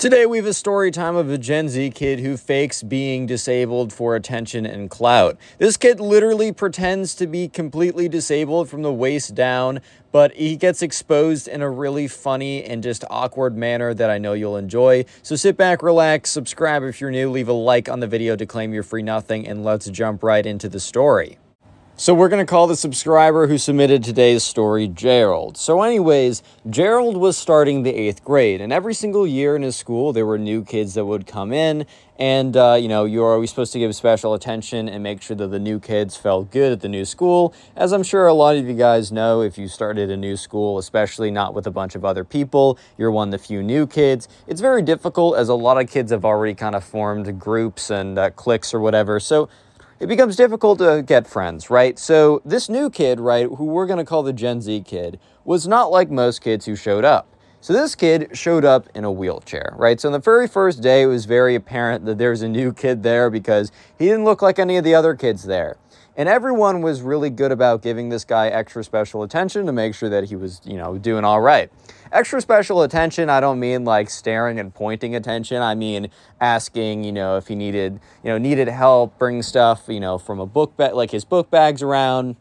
Today we have a story time of a Gen Z kid who fakes being disabled for attention and clout. This kid literally pretends to be completely disabled from the waist down, but he gets exposed in a really funny and just awkward manner that I know you'll enjoy. So sit back, relax, subscribe if you're new, leave a like on the video to claim your free nothing, and let's jump right into the story. So we're going to call the subscriber who submitted today's story Gerald. So anyways, Gerald was starting the eighth grade, and every single year in his school, there were new kids that would come in, and, uh, you know, you're always supposed to give special attention and make sure that the new kids felt good at the new school. As I'm sure a lot of you guys know, if you started a new school, especially not with a bunch of other people, you're one of the few new kids. It's very difficult as a lot of kids have already kind of formed groups and uh, cliques or whatever. So it becomes difficult to get friends, right? So this new kid, right, who we're going to call the Gen Z kid, was not like most kids who showed up. So this kid showed up in a wheelchair, right? So on the very first day, it was very apparent that there's a new kid there because he didn't look like any of the other kids there. And everyone was really good about giving this guy extra special attention to make sure that he was, you know, doing all right. Extra special attention, I don't mean like staring and pointing attention. I mean asking, you know, if he needed, you know, needed help, bring stuff, you know, from a book bag, like his book bags around,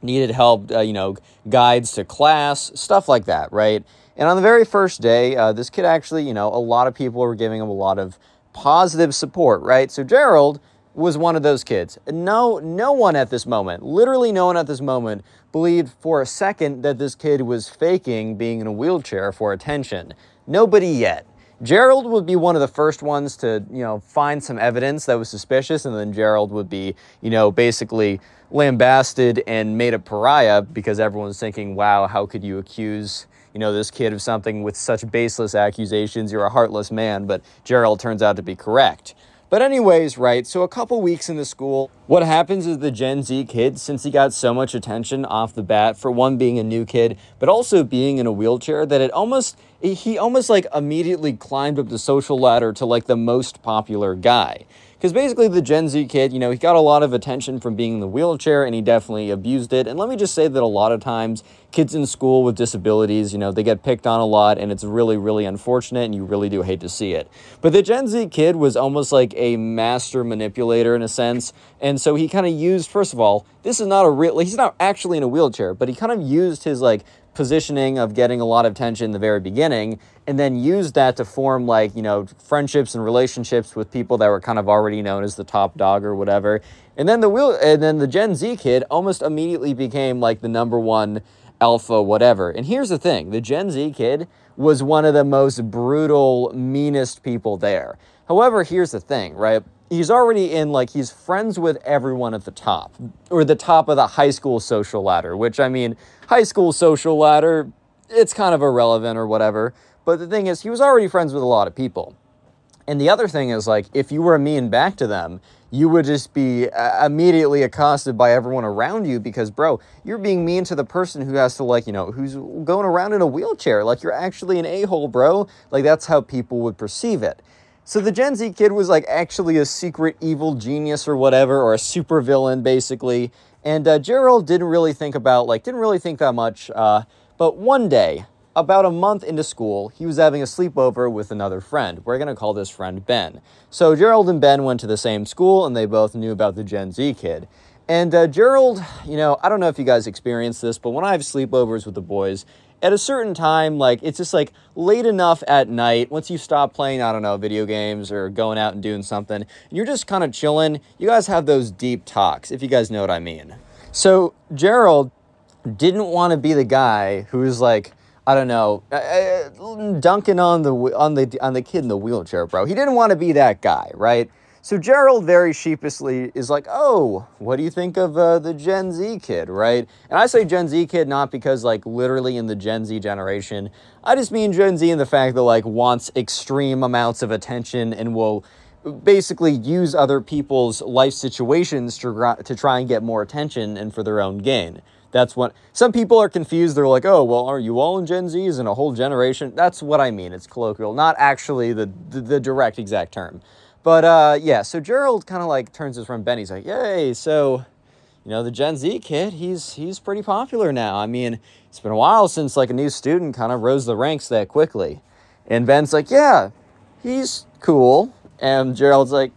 needed help, uh, you know, guides to class, stuff like that, right? And on the very first day, uh, this kid actually, you know, a lot of people were giving him a lot of positive support, right? So Gerald was one of those kids. No, no one at this moment, literally no one at this moment, believed for a second that this kid was faking being in a wheelchair for attention. Nobody yet. Gerald would be one of the first ones to, you know, find some evidence that was suspicious, and then Gerald would be, you know, basically lambasted and made a pariah because everyone's thinking, wow, how could you accuse, you know, this kid of something with such baseless accusations? You're a heartless man, but Gerald turns out to be correct. But anyways, right, so a couple weeks in the school, what happens is the Gen Z kid, since he got so much attention off the bat, for one being a new kid, but also being in a wheelchair, that it almost, he almost like immediately climbed up the social ladder to like the most popular guy. Because basically, the Gen Z kid, you know, he got a lot of attention from being in the wheelchair and he definitely abused it. And let me just say that a lot of times, kids in school with disabilities, you know, they get picked on a lot and it's really, really unfortunate and you really do hate to see it. But the Gen Z kid was almost like a master manipulator in a sense. And so he kind of used, first of all, this is not a real, he's not actually in a wheelchair, but he kind of used his like positioning of getting a lot of attention in the very beginning and then use that to form like you know friendships and relationships with people that were kind of already known as the top dog or whatever. And then the wheel and then the gen z kid almost immediately became like the number one alpha whatever. And here's the thing the gen z kid was one of the most brutal meanest people there. However here's the thing right he's already in like he's friends with everyone at the top or the top of the high school social ladder which i mean high school social ladder it's kind of irrelevant or whatever. But the thing is he was already friends with a lot of people. And the other thing is like if you were mean back to them you would just be uh, immediately accosted by everyone around you because bro you're being mean to the person who has to like you know who's going around in a wheelchair. Like you're actually an a-hole bro. Like that's how people would perceive it so the Gen Z kid was like actually a secret evil genius or whatever, or a super villain basically. And uh, Gerald didn't really think about, like, didn't really think that much. Uh, but one day, about a month into school, he was having a sleepover with another friend. We're going to call this friend Ben. So Gerald and Ben went to the same school and they both knew about the Gen Z kid. And uh, Gerald, you know, I don't know if you guys experience this, but when I have sleepovers with the boys, at a certain time, like it's just like late enough at night, once you stop playing, I don't know, video games or going out and doing something, and you're just kind of chilling, you guys have those deep talks, if you guys know what I mean. So Gerald didn't want to be the guy who's like, I don't know, uh, uh, dunking on the on the on the kid in the wheelchair, bro. He didn't want to be that guy, right? So Gerald very sheepishly is like, oh, what do you think of uh, the Gen Z kid, right? And I say Gen Z kid not because like literally in the Gen Z generation. I just mean Gen Z in the fact that like wants extreme amounts of attention and will basically use other people's life situations to, to try and get more attention and for their own gain. That's what some people are confused. They're like, oh, well, are you all in Gen Zs and a whole generation? That's what I mean. It's colloquial, not actually the, the, the direct exact term. But uh, yeah, so Gerald kind of like turns his friend Benny's like, "Yay!" So, you know, the Gen Z kid, he's he's pretty popular now. I mean, it's been a while since like a new student kind of rose the ranks that quickly. And Ben's like, "Yeah, he's cool. And Gerald's like,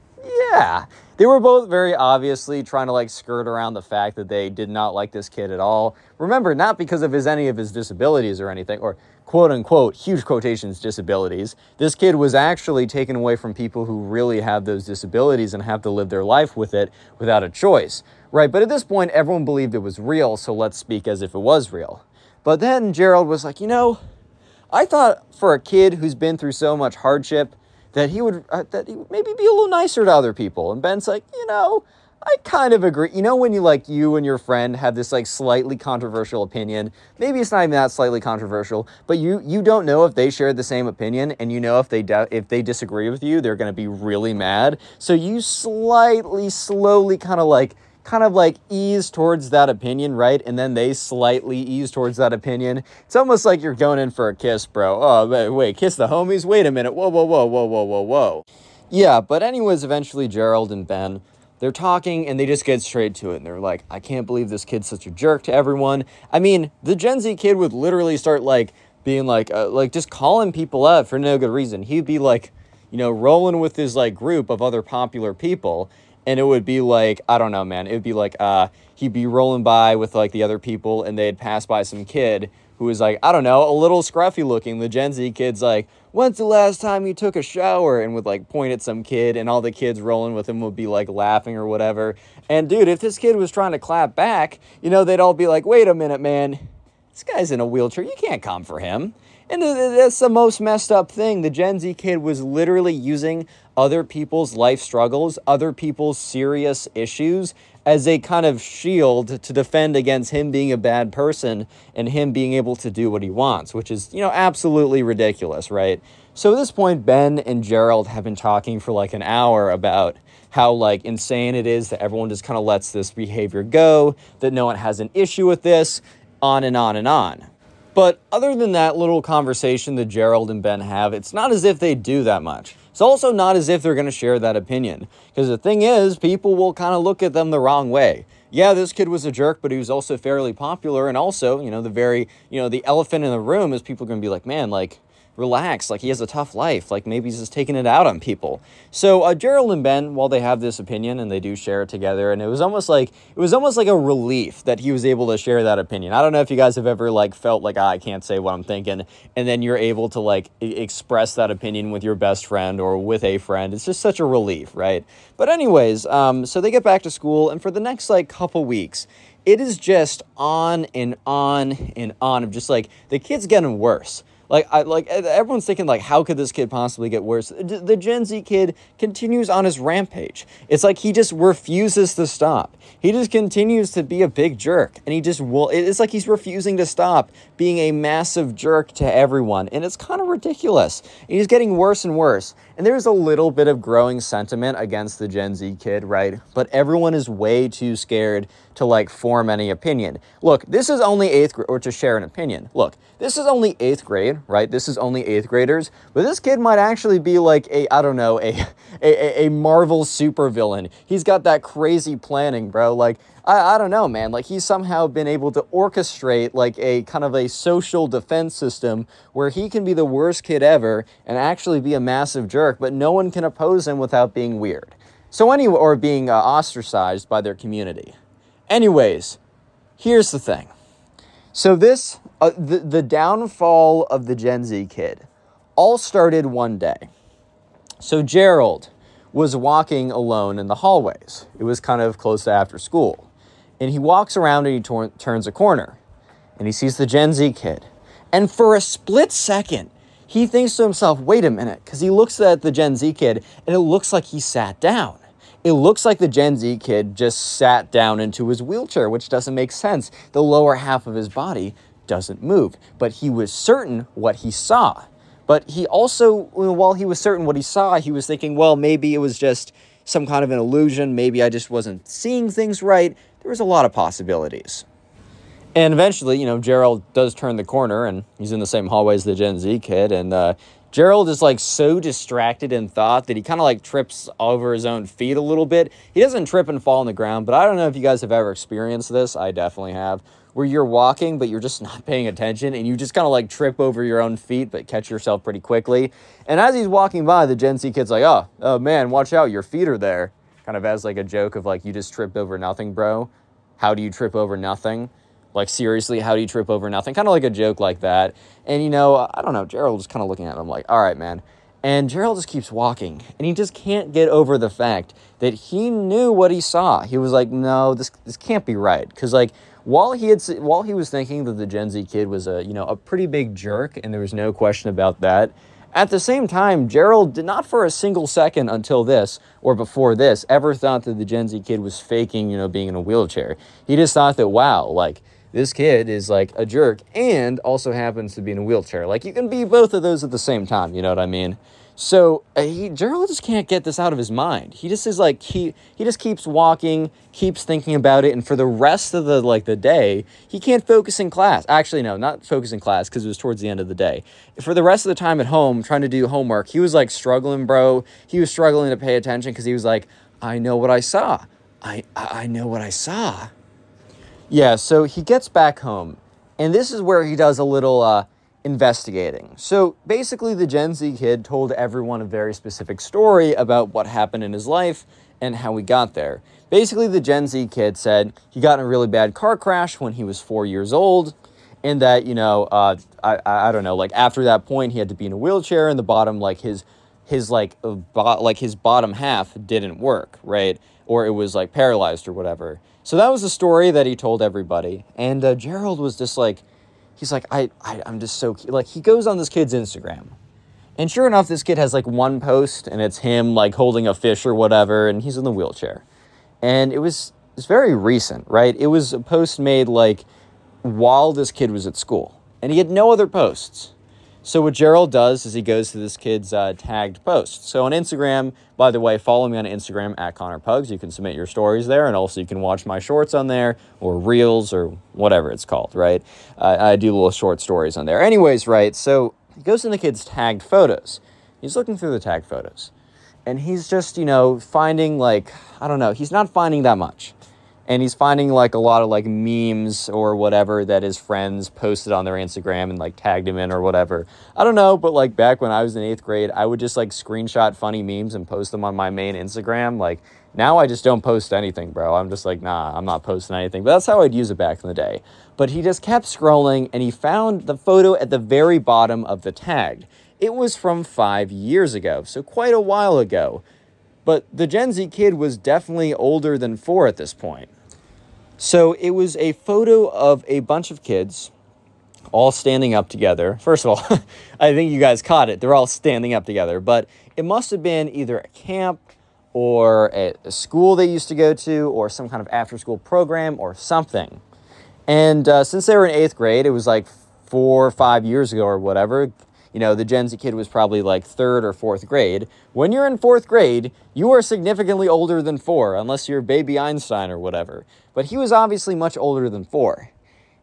yeah. They were both very obviously trying to like skirt around the fact that they did not like this kid at all. Remember, not because of his any of his disabilities or anything, or quote unquote huge quotations disabilities. This kid was actually taken away from people who really have those disabilities and have to live their life with it without a choice. Right? But at this point, everyone believed it was real, so let's speak as if it was real. But then Gerald was like, you know, I thought for a kid who's been through so much hardship that he would uh, that he would maybe be a little nicer to other people. And Ben's like, you know, I kind of agree. You know, when you like you and your friend have this like slightly controversial opinion, maybe it's not even that slightly controversial, but you you don't know if they share the same opinion, and you know if they de- if they disagree with you, they're to be really mad. So you slightly, slowly, kind of like kind of like ease towards that opinion, right? And then they slightly ease towards that opinion. It's almost like you're going in for a kiss, bro. Oh, wait, kiss the homies? Wait a minute. Whoa, whoa, whoa, whoa, whoa, whoa, whoa. Yeah, but anyways, eventually Gerald and Ben, they're talking and they just get straight to it. And they're like, I can't believe this kid's such a jerk to everyone. I mean, the Gen Z kid would literally start like being like, uh, like just calling people out for no good reason. He'd be like, you know, rolling with his like group of other popular people and it would be like I don't know, man. It would be like uh, he'd be rolling by with like the other people, and they'd pass by some kid who was like I don't know, a little scruffy looking. The Gen Z kid's like, "When's the last time you took a shower?" and would like point at some kid, and all the kids rolling with him would be like laughing or whatever. And dude, if this kid was trying to clap back, you know, they'd all be like, "Wait a minute, man." This guy's in a wheelchair. You can't come for him. And that's the most messed up thing. The Gen Z kid was literally using other people's life struggles, other people's serious issues as a kind of shield to defend against him being a bad person and him being able to do what he wants, which is, you know, absolutely ridiculous, right? So at this point, Ben and Gerald have been talking for like an hour about how like insane it is that everyone just kind of lets this behavior go, that no one has an issue with this, on and on and on. But other than that little conversation that Gerald and Ben have, it's not as if they do that much. It's also not as if they're going to share that opinion. Because the thing is, people will kind of look at them the wrong way. Yeah, this kid was a jerk, but he was also fairly popular. And also, you know, the very, you know, the elephant in the room is people going to be like, man, like, relax. Like he has a tough life. Like maybe he's just taking it out on people. So uh, Gerald and Ben, while they have this opinion and they do share it together, and it was almost like it was almost like a relief that he was able to share that opinion. I don't know if you guys have ever like felt like ah, I can't say what I'm thinking, and then you're able to like I- express that opinion with your best friend or with a friend. It's just such a relief, right? But anyways, um, so they get back to school, and for the next like couple weeks. It is just on and on and on of just like the kid's getting worse. Like, I like everyone's thinking like, how could this kid possibly get worse? The Gen Z kid continues on his rampage. It's like he just refuses to stop. He just continues to be a big jerk, and he just will. It's like he's refusing to stop being a massive jerk to everyone, and it's kind of ridiculous. And he's getting worse and worse. And there's a little bit of growing sentiment against the Gen Z kid, right? But everyone is way too scared to like form any opinion. Look, this is only eighth grade, or to share an opinion. Look, this is only eighth grade, right? This is only eighth graders, but this kid might actually be like a, I don't know, a, a, a Marvel supervillain. He's got that crazy planning, bro. Like, I, I don't know, man. Like, he's somehow been able to orchestrate like a kind of a social defense system where he can be the worst kid ever and actually be a massive jerk, but no one can oppose him without being weird. So, anyway, or being uh, ostracized by their community. Anyways, here's the thing. So this uh, the the downfall of the Gen Z kid all started one day. So Gerald was walking alone in the hallways. It was kind of close to after school. And he walks around and he tor- turns a corner and he sees the Gen Z kid. And for a split second, he thinks to himself, wait a minute, because he looks at the Gen Z kid and it looks like he sat down. It looks like the Gen Z kid just sat down into his wheelchair, which doesn't make sense. The lower half of his body doesn't move. But he was certain what he saw. But he also, while he was certain what he saw, he was thinking, well, maybe it was just some kind of an illusion. Maybe I just wasn't seeing things right. There was a lot of possibilities. And eventually, you know, Gerald does turn the corner and he's in the same hallway as the Gen Z kid. And uh, Gerald is like so distracted in thought that he kind of like trips over his own feet a little bit. He doesn't trip and fall on the ground, but I don't know if you guys have ever experienced this. I definitely have. Where you're walking, but you're just not paying attention and you just kind of like trip over your own feet, but catch yourself pretty quickly. And as he's walking by, the Gen Z kid's like, oh, oh man, watch out, your feet are there. Kind of as like a joke of like, you just tripped over nothing, bro. How do you trip over nothing? Like, seriously, how do you trip over nothing? Kind of like a joke like that. And, you know, I don't know, Gerald was kind of looking at him like, all right, man. And Gerald just keeps walking. And he just can't get over the fact that he knew what he saw. He was like, no, this, this can't be right. Because, like, while he had while he was thinking that the Gen Z kid was a you know a pretty big jerk and there was no question about that at the same time Gerald did not for a single second until this or before this ever thought that the Gen Z kid was faking you know being in a wheelchair. He just thought that wow like this kid is like a jerk and also happens to be in a wheelchair. Like you can be both of those at the same time you know what I mean so uh, he Gerald just can't get this out of his mind. He just is like he he just keeps walking, keeps thinking about it, and for the rest of the like the day, he can't focus in class. Actually, no, not focus in class because it was towards the end of the day. For the rest of the time at home, trying to do homework, he was like struggling, bro. He was struggling to pay attention because he was like, I know what I saw. I I know what I saw. Yeah. So he gets back home, and this is where he does a little. uh investigating. So basically, the Gen Z kid told everyone a very specific story about what happened in his life and how he got there. Basically, the Gen Z kid said he got in a really bad car crash when he was four years old, and that you know, uh, I I don't know, like after that point, he had to be in a wheelchair, and the bottom like his his like uh, bo- like his bottom half didn't work, right? Or it was like paralyzed or whatever. So that was the story that he told everybody, and uh, Gerald was just like he's like, I, I I'm just so like he goes on this kid's Instagram. And sure enough, this kid has like one post and it's him like holding a fish or whatever, and he's in the wheelchair. And it was it's very recent, right? It was a post made like while this kid was at school. And he had no other posts. So what Gerald does is he goes to this kid's uh, tagged post. So on Instagram, by the way, follow me on Instagram at Connor Pugs. You can submit your stories there, and also you can watch my shorts on there or reels or whatever it's called. Right? Uh, I do little short stories on there. Anyways, right? So he goes in the kid's tagged photos. He's looking through the tagged photos, and he's just you know finding like I don't know. He's not finding that much and he's finding like a lot of like memes or whatever that his friends posted on their Instagram and like tagged him in or whatever. I don't know, but like back when I was in eighth grade, I would just like screenshot funny memes and post them on my main Instagram. Like now I just don't post anything, bro. I'm just like, nah, I'm not posting anything. But that's how I'd use it back in the day. But he just kept scrolling and he found the photo at the very bottom of the tag. It was from five years ago, so quite a while ago. But the Gen Z kid was definitely older than four at this point. So it was a photo of a bunch of kids all standing up together. First of all, I think you guys caught it. They're all standing up together, but it must have been either a camp or a, school they used to go to or some kind of after school program or something. And uh, since they were in eighth grade, it was like four or five years ago or whatever, you know, the Gen Z kid was probably like third or fourth grade. When you're in fourth grade, you are significantly older than four, unless you're baby Einstein or whatever. But he was obviously much older than four.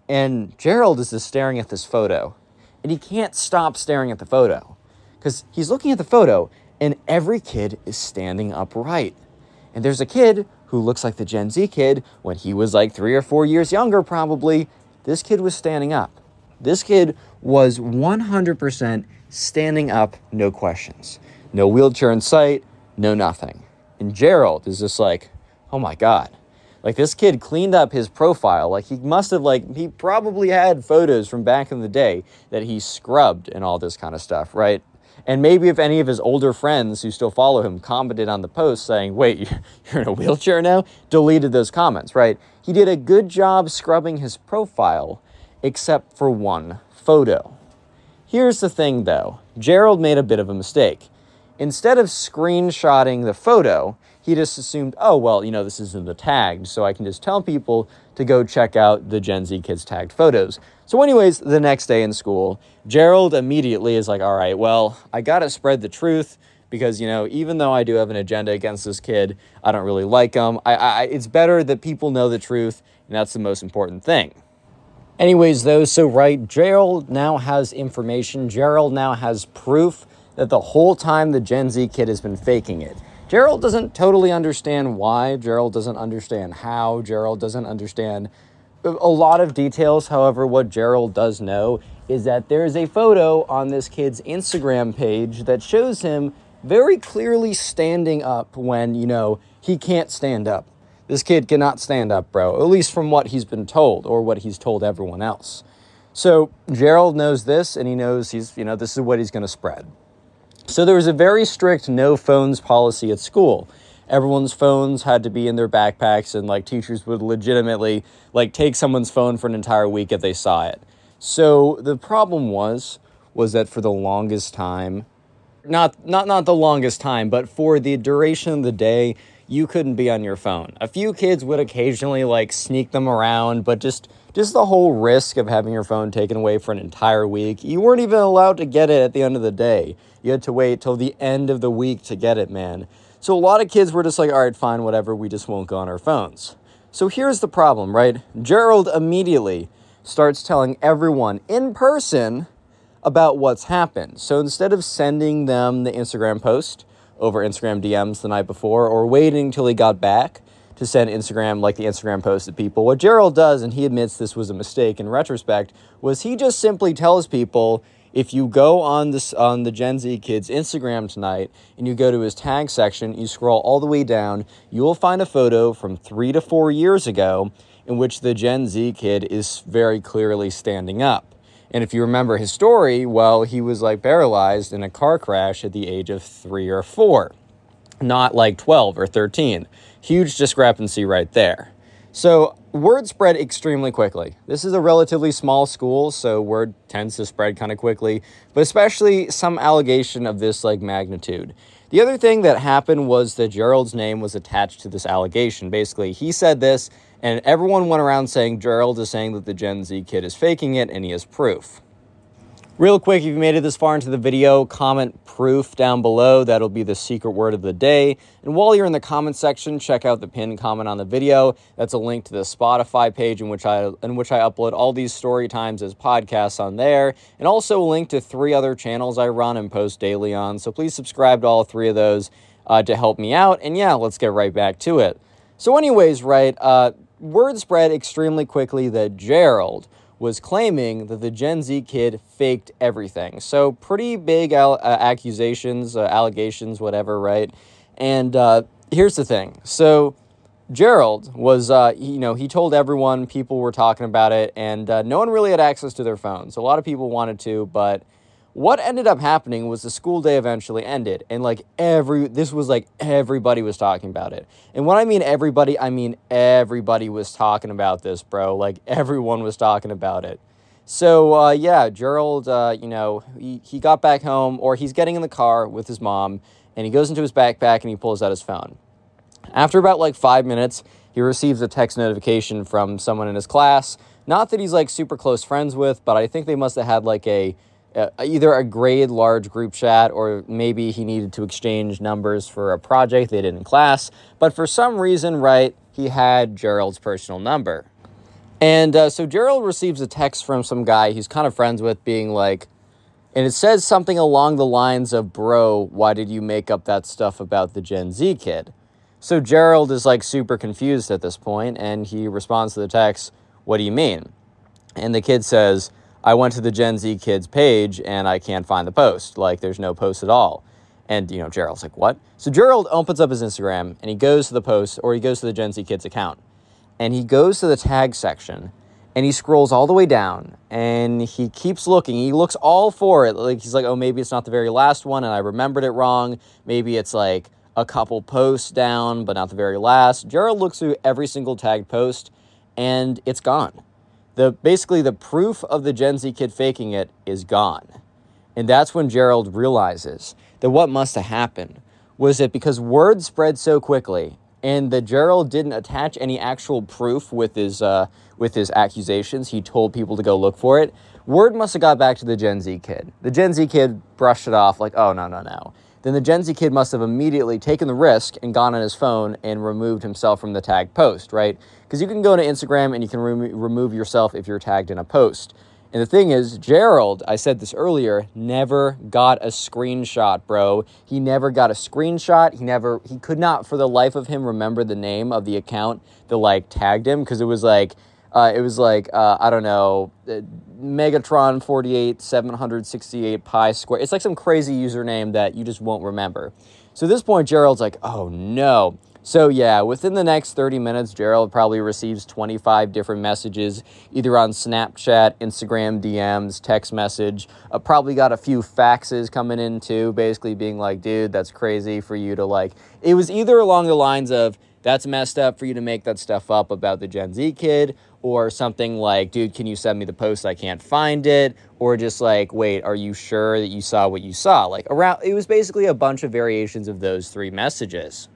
And Gerald is just staring at this photo. And he can't stop staring at the photo. Because he's looking at the photo, and every kid is standing upright. And there's a kid who looks like the Gen Z kid when he was like three or four years younger, probably. This kid was standing up. This kid was 100% standing up, no questions. No wheelchair in sight, no nothing. And Gerald is just like, oh my God. Like this kid cleaned up his profile. Like he must have like he probably had photos from back in the day that he scrubbed and all this kind of stuff, right? And maybe if any of his older friends who still follow him commented on the post saying, wait, you're in a wheelchair now, deleted those comments, right? He did a good job scrubbing his profile, except for one photo. Here's the thing though Gerald made a bit of a mistake. Instead of screenshotting the photo, he just assumed, oh, well, you know, this is in the tagged, so I can just tell people to go check out the Gen Z kids tagged photos. So, anyways, the next day in school, Gerald immediately is like, all right, well, I gotta spread the truth because, you know, even though I do have an agenda against this kid, I don't really like him. I, I, it's better that people know the truth, and that's the most important thing. Anyways, though, so right, Gerald now has information. Gerald now has proof that the whole time the Gen Z kid has been faking it. Gerald doesn't totally understand why. Gerald doesn't understand how. Gerald doesn't understand a lot of details. However, what Gerald does know is that there is a photo on this kid's Instagram page that shows him very clearly standing up when, you know, he can't stand up. This kid cannot stand up, bro, at least from what he's been told or what he's told everyone else. So Gerald knows this and he knows he's, you know, this is what he's going to spread. So there was a very strict no phones policy at school. Everyone's phones had to be in their backpacks and like teachers would legitimately like take someone's phone for an entire week if they saw it. So the problem was was that for the longest time not not not the longest time, but for the duration of the day, you couldn't be on your phone. A few kids would occasionally like sneak them around, but just just the whole risk of having your phone taken away for an entire week. You weren't even allowed to get it at the end of the day. You had to wait till the end of the week to get it, man. So a lot of kids were just like, all right, fine, whatever, we just won't go on our phones. So here's the problem, right? Gerald immediately starts telling everyone in person about what's happened. So instead of sending them the Instagram post over Instagram DMs the night before or waiting until he got back to send Instagram like the Instagram post to people, what Gerald does, and he admits this was a mistake in retrospect, was he just simply tells people if you go on this on the Gen Z kids Instagram tonight and you go to his tag section, you scroll all the way down, you will find a photo from 3 to 4 years ago in which the Gen Z kid is very clearly standing up. And if you remember his story, well, he was like paralyzed in a car crash at the age of three or four, not like 12 or 13. Huge discrepancy right there. So, word spread extremely quickly. This is a relatively small school, so word tends to spread kind of quickly, but especially some allegation of this like magnitude. The other thing that happened was that Gerald's name was attached to this allegation. Basically, he said this, and everyone went around saying Gerald is saying that the Gen Z kid is faking it, and he has proof. Real quick, if you made it this far into the video, comment proof down below. That'll be the secret word of the day. And while you're in the comment section, check out the pinned comment on the video. That's a link to the Spotify page in which I in which I upload all these story times as podcasts on there, and also a link to three other channels I run and post daily on. So please subscribe to all three of those uh, to help me out. And yeah, let's get right back to it. So, anyways, right, uh, word spread extremely quickly that Gerald was claiming that the Gen Z kid faked everything. So, pretty big al- uh, accusations, uh, allegations, whatever, right? And uh, here's the thing. So, Gerald was, uh, you know, he told everyone, people were talking about it, and uh, no one really had access to their phones. A lot of people wanted to, but what ended up happening was the school day eventually ended and like every this was like everybody was talking about it. And when i mean everybody i mean everybody was talking about this bro. Like everyone was talking about it. So uh, yeah gerald uh, you know he, he got back home or he's getting in the car with his mom and he goes into his backpack and he pulls out his phone. After about like five minutes he receives a text notification from someone in his class. Not that he's like super close friends with but i think they must have had like a uh, either a grade large group chat or maybe he needed to exchange numbers for a project they did in class. But for some reason, right, he had Gerald's personal number. And uh, so Gerald receives a text from some guy he's kind of friends with, being like, and it says something along the lines of, Bro, why did you make up that stuff about the Gen Z kid? So Gerald is like super confused at this point, and he responds to the text, What do you mean? And the kid says, I went to the Gen Z kids page and I can't find the post. Like there's no post at all. And you know, Gerald's like, "What?" So Gerald opens up his Instagram and he goes to the post or he goes to the Gen Z kids account. And he goes to the tag section and he scrolls all the way down and he keeps looking. He looks all for it. Like he's like, "Oh, maybe it's not the very last one and I remembered it wrong. Maybe it's like a couple posts down, but not the very last." Gerald looks through every single tagged post and it's gone the basically the proof of the Gen Z kid faking it is gone. And that's when Gerald realizes that what must have happened was that because word spread so quickly and that Gerald didn't attach any actual proof with his uh, with his accusations, he told people to go look for it. Word must have got back to the Gen Z kid. The Gen Z kid brushed it off like, "Oh no, no, no." Then the Gen Z kid must have immediately taken the risk and gone on his phone and removed himself from the tag post, right? Because you can go to Instagram and you can remove yourself if you're tagged in a post. And the thing is, Gerald, I said this earlier, never got a screenshot, bro. He never got a screenshot. He never, he could not for the life of him remember the name of the account that like tagged him because it was like, Uh, it was like, uh, I don't know, uh, Megatron 48 768 pi square. It's like some crazy username that you just won't remember. So at this point, Gerald's like, oh no. So yeah, within the next 30 minutes, Gerald probably receives 25 different messages, either on Snapchat, Instagram DMs, text message. Uh, probably got a few faxes coming in too, basically being like, dude, that's crazy for you to like. It was either along the lines of, that's messed up for you to make that stuff up about the Gen Z kid, or something like, dude, can you send me the post? I can't find it. Or just like, wait, are you sure that you saw what you saw? Like, around, it was basically a bunch of variations of those three messages.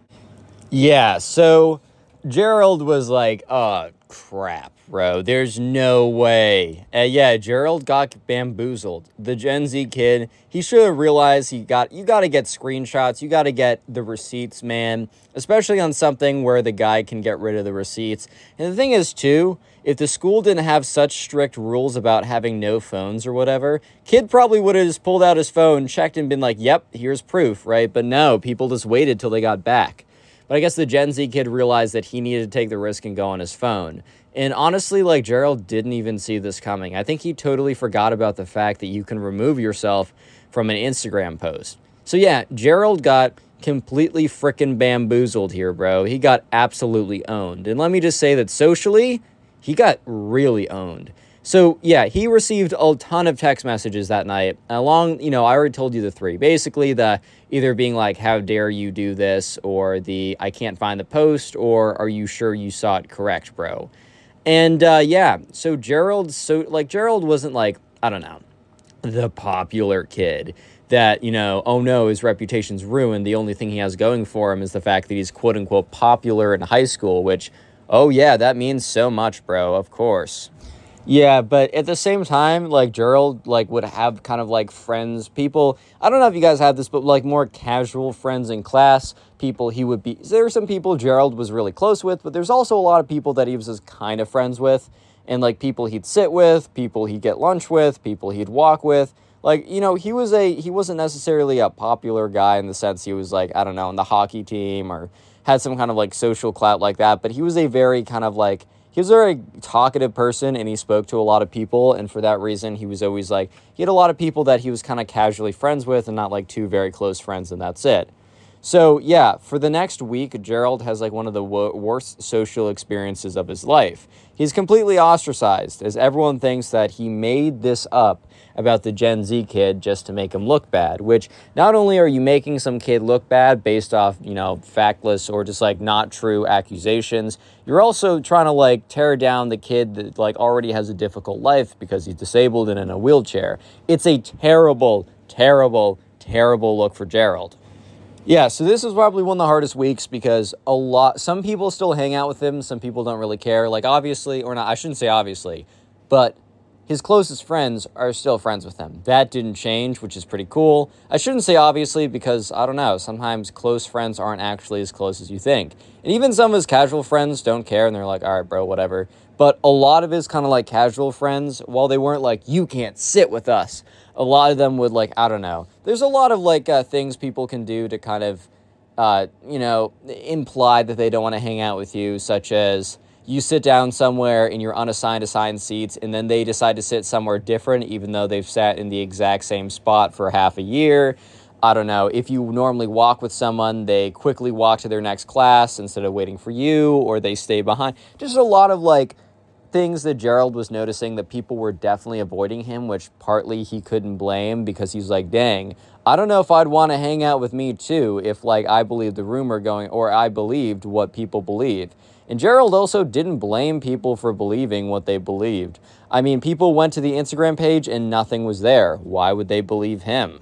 Yeah, so Gerald was like, oh, crap, bro. There's no way. Uh, yeah, Gerald got bamboozled. The Gen Z kid, he should have realized he got, you got to get screenshots. You got to get the receipts, man, especially on something where the guy can get rid of the receipts. And the thing is, too, if the school didn't have such strict rules about having no phones or whatever, kid probably would have just pulled out his phone, checked, and been like, yep, here's proof, right? But no, people just waited till they got back. But I guess the Gen Z kid realized that he needed to take the risk and go on his phone. And honestly, like Gerald didn't even see this coming. I think he totally forgot about the fact that you can remove yourself from an Instagram post. So yeah, Gerald got completely freaking bamboozled here, bro. He got absolutely owned. And let me just say that socially, he got really owned. So yeah, he received a ton of text messages that night. Along, you know, I already told you the three. Basically, the either being like, "How dare you do this?" or the "I can't find the post," or "Are you sure you saw it correct, bro?" And uh, yeah, so Gerald, so like Gerald wasn't like I don't know, the popular kid that you know, oh no, his reputation's ruined. The only thing he has going for him is the fact that he's quote unquote popular in high school, which, oh yeah, that means so much, bro. Of course. Yeah, but at the same time, like Gerald, like would have kind of like friends, people. I don't know if you guys had this, but like more casual friends in class. People he would be. There were some people Gerald was really close with, but there's also a lot of people that he was just kind of friends with, and like people he'd sit with, people he'd get lunch with, people he'd walk with. Like you know, he was a he wasn't necessarily a popular guy in the sense he was like I don't know in the hockey team or had some kind of like social clout like that, but he was a very kind of like he was a very talkative person and he spoke to a lot of people and for that reason he was always like he had a lot of people that he was kind of casually friends with and not like two very close friends and that's it so yeah for the next week gerald has like one of the wo- worst social experiences of his life he's completely ostracized as everyone thinks that he made this up about the Gen Z kid just to make him look bad, which not only are you making some kid look bad based off, you know, factless or just like not true accusations, you're also trying to like tear down the kid that like already has a difficult life because he's disabled and in a wheelchair. It's a terrible, terrible, terrible look for Gerald. Yeah, so this is probably one of the hardest weeks because a lot some people still hang out with him, some people don't really care. Like obviously or not, I shouldn't say obviously, but his closest friends are still friends with him. That didn't change, which is pretty cool. I shouldn't say obviously because I don't know, sometimes close friends aren't actually as close as you think. And even some of his casual friends don't care and they're like, all right, bro, whatever. But a lot of his kind of like casual friends, while they weren't like, you can't sit with us, a lot of them would like, I don't know. There's a lot of like uh, things people can do to kind of, uh, you know, imply that they don't want to hang out with you, such as, you sit down somewhere and you're unassigned assigned seats and then they decide to sit somewhere different even though they've sat in the exact same spot for half a year. I don't know. If you normally walk with someone they quickly walk to their next class instead of waiting for you or they stay behind. Just a lot of like things that gerald was noticing that people were definitely avoiding him which partly he couldn't blame because he's like dang i don't know if i'd want to hang out with me too if like i believed the rumor going or i believed what people believe and Gerald also didn't blame people for believing what they believed. I mean, people went to the Instagram page and nothing was there. Why would they believe him?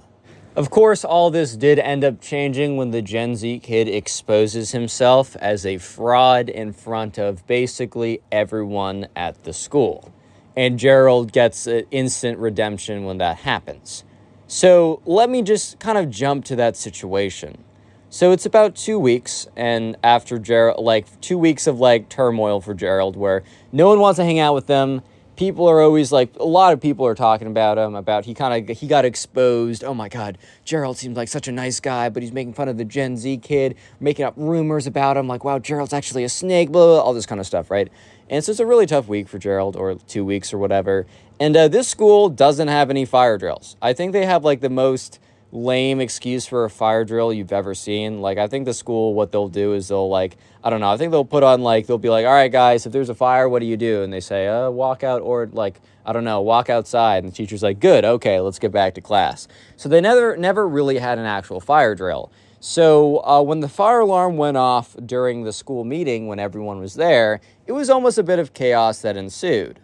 Of course, all this did end up changing when the Gen Z kid exposes himself as a fraud in front of basically everyone at the school. And Gerald gets an instant redemption when that happens. So let me just kind of jump to that situation. So it's about two weeks, and after Gerald, like two weeks of like turmoil for Gerald, where no one wants to hang out with them. People are always like a lot of people are talking about him about he kind of he got exposed. Oh my god gerald seems like such a nice guy but he's making fun of the gen z kid making up rumors about him like wow gerald's actually a snake blah, blah, all this kind of stuff right? And so it's a really tough week for gerald or two weeks or whatever. And uh, this school doesn't have any fire drills. I think they have like the most lame excuse for a fire drill you've ever seen. Like, I think the school, what they'll do is they'll, like, I don't know, I think they'll put on, like, they'll be like, all right, guys, if there's a fire, what do you do? And they say, uh, walk out or, like, I don't know, walk outside. And the teacher's like, good, okay, let's get back to class. So they never, never really had an actual fire drill. So uh, when the fire alarm went off during the school meeting, when everyone was there, it was almost a bit of chaos that ensued.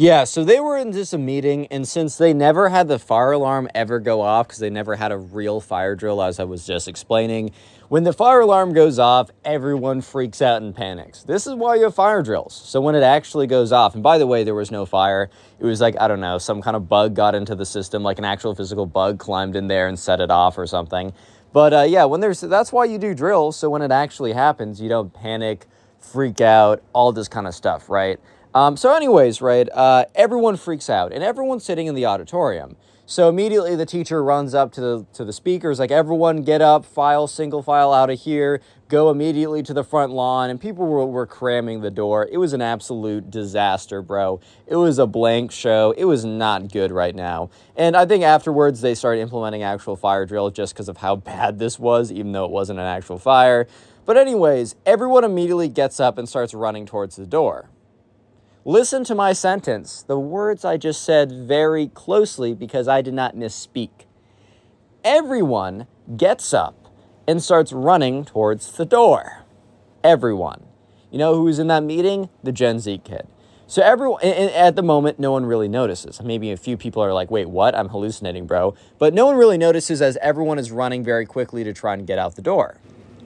Yeah, so they were in just a meeting, and since they never had the fire alarm ever go off because they never had a real fire drill, as I was just explaining, when the fire alarm goes off, everyone freaks out and panics. This is why you have fire drills. So when it actually goes off, and by the way, there was no fire, it was like, I don't know, some kind of bug got into the system, like an actual physical bug climbed in there and set it off or something. But uh, yeah, when there's that's why you do drills. So when it actually happens, you don't panic, freak out, all this kind of stuff, right? Um, so, anyways, right, uh, everyone freaks out and everyone's sitting in the auditorium. So immediately the teacher runs up to the to the speakers, like everyone get up, file single file out of here, go immediately to the front lawn, and people were, were cramming the door. It was an absolute disaster, bro. It was a blank show. It was not good right now. And I think afterwards they started implementing actual fire drill just because of how bad this was, even though it wasn't an actual fire. But anyways, everyone immediately gets up and starts running towards the door. Listen to my sentence, the words I just said very closely because I did not misspeak. Everyone gets up and starts running towards the door. Everyone. You know who's in that meeting? The Gen Z kid. So everyone at the moment, no one really notices. Maybe a few people are like, "Wait, what? I'm hallucinating, bro." But no one really notices as everyone is running very quickly to try and get out the door.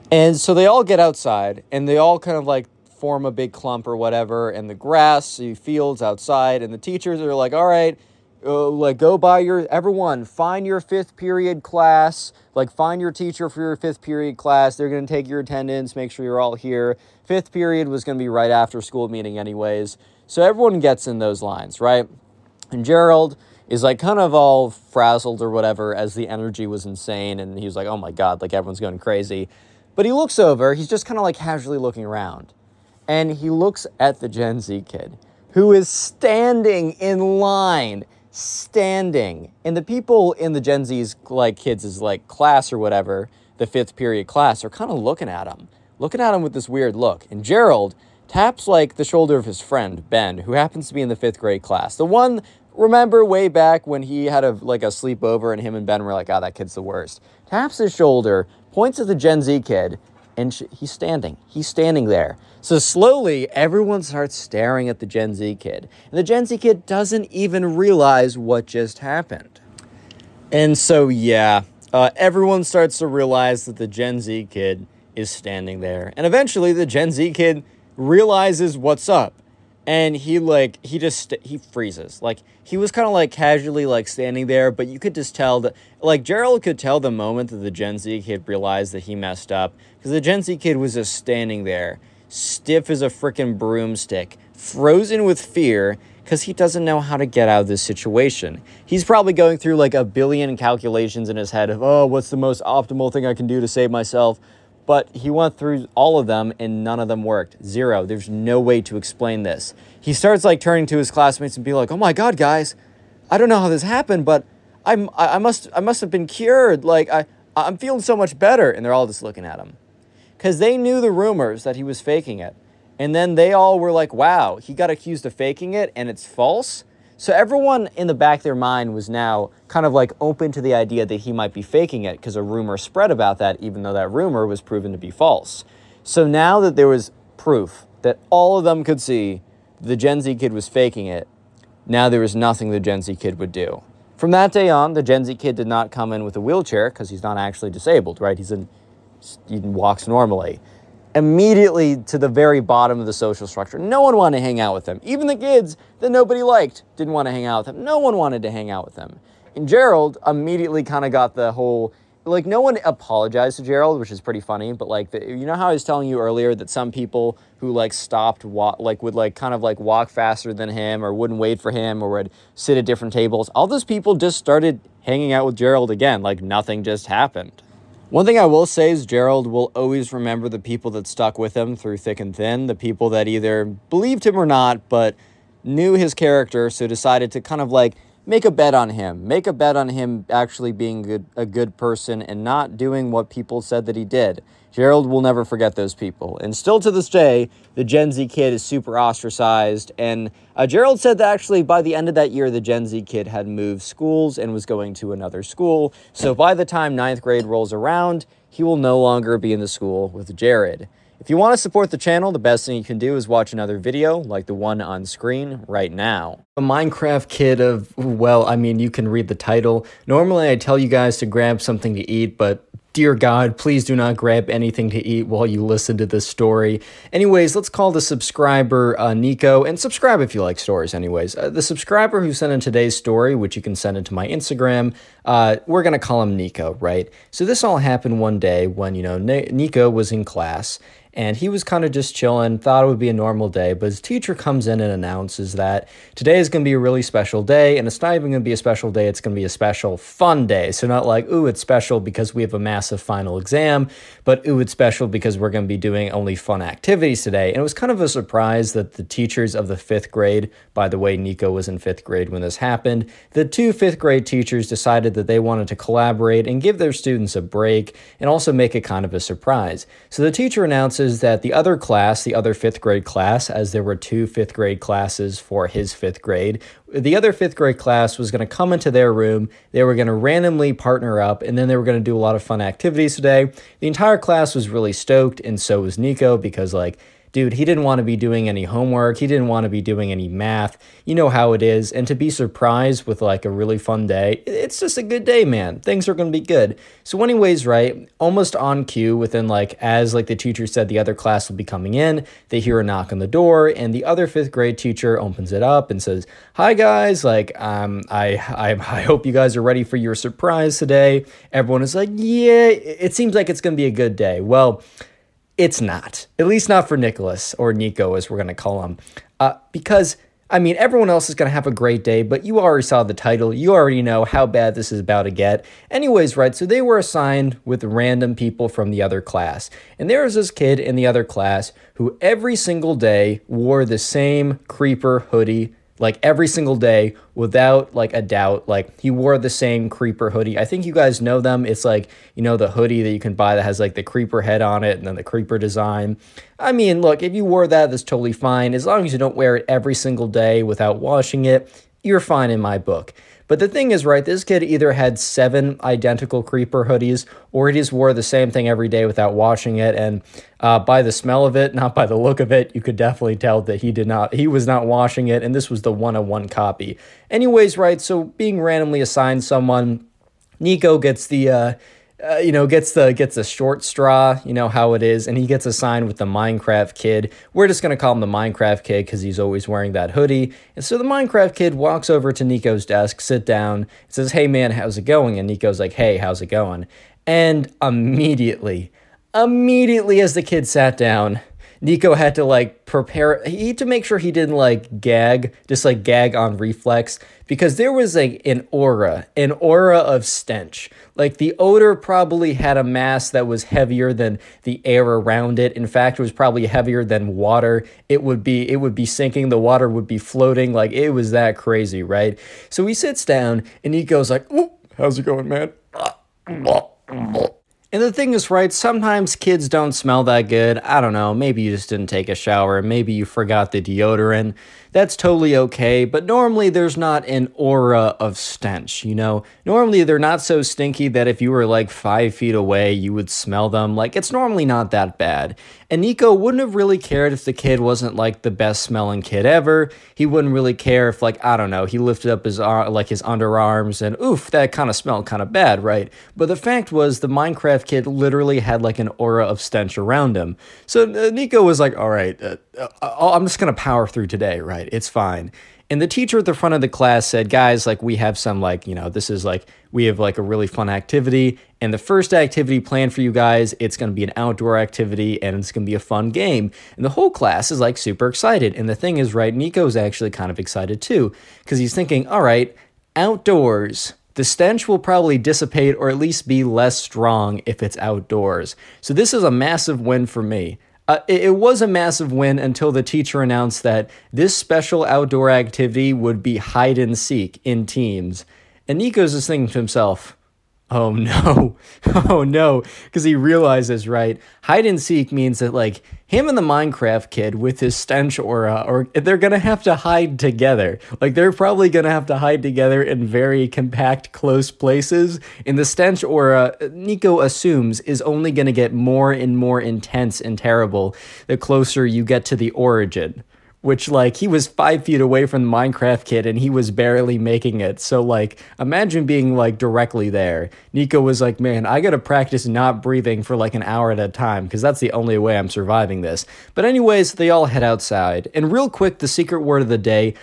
And so they all get outside and they all kind of like form a big clump or whatever, and the grass, the fields outside, and the teachers are like, all right, uh, like go by your everyone find your fifth period class like find your teacher for your fifth period class. They're going to take your attendance make sure you're all here. Fifth period was going to be right after school meeting anyways. So everyone gets in those lines right? And gerald is like kind of all frazzled or whatever as the energy was insane and he was like oh my god like everyone's going crazy. But he looks over he's just kind of like casually looking around and he looks at the Gen Z kid who is standing in line, standing. And the people in the Gen Z's like kids is like class or whatever, the fifth period class, are kind of looking at him, looking at him with this weird look. And Gerald taps like the shoulder of his friend Ben, who happens to be in the fifth grade class. The one remember way back when he had a like a sleepover and him and Ben were like, "Oh, that kid's the worst." Taps his shoulder, points at the Gen Z kid, and he's standing. He's standing there. So slowly, everyone starts staring at the Gen Z kid. And the Gen Z kid doesn't even realize what just happened. And so, yeah, uh, everyone starts to realize that the Gen Z kid is standing there. And eventually, the Gen Z kid realizes what's up and he like he just he freezes. Like he was kind of like casually like standing there but you could just tell that like gerald could tell the moment that the gen z kid realized that he messed up because the gen z kid was just standing there stiff as a freaking broomstick frozen with fear because he doesn't know how to get out of this situation. He's probably going through like a billion calculations in his head of oh what's the most optimal thing i can do to save myself but he went through all of them and none of them worked. Zero. There's no way to explain this. He starts like turning to his classmates and be like, "Oh my god, guys, I don't know how this happened, but I'm I must I must have been cured. Like I I'm feeling so much better." And they're all just looking at him. Cuz they knew the rumors that he was faking it. And then they all were like, "Wow, he got accused of faking it and it's false." So everyone in the back of their mind was now kind of like open to the idea that he might be faking it because a rumor spread about that, even though that rumor was proven to be false. So now that there was proof that all of them could see the Gen Z kid was faking it, now there was nothing the Gen Z kid would do. From that day on, the Gen Z kid did not come in with a wheelchair because he's not actually disabled, right? He's in, he walks normally immediately to the very bottom of the social structure. No one wanted to hang out with them. Even the kids that nobody liked didn't want to hang out with them. No one wanted to hang out with them. And Gerald immediately kind of got the whole like no one apologized to Gerald, which is pretty funny. But like, the, you know how I was telling you earlier that some people who like stopped, wa- like would like kind of like walk faster than him, or wouldn't wait for him, or would sit at different tables. All those people just started hanging out with Gerald again, like nothing just happened. One thing I will say is Gerald will always remember the people that stuck with him through thick and thin, the people that either believed him or not, but knew his character, so decided to kind of like make a bet on him. Make a bet on him actually being good, a good person and not doing what people said that he did. Gerald will never forget those people. And still to this day, the Gen Z kid is super ostracized. And uh, Gerald said that actually by the end of that year, the Gen Z kid had moved schools and was going to another school. So by the time ninth grade rolls around, he will no longer be in the school with Jared. If you want to support the channel, the best thing you can do is watch another video like the one on screen right now. A Minecraft kid of, well, I mean, you can read the title. Normally I tell you guys to grab something to eat, but dear God, please do not grab anything to eat while you listen to this story. Anyways, let's call the subscriber uh, Nico, and subscribe if you like stories, anyways. Uh, the subscriber who sent in today's story, which you can send into my Instagram, uh, we're going to call him Nico, right? So this all happened one day when, you know, Nico was in class and he was kind of just chilling, thought it would be a normal day, but his teacher comes in and announces that today is going to be a really special day, and it's not even going to be a special day, it's going to be a special fun day. So, not like, ooh, it's special because we have a massive final exam, but ooh, it's special because we're going to be doing only fun activities today. And it was kind of a surprise that the teachers of the fifth grade, by the way, Nico was in fifth grade when this happened, the two fifth grade teachers decided that they wanted to collaborate and give their students a break and also make it kind of a surprise. So, the teacher announces is that the other class, the other fifth grade class, as there were two fifth grade classes for his fifth grade, the other fifth grade class was going to come into their room. They were going to randomly partner up, and then they were going to do a lot of fun activities today. The entire class was really stoked, and so was Nico because, like, dude, he didn't want to be doing any homework. He didn't want to be doing any math. You know how it is. And to be surprised with like a really fun day, it's just a good day, man. Things are going to be good. So, anyways, right, almost on cue, within like, as like the teacher said, the other class will be coming in, they hear a knock on the door, and the other fifth grade teacher opens it up and says, Hi, guys. Like, um, I, I, I hope you guys are ready for your surprise today. Everyone is like, Yeah, it seems like it's going to be a good day. Well, it's not, at least not for Nicholas or Nico, as we're going to call him, uh, because. I mean, everyone else is going to have a great day, but you already saw the title. You already know how bad this is about to get. Anyways, right, so they were assigned with random people from the other class. And there was this kid in the other class who every single day wore the same creeper hoodie like every single day without like a doubt like he wore the same creeper hoodie. I think you guys know them. It's like you know the hoodie that you can buy that has like the creeper head on it and then the creeper design. I mean look if you wore that that's totally fine. As long as you don't wear it every single day without washing it you're fine in my book but the thing is, right, this kid either had seven identical creeper hoodies or he just wore the same thing every day without washing it. And uh, by the smell of it, not by the look of it, you could definitely tell that he did not, he was not washing it. And this was the one on one copy. Anyways, right, so being randomly assigned someone, Nico gets the, uh, uh, you know, gets the gets a short straw. You know how it is, and he gets assigned with the Minecraft kid. We're just gonna call him the Minecraft kid because he's always wearing that hoodie. And so the Minecraft kid walks over to Nico's desk, sit down, says, "Hey man, how's it going?" And Nico's like, "Hey, how's it going?" And immediately, immediately as the kid sat down, Nico had to like prepare he had to make sure he didn't like gag, just like gag on reflex because there was like an aura, an aura of stench. Like the odor probably had a mass that was heavier than the air around it. In fact, it was probably heavier than water. It would be it would be sinking, the water would be floating. Like it was that crazy, right? So he sits down and he goes like, "How's it going, man?" And the thing is, right, sometimes kids don't smell that good. I don't know, maybe you just didn't take a shower, maybe you forgot the deodorant. That's totally okay, but normally there's not an aura of stench, you know? Normally they're not so stinky that if you were like five feet away, you would smell them. Like, it's normally not that bad. And Nico wouldn't have really cared if the kid wasn't like the best smelling kid ever. He wouldn't really care if like I don't know, he lifted up his uh, like his underarms and oof, that kind of smelled kind of bad, right? But the fact was the Minecraft kid literally had like an aura of stench around him. So uh, Nico was like, "All right, uh, uh I'm just going to power through today, right? It's fine." And the teacher at the front of the class said, guys, like we have some like, you know, this is like we have like a really fun activity. And the first activity planned for you guys, it's gonna be an outdoor activity and it's gonna be a fun game. And the whole class is like super excited. And the thing is, right, Nico's actually kind of excited too, because he's thinking, all right, outdoors. The stench will probably dissipate or at least be less strong if it's outdoors. So, this is a massive win for me. Uh, it, it was a massive win until the teacher announced that this special outdoor activity would be hide and seek in teams. And Nico's just thinking to himself, oh no, oh no, because he realizes, right, hide and seek means that, like, him and the Minecraft kid with his stench aura, or they're gonna have to hide together. Like, they're probably gonna have to hide together in very compact, close places. And the stench aura, Nico assumes, is only gonna get more and more intense and terrible the closer you get to the origin which like he was five feet away from the Minecraft kid and he was barely making it. So like imagine being like directly there. Nico was like, man, I gotta practice not breathing for like an hour at a time because that's the only way I'm surviving this. But anyways, they all head outside. And real quick, the secret word of the day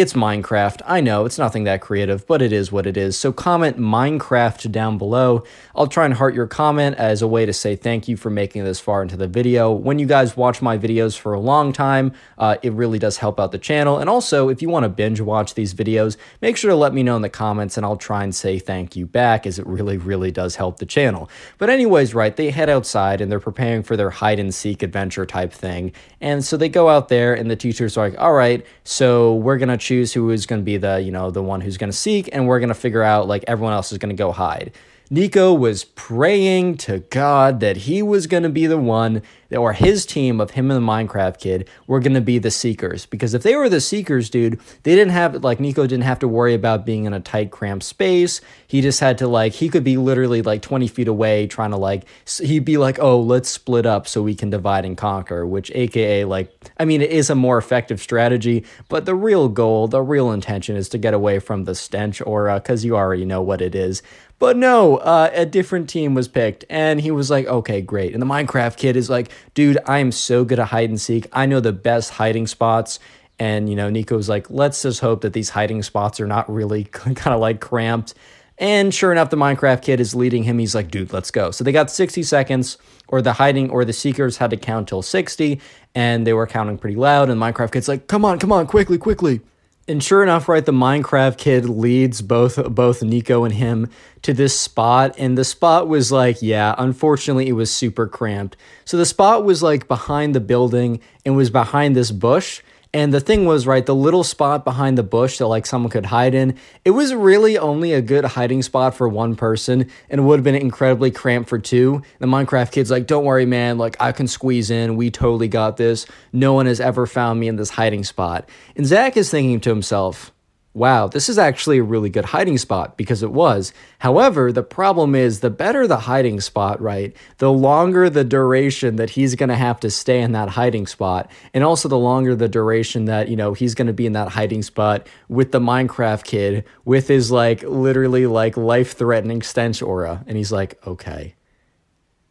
it's Minecraft. I know it's nothing that creative, but it is what it is. So comment Minecraft down below. I'll try and heart your comment as a way to say thank you for making this far into the video. When you guys watch my videos for a long time, uh, it really does help out the channel. And also, if you want to binge watch these videos, make sure to let me know in the comments and I'll try and say thank you back as it really, really does help the channel. But anyways, right, they head outside and they're preparing for their hide and seek adventure type thing. And so they go out there and the teacher's are like, all right, so we're going to choose who is going to be the, you know, the one who's going to seek, and we're going to figure out like everyone else is going to go hide. Nico was praying to God that he was going to be the one, or his team of him and the Minecraft kid were going to be the Seekers. Because if they were the Seekers, dude, they didn't have, like, Nico didn't have to worry about being in a tight, cramped space. He just had to, like, he could be literally, like, 20 feet away trying to, like, he'd be like, oh, let's split up so we can divide and conquer, which, AKA, like, I mean, it is a more effective strategy, but the real goal, the real intention is to get away from the stench aura, because you already know what it is. But no, uh, a different team was picked, and he was like, okay, great. And the Minecraft kid is like, dude, I am so good at hide and seek. I know the best hiding spots. And, you know, Nico was like, let's just hope that these hiding spots are not really kind of like cramped. And sure enough, the Minecraft kid is leading him. He's like, dude, let's go. So they got 60 seconds, or the hiding or the seekers had to count till 60, and they were counting pretty loud. And the Minecraft kid's like, come on, come on, quickly, quickly. And sure enough, right, the Minecraft kid leads both both Nico and him to this spot, and the spot was like, yeah, unfortunately, it was super cramped. So the spot was like behind the building and was behind this bush. And the thing was, right, the little spot behind the bush that like someone could hide in, it was really only a good hiding spot for one person and would have been incredibly cramped for two. The Minecraft kid's like, don't worry, man, like I can squeeze in. We totally got this. No one has ever found me in this hiding spot. And Zach is thinking to himself, wow, this is actually a really good hiding spot because it was. However, the problem is the better the hiding spot, right, the longer the duration that he's going to have to stay in that hiding spot. And also the longer the duration that, you know, he's going to be in that hiding spot with the Minecraft kid with his like literally like life threatening stench aura. And he's like, okay.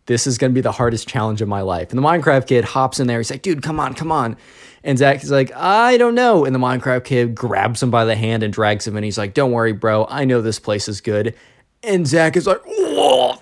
This is going to be the hardest challenge of my life. And the Minecraft kid hops in there. He's like, dude, come on, come on. And Zach is like, I don't know. And the Minecraft kid grabs him by the hand and drags him And He's like, Don't worry, bro. I know this place is good. And Zach is like, Whoa!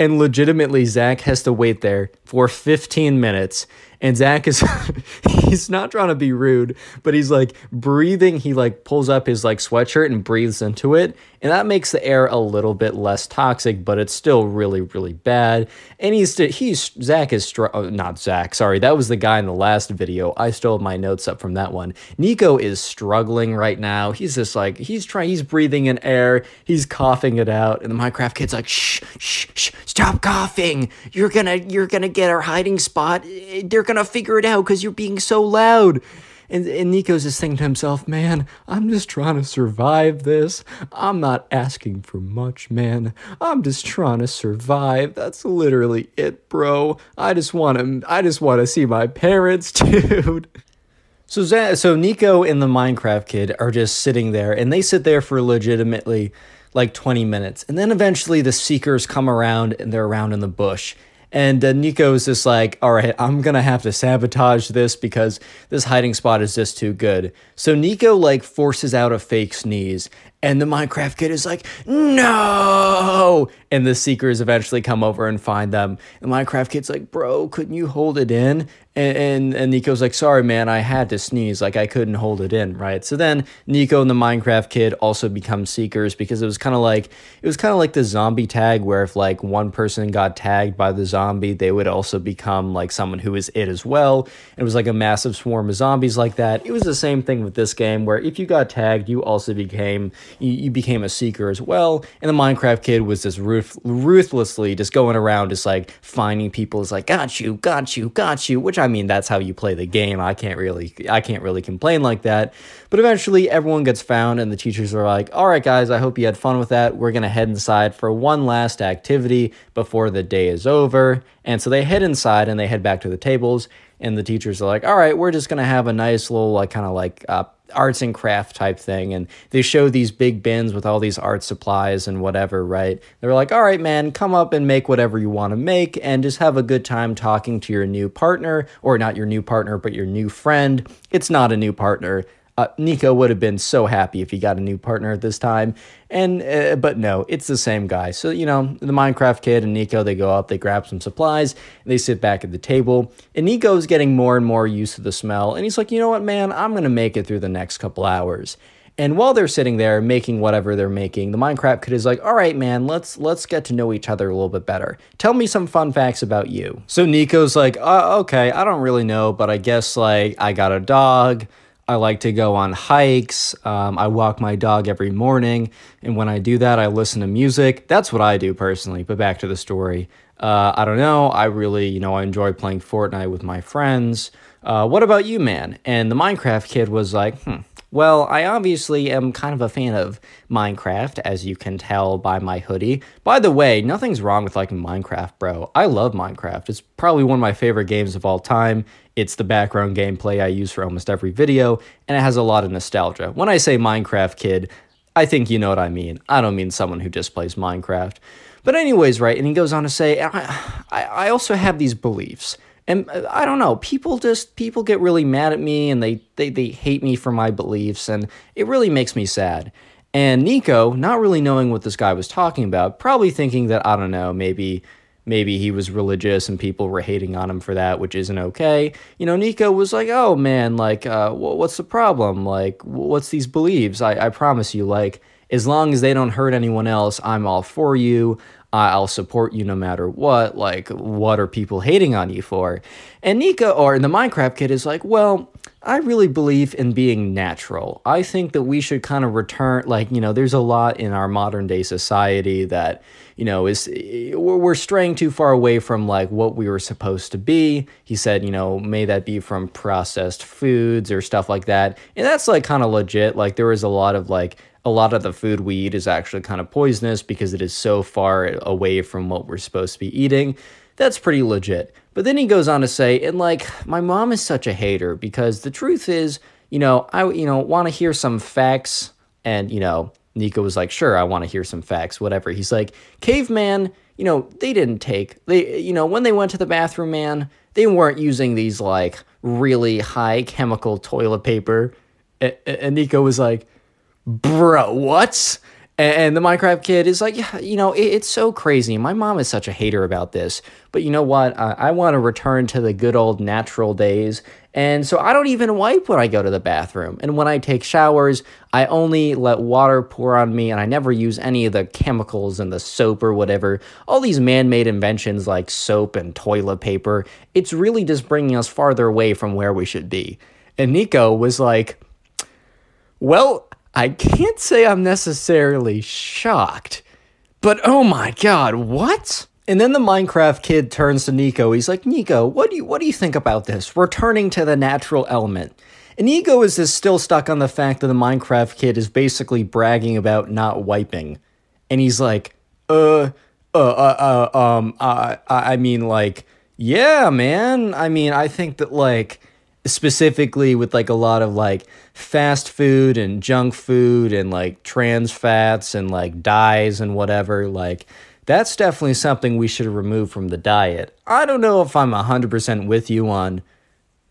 And legitimately, Zach has to wait there for 15 minutes and Zach is he's not trying to be rude, but he's like breathing. He like pulls up his like sweatshirt and breathes into it, and that makes the air a little bit less toxic, but it's still really really bad. And he's he's Zach is str- oh, not Zach. Sorry, that was the guy in the last video. I stole my notes up from that one. Nico is struggling right now. He's just like he's trying. He's breathing in air. He's coughing it out, and the Minecraft kid's like, shh, shh, shh, stop coughing. You're gonna you're gonna get our hiding spot. They're gonna figure it out because you're being so loud. And, and Nico's just thinking to himself, man, I'm just trying to survive this. I'm not asking for much, man. I'm just trying to survive. That's literally it, bro. I just want to I just want to see my parents, dude. So so Nico and the Minecraft kid are just sitting there and they sit there for legitimately like 20 minutes. And then eventually the seekers come around and they're around in the bush And uh, Nico is just like, all right, I'm gonna have to sabotage this because this hiding spot is just too good. So Nico like forces out a fake sneeze, and the Minecraft kid is like, no! And the seekers eventually come over and find them. And Minecraft kid's like, bro, couldn't you hold it in? And, and, and Nico's like, sorry, man, I had to sneeze. Like, I couldn't hold it in, right? So then Nico and the Minecraft kid also become seekers because it was kind of like, it was kind of like the zombie tag where if like one person got tagged by the zombie, they would also become like someone who is it as well. It was like a massive swarm of zombies like that. It was the same thing with this game where if you got tagged, you also became you, you became a seeker as well. And the Minecraft kid was just ruth- ruthlessly just going around, just like finding people, is like, got you, got you, got you. Which I mean, that's how you play the game. I can't really, I can't really complain like that. But eventually, everyone gets found, and the teachers are like, all right, guys, I hope you had fun with that. We're gonna head inside for one last activity before the day is over. And so they head inside and they head back to the tables. And the teachers are like, all right, we're just gonna have a nice little like kind of like uh, arts and craft type thing and they show these big bins with all these art supplies and whatever right? They're like all right man come up and make whatever you want to make and just have a good time talking to your new partner or not your new partner but your new friend. It's not a new partner uh, Nico would have been so happy if he got a new partner at this time, and uh, but no, it's the same guy. So you know, the Minecraft kid and Nico they go up, they grab some supplies, they sit back at the table. And Nico's getting more and more used to the smell, and he's like, you know what, man, I'm gonna make it through the next couple hours. And while they're sitting there making whatever they're making, the Minecraft kid is like, "All right, man, let's let's get to know each other a little bit better. Tell me some fun facts about you." So Nico's like, uh, "Okay, I don't really know, but I guess like I got a dog." I like to go on hikes. Um, I walk my dog every morning. And when I do that, I listen to music. That's what I do personally. But back to the story. Uh, I don't know. I really, you know, I enjoy playing Fortnite with my friends. Uh, what about you, man? And the Minecraft kid was like, hmm, well, I obviously am kind of a fan of Minecraft, as you can tell by my hoodie. By the way, nothing's wrong with liking Minecraft, bro. I love Minecraft. It's probably one of my favorite games of all time. It's the background gameplay I use for almost every video, and it has a lot of nostalgia. When I say Minecraft kid, I think you know what I mean. I don't mean someone who just plays Minecraft. But anyways, right, and he goes on to say, I, I also have these beliefs and uh, I don't know, people just people get really mad at me and they, they they hate me for my beliefs and it really makes me sad. And Nico, not really knowing what this guy was talking about, probably thinking that I don't know, maybe maybe he was religious and people were hating on him for that, which isn't okay. You know, Nico was like, "Oh man, like, uh, what's the problem? Like, what's these beliefs? I, I promise you, like, as long as they don't hurt anyone else, I'm all for you. I'll support you no matter what. Like, what are people hating on you for? And Nico, or the Minecraft kid, is like, well, I really believe in being natural. I think that we should kind of return, like, you know, there's a lot in our modern day society that, you know, is we're straying too far away from like what we were supposed to be. He said, you know, may that be from processed foods or stuff like that. And that's like kind of legit. Like, there is a lot of like, a lot of the food we eat is actually kind of poisonous because it is so far away from what we're supposed to be eating. That's pretty legit. But then he goes on to say, and like, my mom is such a hater because the truth is, you know, I, you know, want to hear some facts. And, you know, Nico was like, sure, I want to hear some facts, whatever. He's like, caveman, you know, they didn't take, they, you know, when they went to the bathroom, man, they weren't using these like really high chemical toilet paper. And Nico was like, bro, what? And the Minecraft kid is like, yeah, you know, it's so crazy. My mom is such a hater about this. But you know what? I want to return to the good old natural days. And so I don't even wipe when I go to the bathroom. And when I take showers, I only let water pour on me and I never use any of the chemicals and the soap or whatever. All these man made inventions like soap and toilet paper, it's really just bringing us farther away from where we should be. And Nico was like, well, I can't say I'm necessarily shocked, but oh my god, what? And then the Minecraft kid turns to Nico. He's like, Nico, what do you what do you think about this? Returning to the natural element. And Nico is just still stuck on the fact that the Minecraft kid is basically bragging about not wiping. And he's like, uh, uh, uh, uh um, I, I mean, like, yeah, man. I mean, I think that, like, specifically with like a lot of like fast food and junk food and like trans fats and like dyes and whatever like that's definitely something we should remove from the diet. I don't know if I'm 100% with you on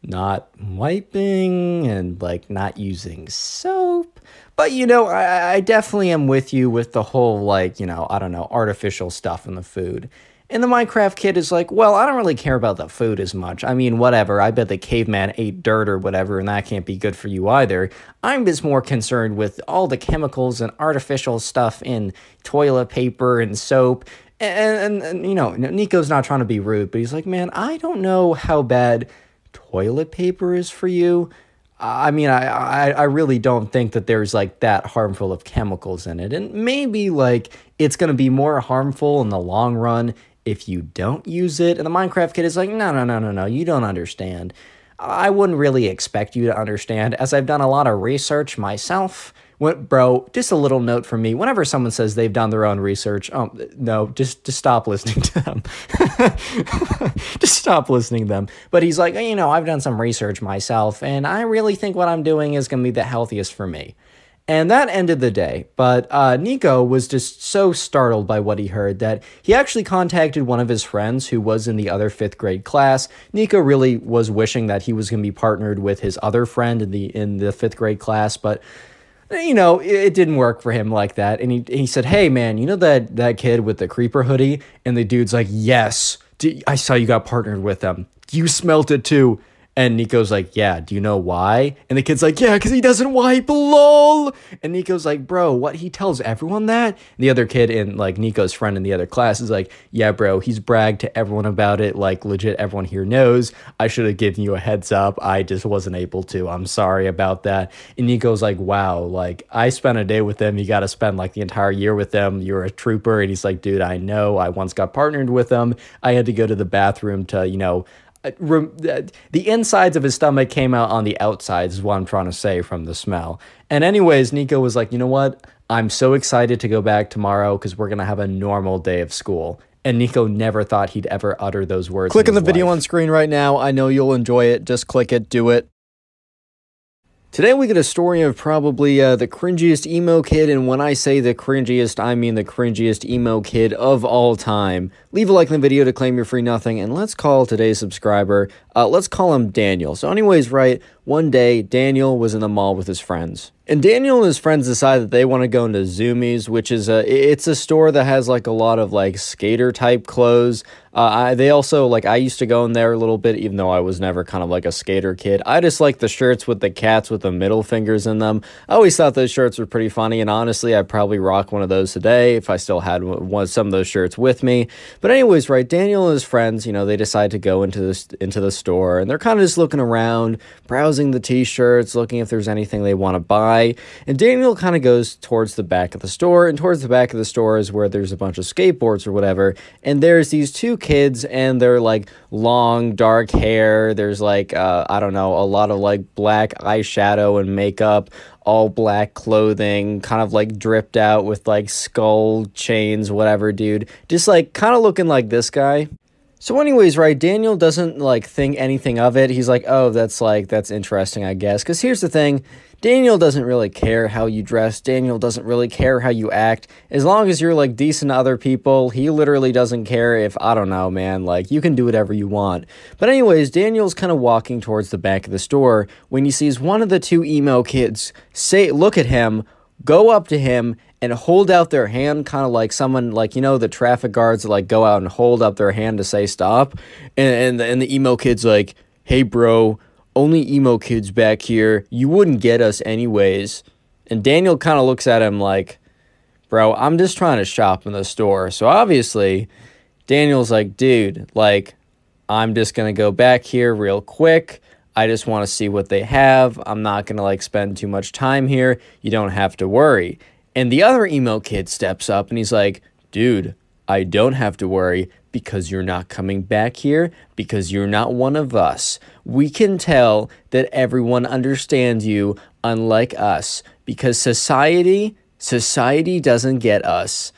not wiping and like not using soap. But you know, I, I definitely am with you with the whole like, you know, I don't know, artificial stuff in the food. And the Minecraft kid is like, well, I don't really care about the food as much. I mean, whatever. I bet the caveman ate dirt or whatever, and that can't be good for you either. I'm just more concerned with all the chemicals and artificial stuff in toilet paper and soap. And, and, and you know, Nico's not trying to be rude, but he's like, man, I don't know how bad toilet paper is for you. I mean, I, I, I really don't think that there's like that harmful of chemicals in it. And maybe like it's going to be more harmful in the long run if you don't use it. And the Minecraft kid is like, no, no, no, no, no, you don't understand. I wouldn't really expect you to understand, as I've done a lot of research myself. What, bro, just a little note from me. Whenever someone says they've done their own research, um, no, just just stop listening to them. just stop listening to them. But he's like, you know, I've done some research myself, and I really think what I'm doing is going to be the healthiest for me. And that ended the day. But uh, Nico was just so startled by what he heard that he actually contacted one of his friends who was in the other fifth grade class. Nico really was wishing that he was going to be partnered with his other friend in the in the fifth grade class, but you know, it, it, didn't work for him like that. And he, he said, Hey, man, you know that, that kid with the creeper hoodie? And the dude's like, Yes, I saw you got partnered with them. You smelt it too. And Nico's like, yeah, do you know why? And the kid's like, yeah, because he doesn't wipe, lol. And Nico's like, bro, what? He tells everyone that? And the other kid in like Nico's friend in the other class is like, yeah, bro, he's bragged to everyone about it. Like, legit, everyone here knows. I should have given you a heads up. I just wasn't able to. I'm sorry about that. And Nico's like, wow, like, I spent a day with them. You got to spend like the entire year with them. You're a trooper. And he's like, dude, I know. I once got partnered with them. I had to go to the bathroom to, you know, the insides of his stomach came out on the outsides is what I'm trying to say from the smell. And anyways, Nico was like, "You know what? I'm so excited to go back tomorrow cuz we're going to have a normal day of school." And Nico never thought he'd ever utter those words. Click on the life. video on screen right now. I know you'll enjoy it. Just click it, do it. Today we get a story of probably uh, the cringiest emo kid, and when I say the cringiest, I mean the cringiest emo kid of all time. Leave a like in the video to claim your free nothing, and let's call today's subscriber, uh, let's call him Daniel. So anyways, right, one day Daniel was in the mall with his friends. And Daniel and his friends decide that they want to go into Zumiez, which is a it's a store that has like a lot of like skater type clothes. Uh, I, they also like I used to go in there a little bit, even though I was never kind of like a skater kid. I just like the shirts with the cats with the middle fingers in them. I always thought those shirts were pretty funny, and honestly, I'd probably rock one of those today if I still had one some of those shirts with me. But anyways, right, Daniel and his friends, you know, they decide to go into this into the store, and they're kind of just looking around, browsing the t-shirts, looking if there's anything they want to buy buy. And Daniel kind of goes towards the back of the store, and towards the back of the store is where there's a bunch of skateboards or whatever. And there's these two kids, and they're like long, dark hair. There's like, uh, I don't know, a lot of like black eyeshadow and makeup all black clothing, kind of like dripped out with like skull chains, whatever, dude. Just like kind of looking like this guy. So, anyways, right, Daniel doesn't like think anything of it. He's like, oh, that's like, that's interesting, I guess. Because here's the thing Daniel doesn't really care how you dress. Daniel doesn't really care how you act. As long as you're like decent to other people, he literally doesn't care if, I don't know, man, like you can do whatever you want. But, anyways, Daniel's kind of walking towards the back of the store when he sees one of the two emo kids say, look at him, go up to him, and hold out their hand, kind of like someone, like, you know, the traffic guards like go out and hold up their hand to say stop. And, and, the, and the emo kid's like, hey, bro only emo kids back here. You wouldn't get us anyways. And Daniel kind of looks at him like, bro, I'm just trying to shop in the store. So obviously, Daniel's like, dude, like, I'm just going to go back here real quick. I just want to see what they have. I'm not going to like spend too much time here. You don't have to worry. And the other emo kid steps up and he's like, dude, I don't have to worry because you're not coming back here, because you're not one of us. We can tell that everyone understands you, unlike us, because society, society doesn't get us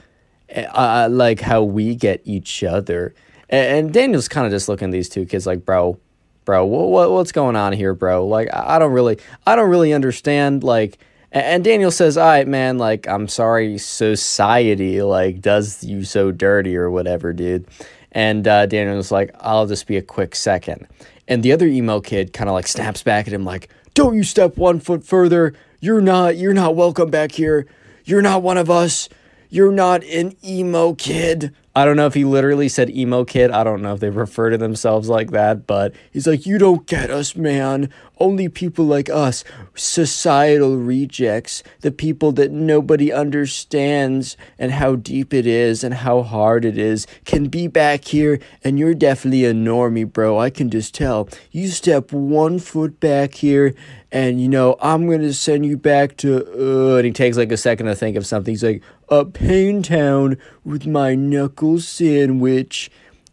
uh, uh like how we get each other. And, Daniel's kind of just looking at these two kids like, bro, bro, what, what, what's going on here, bro? Like, I don't really, I don't really understand, like, And Daniel says, "All right, man. Like, I'm sorry, society like does you so dirty or whatever, dude." And uh, Daniel's like, "I'll just be a quick second. And the other emo kid kind of like snaps back at him, like, "Don't you step one foot further. You're not. You're not welcome back here. You're not one of us. You're not an emo kid." I don't know if he literally said emo kid. I don't know if they refer to themselves like that, but he's like, You don't get us, man. Only people like us, societal rejects, the people that nobody understands and how deep it is and how hard it is, can be back here. And you're definitely a normie, bro. I can just tell. You step one foot back here, and you know, I'm going to send you back to. Uh, and he takes like a second to think of something. He's like, a Pain Town with my knuckle sandwich.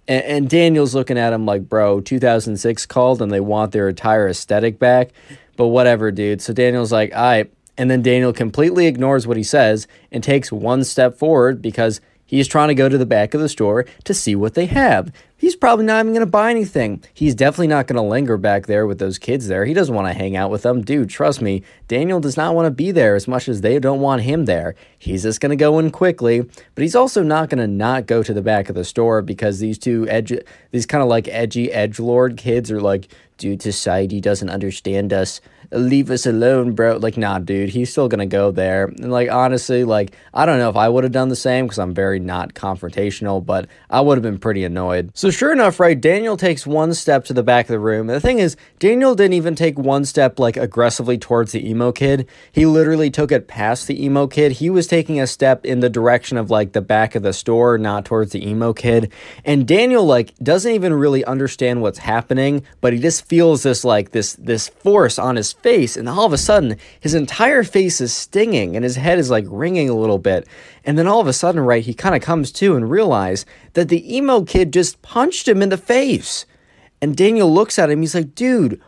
And, and Daniel's looking at him like, bro, 2006 called and they want their entire aesthetic back. But whatever, dude. So Daniel's like, all right. And then Daniel completely ignores what he says and takes one step forward because He's trying to go to the back of the store to see what they have. He's probably not even going to buy anything. He's definitely not going to linger back there with those kids there. He doesn't want to hang out with them. Dude, trust me, Daniel does not want to be there as much as they don't want him there. He's just going to go in quickly, but he's also not going to not go to the back of the store because these two edge these kind of like edgy edge lord kids are like, dude, society doesn't understand us leave us alone, bro. Like, nah, dude, he's still gonna go there. And like, honestly, like, I don't know if I would have done the same because I'm very not confrontational, but I would have been pretty annoyed. So sure enough, right, Daniel takes one step to the back of the room. And the thing is, Daniel didn't even take one step like aggressively towards the emo kid. He literally took it past the emo kid. He was taking a step in the direction of like the back of the store, not towards the emo kid. And Daniel like doesn't even really understand what's happening, but he just feels this like this this force on his face, and all of a sudden, his entire face is stinging and his head is like ringing a little bit. And then all of a sudden, right, he kind of comes to and realize that the emo kid just punched him in the face. And Daniel looks at him, he's like, dude,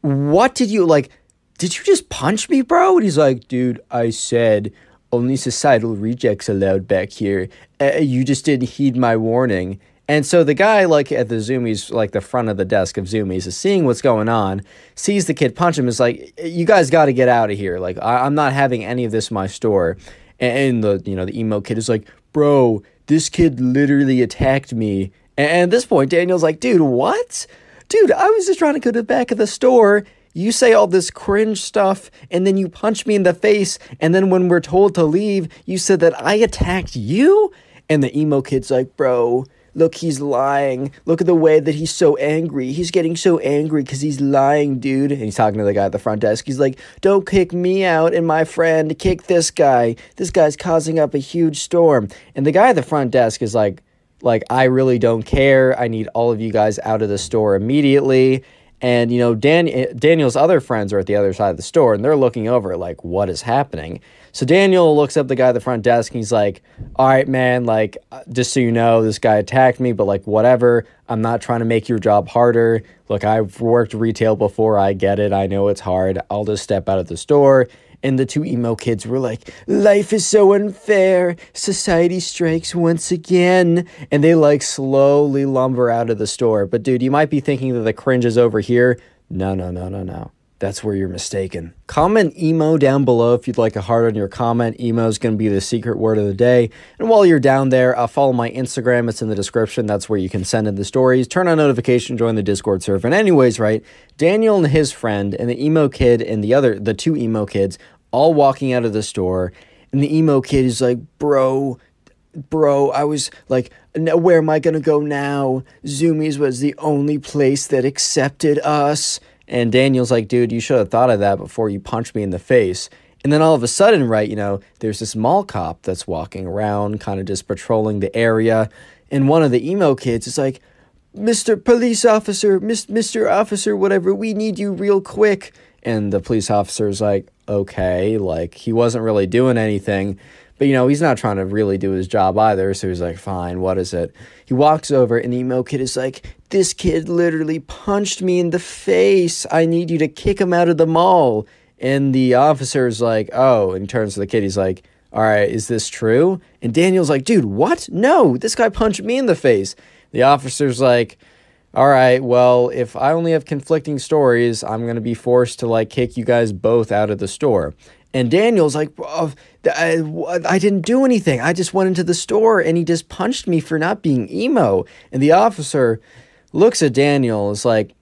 what did you like? Did you just punch me, bro? And he's like, dude, I said only societal rejects allowed back here. Uh, you just didn't heed my warning. And so the guy, like at the Zumiez, like the front of the desk of Zumiez, is seeing what's going on, sees the kid punch him, is like, "You guys got to get out of here! Like, I- am not having any of this in my store." And, the you know the emo kid is like, "Bro, this kid literally attacked me." And, and at this point, Daniel's like, "Dude, what? Dude, I was just trying to go to the back of the store." You say all this cringe stuff and then you punch me in the face. And then when we're told to leave, you said that I attacked you? And the emo kid's like, bro, Look, he's lying. Look at the way that he's so angry. He's getting so angry because he's lying, dude. And he's talking to the guy at the front desk. He's like, Don't kick me out and my friend. Kick this guy. This guy's causing up a huge storm. And the guy at the front desk is like, like, I really don't care. I need all of you guys out of the store immediately. And, you know, Dan- eh, Daniel's other friends are at the other side of the store and they're looking over, like, what is happening? So Daniel looks up the guy at the front desk and he's like, All right, man, like, uh, just so you know, this guy attacked me, but like, whatever. I'm not trying to make your job harder. Look, I've worked retail before. I get it. I know it's hard. I'll just step out of the store. And the two emo kids were like, Life is so unfair. Society strikes once again. And they like slowly lumber out of the store. But dude, you might be thinking that the cringe is over here. No, no, no, no, no that's where you're mistaken. Comment emo down below if you'd like a heart on your comment. Emo is going to be the secret word of the day. And while you're down there, uh, follow my Instagram. It's in the description. That's where you can send in the stories. Turn on notification, join the Discord server. And anyways, right, Daniel and his friend and the emo kid and the other, the two emo kids, all walking out of the store. And the emo kid is like, bro, bro, I was like, where am I going to go now? Zumiez was the only place that accepted us. And Daniel's like, dude, you should have thought of that before you punched me in the face. And then all of a sudden, right, you know, there's this mall cop that's walking around, kind of just patrolling the area. And one of the emo kids is like, Mr. Police Officer, Mr. Officer, whatever, we need you real quick. And the police officer's like, okay, like he wasn't really doing anything. But you know, he's not trying to really do his job either. So he's like, fine, what is it? He walks over, and the emo kid is like, this kid literally punched me in the face. I need you to kick him out of the mall. And the officer's like, oh, and turns to the kid. He's like, all right, is this true? And Daniel's like, dude, what? No, this guy punched me in the face. The officer's like, all right, well, if I only have conflicting stories, I'm going to be forced to like kick you guys both out of the store. And Daniel's like, oh, I, I didn't do anything. I just went into the store and he just punched me for not being emo. And the officer looks at Daniel is like,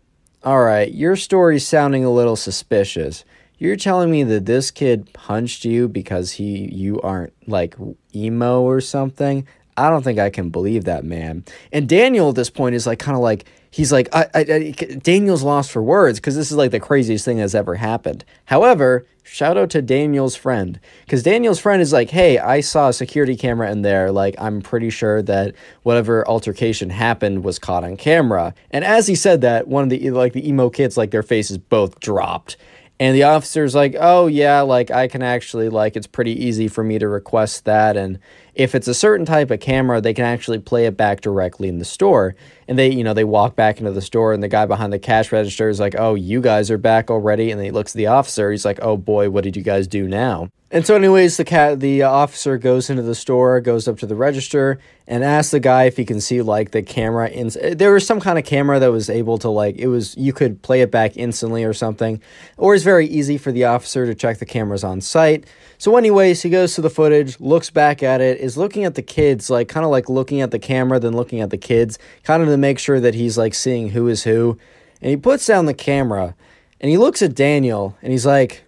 all right, your story's sounding a little suspicious. You're telling me that this kid punched you because he you aren't like emo or something? I don't think I can believe that, man. And Daniel at this point is like kind of like he's like I, I, I Daniel's lost for words because this is like the craziest thing that's ever happened. However, shout out to Daniel's friend because Daniel's friend is like, hey, I saw a security camera in there. Like I'm pretty sure that whatever altercation happened was caught on camera. And as he said that, one of the like the emo kids like their faces both dropped. And the officer's like, oh, yeah, like I can actually, like, it's pretty easy for me to request that. And if it's a certain type of camera, they can actually play it back directly in the store. And they, you know, they walk back into the store, and the guy behind the cash register is like, oh, you guys are back already. And then he looks at the officer. He's like, oh, boy, what did you guys do now? And so, anyways, the cat, the uh, officer goes into the store, goes up to the register, and asks the guy if he can see like the camera. In eh, there was some kind of camera that was able to like it was you could play it back instantly or something, or it's very easy for the officer to check the cameras on site. So, anyways, he goes to the footage, looks back at it, is looking at the kids, like kind of like looking at the camera, then looking at the kids, kind of make sure that he's like seeing who is who. And he puts down the camera, and he looks at Daniel, and he's like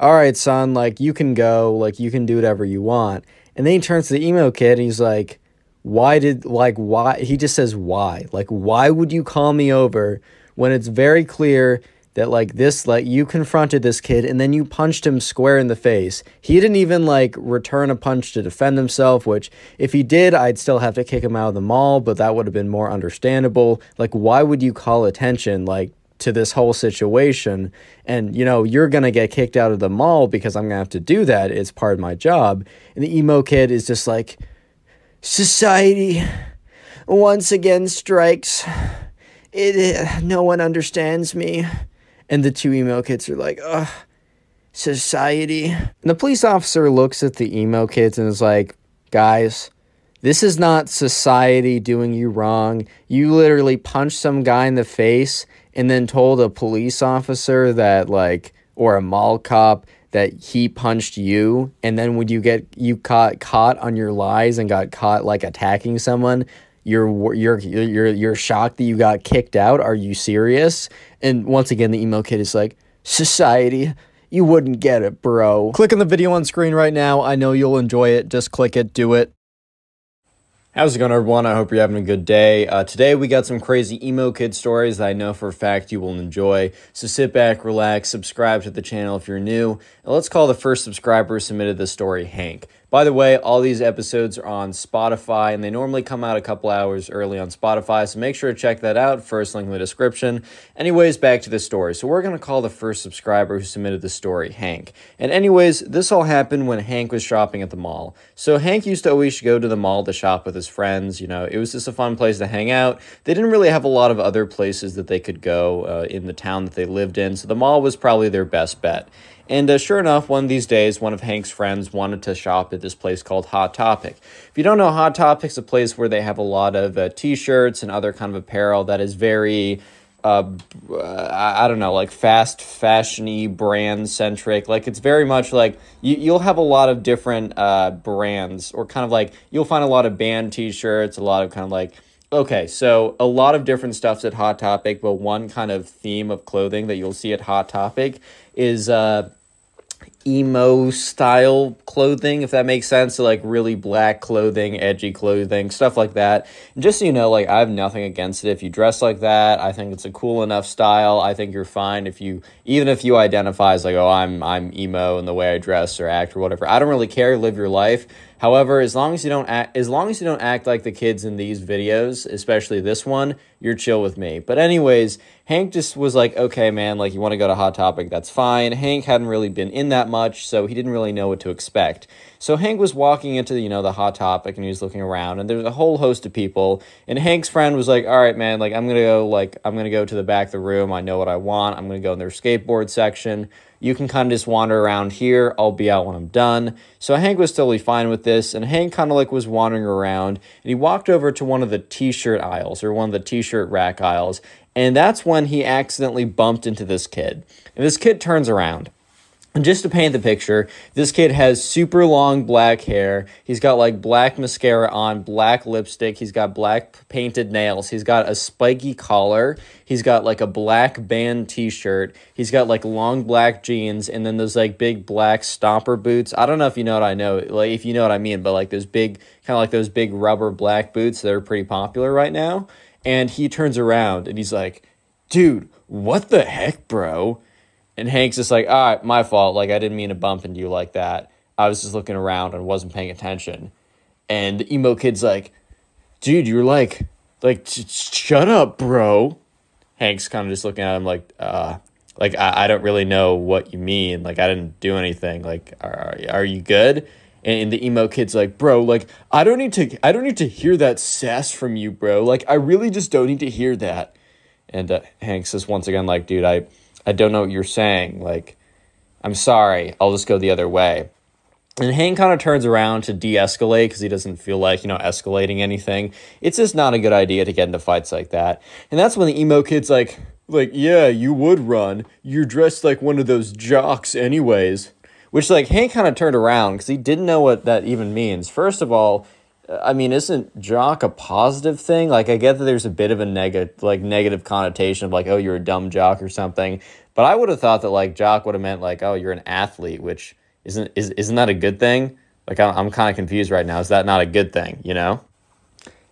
all right, son, like you can go, like you can do whatever you want. And then he turns to the emo kid and he's like, why did, like, why? He just says, why? Like, why would you call me over when it's very clear that, like, this, like, you confronted this kid and then you punched him square in the face? He didn't even, like, return a punch to defend himself, which, if he did, I'd still have to kick him out of the mall, but that would have been more understandable. Like, why would you call attention, like, to this whole situation? And you know you're going to get kicked out of the mall because I'm going to have to do that. It's part of my job. And the emo kid is just like society once again strikes. It no one understands me and the two emo kids are like ugh society and the police officer looks at the emo kids and is like guys this is not society doing you wrong. You literally punched some guy in the face and then told a police officer that like or a mall cop that he punched you and then when you get you caught caught on your lies and got caught like attacking someone you're you're you're you're shocked that you got kicked out are you serious and once again the emo kid is like society you wouldn't get it bro click on the video on screen right now i know you'll enjoy it just click it do it How's it going, everyone? I hope you're having a good day. Uh, today, we got some crazy emo kid stories that I know for a fact you will enjoy. So sit back, relax, subscribe to the channel if you're new, and let's call the first subscriber who submitted this story Hank. By the way, all these episodes are on Spotify and they normally come out a couple hours early on Spotify, so make sure to check that out. First link in the description. Anyways, back to the story. So we're going to call the first subscriber who submitted the story Hank. And anyways, this all happened when Hank was shopping at the mall. So Hank used to always go to the mall to shop with his friends. You know, it was just a fun place to hang out. They didn't really have a lot of other places that they could go uh, in the town that they lived in, so the mall was probably their best bet. And uh, sure enough, one of these days, one of Hank's friends wanted to shop at this place called Hot Topic. If you don't know, Hot Topic's a place where they have a lot of uh, t-shirts and other kind of apparel that is very uh, I don't know, like fast fashiony brand centric. Like it's very much like you, you'll have a lot of different uh, brands, or kind of like you'll find a lot of band t shirts, a lot of kind of like, okay, so a lot of different stuffs at Hot Topic, but one kind of theme of clothing that you'll see at Hot Topic is uh, emo style clothing, if that makes sense. So, like, really black clothing, edgy clothing, stuff like that. And just so you know, like, I have nothing against it. If you dress like that, I think it's a cool enough style. I think you're fine if you, even if you identify as like, oh, I'm, I'm emo in the way I dress or act or whatever. I don't really care. Live your life. However, as long as you don't act, as long as you don't act like the kids in these videos, especially this one, you're chill with me. But anyways, Hank just was like, okay, man, like you want to go to Hot Topic, that's fine. Hank hadn't really been in that much, so he didn't really know what to expect. So Hank was walking into you know the Hot Topic and he was looking around, and there's a whole host of people. And Hank's friend was like, all right, man, like I'm gonna go, like I'm gonna go to the back of the room. I know what I want. I'm gonna go in their skateboard section you can kind of just wander around here. I'll be out when I'm done. So Hank was totally fine with this, and Hank kind of like was wandering around, and he walked over to one of the t-shirt aisles or one of the t-shirt rack aisles, and that's when he accidentally bumped into this kid. And this kid turns around. And just to paint the picture, this kid has super long black hair. He's got like black mascara on, black lipstick. He's got black painted nails. He's got a spiky collar. He's got like a black band t shirt. He's got like long black jeans and then those like big black stomper boots. I don't know if you know what I know, like if you know what I mean, but like those big, kind of like those big rubber black boots that are pretty popular right now. And he turns around and he's like, dude, what the heck, bro? And Hank's just like, all right, my fault. Like, I didn't mean to bump into you like that. I was just looking around and wasn't paying attention. And the emo kid's like, dude, you're like, like, shut up, bro. Hank's kind of just looking at him like, uh, like I, I don't really know what you mean. Like, I didn't do anything. Like, are, are you good? And the emo kid's like, bro, like, I don't need to, I don't need to hear that sass from you, bro. Like, I really just don't need to hear that. And uh, Hank says once again, like, dude, I, I don't know what you're saying. Like, I'm sorry. I'll just go the other way. And Hank kind of turns around to de escalate because he doesn't feel like, you know, escalating anything. It's just not a good idea to get into fights like that. And that's when the emo kid's like, like, yeah, you would run. You're dressed like one of those jocks, anyways. Which, like, Hank kind of turned around because he didn't know what that even means. First of all, I mean, isn't jock a positive thing? Like, I get that there's a bit of a negative, like, negative connotation of like, oh, you're a dumb jock or something. But I would have thought that like jock would have meant like, oh, you're an athlete, which isn't is isn't that a good thing? Like, I'm I'm kind of confused right now. Is that not a good thing? You know?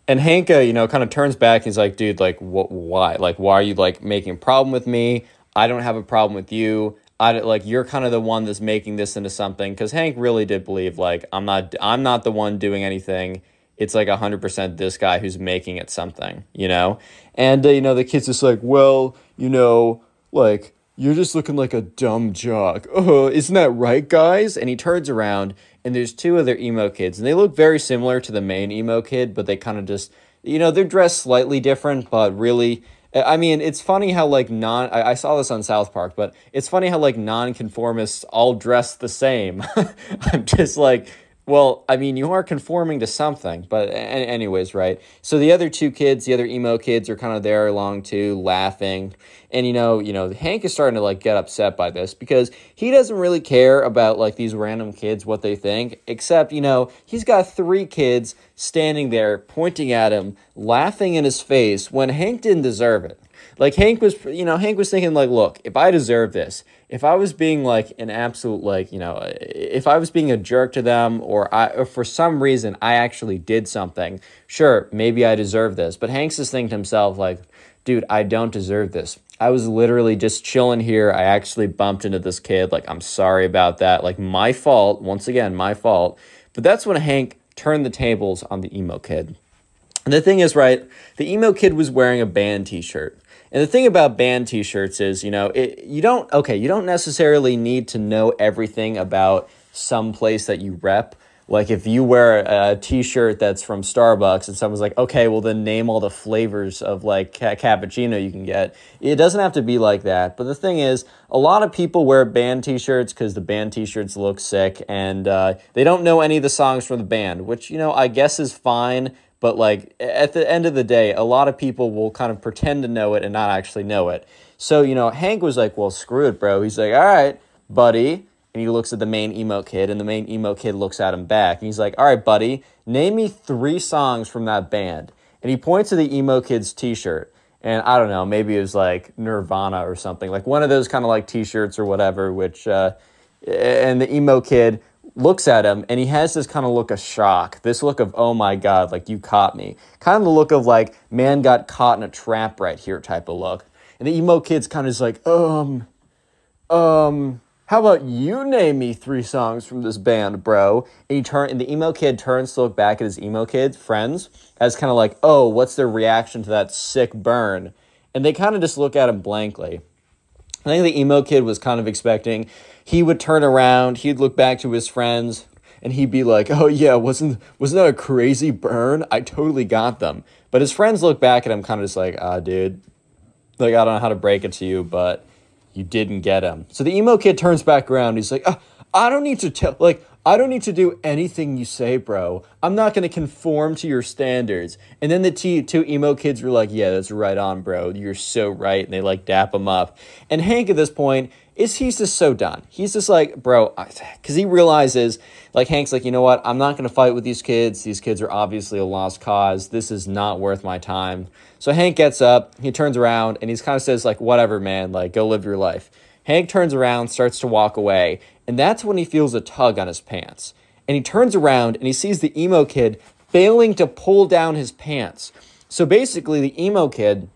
And Hanka, uh, you know, kind of turns back. he's like, dude, like, what? Why? Like, why are you like making a problem with me? I don't have a problem with you. I like you're kind of the one that's making this into something because Hank really did believe like I'm not I'm not the one doing anything. It's like hundred percent this guy who's making it something, you know. And uh, you know the kid's just like, well, you know, like you're just looking like a dumb jock. Oh, isn't that right, guys? And he turns around and there's two other emo kids and they look very similar to the main emo kid, but they kind of just you know they're dressed slightly different, but really I mean, it's funny how like non I, I, saw this on South Park, but it's funny how like nonconformists all dress the same. I'm just like, well, I mean, you are conforming to something, but anyways, right? So the other two kids, the other emo kids, are kind of there along too, laughing, and you know, you know, Hank is starting to like get upset by this because he doesn't really care about like these random kids what they think, except you know, he's got three kids standing there pointing at him, laughing in his face when Hank didn't deserve it. Like Hank was, you know, Hank was thinking like, look, if I deserve this, if I was being like an absolute like, you know, if I was being a jerk to them or I or for some reason I actually did something, sure, maybe I deserve this. But Hank's is thinking to himself like, dude, I don't deserve this. I was literally just chilling here. I actually bumped into this kid. Like, I'm sorry about that. Like, my fault. Once again, my fault. But that's when Hank turned the tables on the emo kid. And the thing is, right, the emo kid was wearing a band t shirt. And the thing about band t-shirts is, you know, it, you don't okay, you don't necessarily need to know everything about some place that you rep. Like if you wear a t-shirt that's from Starbucks and someone's like, "Okay, well then name all the flavors of like ca- cappuccino you can get." It doesn't have to be like that. But the thing is, a lot of people wear band t-shirts cuz the band t-shirts look sick and uh, they don't know any of the songs from the band, which, you know, I guess is fine but like at the end of the day, a lot of people will kind of pretend to know it and not actually know it. So, you know, Hank was like, well, screw it, bro. He's like, all right, buddy. And he looks at the main emo kid, and the main emo kid looks at him back. And he's like, all right, buddy, name me three songs from that band. And he points to the emo kid's t shirt. And I don't know, maybe it was like Nirvana or something, like one of those kind of like t shirts or whatever, which, uh, and the emo kid looks at him and he has this kind of look of shock, this look of, oh my God, like you caught me. Kind of the look of like, man got caught in a trap right here type of look. And the emo kid's kind of just like, um, um, how about you name me three songs from this band, bro? And he turn and the emo kid turns to look back at his emo kid friends as kind of like, oh, what's their reaction to that sick burn? And they kind of just look at him blankly. I think the emo kid was kind of expecting he would turn around, he'd look back to his friends, and he'd be like, "Oh yeah, wasn't wasn't that a crazy burn? I totally got them." But his friends look back at him, kind of just like, "Ah, dude, like I don't know how to break it to you, but you didn't get him." So the emo kid turns back around. He's like, ah, "I don't need to tell, like." I don't need to do anything you say, bro. I'm not going to conform to your standards. And then the t- two emo kids were like, yeah, that's right on, bro. You're so right. And they like dap him up. And Hank at this point is he's just so done. He's just like, bro, because he realizes, like, Hank's like, you know what? I'm not going to fight with these kids. These kids are obviously a lost cause. This is not worth my time. So Hank gets up, he turns around, and he's kind of says, like, whatever, man, like, go live your life. Hank turns around, starts to walk away, and that's when he feels a tug on his pants. And he turns around and he sees the emo kid failing to pull down his pants. So basically, the emo kid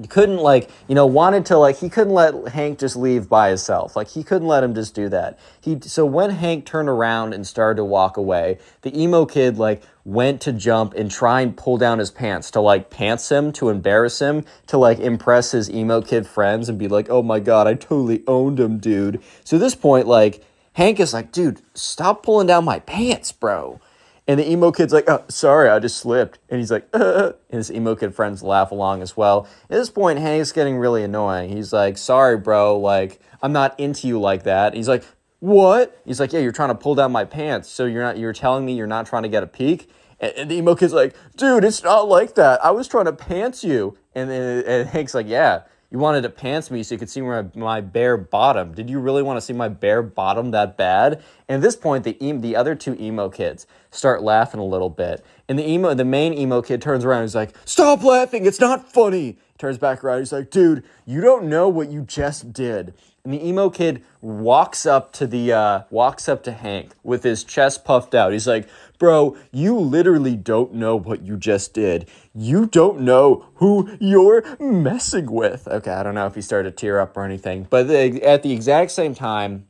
he couldn't like you know wanted to like he couldn't let hank just leave by himself. Like he couldn't let him just do that. He so when hank turned around and started to walk away the emo kid like went to jump and try and pull down his pants to like pants him to embarrass him to like impress his emo kid friends and be like oh my god i totally owned him dude. So at this point like hank is like dude stop pulling down my pants bro and the emo kid's like, oh, sorry, I just slipped. And he's like, uh, and his emo kid friends laugh along as well. At this point, Hank's getting really annoying. He's like, sorry, bro, like, I'm not into you like that. he's like, what? He's like, yeah, you're trying to pull down my pants. So you're not, you're telling me you're not trying to get a peek? And, and the emo kid's like, dude, it's not like that. I was trying to pants you. And then and Hank's like, yeah, you wanted to pants me so you could see my, my bare bottom. Did you really want to see my bare bottom that bad? And at this point, the the other two emo kids start laughing a little bit, and the emo the main emo kid turns around he's like, "Stop laughing! It's not funny." Turns back around. He's like, "Dude, you don't know what you just did." And the emo kid walks up to the uh, walks up to Hank with his chest puffed out. He's like, Bro, you literally don't know what you just did. You don't know who you're messing with. Okay, I don't know if he started to tear up or anything, but the, at the exact same time,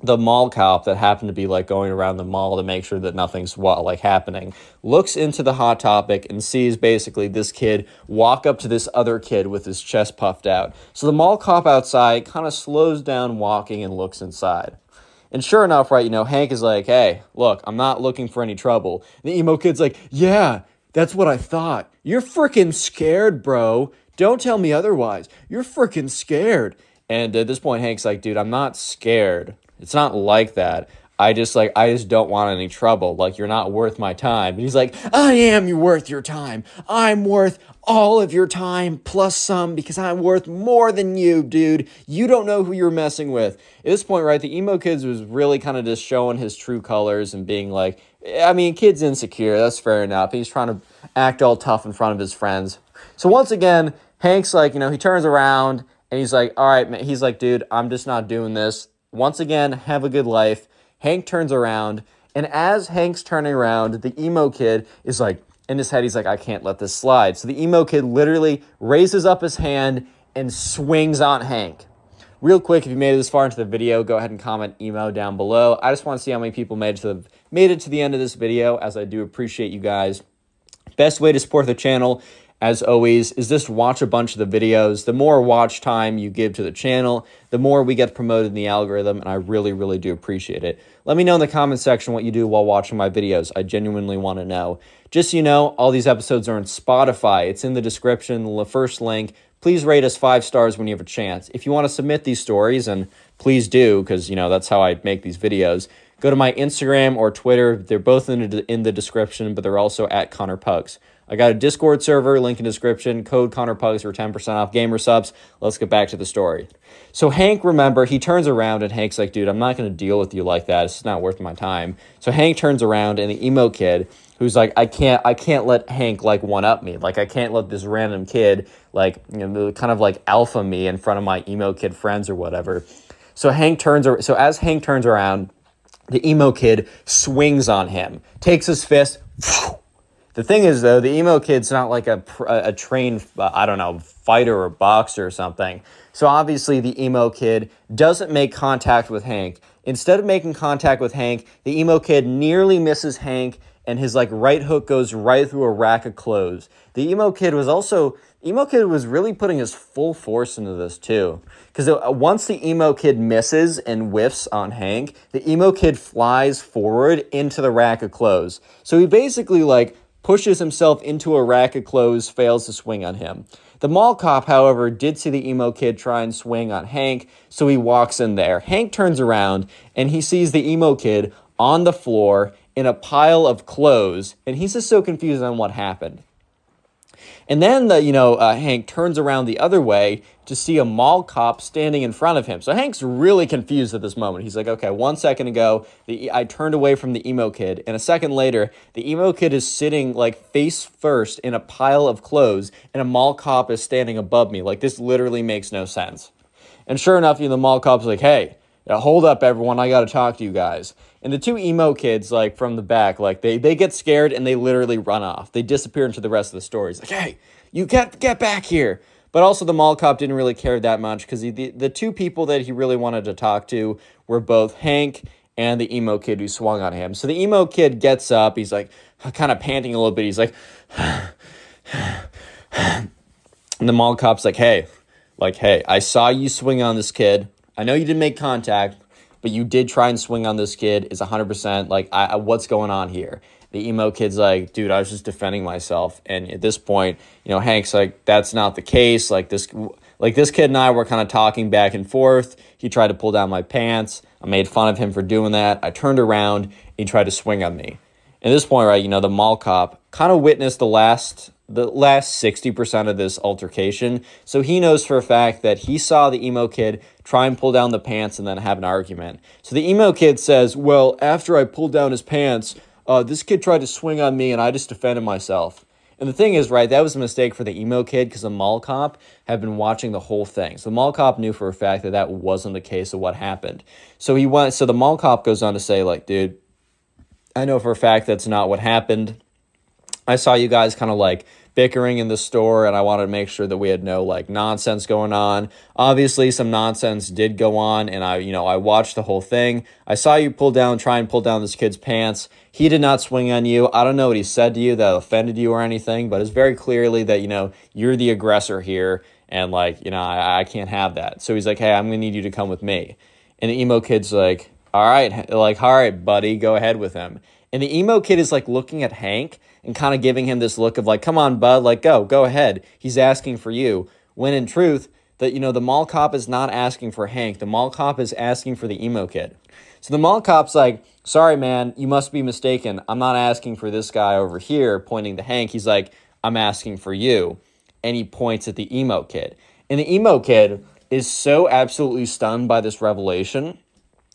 the mall cop that happened to be like going around the mall to make sure that nothing's what like happening looks into the hot topic and sees basically this kid walk up to this other kid with his chest puffed out so the mall cop outside kind of slows down walking and looks inside and sure enough, right, you know, Hank is like, hey, look, I'm not looking for any trouble. And the emo kid's like, yeah, that's what I thought. You're freaking scared, bro. Don't tell me otherwise. You're freaking scared. And at this point, Hank's like, dude, I'm not scared. It's not like that. I just like I just don't want any trouble. Like you're not worth my time. And he's like, I am worth your time. I'm worth all of your time plus some because I'm worth more than you, dude. You don't know who you're messing with. At this point, right, the emo kids was really kind of just showing his true colors and being like, I mean, kid's insecure. That's fair enough. He's trying to act all tough in front of his friends. So once again, Hank's like, you know, he turns around and he's like, all right, man. He's like, dude, I'm just not doing this. Once again, have a good life. Hank turns around, and as Hank's turning around, the emo kid is like, in his head, he's like, I can't let this slide. So the emo kid literally raises up his hand and swings on Hank. Real quick, if you made it this far into the video, go ahead and comment emo down below. I just want to see how many people made it to the, made it to the end of this video, as I do appreciate you guys. Best way to support the channel as always, is just watch a bunch of the videos. The more watch time you give to the channel, the more we get promoted in the algorithm, and I really, really do appreciate it. Let me know in the comment section what you do while watching my videos. I genuinely want to know. Just so you know, all these episodes are on Spotify. It's in the description, the first link. Please rate us five stars when you have a chance. If you want to submit these stories, and please do, because, you know, that's how I make these videos, go to my Instagram or Twitter. They're both in the, in the description, but they're also at Connor Pugs. I got a Discord server, link in description, code Connor Pugs for 10% off GamerSupps. Let's get back to the story. So Hank, remember, he turns around and Hank's like, dude, I'm not going to deal with you like that. It's not worth my time. So Hank turns around and the emo kid, who's like, I can't, I can't let Hank like one up me. Like I can't let this random kid like, you know, kind of like alpha me in front of my emo kid friends or whatever. So Hank turns, so as Hank turns around, the emo kid swings on him, takes his fist, the thing is, though, the emo kid's not like a, a trained, uh, I don't know, fighter or boxer or something. So obviously, the emo kid doesn't make contact with Hank. Instead of making contact with Hank, the emo kid nearly misses Hank, and his like right hook goes right through a rack of clothes. The emo kid was also emo kid was really putting his full force into this too, because uh, once the emo kid misses and whiffs on Hank, the emo kid flies forward into the rack of clothes. So he basically like pushes himself into a rack of clothes, fails to swing on him. The mall cop, however, did see the emo kid try and swing on Hank, so he walks in there. Hank turns around and he sees the emo kid on the floor in a pile of clothes, and he's just so confused on what happened. And then the you know uh, Hank turns around the other way to see a mall cop standing in front of him. So Hank's really confused at this moment. He's like, okay, one second ago, the I turned away from the emo kid, and a second later, the emo kid is sitting like face first in a pile of clothes, and a mall cop is standing above me. Like this literally makes no sense. And sure enough, you know, the mall cop's like, hey, hold up, everyone, I got to talk to you guys. And the two emo kids, like from the back, like they they get scared and they literally run off. They disappear into the rest of the story. Like, hey, you get get back here. But also the mall cop didn't really care that much because the the two people that he really wanted to talk to were both Hank and the emo kid who swung on him. So the emo kid gets up. He's like kind of panting a little bit. He's like, and the mall cop's like, hey, like, hey, I saw you swing on this kid. I know you didn't make contact, but you did try and swing on this kid is 100% like I, I, what's going on here? The emo kid's like dude i was just defending myself. And at this point you know hank's like that's not the case. Like this like this kid and i were kind of talking back and forth. He tried to pull down my pants. I made fun of him for doing that. I turned around and he tried to swing on me. At this point right you know the mall cop kind of witnessed the last the last 60% of this altercation. So he knows for a fact that he saw the emo kid try and pull down the pants and then have an argument. So the emo kid says, Well, after I pulled down his pants, uh, this kid tried to swing on me and I just defended myself. And the thing is, right, that was a mistake for the emo kid because the mall cop had been watching the whole thing. So the mall cop knew for a fact that that wasn't the case of what happened. So he went, so the mall cop goes on to say, like, dude, I know for a fact that's not what happened. I saw you guys kind of like bickering in the store and I wanted to make sure that we had no like nonsense going on. Obviously some nonsense did go on and I you know I watched the whole thing. I saw you pull down try and pull down this kid's pants. He did not swing on you. I don't know what he said to you that offended you or anything, but it's very clearly that you know you're the aggressor here and like you know I, I can't have that. So he's like, "Hey, I'm to need you to come with me." And the emo kid's like, "All right, like all right, buddy, go ahead with him." And the emo kid is like looking at Hank and kind of giving him this look of like, come on, bud, like go, go ahead. He's asking for you. When in truth, that you know, the mall cop is not asking for Hank. The mall cop is asking for the emo kid. So the mall cop's like, sorry, man, you must be mistaken. I'm not asking for this guy over here, pointing to Hank. He's like, I'm asking for you. And he points at the emo kid. And the emo kid is so absolutely stunned by this revelation.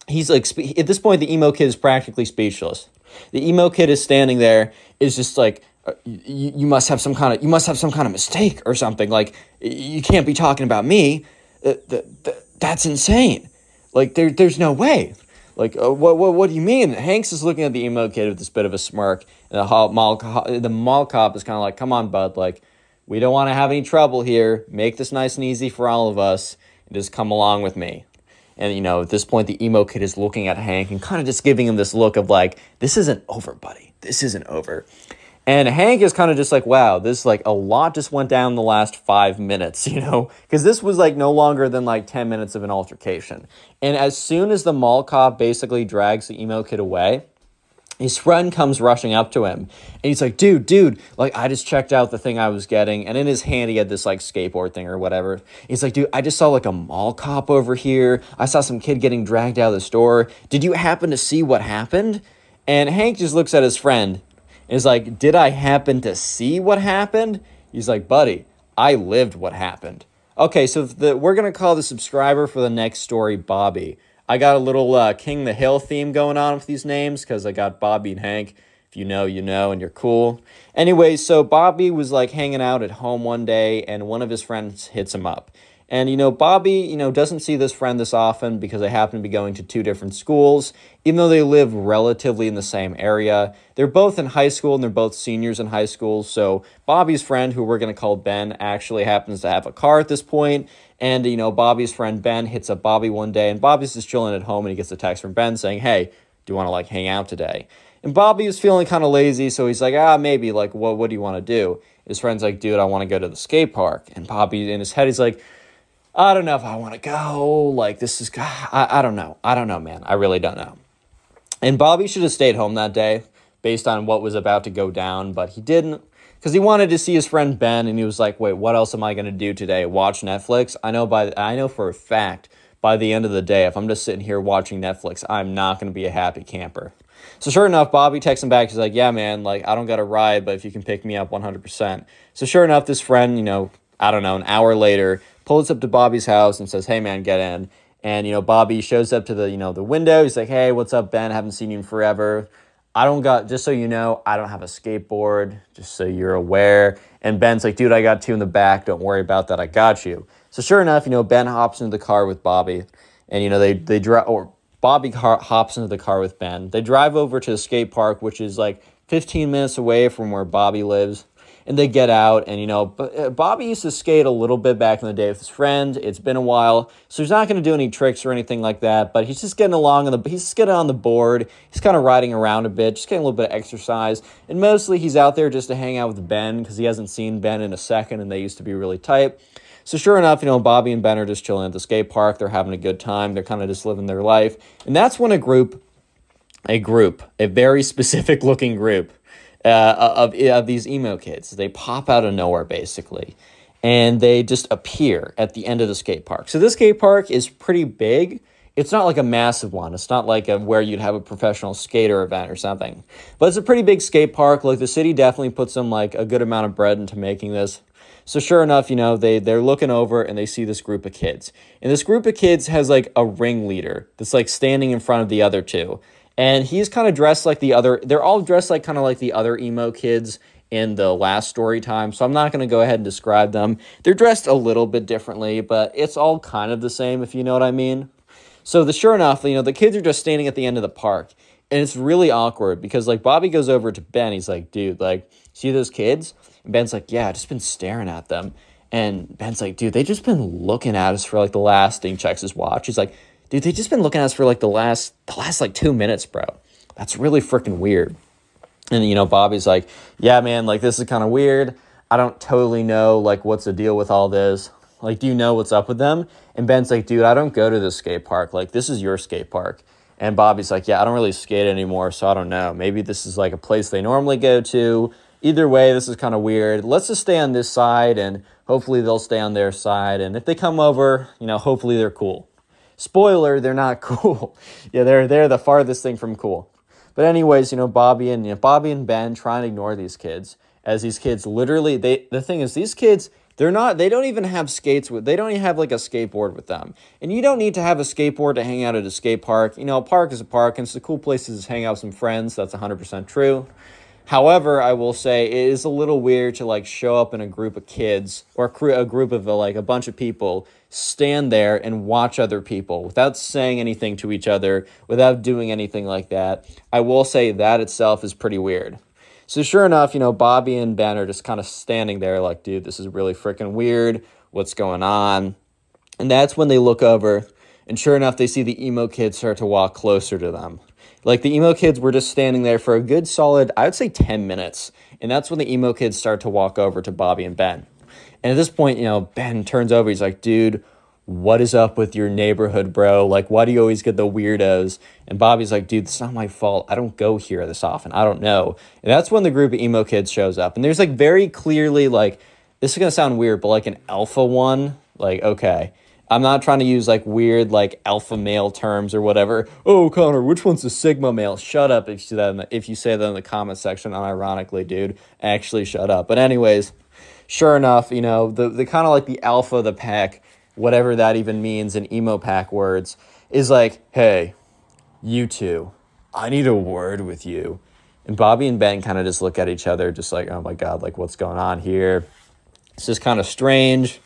He's like, at this point, the emo kid is practically speechless. The emo kid is standing there, is just like, uh, you, you must have some kind of you must have some kind of mistake or something. Like you can't be talking about me. Uh, th- th- that's insane. Like there, there's no way. Like uh, what, what, what do you mean? Hanks is looking at the emo kid with this bit of a smirk, and the mall, the mall cop is kind of like, "Come on, bud. Like we don't want to have any trouble here. Make this nice and easy for all of us, and just come along with me." And, you know, at this point, the emo kid is looking at Hank and kind of just giving him this look of like, this isn't over, buddy. This isn't over. And Hank is kind of just like, wow, this like a lot just went down the last five minutes, you know, because this was like no longer than like 10 minutes of an altercation. And as soon as the mall cop basically drags the emo kid away, his friend comes rushing up to him and he's like, dude, dude, like I just checked out the thing I was getting. And in his hand, he had this like skateboard thing or whatever. He's like, dude, I just saw like a mall cop over here. I saw some kid getting dragged out of the store. Did you happen to see what happened? And Hank just looks at his friend and is like, did I happen to see what happened? He's like, buddy, I lived what happened. Okay, so the, we're to call the subscriber for the next story Bobby. I got a little uh, King the Hill theme going on with these names because I got Bobby and Hank. If you know, you know, and you're cool. Anyway, so Bobby was like hanging out at home one day, and one of his friends hits him up. And, you know, Bobby, you know, doesn't see this friend this often because they happen to be going to two different schools, even though they live relatively in the same area. They're both in high school and they're both seniors in high school. So Bobby's friend, who we're going to call Ben, actually happens to have a car at this point. And, you know, Bobby's friend Ben hits up Bobby one day and Bobby's just chilling at home and he gets a text from Ben saying, Hey, do you want to like hang out today? And Bobby was feeling kind of lazy, so he's like, ah, maybe, like, what, what do you want to do? His friend's like, dude, I want to go to the skate park. And Bobby, in his head, he's like, I don't know if I want to go. Like, this is, I, I don't know. I don't know, man. I really don't know. And Bobby should have stayed home that day based on what was about to go down, but he didn't because he wanted to see his friend Ben and he was like, wait, what else am I going to do today? Watch Netflix? I know by, I know for a fact by the end of the day, if I'm just sitting here watching Netflix, I'm not going to be a happy camper. So sure enough, Bobby texts him back. He's like, "Yeah, man, like I don't got a ride, but if you can pick me up 100%." So sure enough, this friend, you know, I don't know, an hour later, pulls up to Bobby's house and says, "Hey, man, get in." And you know, Bobby shows up to the you know the window. He's like, "Hey, what's up, Ben? Haven't seen you in forever." I don't got just so you know, I don't have a skateboard, just so you're aware. And Ben's like, dude, I got two in the back. Don't worry about that. I got you. So sure enough, you know, Ben hops into the car with Bobby, and you know they they drive or Bobby car- hops into the car with Ben. They drive over to the skate park, which is like 15 minutes away from where Bobby lives and they get out and you know uh, bobby used to skate a little bit back in the day with his friend. it's been a while so he's not going to do any tricks or anything like that but he's just getting along on the he's just getting on the board he's kind of riding around a bit just getting a little bit of exercise and mostly he's out there just to hang out with ben because he hasn't seen ben in a second and they used to be really tight so sure enough, you know, Bobby and Ben are just chilling at the skate park. They're having a good time. They're kind of just living their life. And that's when a group, a group, a very specific looking group, uh, of, of these emo kids. They pop out of nowhere, basically, and they just appear at the end of the skate park. So this skate park is pretty big. It's not like a massive one. It's not like a, where you'd have a professional skater event or something. But it's a pretty big skate park. Like the city definitely put some like a good amount of bread into making this. So sure enough, you know, they they're looking over and they see this group of kids. And this group of kids has like a ringleader that's like standing in front of the other two and he's kind of dressed like the other they're all dressed like kind of like the other emo kids in the last story time so i'm not going to go ahead and describe them. They're dressed a little bit differently but it's all kind of the same if you know what i mean. So the sure enough you know the kids are just standing at the end of the park and it's really awkward because like bobby goes over to ben he's like dude like see those kids? And ben's like yeah I've just been staring at them. And ben's like dude they just been looking at us for like the last thing checks his watch he's like dude, they just been looking at us for like the last the last like two minutes, bro. That's really freaking weird. And you know, Bobby's like, yeah, man, like this is kind of weird. I don't totally know like what's the deal with all this. Like, do you know what's up with them? And Ben's like, dude, I don't go to this skate park. Like, this is your skate park. And Bobby's like, yeah, I don't really skate anymore, so I don't know. Maybe this is like a place they normally go to. Either way, this is kind of weird. Let's just stay on this side and hopefully they'll stay on their side. And if they come over, you know, hopefully they're cool. Spoiler, they're not cool. yeah, they're they're the farthest thing from cool. But anyways, you know, Bobby and you know, Bobby and Ben try and ignore these kids as these kids literally they the thing is these kids they're not they don't even have skates with they don't even have like a skateboard with them. And you don't need to have a skateboard to hang out at a skate park. You know, a park is a park and it's a cool place to hang out with some friends. That's 100% true. However, I will say it is a little weird to like show up in a group of kids or a group of like a bunch of people stand there and watch other people without saying anything to each other, without doing anything like that. I will say that itself is pretty weird. So sure enough, you know, Bobby and Ben are just kind of standing there like, dude, this is really freaking weird. What's going on? And that's when they look over and sure enough, they see the emo kids start to walk closer to them. Like the emo kids were just standing there for a good solid, I would say 10 minutes. And that's when the emo kids start to walk over to Bobby and Ben. And at this point, you know, Ben turns over. He's like, dude, what is up with your neighborhood, bro? Like, why do you always get the weirdos? And Bobby's like, dude, it's not my fault. I don't go here this often. I don't know. And that's when the group of emo kids shows up. And there's like very clearly, like, this is going to sound weird, but like an alpha one. Like, okay I'm not trying to use like weird like alpha male terms or whatever. Oh, Connor, which one's the sigma male? Shut up if you that in the, if you say that in the comment section. Unironically, dude, actually shut up. But anyways, sure enough, you know the the kind of like the alpha of the pack, whatever that even means in emo pack words, is like, hey, you two, I need a word with you. And Bobby and Ben kind of just look at each other, just like, oh my god, like what's going on here? It's just kind of strange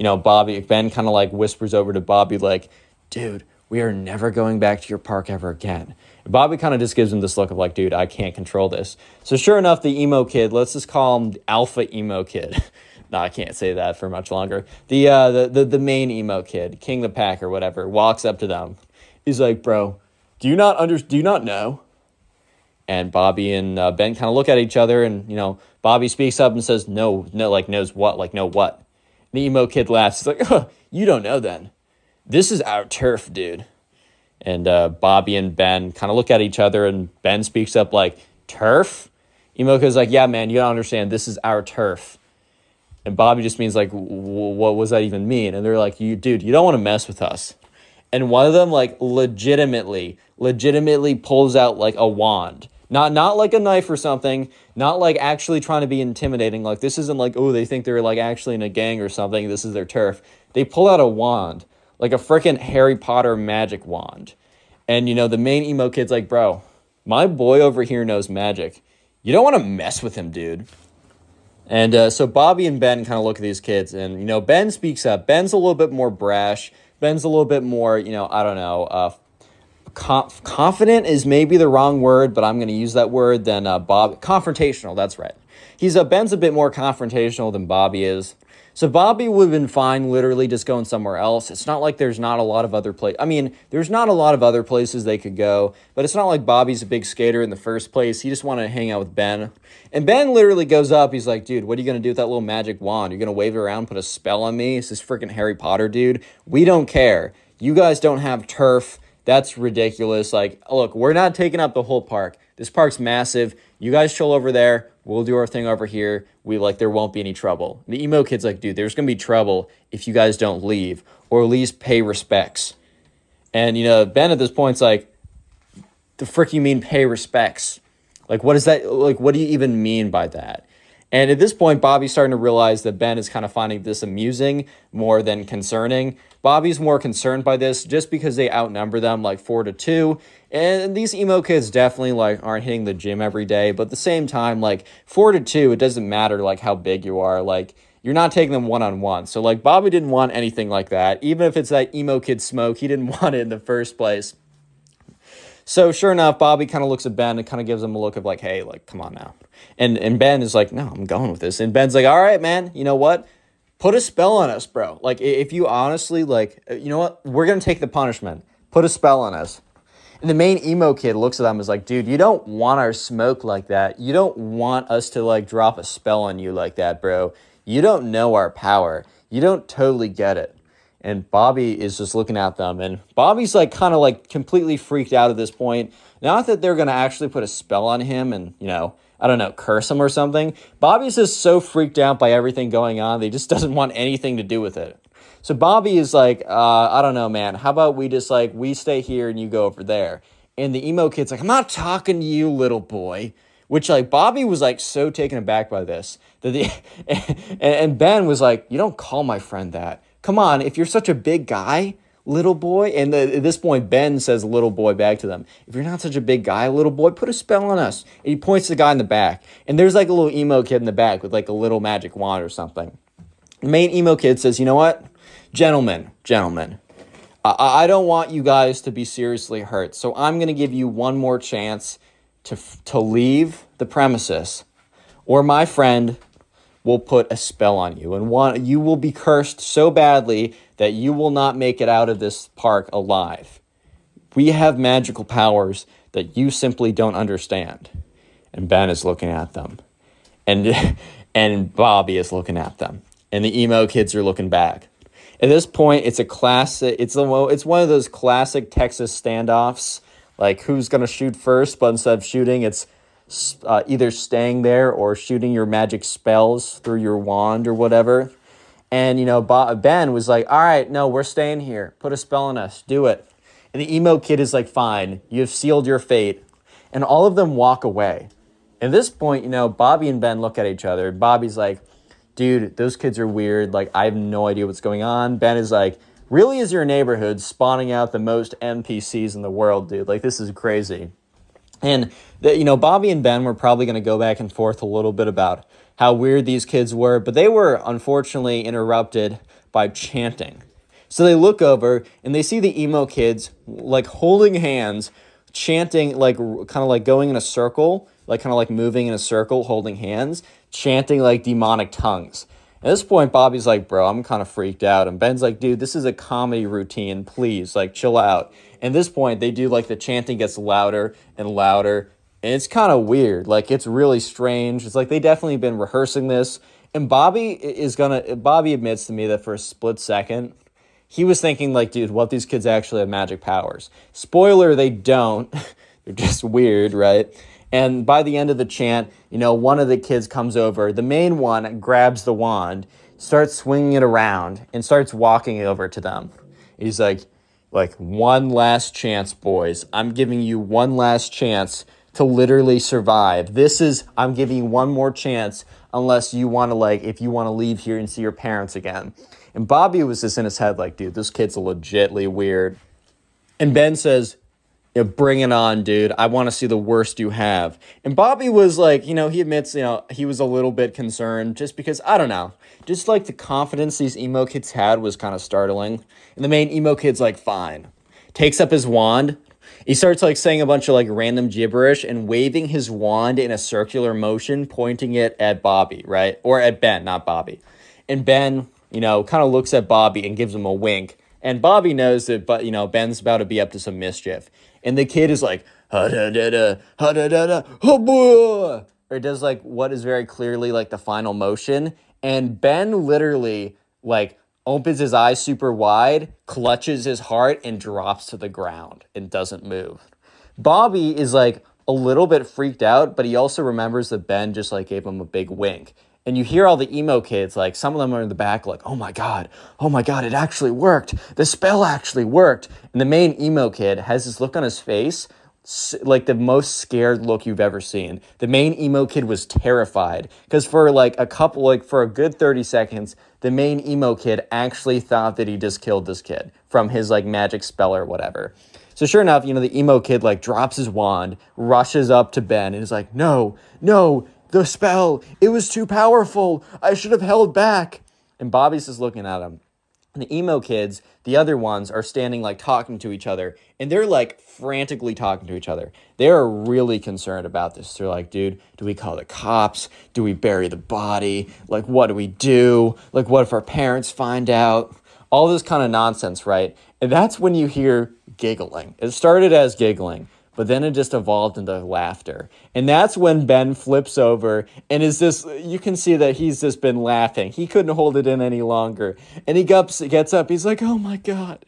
you know, Bobby, Ben kind of like whispers over to Bobby, like, dude, we are never going back to your park ever again. And Bobby kind of just gives him this look of like, dude, I can't control this. So sure enough, the emo kid, let's just call him the Alpha Emo Kid. no, I can't say that for much longer. The, uh, the, the, the main emo kid, King the Pack or whatever, walks up to them. He's like, bro, do you not under, do you not know? And Bobby and uh, Ben kind of look at each other and, you know, Bobby speaks up and says, no, no, like knows what, like know what. The emo kid laughs. He's like, oh, you don't know then. This is our turf, dude. And uh, Bobby and Ben kind of look at each other, and Ben speaks up like, turf? Emo kid's like, yeah, man, you don't understand. This is our turf. And Bobby just means like, what was that even mean? And they're like, you, dude, you don't want to mess with us. and one of them like legitimately, legitimately pulls out like a wand. Not not like a knife or something, not like actually trying to be intimidating. Like this isn't like, oh, they think they're like actually in a gang or something. This is their turf. They pull out a wand, like a freaking Harry Potter magic wand. And you know, the main emo kid's like, bro, my boy over here knows magic. You don't want to mess with him, dude. And uh, so Bobby and Ben kind of look at these kids, and you know, Ben speaks up. Ben's a little bit more brash. Ben's a little bit more, you know, I don't know, uh, conf- confident is maybe the wrong word, but I'm going to use that word. Than uh, Bob, confrontational. That's right. He's a Ben's a bit more confrontational than Bobby is. So Bobby would have been fine literally just going somewhere else. It's not like there's not a lot of other place. I mean, there's not a lot of other places they could go, but it's not like Bobby's a big skater in the first place. He just wanted to hang out with Ben. And Ben literally goes up. He's like, dude, what are you going to do with that little magic wand? You're going to wave it around, put a spell on me? It's this freaking Harry Potter dude. We don't care. You guys don't have turf. That's ridiculous. Like, look, we're not taking up the whole park. This park's massive. You guys chill over there. We'll do our thing over here. We like there won't be any trouble. The emo kid's like, dude, there's gonna be trouble if you guys don't leave or at least pay respects. And you know, Ben at this point's like, the frick you mean pay respects? Like, what is that? Like, what do you even mean by that? And at this point, Bobby's starting to realize that Ben is kind of finding this amusing more than concerning. Bobby's more concerned by this just because they outnumber them like four to two. And these emo kids definitely like aren't hitting the gym every day, but at the same time, like four to two, it doesn't matter like how big you are. Like you're not taking them one on one. So like Bobby didn't want anything like that. Even if it's that emo kid smoke, he didn't want it in the first place. So sure enough, Bobby kind of looks at Ben and kind of gives him a look of like, hey, like, come on now. And and Ben is like, no, I'm going with this. And Ben's like, all right, man, you know what? Put a spell on us, bro. Like if you honestly like, uh, you know what? We're gonna take the punishment. Put a spell on us. The main emo kid looks at them and is like, dude, you don't want our smoke like that. You don't want us to like drop a spell on you like that, bro. You don't know our power. You don't totally get it and Bobby is just looking at them, and Bobby's like kind of like completely freaked out at this point. Not that they're gonna actually put a spell on him and you know I don't know curse him or something. Bobby's just so freaked out by everything going on, he just doesn't want anything to do with it. So Bobby is like, uh, I don't know, man. How about we just like we stay here and you go over there? And the emo kid's like, I'm not talking to you, little boy. Which like Bobby was like so taken aback by this that the and Ben was like, you don't call my friend that come on, if you're such a big guy, little boy, and the, at this point, Ben says little boy back to them. If you're not such a big guy, little boy, put a spell on us. And he points to the guy in the back. And there's like a little emo kid in the back with like a little magic wand or something. The main emo kid says, you know what? Gentlemen, gentlemen, I, I don't want you guys to be seriously hurt. So I'm going to give you one more chance to, to leave the premises. Or my friend will put a spell on you and one you will be cursed so badly that you will not make it out of this park alive. We have magical powers that you simply don't understand. And Ben is looking at them. And and Bobby is looking at them. And the emo kids are looking back. At this point, it's a classic it's a, it's one of those classic Texas standoffs like who's to shoot first, but instead of shooting, it's uh, either staying there or shooting your magic spells through your wand or whatever. And, you know, Ben was like, all right, no, we're staying here. Put a spell on us. Do it. And the emo kid is like, fine, you've sealed your fate. And all of them walk away. At this point, you know, Bobby and Ben look at each other. Bobby's like, dude, those kids are weird. Like, I have no idea what's going on. Ben is like, really is your neighborhood spawning out the most NPCs in the world, dude? Like, this is crazy. And you know, Bobby and Ben were probably going to go back and forth a little bit about how weird these kids were, but they were unfortunately interrupted by chanting. So they look over and they see the emo kids like holding hands, chanting like kind of like going in a circle, like kind of like moving in a circle, holding hands, chanting like demonic tongues. At this point, Bobby's like, bro, I'm kind of freaked out. And Ben's like, dude, this is a comedy routine. Please, like, chill out. And this point, they do like the chanting gets louder and louder. And it's kind of weird. Like, it's really strange. It's like they definitely been rehearsing this. And Bobby is gonna, Bobby admits to me that for a split second, he was thinking, like, dude, what these kids actually have magic powers. Spoiler, they don't. They're just weird, right? And by the end of the chant, you know, one of the kids comes over. The main one grabs the wand, starts swinging it around, and starts walking over to them. He's like, like one last chance, boys. I'm giving you one last chance to literally survive. This is I'm giving you one more chance unless you want to like if you want to leave here and see your parents again. And Bobby was just in his head like, dude, this kid's legitly weird. And Ben says, you know, bring it on, dude. I want to see the worst you have. And Bobby was like, you know, he admits, you know, he was a little bit concerned just because, I don't know, just like the confidence these emo kids had was kind of startling. And the main emo kid's like, fine. Takes up his wand. He starts like saying a bunch of like random gibberish and waving his wand in a circular motion, pointing it at Bobby, right? Or at Ben, not Bobby. And Ben, you know, kind of looks at Bobby and gives him a wink. And Bobby knows that, but you know, Ben's about to be up to some mischief. And the kid is like, ha da da da, ha da da da, or it does like what is very clearly like the final motion. And Ben literally like opens his eyes super wide, clutches his heart, and drops to the ground and doesn't move. Bobby is like a little bit freaked out, but he also remembers that Ben just like gave him a big wink. And you hear all the emo kids, like some of them are in the back, like, oh my God, oh my God, it actually worked. The spell actually worked. And the main emo kid has this look on his face like the most scared look you've ever seen. The main emo kid was terrified because for like a couple, like for a good 30 seconds, the main emo kid actually thought that he just killed this kid from his like magic spell or whatever. So sure enough, you know, the emo kid like drops his wand, rushes up to Ben and is like, no, no, the spell, it was too powerful. I should have held back. And Bobby's just looking at him. And the emo kids, the other ones, are standing like talking to each other and they're like frantically talking to each other. They're really concerned about this. They're like, dude, do we call the cops? Do we bury the body? Like, what do we do? Like, what if our parents find out? All this kind of nonsense, right? And that's when you hear giggling. It started as giggling but then it just evolved into laughter. And that's when Ben flips over and is this you can see that he's just been laughing. He couldn't hold it in any longer. And he gets, gets up, he's like, oh my God.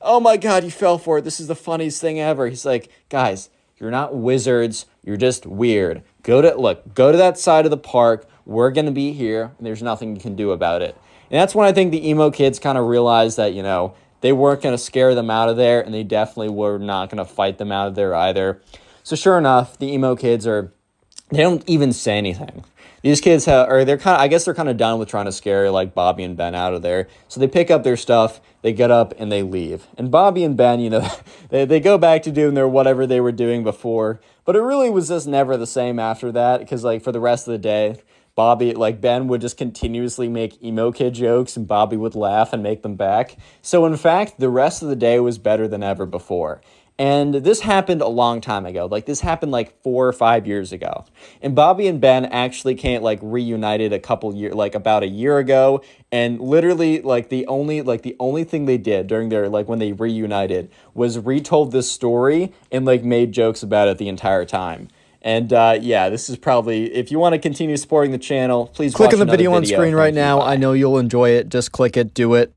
Oh my God, you fell for it. This is the funniest thing ever. He's like, guys, you're not wizards. You're just weird. Go to look, go to that side of the park. We're gonna be here, and there's nothing you can do about it. And that's when I think the emo kids kind of realized that, you know, they weren't going to scare them out of there, and they definitely were not going to fight them out of there either. So sure enough, the emo kids are they don't even say anything. These kids have, or they're kind of, I guess they're kind of done with trying to scare like Bobby and Ben out of there. So they pick up their stuff, they get up, and they leave. And Bobby and Ben, you know, they, they go back to doing their whatever they were doing before. But it really was just never the same after that because, like, for the rest of the day, Bobby, like Ben would just continuously make emo kid jokes and Bobby would laugh and make them back. So, in fact, the rest of the day was better than ever before. And this happened a long time ago. Like this happened like four or five years ago. And Bobby and Ben actually can't like reunited a couple year like about a year ago. And literally like the only like the only thing they did during their like when they reunited was retold this story and like made jokes about it the entire time. And uh, yeah, this is probably if you want to continue supporting the channel, please click on the video, video on screen right now. I know you'll enjoy it. Just click it, do it.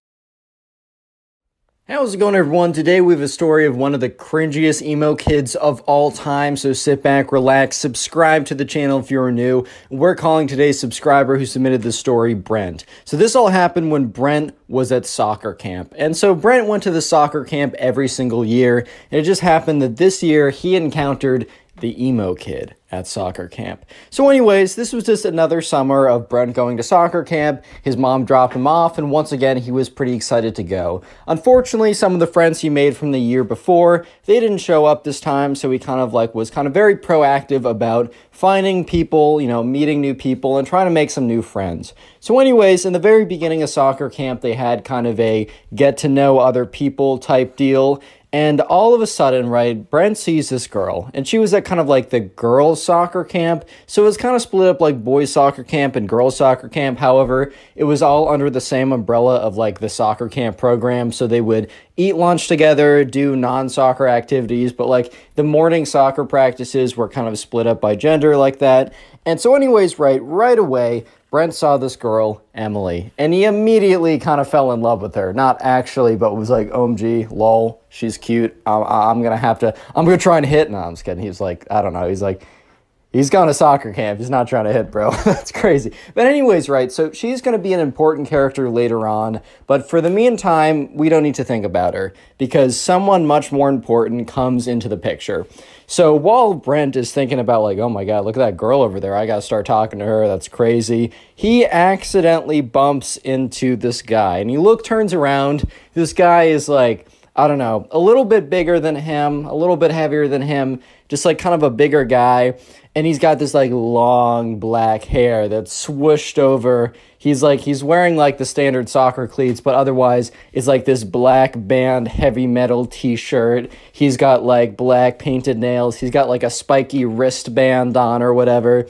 How's it going, everyone? Today we have a story of one of the cringiest emo kids of all time. So sit back, relax, subscribe to the channel if you're new. We're calling today's subscriber who submitted the story Brent. So this all happened when Brent was at soccer camp. And so Brent went to the soccer camp every single year. And it just happened that this year he encountered the emo kid at soccer camp. So, anyways, this was just another summer of Brent going to soccer camp. His mom dropped him off, and once again, he was pretty excited to go. Unfortunately, some of the friends he made from the year before, they didn't show up this time, so he kind of like was kind of very proactive about finding people, you know, meeting new people and trying to make some new friends. So, anyways, in the very beginning of soccer camp, they had kind of a get to know other people type deal. And all of a sudden, right, Brent sees this girl, and she was at kind of like the girls' soccer camp. So it was kind of split up like boys' soccer camp and girls' soccer camp. However, it was all under the same umbrella of like the soccer camp program. So they would eat lunch together, do non soccer activities, but like the morning soccer practices were kind of split up by gender like that. And so, anyways, right, right away, Brent saw this girl, Emily, and he immediately kind of fell in love with her. Not actually, but was like, OMG, lol, she's cute. I'm, I'm gonna have to, I'm gonna try and hit. No, I'm just kidding. He's like, I don't know. He's like, He's gone to soccer camp. He's not trying to hit, bro. That's crazy. But, anyways, right. So, she's going to be an important character later on. But for the meantime, we don't need to think about her because someone much more important comes into the picture. So, while Brent is thinking about, like, oh my God, look at that girl over there. I got to start talking to her. That's crazy. He accidentally bumps into this guy. And he look, turns around. This guy is like, I don't know, a little bit bigger than him, a little bit heavier than him, just like kind of a bigger guy and he's got this like long black hair that's swooshed over. He's like he's wearing like the standard soccer cleats, but otherwise it's like this black band heavy metal t-shirt. He's got like black painted nails. He's got like a spiky wristband on or whatever.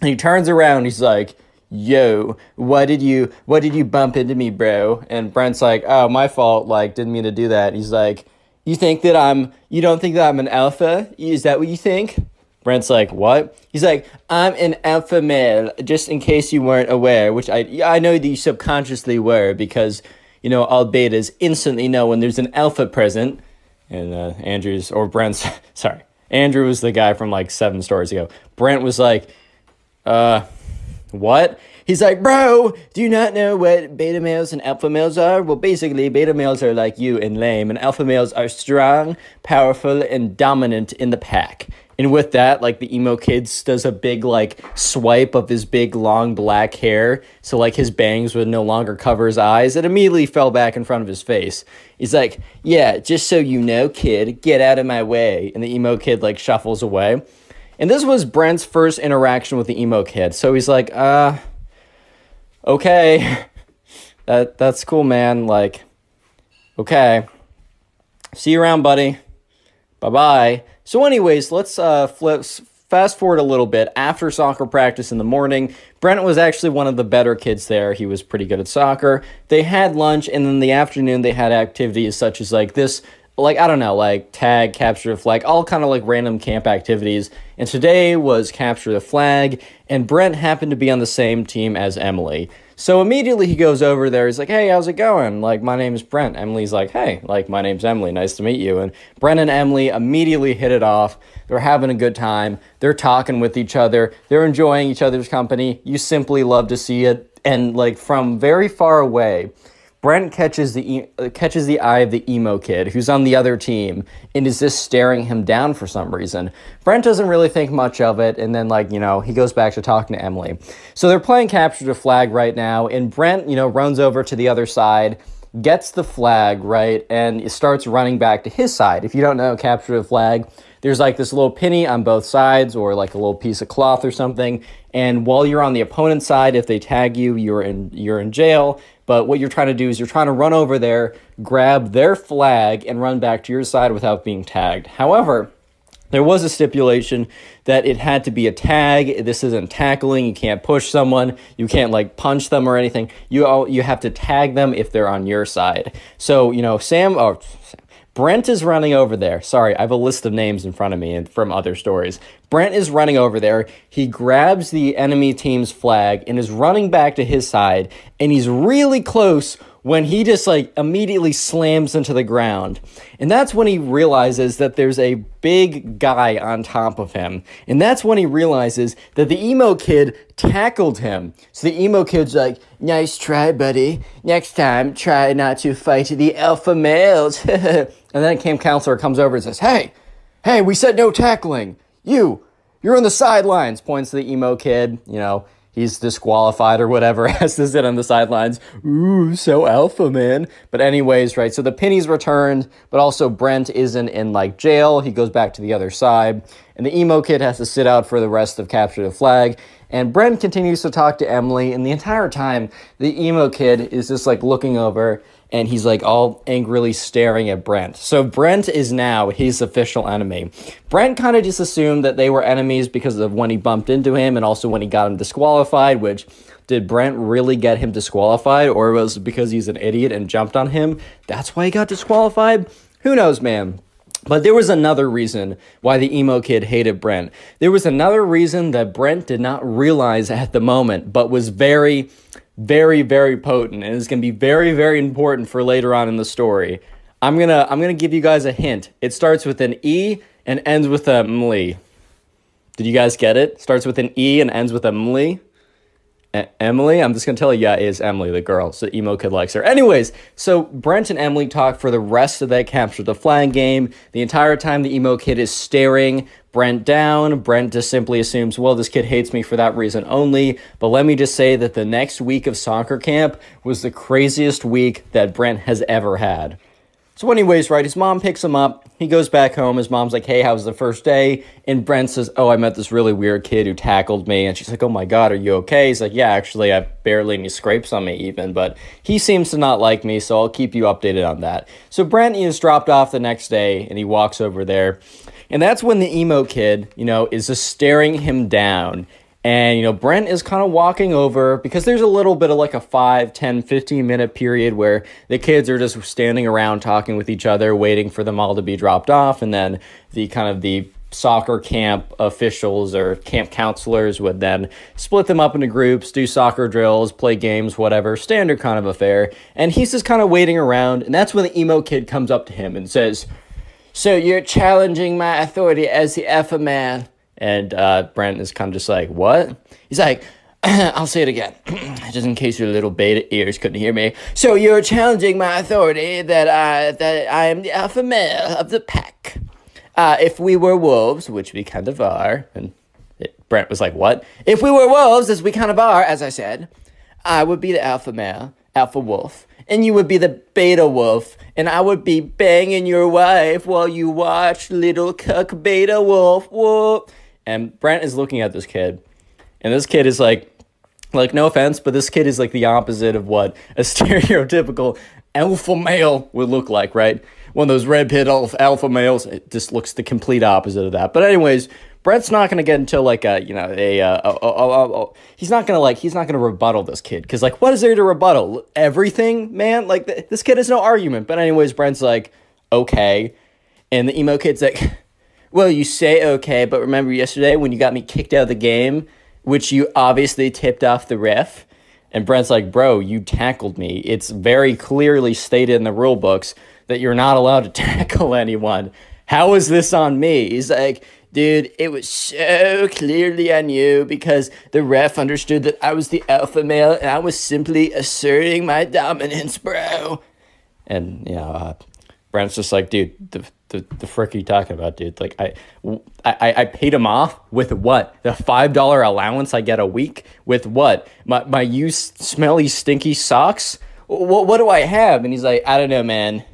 And he turns around, he's like, "Yo, what did you what did you bump into me, bro?" And Brent's like, "Oh, my fault. Like didn't mean to do that." He's like, "You think that I'm you don't think that I'm an alpha? Is that what you think?" Brent's like, what? He's like, I'm an alpha male, just in case you weren't aware, which I I know that you subconsciously were because, you know, all betas instantly know when there's an alpha present. And uh, Andrew's, or Brent's, sorry, Andrew was the guy from like seven stories ago. Brent was like, uh, what? He's like, bro, do you not know what beta males and alpha males are? Well, basically, beta males are like you and lame, and alpha males are strong, powerful, and dominant in the pack. And with that, like the emo kids does a big like swipe of his big long black hair. So like his bangs would no longer cover his eyes. It immediately fell back in front of his face. He's like, Yeah, just so you know, kid, get out of my way. And the emo kid like shuffles away. And this was Brent's first interaction with the emo kid. So he's like, uh okay. that that's cool, man. Like, okay. See you around, buddy. Bye bye. So, anyways, let's uh, flip, fast forward a little bit. After soccer practice in the morning, Brent was actually one of the better kids there. He was pretty good at soccer. They had lunch, and in the afternoon, they had activities such as like this like I don't know, like tag, capture the flag, all kind of like random camp activities. And today was capture the flag, and Brent happened to be on the same team as Emily. So immediately he goes over there. He's like, "Hey, how's it going? Like, my name is Brent." Emily's like, "Hey, like my name's Emily. Nice to meet you." And Brent and Emily immediately hit it off. They're having a good time. They're talking with each other. They're enjoying each other's company. You simply love to see it. And like from very far away, Brent catches the uh, catches the eye of the emo kid who's on the other team and is just staring him down for some reason. Brent doesn't really think much of it, and then like you know he goes back to talking to Emily. So they're playing capture the flag right now, and Brent you know runs over to the other side, gets the flag right, and starts running back to his side. If you don't know capture the flag, there's like this little penny on both sides or like a little piece of cloth or something and while you're on the opponent's side if they tag you you're in you're in jail but what you're trying to do is you're trying to run over there, grab their flag, and run back to your side without being tagged. However, there was a stipulation that it had to be a tag. This isn't tackling. You can't push someone. You can't like punch them or anything. You all, you have to tag them if they're on your side. So you know Sam. Oh, Brent is running over there. Sorry, I have a list of names in front of me and from other stories. Brent is running over there. He grabs the enemy team's flag and is running back to his side, and he's really close when he just like immediately slams into the ground. And that's when he realizes that there's a big guy on top of him. And that's when he realizes that the emo kid tackled him. So the emo kid's like, nice try, buddy. Next time, try not to fight the alpha males. and then a camp counselor comes over and says, hey, hey, we said no tackling. You, you're on the sidelines, points to the emo kid, you know he's disqualified or whatever, has to sit on the sidelines. Ooh, so alpha, man. But anyways, right, so the penny's returned, but also Brent isn't in like jail. He goes back to the other side, and the emo kid has to sit out for the rest of Capture the Flag. And Brent continues to talk to Emily, and the entire time, the emo kid is just like looking over and he's like all angrily staring at Brent. So Brent is now his official enemy. Brent kind of just assumed that they were enemies because of when he bumped into him and also when he got him disqualified, which did Brent really get him disqualified or was it because he's an idiot and jumped on him? That's why he got disqualified? Who knows, man. But there was another reason why the emo kid hated Brent. There was another reason that Brent did not realize at the moment, but was very very very potent and is going to be very very important for later on in the story. I'm going to I'm going to give you guys a hint. It starts with an E and ends with a mli. Did you guys get it? Starts with an E and ends with Emily. Emily, I'm just gonna tell you, yeah, it is Emily, the girl. So emo kid likes her. Anyways, so Brent and Emily talk for the rest of that capture the flag game. The entire time the emo kid is staring Brent down. Brent just simply assumes, well, this kid hates me for that reason only. But let me just say that the next week of soccer camp was the craziest week that Brent has ever had. So, anyways, right, his mom picks him up. He goes back home. His mom's like, Hey, how was the first day? And Brent says, Oh, I met this really weird kid who tackled me. And she's like, Oh my God, are you okay? He's like, Yeah, actually, I barely any scrapes on me, even. But he seems to not like me, so I'll keep you updated on that. So, Brent is dropped off the next day and he walks over there. And that's when the emo kid, you know, is just staring him down. And, you know, Brent is kind of walking over because there's a little bit of like a 5, 10, 15 minute period where the kids are just standing around talking with each other, waiting for them all to be dropped off. And then the kind of the soccer camp officials or camp counselors would then split them up into groups, do soccer drills, play games, whatever, standard kind of affair. And he's just kind of waiting around. And that's when the emo kid comes up to him and says, So you're challenging my authority as the alpha man? And uh, Brent is kind of just like, what? He's like, I'll say it again, just in case your little beta ears couldn't hear me. So you're challenging my authority that I that I am the alpha male of the pack. Uh, if we were wolves, which we kind of are, and it, Brent was like, what? If we were wolves, as we kind of are, as I said, I would be the alpha male, alpha wolf, and you would be the beta wolf, and I would be banging your wife while you watch little cuck beta wolf. Whoop. And Brent is looking at this kid, and this kid is like, like no offense, but this kid is like the opposite of what a stereotypical alpha male would look like, right? One of those red pill alpha males. It just looks the complete opposite of that. But anyways, Brent's not gonna get into like a you know a, uh, a, a, a, he's not gonna like he's not gonna rebuttal this kid because like what is there to rebuttal everything man like th- this kid has no argument but anyways Brent's like okay and the emo kid's like well you say okay but remember yesterday when you got me kicked out of the game which you obviously tipped off the ref? And Brent's like bro you tackled me. It's very clearly stated in the rule books that you're not allowed to tackle anyone. How is this on me? He's like Dude, it was so clearly on you because the ref understood that I was the alpha male and I was simply asserting my dominance, bro. And, you know, uh, Brent's just like, dude, the, the, the frick are you talking about, dude? Like, I, I, I paid him off with what? The $5 allowance I get a week? With what? My, my used smelly, stinky socks? What, what do I have? And he's like, I don't know, man.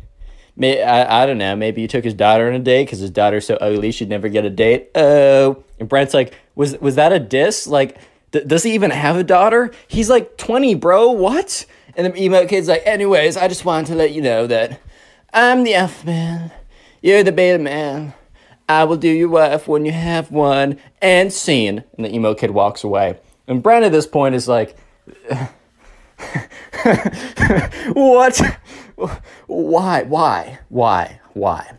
May, I, I don't know. Maybe he took his daughter on a date because his daughter's so ugly she'd never get a date. Oh, and Brent's like, was was that a diss? Like, th- does he even have a daughter? He's like twenty, bro. What? And the emo kid's like, anyways, I just wanted to let you know that I'm the alpha man. You're the beta man. I will do your wife when you have one. And scene. And the emo kid walks away. And Brent at this point is like, what? Why? Why? Why? Why?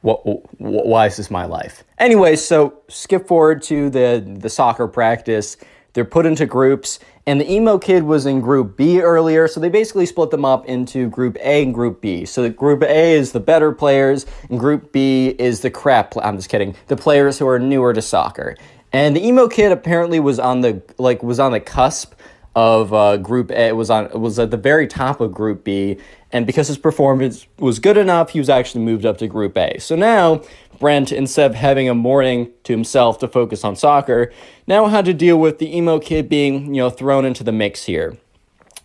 What, why is this my life? Anyway, so skip forward to the, the soccer practice. They're put into groups, and the emo kid was in group B earlier, so they basically split them up into group A and group B. So group A is the better players, and group B is the crap. I'm just kidding. The players who are newer to soccer. And the emo kid apparently was on the like was on the cusp of uh, Group A It was on it was at the very top of Group B, and because his performance was good enough, he was actually moved up to Group A. So now Brent, instead of having a morning to himself to focus on soccer, now had to deal with the emo kid being you know thrown into the mix here.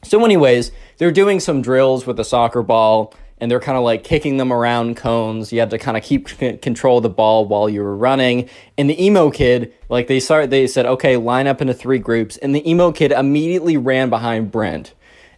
So, anyways, they're doing some drills with the soccer ball and they're kind of like kicking them around cones. You had to kind of keep c- control of the ball while you were running. And the emo kid, like they started, they said, okay, line up into three groups. And the emo kid immediately ran behind Brent.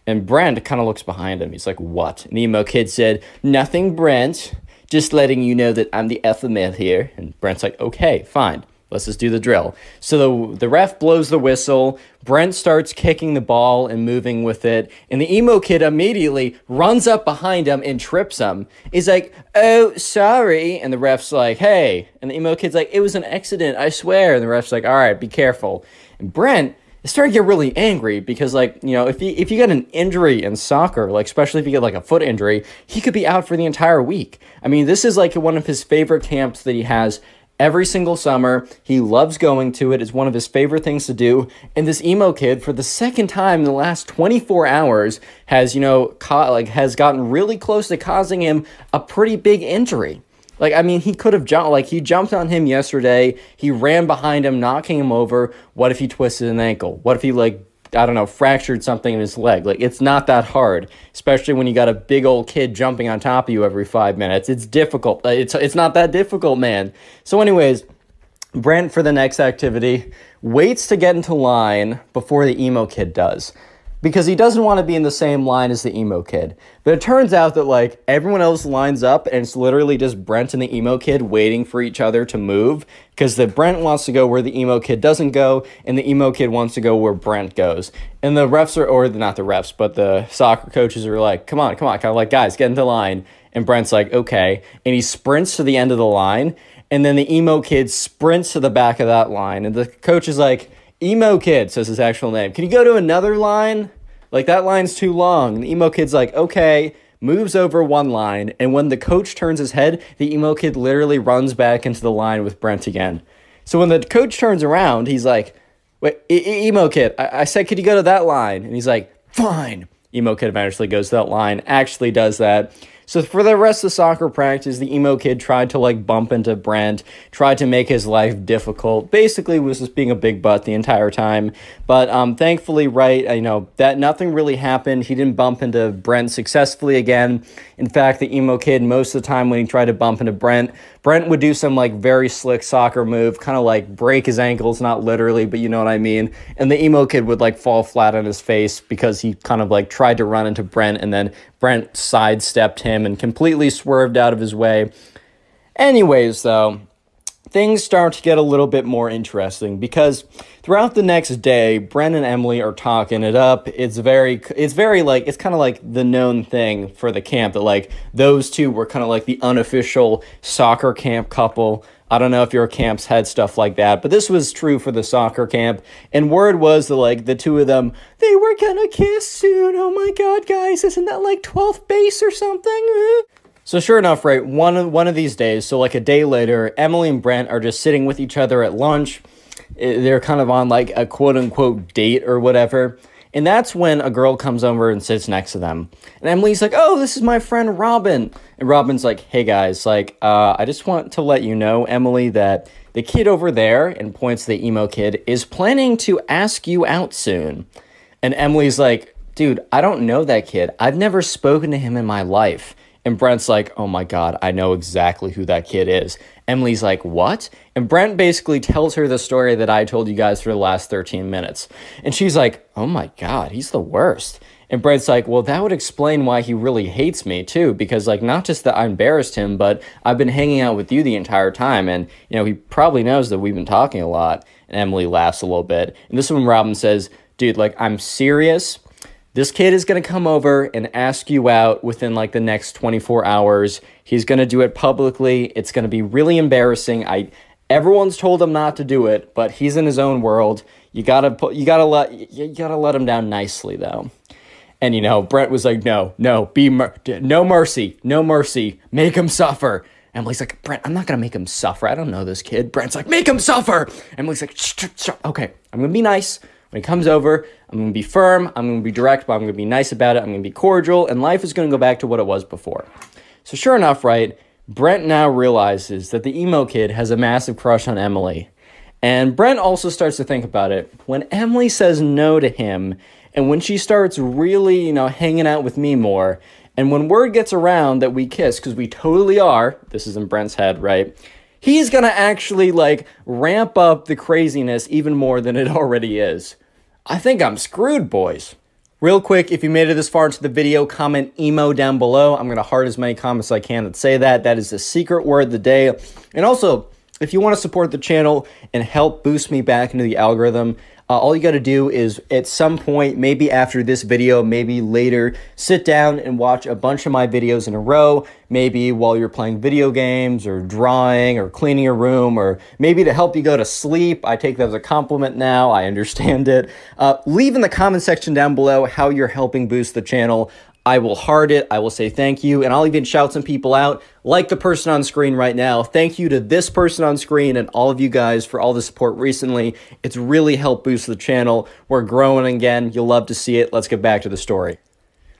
And Brent kind of looks behind him. He's like, what? And the emo kid said, nothing, Brent. Just letting you know that I'm the male here. And Brent's like, okay, fine. Let's just do the drill. So the, the ref blows the whistle. Brent starts kicking the ball and moving with it. And the emo kid immediately runs up behind him and trips him. He's like, oh, sorry. And the ref's like, hey. And the emo kid's like, it was an accident, I swear. And the ref's like, all right, be careful. And Brent is starting to get really angry because, like, you know, if you, if you get an injury in soccer, like, especially if you get like a foot injury, he could be out for the entire week. I mean, this is like one of his favorite camps that he has every single summer. He loves going to it. It's one of his favorite things to do. And this emo kid, for the second time in the last 24 hours, has, you know, ca- like has gotten really close to causing him a pretty big injury. Like, I mean, he could have jumped, like, he jumped on him yesterday. He ran behind him, knocking him over. What if he twisted an ankle? What if he, like, I don't know, fractured something in his leg. Like, it's not that hard, especially when you got a big old kid jumping on top of you every five minutes. It's difficult. Uh, it's, it's not that difficult, man. So, anyways, Brent for the next activity waits to get into line before the emo kid does because he doesn't want to be in the same line as the emo kid. But it turns out that like everyone else lines up and it's literally just Brent and the emo kid waiting for each other to move because the Brent wants to go where the emo kid doesn't go and the emo kid wants to go where Brent goes. And the refs are or not the refs, but the soccer coaches are like, "Come on, come on." Kind of like, "Guys, get into line." And Brent's like, "Okay." And he sprints to the end of the line and then the emo kid sprints to the back of that line and the coach is like, Emo Kid says his actual name. Can you go to another line? Like that line's too long. And the emo kid's like, okay, moves over one line. And when the coach turns his head, the emo kid literally runs back into the line with Brent again. So when the coach turns around, he's like, wait, e- emo kid, I-, I said, could you go to that line? And he's like, fine. Emo kid eventually goes to that line, actually does that. So for the rest of the soccer practice, the emo kid tried to like bump into Brent, tried to make his life difficult. Basically, was just being a big butt the entire time. But um, thankfully, right, you know that nothing really happened. He didn't bump into Brent successfully again. In fact, the emo kid most of the time when he tried to bump into Brent, Brent would do some like very slick soccer move, kind of like break his ankles, not literally, but you know what I mean. And the emo kid would like fall flat on his face because he kind of like tried to run into Brent and then Brent sidestepped him and completely swerved out of his way. Anyways, though, things start to get a little bit more interesting because throughout the next day brent and emily are talking it up. It's very it's very like it's kind of like the known thing for the camp that like those two were kind of like the unofficial soccer camp couple. I don't know if your camps had stuff like that but this was true for the soccer camp. And word was that like the two of them they were gonna kiss soon. Oh my god guys isn't that like 12th base or something? So sure enough, right, one of one of these days, so like a day later, Emily and Brent are just sitting with each other at lunch. They're kind of on like a quote unquote date or whatever. And that's when a girl comes over and sits next to them. And Emily's like, "Oh, this is my friend Robin." And Robin's like, "Hey guys, like uh, I just want to let you know, Emily, that the kid over there and points to the emo kid is planning to ask you out soon." And Emily's like, "Dude, I don't know that kid. I've never spoken to him in my life." And Brent's like, oh my God, I know exactly who that kid is. Emily's like, what? And Brent basically tells her the story that I told you guys for the last 13 minutes. And she's like, oh my God, he's the worst. And Brent's like, well, that would explain why he really hates me too, because like not just that I embarrassed him, but I've been hanging out with you the entire time, and you know he probably knows that we've been talking a lot. And Emily laughs a little bit, and this is when Robin says, "Dude, like I'm serious this kid is going to come over and ask you out within like the next 24 hours. He's going to do it publicly. It's going to be really embarrassing. I everyone's told him not to do it, but he's in his own world. You got to put you got to let you got to let him down nicely though. And you know, Brent was like, "No, no, be mer- no mercy, no mercy. Make him suffer." Emily's like, "Brent, I'm not going to make him suffer. I don't know this kid." Brent's like, "Make him suffer." Emily's like. "Okay, I'm going to be nice." When he comes over, I'm going to be firm, I'm going to be direct, but I'm going to be nice about it, I'm going to be cordial, and life is going to go back to what it was before. So, sure enough, right, Brent now realizes that the emo kid has a massive crush on Emily. And Brent also starts to think about it. When Emily says no to him, and when she starts really, you know, hanging out with me more, and when word gets around that we kiss, because we totally are, this is in Brent's head, right? He's gonna actually like ramp up the craziness even more than it already is. I think I'm screwed, boys. Real quick, if you made it this far into the video, comment emo down below. I'm gonna heart as many comments as I can that say that. That is the secret word of the day. And also, if you want to support the channel and help boost me back into the algorithm, uh, all you got to do is at some point, maybe after this video, maybe later, sit down and watch a bunch of my videos in a row. Maybe while you're playing video games or drawing or cleaning your room or maybe to help you go to sleep. I take that as a compliment now. I understand it. Uh, leave in the comment section down below how you're helping boost the channel. I will heart it. I will say thank you. And I'll even shout some people out, like the person on screen right now. Thank you to this person on screen and all of you guys for all the support recently. It's really helped boost the channel. We're growing again. You'll love to see it. Let's get back to the story.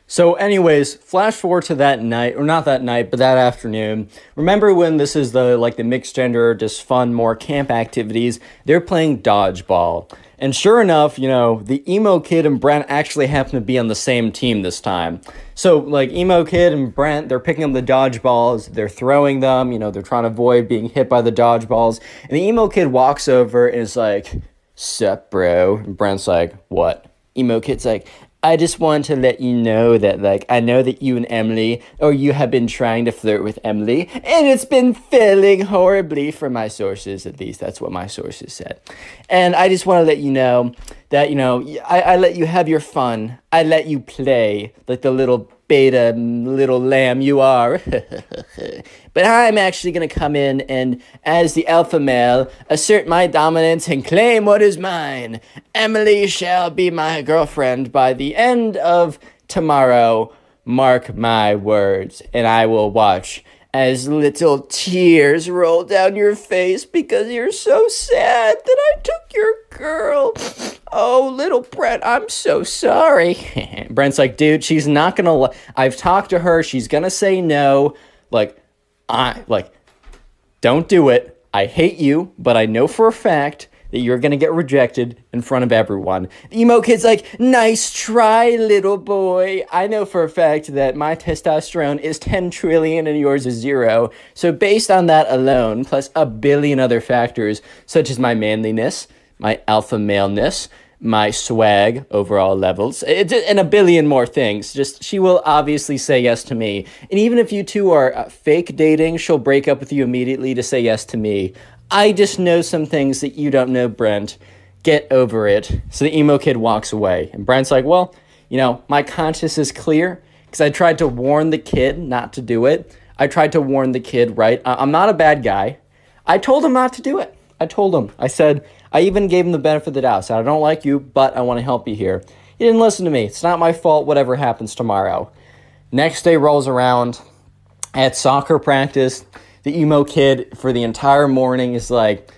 So, anyways, flash forward to that night, or not that night, but that afternoon. Remember when this is the like the mixed gender, just fun, more camp activities? They're playing dodgeball. And sure enough, you know, the emo kid and Brent actually happen to be on the same team this time. So, like, emo kid and Brent, they're picking up the dodgeballs, they're throwing them, you know, they're trying to avoid being hit by the dodgeballs. And the emo kid walks over and is like, Sup, bro? And Brent's like, What? Emo kid's like, I just want to let you know that, like, I know that you and Emily, or you have been trying to flirt with Emily, and it's been failing horribly for my sources, at least. That's what my sources said. And I just want to let you know that, you know, I, I let you have your fun. I let you play like the little beta little lamb you are. but I'm actually going to come in and, as the alpha male, assert my dominance and claim what is mine. Emily shall be my girlfriend by the end of tomorrow. Mark my words, and I will watch as little tears roll down your face because you're so sad that I took your girl. Oh, little Brent, I'm so sorry. Brent's like, dude, she's not gonna. I've talked to her. She's gonna say no. Like, I like, don't do it. I hate you, but I know for a fact that you're gonna get rejected in front of everyone. The emo kid's like, nice try, little boy. I know for a fact that my testosterone is 10 trillion and yours is zero. So, based on that alone, plus a billion other factors, such as my manliness, my alpha maleness, my swag overall levels and a billion more things just she will obviously say yes to me and even if you two are uh, fake dating she'll break up with you immediately to say yes to me i just know some things that you don't know brent get over it so the emo kid walks away and brent's like well you know my conscience is clear because i tried to warn the kid not to do it i tried to warn the kid right i'm not a bad guy i told him not to do it i told him i said I even gave him the benefit of the doubt. Said, I don't like you, but I want to help you here. He didn't listen to me. It's not my fault, whatever happens tomorrow. Next day rolls around. At soccer practice, the emo kid for the entire morning is like,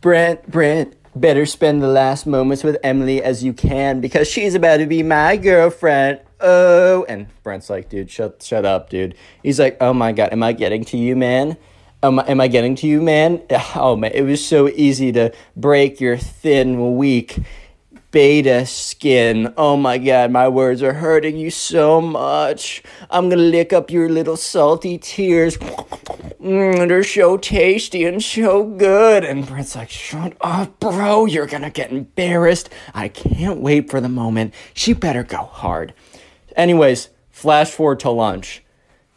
Brent, Brent, better spend the last moments with Emily as you can because she's about to be my girlfriend. Oh, and Brent's like, dude, shut, shut up, dude. He's like, oh my god, am I getting to you, man? Am, am I getting to you, man? Oh, man, it was so easy to break your thin, weak beta skin. Oh my god, my words are hurting you so much. I'm gonna lick up your little salty tears. Mm, they're so tasty and so good. And Brent's like, shut up, bro. You're gonna get embarrassed. I can't wait for the moment. She better go hard. Anyways, flash forward to lunch.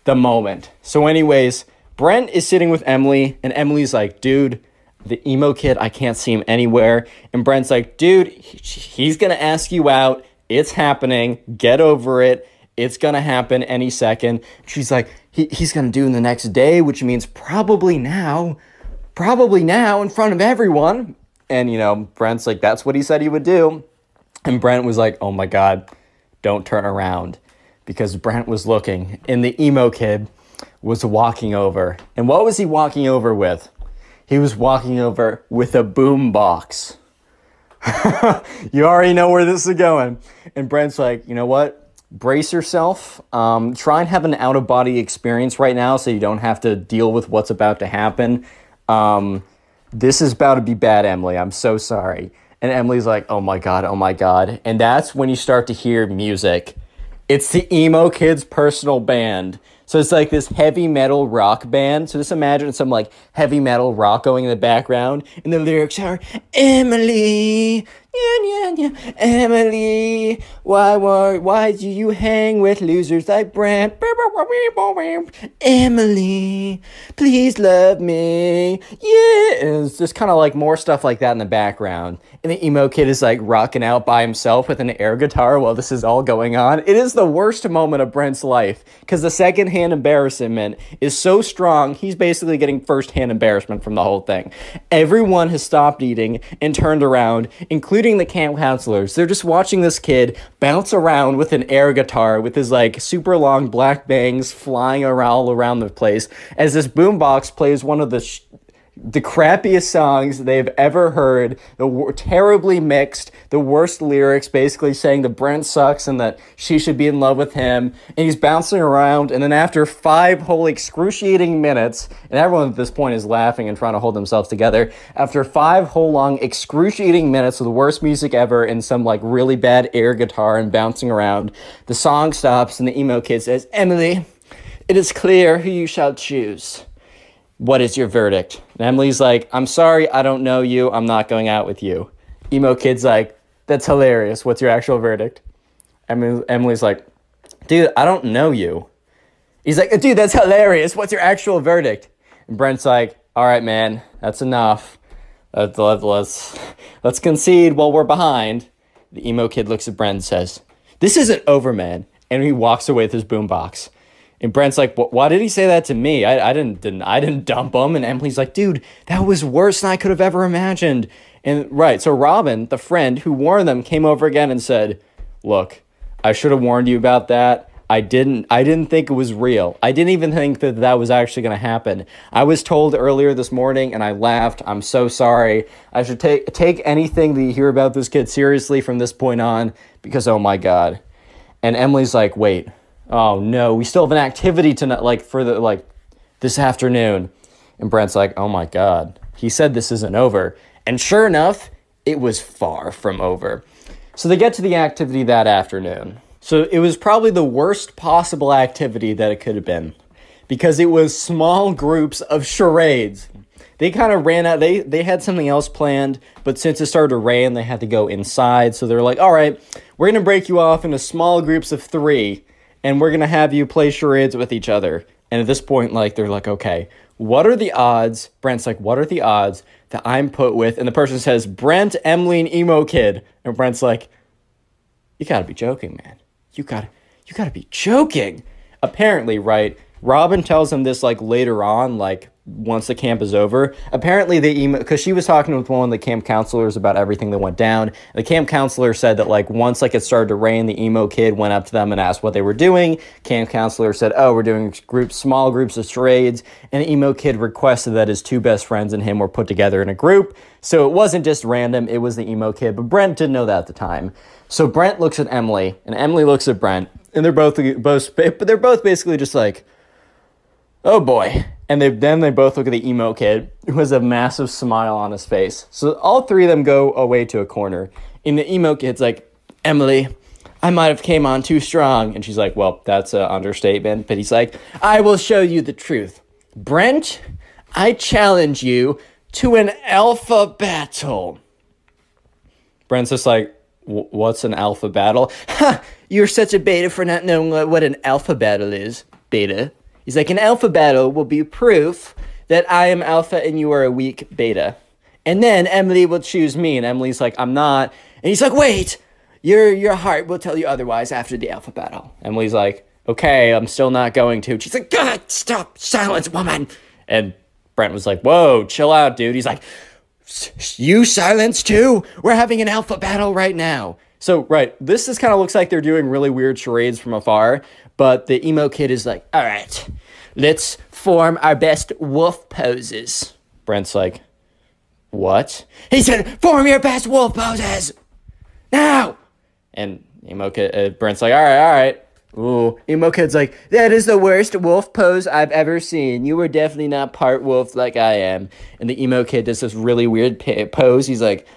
The moment. So, anyways, Brent is sitting with Emily, and Emily's like, dude, the emo kid, I can't see him anywhere. And Brent's like, dude, he's gonna ask you out. It's happening. Get over it. It's gonna happen any second. She's like, he, he's gonna do it the next day, which means probably now, probably now in front of everyone. And you know, Brent's like, that's what he said he would do. And Brent was like, oh my God, don't turn around. Because Brent was looking, and the emo kid was walking over. And what was he walking over with? He was walking over with a boom box. you already know where this is going. And Brent's like, you know what? Brace yourself. Um, try and have an out of body experience right now so you don't have to deal with what's about to happen. Um, this is about to be bad, Emily. I'm so sorry. And Emily's like, oh my God, oh my God. And that's when you start to hear music. It's the emo kids' personal band. So it's like this heavy metal rock band. So just imagine some like heavy metal rock going in the background, and the lyrics are Emily, yeah, yeah, yeah, Emily. Why, why, why do you hang with losers like Brent? Emily, please love me. Yeah, it's just kind of like more stuff like that in the background. And the emo kid is like rocking out by himself with an air guitar while this is all going on. It is the worst moment of Brent's life because the secondhand embarrassment is so strong. He's basically getting firsthand embarrassment from the whole thing. Everyone has stopped eating and turned around, including the camp counselors. They're just watching this kid bounce around with an air guitar with his like super long black bangs flying around all around the place as this boombox plays one of the sh- the crappiest songs they've ever heard, the terribly mixed, the worst lyrics, basically saying that Brent sucks and that she should be in love with him. And he's bouncing around. And then after five whole excruciating minutes, and everyone at this point is laughing and trying to hold themselves together, after five whole long excruciating minutes of the worst music ever and some like really bad air guitar and bouncing around, the song stops and the emo kid says, Emily, it is clear who you shall choose what is your verdict? And Emily's like, I'm sorry, I don't know you. I'm not going out with you. Emo kid's like, that's hilarious. What's your actual verdict? Emily, Emily's like, dude, I don't know you. He's like, dude, that's hilarious. What's your actual verdict? And Brent's like, all right, man, that's enough. Let's, let's, let's concede while we're behind. The emo kid looks at Brent and says, this isn't over, man. And he walks away with his boombox. And Brent's like, "Why did he say that to me? I, I didn't, didn't I didn't dump him." And Emily's like, "Dude, that was worse than I could have ever imagined." And right, so Robin, the friend who warned them, came over again and said, "Look, I should have warned you about that. I didn't. I didn't think it was real. I didn't even think that that was actually going to happen. I was told earlier this morning, and I laughed. I'm so sorry. I should take take anything that you hear about this kid seriously from this point on, because oh my god." And Emily's like, "Wait." Oh no, we still have an activity tonight, like for the like this afternoon. And Brent's like, oh my god, he said this isn't over. And sure enough, it was far from over. So they get to the activity that afternoon. So it was probably the worst possible activity that it could have been because it was small groups of charades. They kind of ran out. They they had something else planned, but since it started to rain, they had to go inside. So they're like, "All right, we're gonna break you off into small groups of three, and we're gonna have you play charades with each other. And at this point, like they're like, okay, what are the odds? Brent's like, what are the odds that I'm put with? And the person says, Brent, Emily, Emo Kid. And Brent's like, you gotta be joking, man. You gotta, you gotta be joking. Apparently, right? Robin tells him this like later on, like once the camp is over. Apparently, they email because she was talking with one of the camp counselors about everything that went down. The camp counselor said that like once like it started to rain, the emo kid went up to them and asked what they were doing. Camp counselor said, "Oh, we're doing groups, small groups of charades." And the emo kid requested that his two best friends and him were put together in a group. So it wasn't just random; it was the emo kid. But Brent didn't know that at the time. So Brent looks at Emily, and Emily looks at Brent, and they're both both, but they're both basically just like, "Oh boy." And they then they both look at the emo kid who has a massive smile on his face. So all three of them go away to a corner. And the emo kid's like, Emily, I might have came on too strong. And she's like, well, that's an understatement. But he's like, I will show you the truth. Brent, I challenge you to an alpha battle. Brent's just like, what's an alpha battle? Ha! You're such a beta for not knowing what an alpha battle is. Beta. He's like, an alpha battle will be proof that I am alpha and you are a weak beta. And then Emily will choose me, and Emily's like, I'm not. And he's like, wait, your your heart will tell you otherwise after the alpha battle. Emily's like, okay, I'm still not going to. She's like, God, stop, silence, woman. And Brent was like, whoa, chill out, dude. He's like, you silence too? We're having an alpha battle right now. So, right, this just kind of looks like they're doing really weird charades from afar, but the emo kid is like, all right, let's form our best wolf poses. Brent's like, what? He said, form your best wolf poses now. And emo kid, uh, Brent's like, all right, all right. Ooh, emo kid's like, that is the worst wolf pose I've ever seen. You were definitely not part wolf like I am. And the emo kid does this really weird pose. He's like,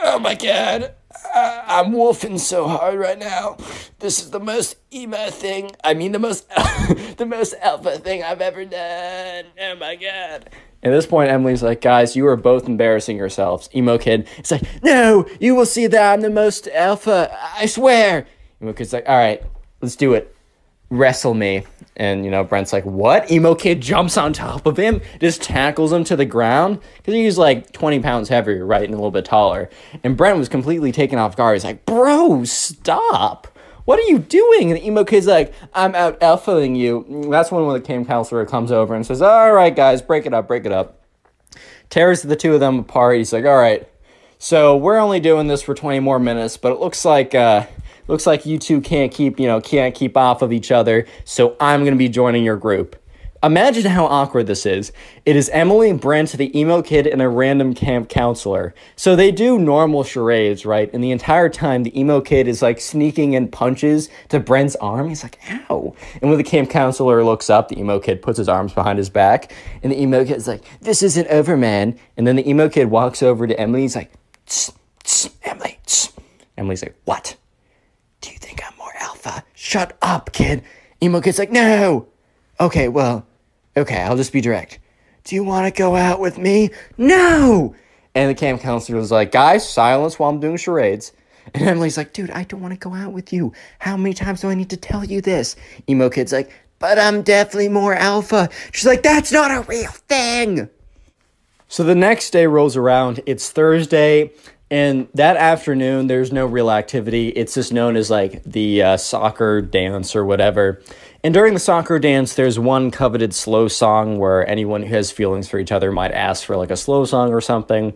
oh my god, I'm wolfing so hard right now. This is the most emo thing. I mean, the most, the most alpha thing I've ever done. Oh my god. At this point, Emily's like, guys, you are both embarrassing yourselves. Emo kid, it's like, no, you will see that I'm the most alpha. I swear. Emo kid's like, all right, let's do it. Wrestle me. And, you know, Brent's like, what? Emo kid jumps on top of him, just tackles him to the ground. Because he's like 20 pounds heavier, right? And a little bit taller. And Brent was completely taken off guard. He's like, bro, stop. What are you doing? And the emo kid's like, I'm out alphaing you. That's when, the camp counselor comes over and says, all right, guys, break it up, break it up. Tears the two of them apart. He's like, all right, So we're only doing this for 20 more minutes, but it looks like uh, looks like you two can't keep you know can't keep off of each other. So I'm gonna be joining your group. Imagine how awkward this is. It is Emily, Brent, the emo kid, and a random camp counselor. So they do normal charades, right? And the entire time, the emo kid is like sneaking in punches to Brent's arm. He's like, ow. And when the camp counselor looks up, the emo kid puts his arms behind his back. And the emo kid is like, this isn't over, man. And then the emo kid walks over to Emily. He's like, tss, tss, Emily, tss. Emily's like, what? Do you think I'm more alpha? Shut up, kid. Emo kid's like, no. Okay, well, okay, I'll just be direct. Do you want to go out with me? No! And the camp counselor was like, guys, silence while I'm doing charades. And Emily's like, dude, I don't want to go out with you. How many times do I need to tell you this? Emo kid's like, but I'm definitely more alpha. She's like, that's not a real thing. So the next day rolls around. It's Thursday. And that afternoon, there's no real activity. It's just known as like the uh, soccer dance or whatever. And during the soccer dance, there's one coveted slow song where anyone who has feelings for each other might ask for like a slow song or something.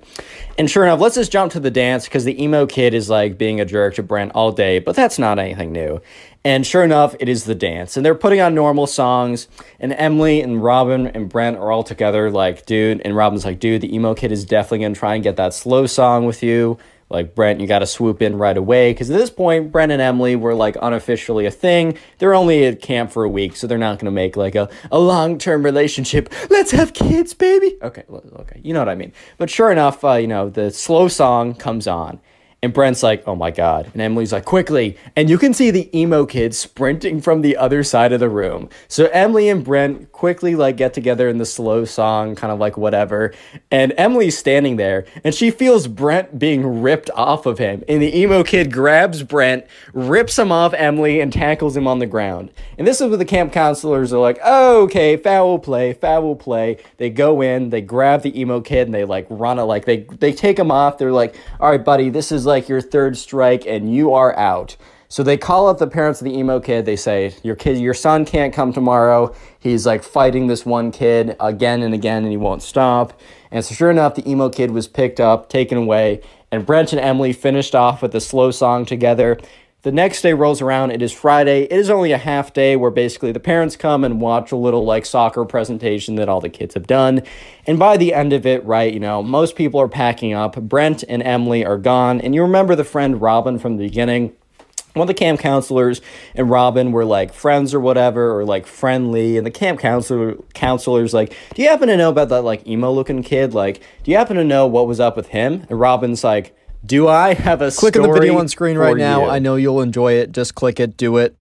And sure enough, let's just jump to the dance because the emo kid is like being a jerk to Brent all day, but that's not anything new. And sure enough, it is the dance. And they're putting on normal songs. And Emily and Robin and Brent are all together, like, dude. And Robin's like, dude, the emo kid is definitely going to try and get that slow song with you like Brent, you got to swoop in right away because at this point, Brent and Emily were like unofficially a thing. They're only at camp for a week, so they're not going to make like a, a long term relationship. Let's have kids, baby. Okay, okay, you know what I mean. But sure enough, uh, you know the slow song comes on, and Brent's like, oh my God. And Emily's like, quickly. And you can see the emo kid sprinting from the other side of the room. So Emily and Brent quickly like get together in the slow song, kind of like whatever. And Emily's standing there and she feels Brent being ripped off of him. And the emo kid grabs Brent, rips him off Emily, and tackles him on the ground. And this is where the camp counselors are like, oh, okay, foul play, foul play. They go in, they grab the emo kid, and they like run it, like they, they take him off. They're like, all right, buddy, this is like your third strike and you are out. So they call up the parents of the emo kid. They say, "Your kid, your son can't come tomorrow. He's like fighting this one kid again and again, and he won't stop." And so, sure enough, the emo kid was picked up, taken away, and Brent and Emily finished off with a slow song together. The next day rolls around. It is Friday. It is only a half day where basically the parents come and watch a little like soccer presentation that all the kids have done. And by the end of it, right, you know, most people are packing up. Brent and Emily are gone. And you remember the friend Robin from the beginning? one of the camp counselors and Robin were like friends or whatever, or like friendly. And the camp counselor counselor's like, "Do you happen to know about that like emo looking kid? Like, do you happen to know what was up with him?" And Robin's like, do I have a click on the video on screen right now? You? I know you'll enjoy it. Just click it, do it.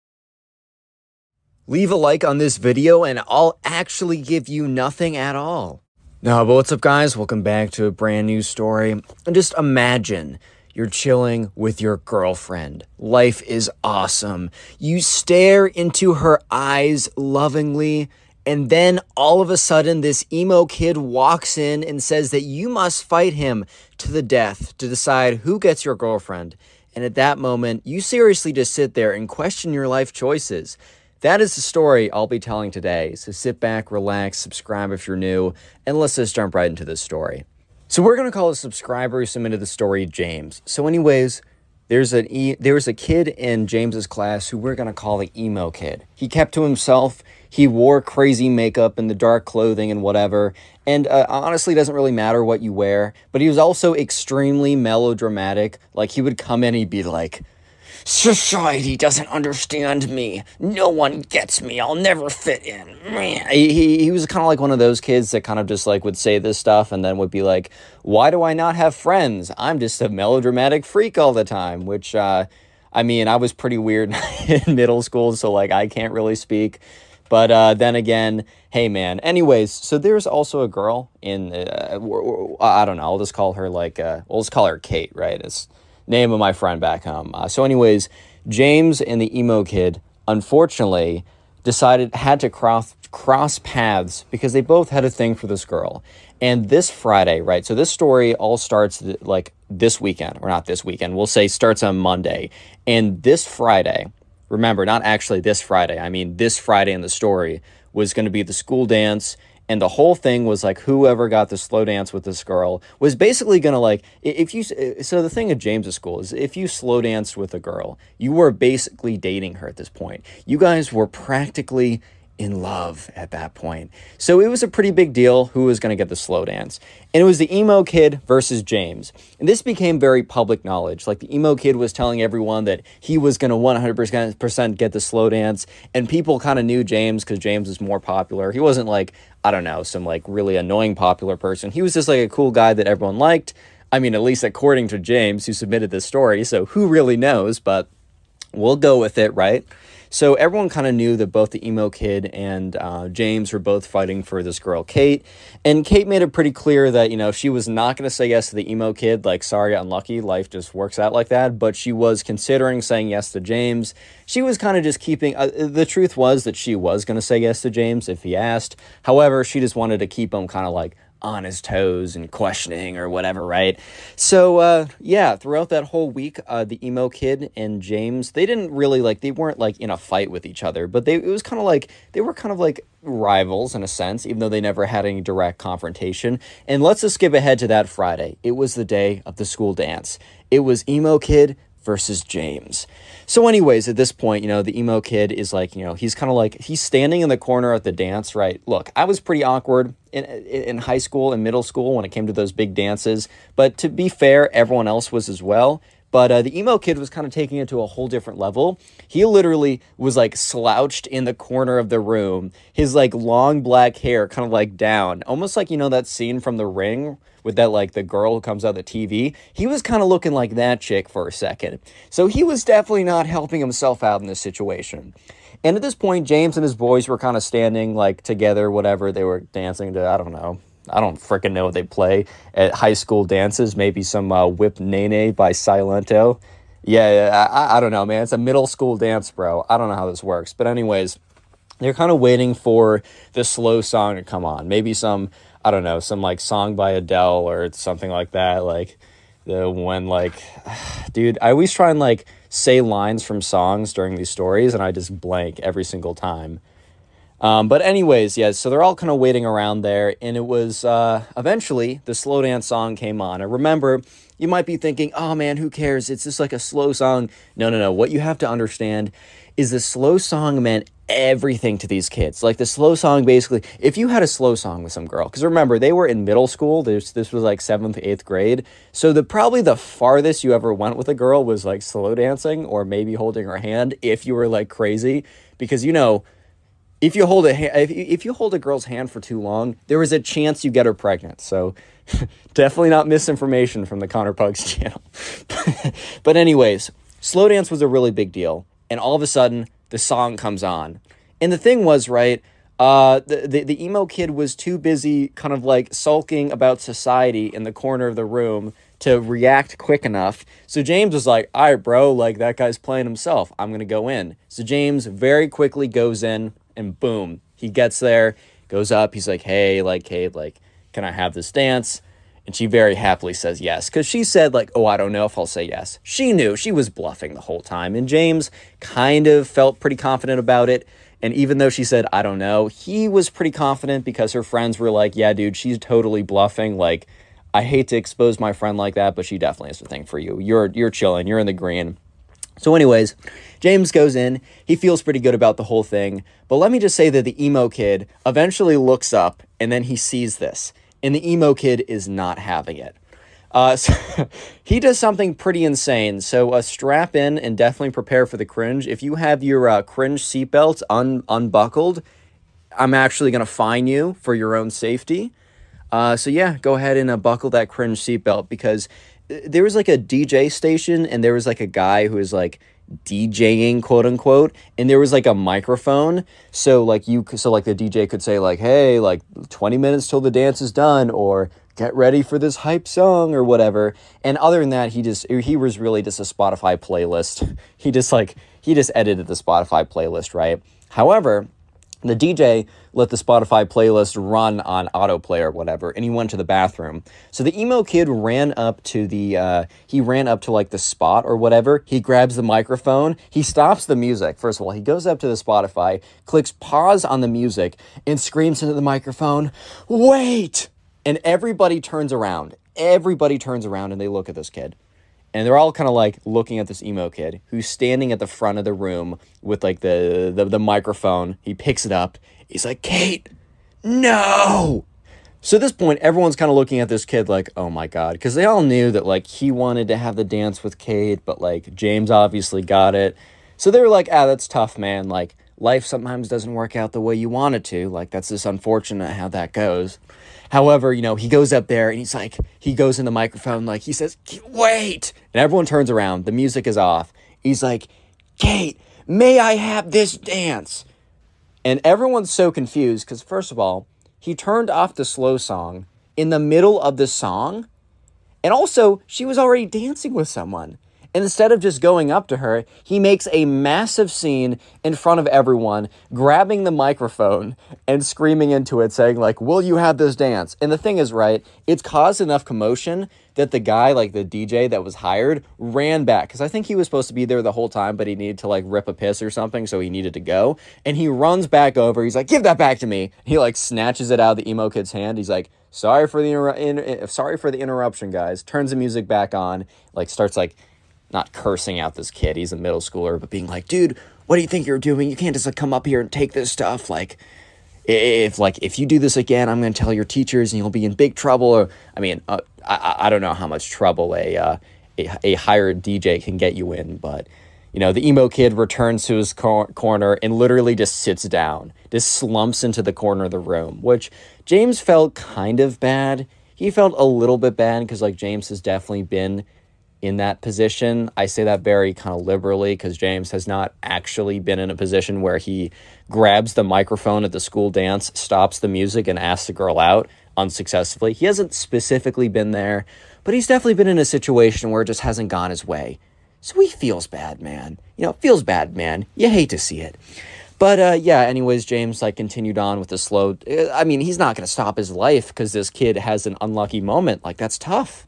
Leave a like on this video and I'll actually give you nothing at all. No, but what's up guys? Welcome back to a brand new story. And just imagine you're chilling with your girlfriend. Life is awesome. You stare into her eyes lovingly and then all of a sudden, this emo kid walks in and says that you must fight him to the death to decide who gets your girlfriend. And at that moment, you seriously just sit there and question your life choices. That is the story I'll be telling today. So sit back, relax, subscribe if you're new, and let's just jump right into this story. So we're to call a subscriber who submitted the story James. So, anyways, there's an e- there was a kid in James's class who we're to call the emo kid. He kept to himself he wore crazy makeup and the dark clothing and whatever. And uh, honestly, doesn't really matter what you wear. But he was also extremely melodramatic. Like he would come in and he'd be like, Society doesn't understand me. No one gets me. I'll never fit in. He, he, he was kind of like one of those kids that kind of just like would say this stuff and then would be like, Why do I not have friends? I'm just a melodramatic freak all the time, which, uh, I mean, I was pretty weird in middle school, so like I can't really speak. But uh, then again, hey man. Anyways, so there's also a girl in, uh, I don't know, I'll just call her like, uh, we'll just call her Kate, right? It's name of my friend back home. Uh, so, anyways, James and the emo kid, unfortunately, decided had to cross cross paths because they both had a thing for this girl. And this Friday, right? So this story all starts like this weekend, or not this weekend. We'll say starts on Monday. And this Friday, Remember, not actually this Friday. I mean, this Friday in the story was going to be the school dance. and the whole thing was like whoever got the slow dance with this girl was basically gonna like if you so the thing at James's school is if you slow danced with a girl, you were basically dating her at this point. You guys were practically in love at that point. So it was a pretty big deal who was going to get the slow dance. And it was the emo kid versus James. And this became very public knowledge. Like the emo kid was telling everyone that he was going to 100% get the slow dance. And people kind of knew James because James was more popular. He wasn't like, I don't know, some like really annoying popular person. He was just like a cool guy that everyone liked. I mean, at least according to James, who submitted this story. So who really knows? But we'll go with it, right? So everyone kind of knew that both the emo kid and uh, James were both fighting for this girl, Kate. And Kate made it pretty clear that, you know, she was not going to say yes to the emo kid. Like, sorry, unlucky. Life just works out like that. But she was considering saying yes to James. She was kind of just keeping, uh, the truth was that she was going to say yes to James if he asked. However, she just wanted to keep him kind of like on his toes and questioning or whatever, right? So, uh, yeah, throughout that whole week, uh, the emo kid and James, they didn't really like, they weren't like in a fight with each other, but they, it was kind of like, they were kind of like rivals in a sense, even though they never had any direct confrontation. And let's just skip ahead to that Friday. It was the day of the school dance. It was emo kid versus James. So, anyways, at this point, you know, the emo kid is like, you know, he's kind of like, he's standing in the corner at the dance, right? Look, I was pretty awkward in, in high school and middle school when it came to those big dances. But to be fair, everyone else was as well. But uh, the emo kid was kind of taking it to a whole different level. He literally was like slouched in the corner of the room, his like long black hair kind of like down, almost like, you know, that scene from The Ring with that like the girl who comes out the TV. He was kind of looking like that chick for a second. So he was definitely not helping himself out in this situation. And at this point, James and his boys were kind of standing like together, whatever. They were dancing to, I don't know, I don't freaking know what they play at high school dances. Maybe some uh, Whip Nae Nae by Silento. Yeah, I, I don't know, man. It's a middle school dance, bro. I don't know how this works. But, anyways, they're kind of waiting for the slow song to come on. Maybe some, I don't know, some like song by Adele or something like that. Like, the when, like, dude, I always try and like say lines from songs during these stories and I just blank every single time. Um, but anyways, yeah, so they're all kind of waiting around there, and it was uh, eventually the slow dance song came on. And remember, you might be thinking, oh man, who cares? It's just like a slow song. No, no, no. What you have to understand is the slow song meant everything to these kids. Like the slow song, basically, if you had a slow song with some girl, because remember, they were in middle school. This, this was like seventh, eighth grade. So the probably the farthest you ever went with a girl was like slow dancing or maybe holding her hand if you were like crazy. Because, you know, if you hold a if, if you hold a girl's hand for too long, there is a chance you get her pregnant. So definitely not misinformation from the Connor Pugs channel. but anyways, slow dance was a really big deal, and all of a sudden the song comes on, and the thing was right. Uh, the, the, the emo kid was too busy kind of like sulking about society in the corner of the room to react quick enough. So James was like, all right, bro, like that guy's playing himself. I'm going to go in. So James very quickly goes in, and boom, he gets there, goes up. He's like, hey, like, hey, like, can I have this dance? And she very happily says yes, because she said, like, oh, I don't know if I'll say yes. She knew she was bluffing the whole time. And James kind of felt pretty confident about it. And even though she said, I don't know, he was pretty confident because her friends were like, yeah, dude, she's totally bluffing. Like, I hate to expose my friend like that, but she definitely has a thing for you. You're you're chilling, you're in the green. So, anyways, James goes in. He feels pretty good about the whole thing. But let me just say that the emo kid eventually looks up and then he sees this. And the emo kid is not having it. Uh, so he does something pretty insane. So uh, strap in and definitely prepare for the cringe. If you have your uh, cringe seatbelt un- unbuckled, I'm actually going to fine you for your own safety. Uh, so yeah, go ahead and uh, buckle that cringe seatbelt because there was like a DJ station and there was like a guy who was like DJing quote unquote and there was like a microphone. So like you so like the DJ could say like hey like 20 minutes till the dance is done or get ready for this hype song or whatever. And other than that he just he was really just a Spotify playlist. He just like he just edited the Spotify playlist right? However the DJ let the Spotify playlist run on autoplay or whatever, and he went to the bathroom. So the emo kid ran up to the uh, he ran up to like the spot or whatever. He grabs the microphone. He stops the music. First of all, he goes up to the Spotify, clicks pause on the music, and screams into the microphone, "Wait!" And everybody turns around. Everybody turns around and they look at this kid and they're all kind of like looking at this emo kid who's standing at the front of the room with like the, the the microphone. He picks it up. He's like, "Kate, no!" So at this point, everyone's kind of looking at this kid like, "Oh my god," because they all knew that like he wanted to have the dance with Kate, but like James obviously got it. So they were like, "Ah, that's tough, man. Like life sometimes doesn't work out the way you want it to. Like that's just unfortunate how that goes." However, you know, he goes up there and he's like, he goes in the microphone, like, he says, wait. And everyone turns around. The music is off. He's like, Kate, may I have this dance? And everyone's so confused because, first of all, he turned off the slow song in the middle of the song. And also, she was already dancing with someone. Instead of just going up to her, he makes a massive scene in front of everyone, grabbing the microphone and screaming into it, saying, like, Will you have this dance? And the thing is, right, it's caused enough commotion that the guy, like the DJ that was hired, ran back. Because I think he was supposed to be there the whole time, but he needed to like rip a piss or something, so he needed to go. And he runs back over. He's like, Give that back to me. He like snatches it out of the emo kid's hand. He's like, Sorry for the inter- in- eh, sorry for the interruption, guys. Turns the music back on, like starts like not cursing out this kid, he's a middle schooler, but being like, dude, what do you think you're doing? You can't just like, come up here and take this stuff. Like, if like if you do this again, I'm to tell your teachers and you'll be in big trouble. Or I mean, uh, I I don't know how much trouble a, uh, a a hired DJ can get you in, but you know the emo kid returns to his cor- corner and literally just sits down, just slumps into the corner of the room, which James felt kind of bad. He felt a little bit bad because like James has definitely been in that position. I say that very kind of liberally because James has not actually been in a position where he grabs the microphone at the school dance, stops the music, and asks the girl out unsuccessfully. He hasn't specifically been there, but he's definitely been in a situation where it just hasn't gone his way. So he feels bad, man. You know, feels bad, man. You hate to see it. But uh, yeah, anyways, James like continued on with the slow. I mean, he's not going to stop his life because this kid has an unlucky moment. Like that's tough.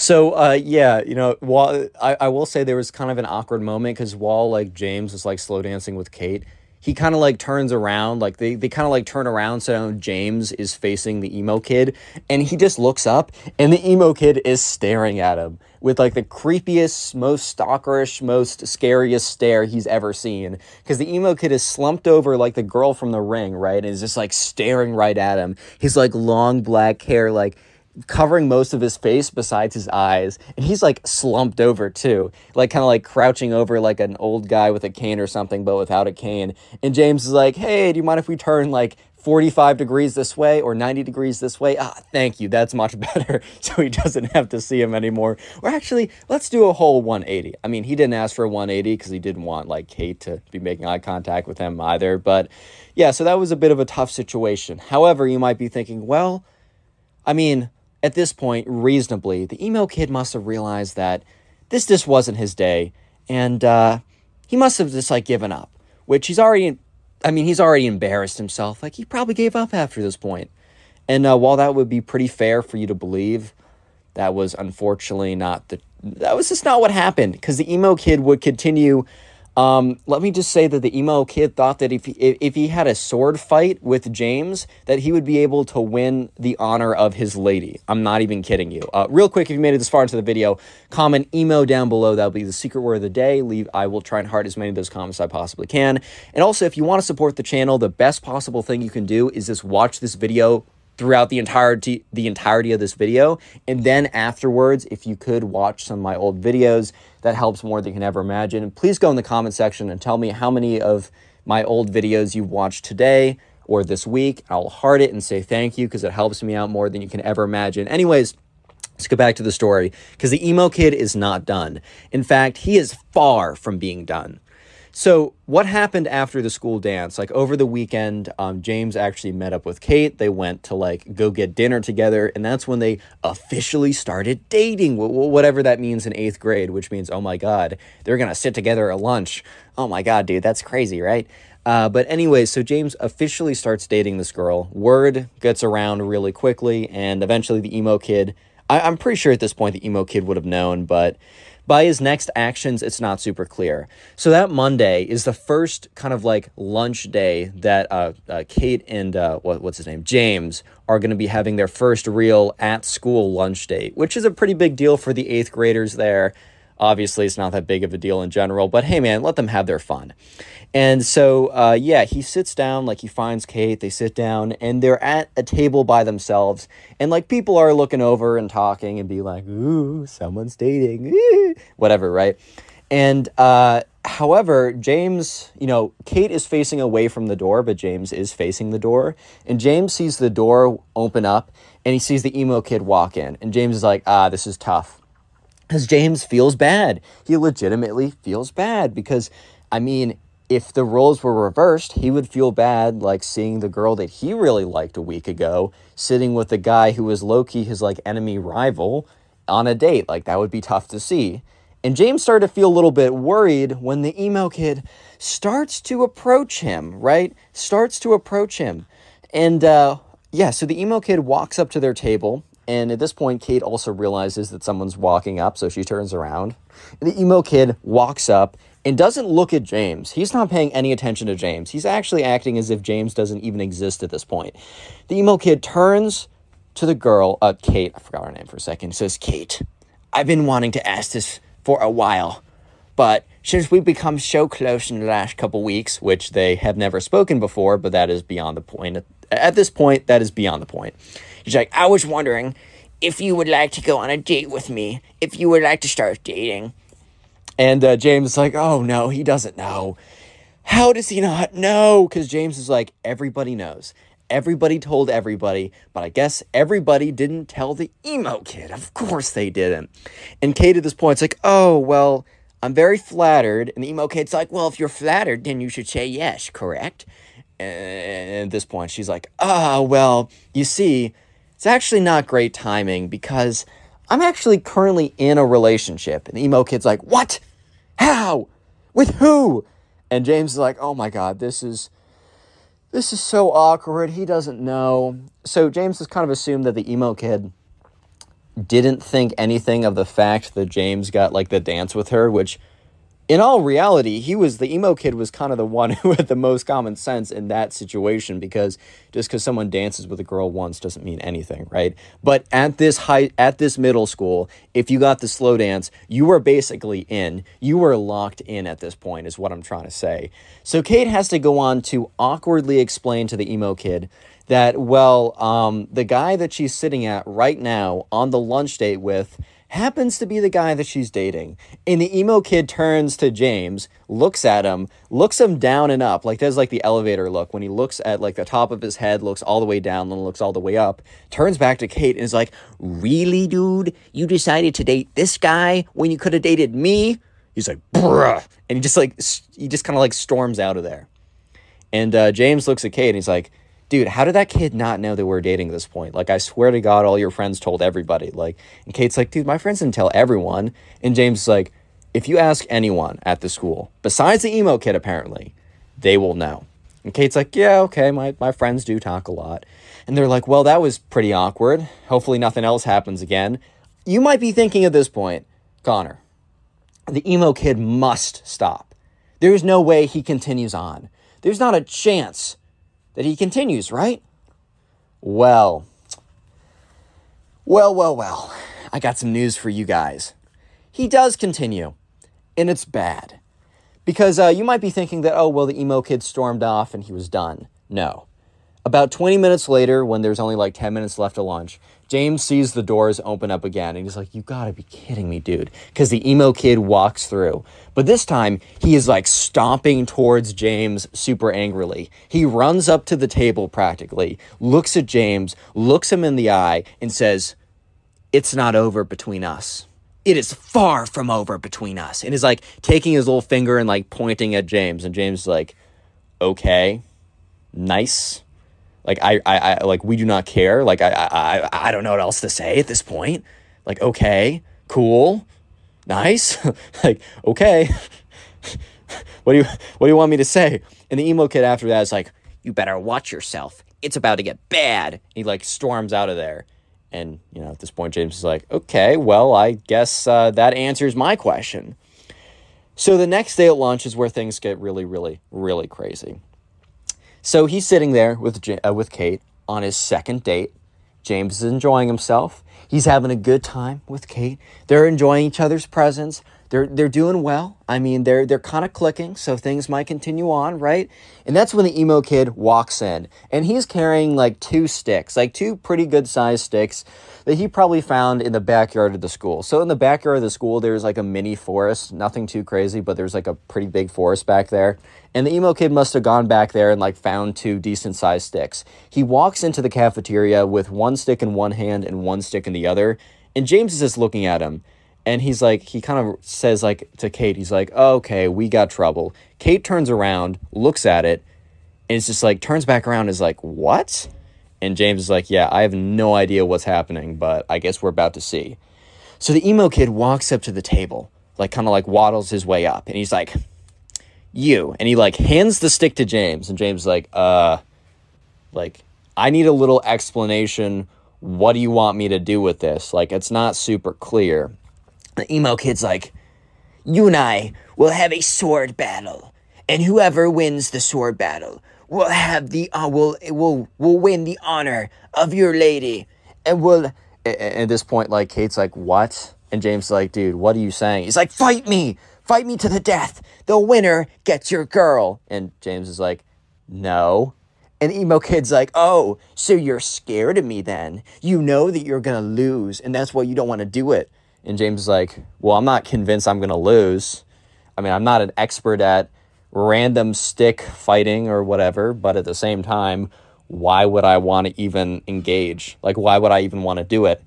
So uh, yeah, you know, while I, I will say there was kind of an awkward moment because while like James is like slow dancing with Kate, he kind of like turns around, like they, they kind of like turn around so James is facing the emo kid, and he just looks up, and the emo kid is staring at him with like the creepiest, most stalkerish, most scariest stare he's ever seen. Because the emo kid is slumped over like the girl from the ring, right, and is just like staring right at him. His like long black hair, like covering most of his face besides his eyes and he's like slumped over too. Like kind of like crouching over like an old guy with a cane or something but without a cane. And james is like hey do you mind if we turn like 45 degrees this way or 90 degrees this way? Ah thank you. That's much better. So he doesn't have to see him anymore. Or actually let's do a whole 180 i mean he didn't ask for a 180 because he didn't want like kate to be making eye contact with him either. But yeah so that was a bit of a tough situation. However you might be thinking well i mean at this point, reasonably, the emo kid must have realized that this just wasn't his day, and uh, he must have just like given up. Which he's already, I mean, he's already embarrassed himself. Like he probably gave up after this point. And uh, while that would be pretty fair for you to believe, that was unfortunately not the. That was just not what happened because the emo kid would continue um, let me just say that the emo kid thought that if he, if he had a sword fight with James, that he would be able to win the honor of his lady. I'm not even kidding you. Uh, real quick, if you made it this far into the video, comment emo down below. That'll be the secret word of the day. Leave. I will try and heart as many of those comments as I possibly can. And also, if you want to support the channel, the best possible thing you can do is just watch this video throughout the entirety the entirety of this video and then afterwards if you could watch some of my old videos that helps more than you can ever imagine please go in the comment section and tell me how many of my old videos you've watched today or this week i'll heart it and say thank you because it helps me out more than you can ever imagine anyways Let's go back to the story because the emo kid is not done. In fact, he is far from being done. So, what happened after the school dance? Like over the weekend, um, James actually met up with Kate. They went to like go get dinner together, and that's when they officially started dating, whatever that means in eighth grade, which means, oh my God, they're gonna sit together at lunch. Oh my God, dude, that's crazy, right? Uh, but anyway, so James officially starts dating this girl. Word gets around really quickly, and eventually the emo kid. I, I'm pretty sure at this point the emo kid would have known, but by his next actions, it's not super clear. So that Monday is the first kind of like lunch day that uh, uh, Kate and uh, what, what's his name, James, are going to be having their first real at school lunch date, which is a pretty big deal for the eighth graders there. Obviously, it's not that big of a deal in general, but hey, man, let them have their fun. And so, uh, yeah, he sits down, like he finds Kate, they sit down, and they're at a table by themselves. And like people are looking over and talking and be like, ooh, someone's dating, whatever, right? And uh, however, James, you know, Kate is facing away from the door, but James is facing the door. And James sees the door open up and he sees the emo kid walk in. And James is like, ah, this is tough. Because James feels bad. He legitimately feels bad because, I mean, if the roles were reversed, he would feel bad like seeing the girl that he really liked a week ago sitting with the guy who was low key his like enemy rival on a date. Like that would be tough to see. And James started to feel a little bit worried when the emo kid starts to approach him, right? Starts to approach him. And uh, yeah, so the emo kid walks up to their table. And at this point, Kate also realizes that someone's walking up, so she turns around. And the emo kid walks up and doesn't look at James. He's not paying any attention to James. He's actually acting as if James doesn't even exist at this point. The emo kid turns to the girl, uh, Kate, I forgot her name for a second, says, Kate, I've been wanting to ask this for a while, but since we've become so close in the last couple weeks, which they have never spoken before, but that is beyond the point. At this point, that is beyond the point. Like, I was wondering if you would like to go on a date with me, if you would like to start dating. And uh, James is like, oh no, he doesn't know. How does he not know? Because James is like, everybody knows. Everybody told everybody, but I guess everybody didn't tell the emo kid. Of course they didn't. And Kate at this point is like, oh, well, I'm very flattered. And the emo kid's like, well, if you're flattered, then you should say yes, correct? And at this point, she's like, oh, well, you see, it's actually not great timing because I'm actually currently in a relationship. And the emo kid's like, what? How? With who? And James is like, oh my God, this is this is so awkward. He doesn't know. So James has kind of assumed that the emo kid didn't think anything of the fact that James got like the dance with her, which in all reality, he was the emo kid was kind of the one who had the most common sense in that situation because just because someone dances with a girl once doesn't mean anything, right? But at this high at this middle school, if you got the slow dance, you were basically in. You were locked in at this point, is what I'm trying to say. So Kate has to go on to awkwardly explain to the emo kid that, well, um, the guy that she's sitting at right now on the lunch date with happens to be the guy that she's dating. And the emo kid turns to James, looks at him, looks him down and up, like does like the elevator look when he looks at like the top of his head, looks all the way down, then looks all the way up, turns back to Kate and is like, Really, dude? You decided to date this guy when you could have dated me? He's like, bruh. And he just like, he just kind of like storms out of there. And uh, James looks at Kate and he's like, dude, how did that kid not know that we're dating at this point? Like, I swear to God, all your friends told everybody. Like, and Kate's like, dude, my friends didn't tell everyone. And James is like, if you ask anyone at the school, besides the emo kid, apparently, they will know. And Kate's like, yeah, okay, my, my friends do talk a lot. And they're like, well, that was pretty awkward. Hopefully, nothing else happens again. You might be thinking at this point, Connor, the emo kid must stop. There's no way he continues on. There's not a chance that he continues, right? Well, well, well, well, I got some news for you guys. He does continue, and it's bad. Because uh, you might be thinking that, oh, well, the emo kid stormed off and he was done. No. About 20 minutes later, when there's only like 10 minutes left to lunch, James sees the doors open up again and he's like, You gotta be kidding me, dude. Because the emo kid walks through. But this time, he is like stomping towards James super angrily. He runs up to the table practically, looks at James, looks him in the eye, and says, It's not over between us. It is far from over between us. And is like taking his little finger and like pointing at James. And James is like, Okay, nice like I, I, I like we do not care. Like I, I, I don't know what else to say at this point. Like okay, cool, nice. like okay, what do you what do you want me to say? And the emo kid after that is like, you better watch yourself. It's about to get bad. He like storms out of there. And, you know, at this point, James is like, okay, well, I guess uh, that answers my question. So the next day at lunch is where things get really, really, really crazy. So he's sitting there with, uh, with Kate on his second date. James is enjoying himself. He's having a good time with Kate. They're enjoying each other's presence they're they're doing well. I mean, they're they're kind of clicking, so things might continue on, right? And that's when the emo kid walks in, and he's carrying like two sticks, like two pretty good sized sticks that he probably found in the backyard of the school. So in the backyard of the school, there's like a mini forest, nothing too crazy, but there's like a pretty big forest back there. And the emo kid must have gone back there and like found two decent sized sticks. He walks into the cafeteria with one stick in one hand and one stick in the other, and James is just looking at him and he's like he kind of says like to kate he's like oh, okay we got trouble kate turns around looks at it and it's just like turns back around is like what and james is like yeah i have no idea what's happening but i guess we're about to see. So the emo kid walks up to the table like kind of like waddles his way up and he's like you and he like hands the stick to james and james is like uh like i need a little explanation. What do you want me to do with this? Like it's not super clear. The emo kid's like, You and I will have a sword battle, and whoever wins the sword battle will have the uh, will will will win the honor of your lady, and will. At this point, like Kate's like, "What?" And James like, "Dude, what are you saying?" He's like, "Fight me, fight me to the death. The winner gets your girl." And James is like, "No." And emo kid's like, "Oh, so you're scared of me then? You know that you're gonna lose, and that's why you don't want to do it." And James is like, Well, I'm not convinced I'm to lose. I mean, I'm not an expert at random stick fighting or whatever, but at the same time, why would I want to even engage? Like, why would I even want to do it?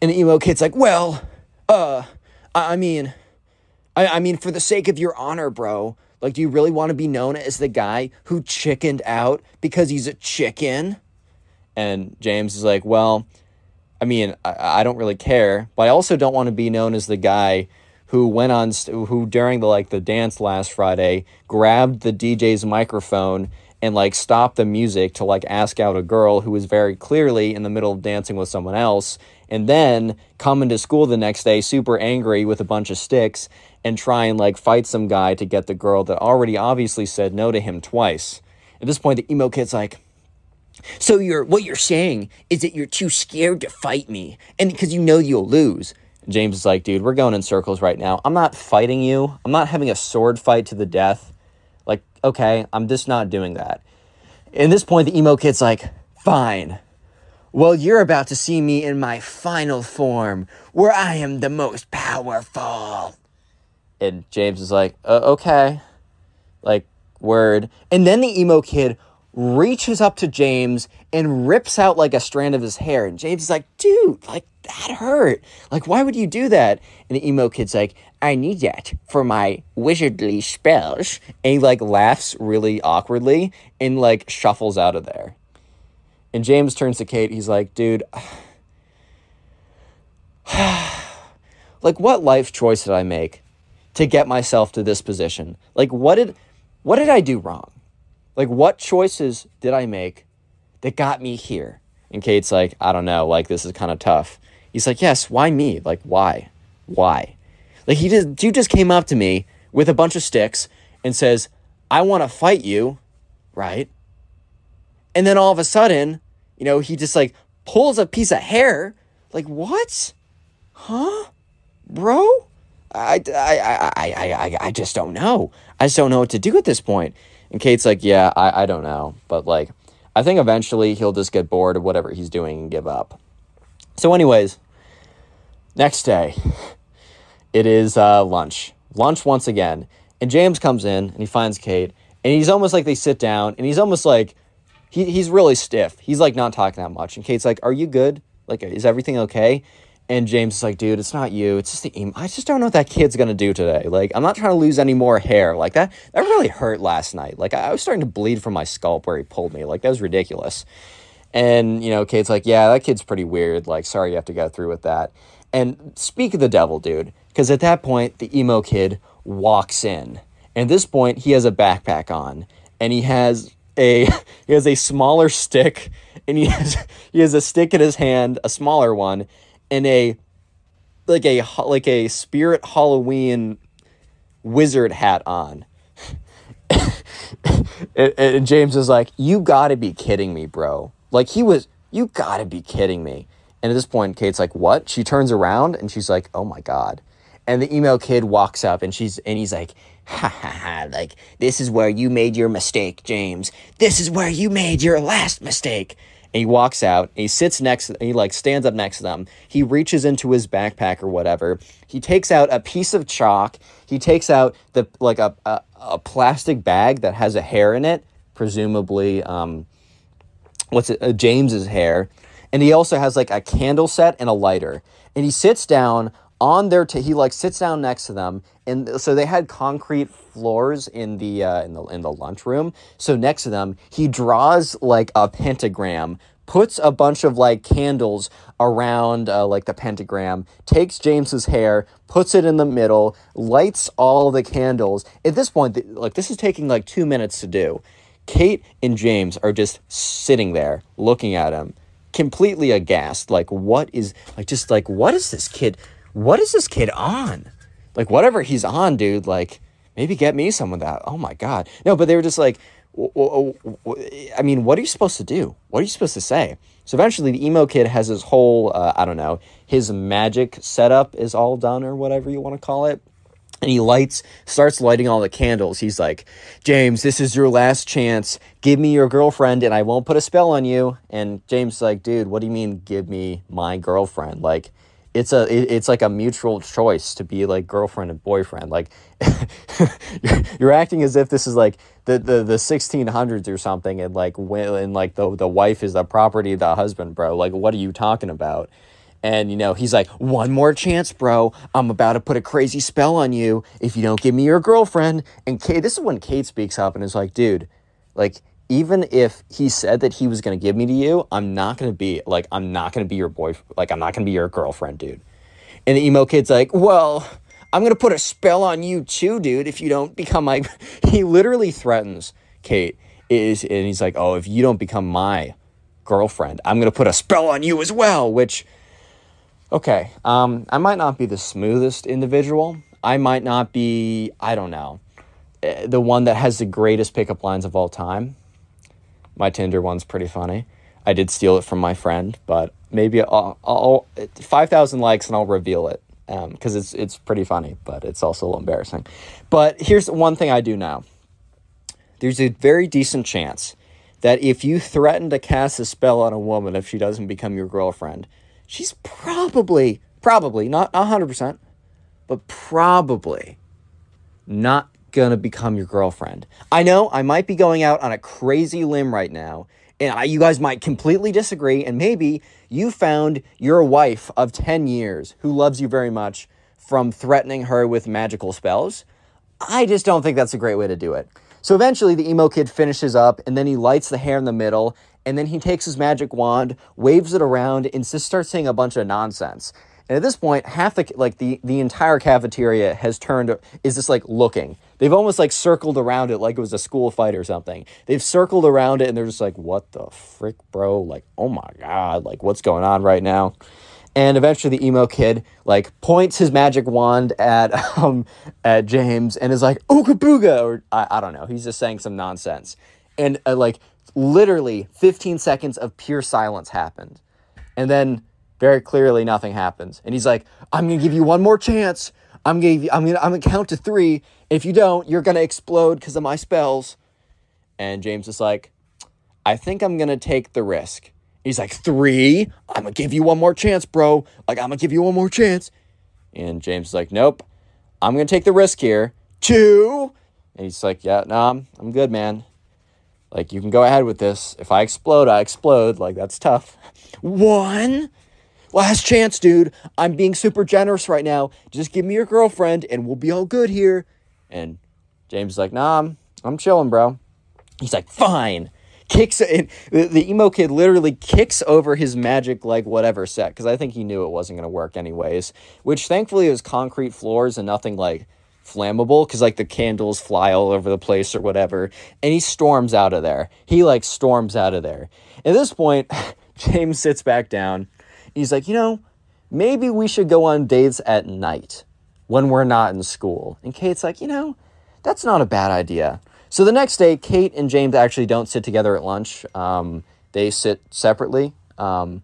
And the emo kid's like, Well, uh, I mean, I, I mean, for the sake of your honor, bro, like, do you really want to be known as the guy who chickened out because he's a chicken? And James is like, Well, I mean, I, I don't really care, but I also don't want to be known as the guy who went on who during the like the dance last Friday grabbed the DJ's microphone and like stopped the music to like ask out a girl who was very clearly in the middle of dancing with someone else and then come into school the next day super angry with a bunch of sticks and try and like fight some guy to get the girl that already obviously said no to him twice. At this point the emo kid's like so you're what you're saying is that you're too scared to fight me, and because you know you'll lose. James is like, dude, we're going in circles right now. I'm not fighting you. I'm not having a sword fight to the death. Like, okay, I'm just not doing that. In this point, the emo kid's like, fine. Well, you're about to see me in my final form, where I am the most powerful. And James is like, uh, okay. Like, word. And then the emo kid reaches up to James and rips out like a strand of his hair. And James is like, dude, like that hurt. Like, why would you do that? And the emo kid's like, I need that for my wizardly spells. And he like laughs really awkwardly and like shuffles out of there. And James turns to Kate. He's like, dude, like what life choice did I make to get myself to this position? Like, what did, what did I do wrong? Like, what choices did I make that got me here? And Kate's like, I don't know. Like, this is kind of tough. He's like, Yes, why me? Like, why? Why? Like, he just, dude just came up to me with a bunch of sticks and says, I want to fight you, right? And then all of a sudden, you know, he just like pulls a piece of hair. Like, what? Huh? Bro? I, I, I, I, I, I just don't know. I just don't know what to do at this point. And Kate's like, yeah, I, I don't know. But like, I think eventually he'll just get bored of whatever he's doing and give up. So, anyways, next day, it is uh, lunch. Lunch once again. And James comes in and he finds Kate. And he's almost like they sit down and he's almost like, he, he's really stiff. He's like not talking that much. And Kate's like, Are you good? Like, is everything okay? And James is like, dude, it's not you. It's just the emo. I just don't know what that kid's gonna do today. Like, I'm not trying to lose any more hair. Like that. That really hurt last night. Like, I was starting to bleed from my scalp where he pulled me. Like, that was ridiculous. And you know, Kate's like, yeah, that kid's pretty weird. Like, sorry you have to go through with that. And speak of the devil, dude, because at that point, the emo kid walks in, And at this point, he has a backpack on, and he has a he has a smaller stick, and he has he has a stick in his hand, a smaller one, and a like a like a spirit Halloween wizard hat on. and, and James is like, "You got to be kidding me, bro!" Like he was, "You got to be kidding me!" And at this point, Kate's like, "What?" She turns around and she's like, "Oh my god!" And the email kid walks up and she's and he's like, "Ha ha ha! Like this is where you made your mistake, James. This is where you made your last mistake." And he walks out he sits next he like stands up next to them. He reaches into his backpack or whatever. He takes out a piece of chalk. He takes out the like a a, a plastic bag that has a hair in it, presumably um what's it uh, James's hair. And he also has like a candle set and a lighter. And he sits down on their t- he like sits down next to them and so they had concrete floors in the uh, in the in the lunchroom so next to them he draws like a pentagram puts a bunch of like candles around uh, like the pentagram takes james's hair puts it in the middle lights all the candles. At this point like this is taking like two minutes to do. Kate and james are just sitting there looking at him completely aghast like what is like just like what is this kid what is this kid on? Like, whatever he's on, dude, like, maybe get me some of that. Oh my God. No, but they were just like, I mean, what are you supposed to do? What are you supposed to say? So eventually, the emo kid has his whole, uh, I don't know, his magic setup is all done or whatever you want to call it. And he lights, starts lighting all the candles. He's like, James, this is your last chance. Give me your girlfriend and I won't put a spell on you. And James like, dude, what do you mean, give me my girlfriend? Like, it's a it, it's like a mutual choice to be like girlfriend and boyfriend like you're, you're acting as if this is like the, the the 1600s or something and like when and like the the wife is the property of the husband bro like what are you talking about? And you know he's like one more chance bro. I'm about to put a crazy spell on you if you don't give me your girlfriend. And kate this is when kate speaks up and is like dude like even if he said that he was going to give me to you, I'm not going to be like, I'm not going to be your boy. Like, I'm not going to be your girlfriend, dude. And the emo kid's like, well, I'm going to put a spell on you too, dude, if you don't become my. he literally threatens Kate. Is and he's like, oh, if you don't become my girlfriend, I'm going to put a spell on you as well, which. Okay, um, I might not be the smoothest individual. I might not be, I don't know, eh, the one that has the greatest pickup lines of all time. My Tinder one's pretty funny. I did steal it from my friend, but maybe I'll, I'll 5,000 likes and I'll reveal it because um, it's it's pretty funny, but it's also a little embarrassing. But here's one thing I do now. There's a very decent chance that if you threaten to cast a spell on a woman if she doesn't become your girlfriend, she's probably probably not 100%, but probably not to become your girlfriend. I know I might be going out on a crazy limb right now, and I, you guys might completely disagree, and maybe you found your wife of 10 years who loves you very much from threatening her with magical spells. I just don't think that's a great way to do it. So eventually, the emo kid finishes up, and then he lights the hair in the middle, and then he takes his magic wand, waves it around, and just starts saying a bunch of nonsense. And at this point, half the like the the entire cafeteria has turned is just like looking. They've almost like circled around it like it was a school fight or something. They've circled around it and they're just like, "What the frick, bro? Like, oh my god, like what's going on right now?" And eventually, the emo kid like points his magic wand at um at James and is like, "Ooga booga," or I, I don't know. He's just saying some nonsense, and uh, like literally 15 seconds of pure silence happened, and then very clearly, nothing happens. And he's like, I'm going to give you one more chance. I'm going to I'm going I'm going to count to 3. If you don't, you're going to explode because of my spells. And James is like, I think I'm going to take the risk. He's like, 3? I'm going to give you one more chance, bro. Like I'm going to give you one more chance. And James is like, Nope. I'm going to take the risk here. 2. And he's like, Yeah, no, nah, I'm, I'm good, man. Like, you can go ahead with this. If I explode, I explode. Like, that's tough. One last chance, dude. I'm being super generous right now. Just give me your girlfriend and we'll be all good here. And James is like, nah, I'm, I'm chilling, bro. He's like, fine. Kicks it. The, the emo kid literally kicks over his magic, like, whatever set, because I think he knew it wasn't going to work anyways. Which thankfully it was concrete floors and nothing like flammable because like the candles fly all over the place or whatever. And he storms out of there. He like storms out of there. At this point, James sits back down. He's like, you know, maybe we should go on dates at night when we're not in school. And Kate's like, you know, that's not a bad idea. So the next day, Kate and James actually don't sit together at lunch. Um, they sit separately. Um,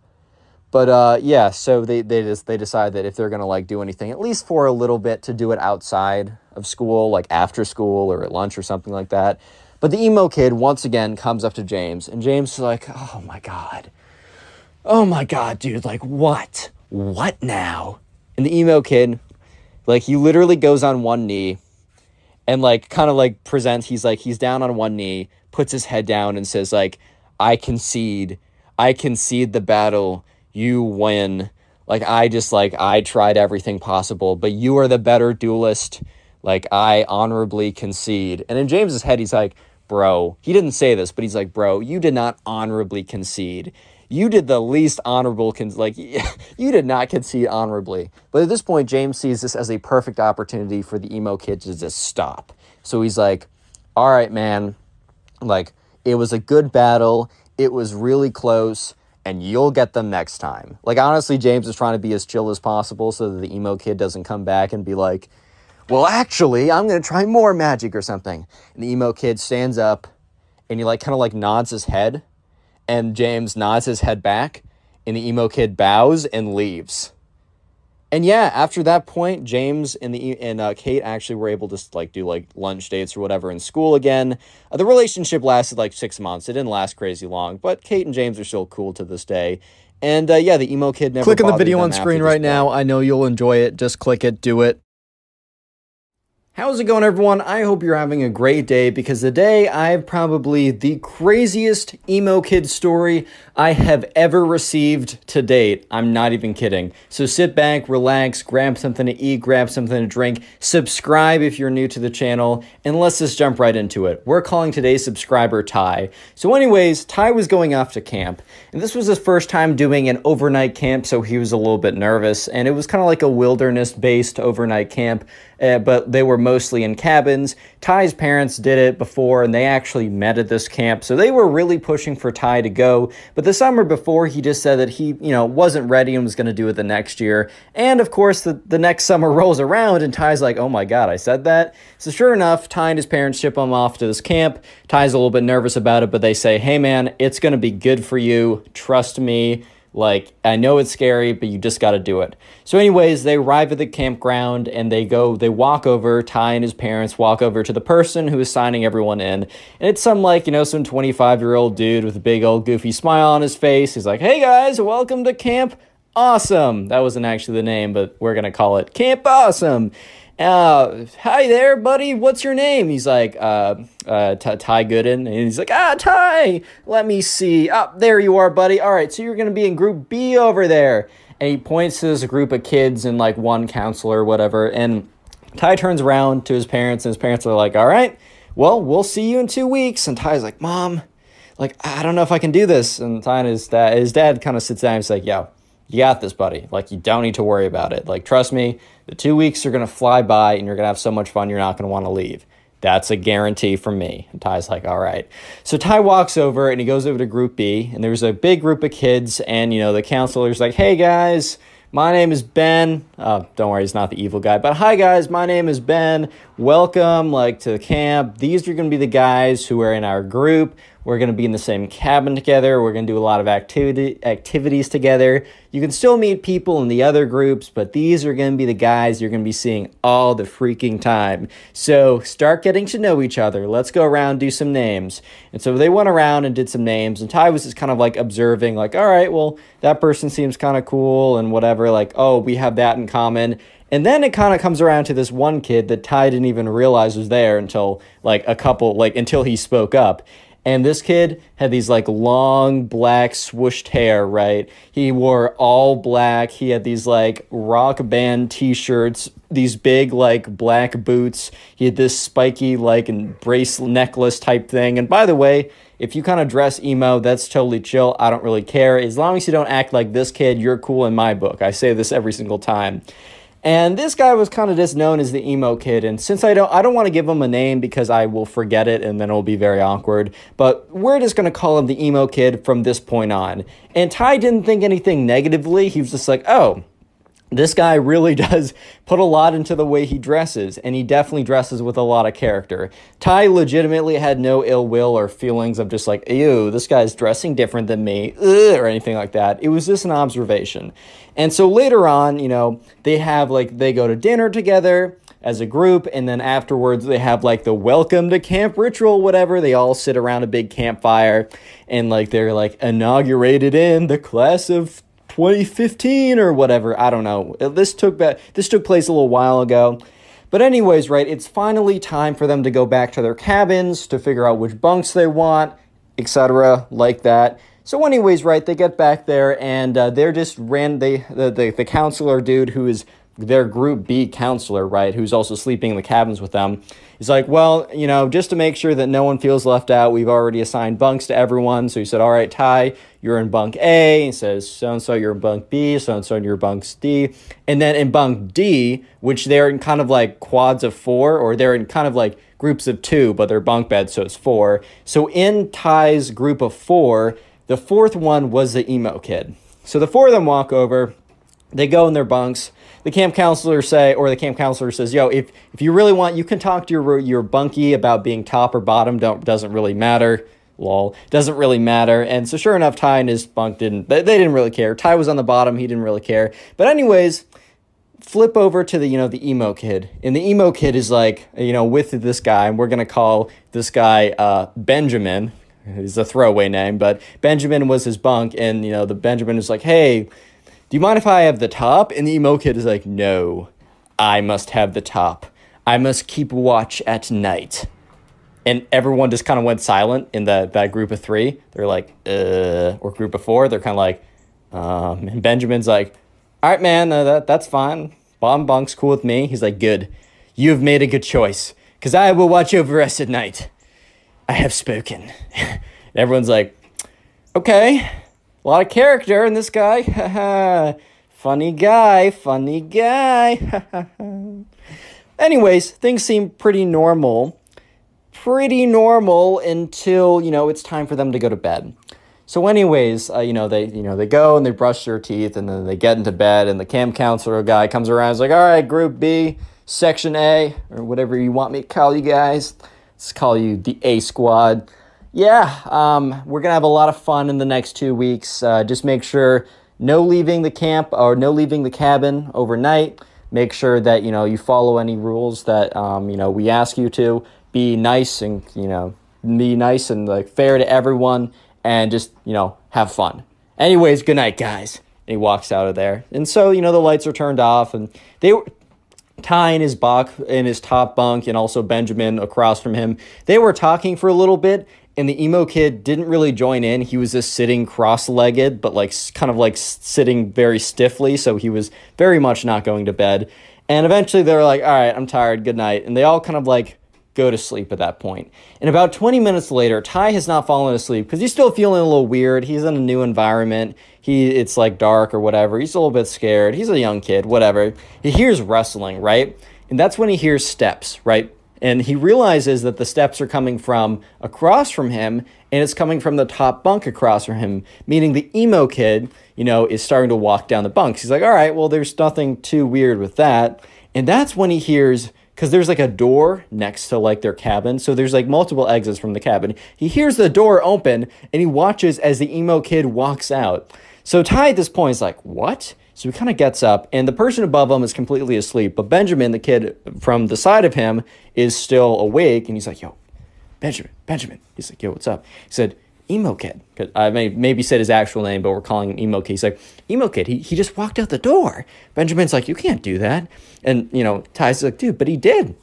but uh, yeah, so they they just they decide that if they're gonna like do anything, at least for a little bit, to do it outside of school, like after school or at lunch or something like that. But the emo kid once again comes up to James, and James is like, "Oh my god, oh my god, dude, like what, what now?" And the emo kid, like he literally goes on one knee, and like kind of like presents. He's like he's down on one knee, puts his head down, and says like, "I concede, I concede the battle." you win. Like I just like I tried everything possible, but you are the better duelist. Like I honorably concede. And in James's head, he's like, bro, he didn't say this, but he's like, bro, you did not honorably concede. You did the least honorable, con- like, you did not concede honorably. But at this point, James sees this as a perfect opportunity for the emo kid to just stop. So he's like, all right, man, like, it was a good battle. It was really close and you'll get them next time. Like, honestly, James is trying to be as chill as possible so that the emo kid doesn't come back and be like, well, actually, I'm going to try more magic or something. And the emo kid stands up and he, like, kind of like nods his head, and James nods his head back, and the emo kid bows and leaves and yeah, after that point, James and the and uh, Kate actually were able to like do like lunch dates or whatever in school again. Uh, the relationship lasted like six months. It didn't last crazy long, but Kate and James are still cool to this day. And uh, yeah, the emo kid never. Click on the video on screen right now. I know you'll enjoy it. Just click it. Do it. How's it going, everyone? I hope you're having a great day because today I have probably the craziest emo kid story I have ever received to date. I'm not even kidding. So sit back, relax, grab something to eat, grab something to drink, subscribe if you're new to the channel, and let's just jump right into it. We're calling today's subscriber Ty. So, anyways, Ty was going off to camp, and this was his first time doing an overnight camp, so he was a little bit nervous, and it was kind of like a wilderness based overnight camp uh, but they were mostly in cabins. Ty's parents did it before, and they actually met at this camp, so they were really pushing for Ty to go. But the summer before, he just said that he, you know, wasn't ready and was going to do it the next year. And of course, the, the next summer rolls around, and Ty's like, oh my god, I said that? So sure enough, Ty and his parents ship him off to this camp. Ty's a little bit nervous about it, but they say, hey man, it's going to be good for you. Trust me. Like, I know it's scary, but you just got to do it. So, anyways, they arrive at the campground and they go, they walk over, Ty and his parents walk over to the person who is signing everyone in. And it's some, like, you know, some 25 year old dude with a big old goofy smile on his face. He's like, hey guys, welcome to Camp Awesome. That wasn't actually the name, but we're going to call it Camp Awesome uh, hi there, buddy. What's your name? He's like, uh, uh, Ty Gooden. And he's like, ah, Ty, let me see. Up oh, there you are, buddy. All right, so you're going to be in group B over there. And he points to this group of kids and like one counselor or whatever. And Ty turns around to his parents, and his parents are like, all right, well, we'll see you in two weeks. And Ty's like, mom, like, I don't know if I can do this. And Ty and his dad, his dad kind of sits down and he's like, yo, you got this, buddy. Like, you don't need to worry about it. Like, trust me, the two weeks are going to fly by and you're going to have so much fun, you're not going to want to leave. That's a guarantee from me. And Ty's like, all right. So Ty walks over and he goes over to Group B, and there's a big group of kids, and you know, the counselor's like, hey guys, my name is Ben. Uh, don't worry, he's not the evil guy. But hi, guys. My name is Ben. Welcome, like to the camp. These are to be the guys who are in our group. We're going to be in the same cabin together. We're going to do a lot of activity activities together. You can still meet people in the other groups, but these are going to be the guys you're going to be seeing all the freaking time. So start getting to know each other. Let's go around, do some names. And so they went around and did some names, and Ty was just kind of like observing, like, all right, well, that person seems kind of cool and whatever. Like, oh, we have that in common. And then it kind of comes around to this one kid that Ty didn't even realize was there until like a couple, like until he spoke up. And this kid had these like long black swooshed hair, right? He wore all black. He had these like rock band t shirts, these big like black boots. He had this spiky like brace necklace type thing. And by the way, if you kind of dress emo, that's totally chill. I don't really care. As long as you don't act like this kid, you're cool in my book. I say this every single time. And this guy was kind of just known as the emo kid. And since I don't I don't want to give him a name because I will forget it and then it'll be very awkward. But we're just gonna call him the emo kid from this point on. And Ty didn't think anything negatively. He was just like, oh, this guy really does put a lot into the way he dresses, and he definitely dresses with a lot of character. Ty legitimately had no ill will or feelings of just like, ew, this guy's dressing different than me, or anything like that. It was just an observation. And so later on, you know, they have like, they go to dinner together as a group, and then afterwards they have like the welcome to camp ritual, whatever. They all sit around a big campfire, and like they're like inaugurated in the class of 2015 or whatever. I don't know. Uh, this took this took place a little while ago. But anyways, right, it's finally time for them to go back to their cabins to figure out which bunks they want, etc., like that. So anyways, right, they get back there and uh, they're just ran they the, the the counselor dude who is their group B counselor, right, who's also sleeping in the cabins with them, is like, well, you know, just to make sure that no one feels left out, we've already assigned bunks to everyone. So he said, all right, Ty, you're in bunk A. He says, so and so, you're in bunk B. So and so, you're in bunk D. And then in bunk D, which they're in kind of like quads of four, or they're in kind of like groups of two, but they're bunk beds, so it's four. So in Ty's group of four, the fourth one was the emo kid. So the four of them walk over, they go in their bunks the camp counselor say, or the camp counselor says, "Yo, if if you really want, you can talk to your your bunkie about being top or bottom. Don't doesn't really matter." Lol, doesn't really matter. And so, sure enough, Ty and his bunk didn't. They, they didn't really care. Ty was on the bottom. He didn't really care. But anyways, flip over to the you know the emo kid and the emo kid is like you know with this guy and we're gonna call this guy uh, benjamin He's a throwaway name but benjamin was his bunk and you know the benjamin is like hey do you mind if I have the top? And the emo kid is like, No, I must have the top. I must keep watch at night. And everyone just kind of went silent in that, that group of three. They're like, uh, or group of four. They're kind of like, um, and Benjamin's like, all right, man, uh, that, that's fine. Bomb Bunk's cool with me. He's like, good. You have made a good choice, because I will watch over us at night. I have spoken. everyone's like, okay. A lot of character in this guy. funny guy, funny guy. Anyways, things seem pretty normal. Pretty normal until, you know, it's time for them to go to bed. So, anyways, uh, you know, they you know they go and they brush their teeth and then they get into bed and the camp counselor guy comes around. He's like, "All right, Group B, Section A, or whatever you want me to call you guys. Let's call you the A Squad." yeah, um, we're gonna have a lot of fun in the next two weeks. Uh, just make sure no leaving the camp or no leaving the cabin overnight. Make sure that you know you follow any rules that um, you know we ask you to. Be nice and you know be nice and like fair to everyone, and just you know have fun. Anyways, good night, guys. And he walks out of there, and so you know the lights are turned off, and they were. Ty in his buck in his top bunk and also Benjamin across from him. They were talking for a little bit and the emo kid didn't really join in. He was just sitting cross-legged, but like kind of like sitting very stiffly, so he was very much not going to bed. And eventually they were like, "All right, I'm tired. Good night." And they all kind of like go to sleep at that point. And about 20 minutes later, Ty has not fallen asleep because he's still feeling a little weird. He's in a new environment. He it's like dark or whatever. He's a little bit scared. He's a young kid, whatever. He hears rustling, right? And that's when he hears steps, right? And he realizes that the steps are coming from across from him and it's coming from the top bunk across from him, meaning the emo kid, you know, is starting to walk down the bunks. He's like, all right, well, there's nothing too weird with that. And that's when he hears, because there's like a door next to like their cabin. So there's like multiple exits from the cabin. He hears the door open and he watches as the emo kid walks out. So Ty at this point is like, what? So he kind of gets up, and the person above him is completely asleep. But Benjamin, the kid from the side of him, is still awake, and he's like, "Yo, Benjamin, Benjamin." He's like, "Yo, what's up?" He said, "Emo kid." I may maybe said his actual name, but we're calling him Emo kid. He's like, "Emo kid." He he just walked out the door. Benjamin's like, "You can't do that," and you know, Ty's like, "Dude, but he did."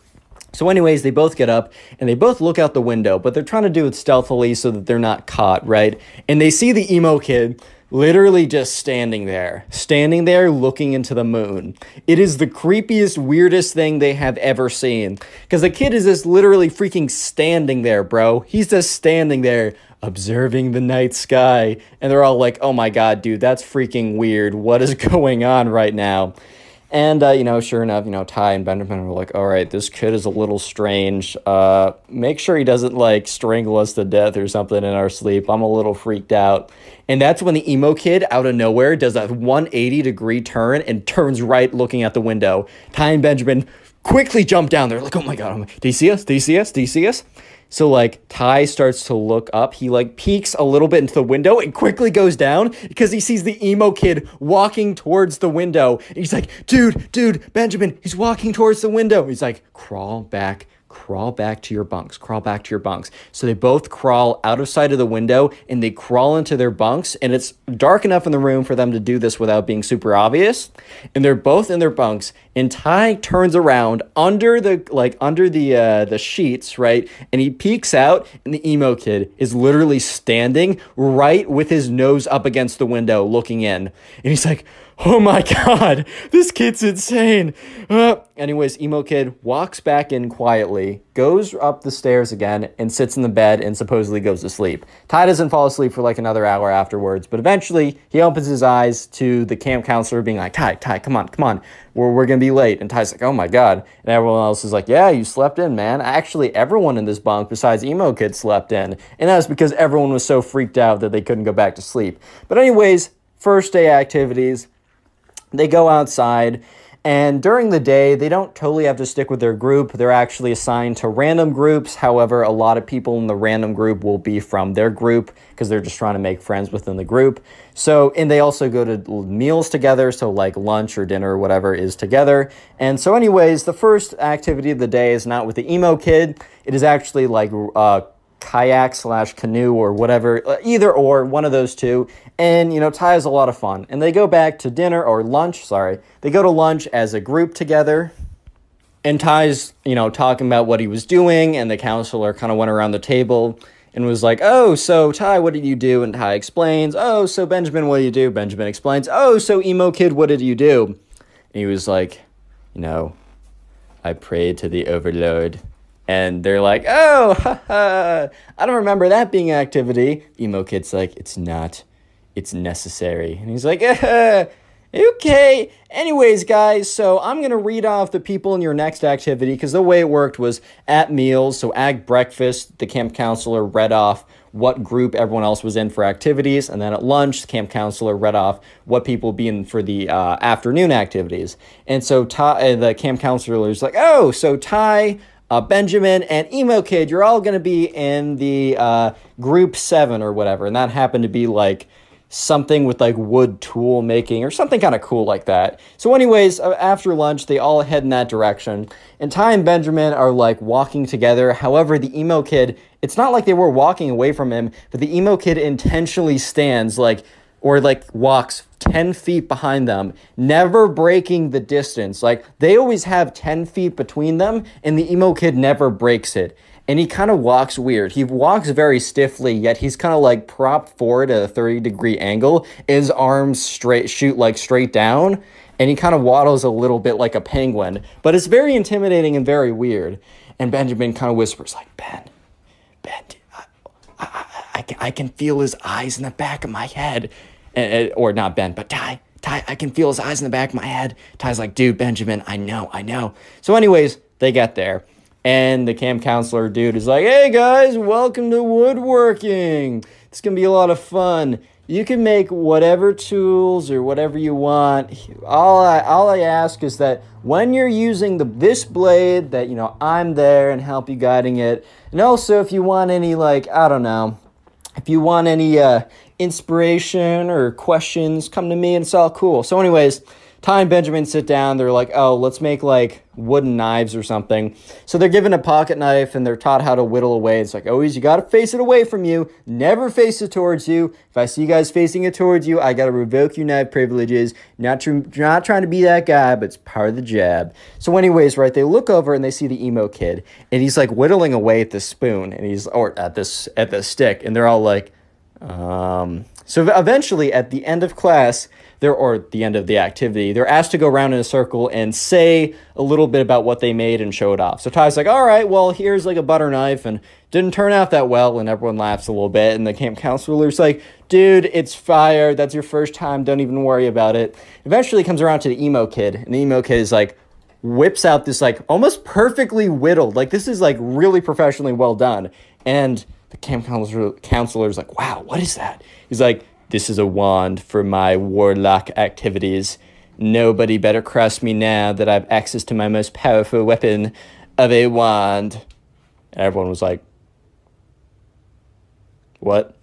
So, anyways, they both get up and they both look out the window, but they're trying to do it stealthily so that they're not caught, right? And they see the emo kid literally just standing there, standing there looking into the moon. It is the creepiest, weirdest thing they have ever seen. Because the kid is just literally freaking standing there, bro. He's just standing there observing the night sky. And they're all like, oh my god, dude, that's freaking weird. What is going on right now? And, uh, you know, sure enough, you know, Ty and Benjamin were like, all right, this kid is a little strange. Uh, make sure he doesn't, like, strangle us to death or something in our sleep. I'm a little freaked out. And that's when the emo kid, out of nowhere, does a 180 degree turn and turns right looking at the window. Ty and Benjamin quickly jump down there, like, oh my God, do you see us? Do you see us? Do you see us? So like Ty starts to look up. He like peeks a little bit into the window and quickly goes down because he sees the emo kid walking towards the window. And he's like, dude, dude, Benjamin, he's walking towards the window. He's like, crawl back crawl back to your bunks, crawl back to your bunks. So they both crawl out of sight of the window and they crawl into their bunks. And it's dark enough in the room for them to do this without being super obvious. And they're both in their bunks. And Ty turns around under the like under the uh, the sheets, right? And he peeks out, and the emo kid is literally standing right with his nose up against the window, looking in. And he's like, oh my god, this kid's insane. Uh, anyways, emo kid walks back in quietly, goes up the stairs again, and sits in the bed and supposedly goes to sleep. Ty doesn't fall asleep for like another hour afterwards, but eventually he opens his eyes to the camp counselor being like, Ty, Ty, come on, come on, we're, we're gonna be late. And Ty's like, oh my god. And everyone else is like, yeah, you slept in, man. Actually, everyone in this bunk besides emo kid slept in. And that's because everyone was so freaked out that they couldn't go back to sleep. But anyways, first day activities they go outside, and during the day, they don't totally have to stick with their group. They're actually assigned to random groups. However, a lot of people in the random group will be from their group because they're just trying to make friends within the group. So, and they also go to meals together. So, like lunch or dinner or whatever is together. And so, anyways, the first activity of the day is not with the emo kid, it is actually like, uh, kayak slash canoe or whatever, uh, either or, one of those two. And, you know, Ty is a lot of fun. And they go back to dinner or lunch, sorry. They go to lunch as a group together. And Ty's, you know, talking about what he was doing. And the counselor kind of went around the table and was like, Oh, so Ty, what did you do? And Ty explains, Oh, so Benjamin, what did you do? Benjamin explains, Oh, so emo kid, what did you do? And he was like, You know, I prayed to the overlord and they're like, "Oh, haha, I don't remember that being activity." Emo kid's like, "It's not. It's necessary." And he's like, "Okay." Anyways, guys, so I'm gonna read off the people in your next activity because the way it worked was at meals. So at breakfast, the camp counselor read off what group everyone else was in for activities, and then at lunch, the camp counselor read off what people be in for the uh, afternoon activities. And so Ty, uh, the camp counselor was like, "Oh, so Ty." uh, Benjamin, and Emo Kid, you're all going to be in the uh, group seven or whatever. And that happened to be like something with like wood tool making or something kind of cool like that. So, anyways, uh, after lunch, they all head in that direction. And Ty and Benjamin are like walking together. However, the emo kid, it's not like they were walking away from him, but the emo kid intentionally stands like or like walks 10 feet behind them, never breaking the distance. Like they always have 10 feet between them, and the emo kid never breaks it. And he kind of walks weird. He walks very stiffly, yet he's kind of like propped forward at a 30 degree angle. His arms straight shoot like straight down, and he kind of waddles a little bit like a penguin. But it's very intimidating and very weird. And Benjamin kind of whispers, like, Ben, Ben, I, I, I, can, I can feel his eyes in the back of my head. And, or not Ben, but Ty. Ty, I can feel his eyes in the back of my head. Ty's like, dude, Benjamin, I know, I know. So, anyways, they get there. And the camp counselor dude is like, hey guys, welcome to woodworking. It's gonna be a lot of fun. You can make whatever tools or whatever you want. All I, all I ask is that when you're using the this blade, that you know I'm there and help you guiding it. And also, if you want any like I don't know, if you want any uh, inspiration or questions, come to me and it's all cool. So, anyways, Ty and Benjamin sit down. They're like, oh, let's make like wooden knives or something. So they're given a pocket knife and they're taught how to whittle away. It's like, always, you got to face it away from you. Never face it towards you. If I see you guys facing it towards you, I got to revoke your knife privileges. Not, tr- not trying to be that guy, but it's part of the jab. So, anyways, right, they look over and they see the emo kid and he's like whittling away at the spoon and he's, or at this, at the stick. And they're all like, um, So eventually, at the end of class, they're or the end of the activity, they're asked to go around in a circle and say a little bit about what they made and show it off. So Ty's like, "All right, well, here's like a butter knife, and didn't turn out that well," and everyone laughs a little bit. And the camp counselor's like, "Dude, it's fire. That's your first time. Don't even worry about it." Eventually, comes around to the emo kid, and the emo kid is like whips out this like almost perfectly whittled, like this is like really professionally well done, and the camp counselor counselor's like, "Wow, what is that?" He's like, "This is a wand for my warlock activities. Nobody better cross me now that I've access to my most powerful weapon of a wand." And everyone was like, "What?"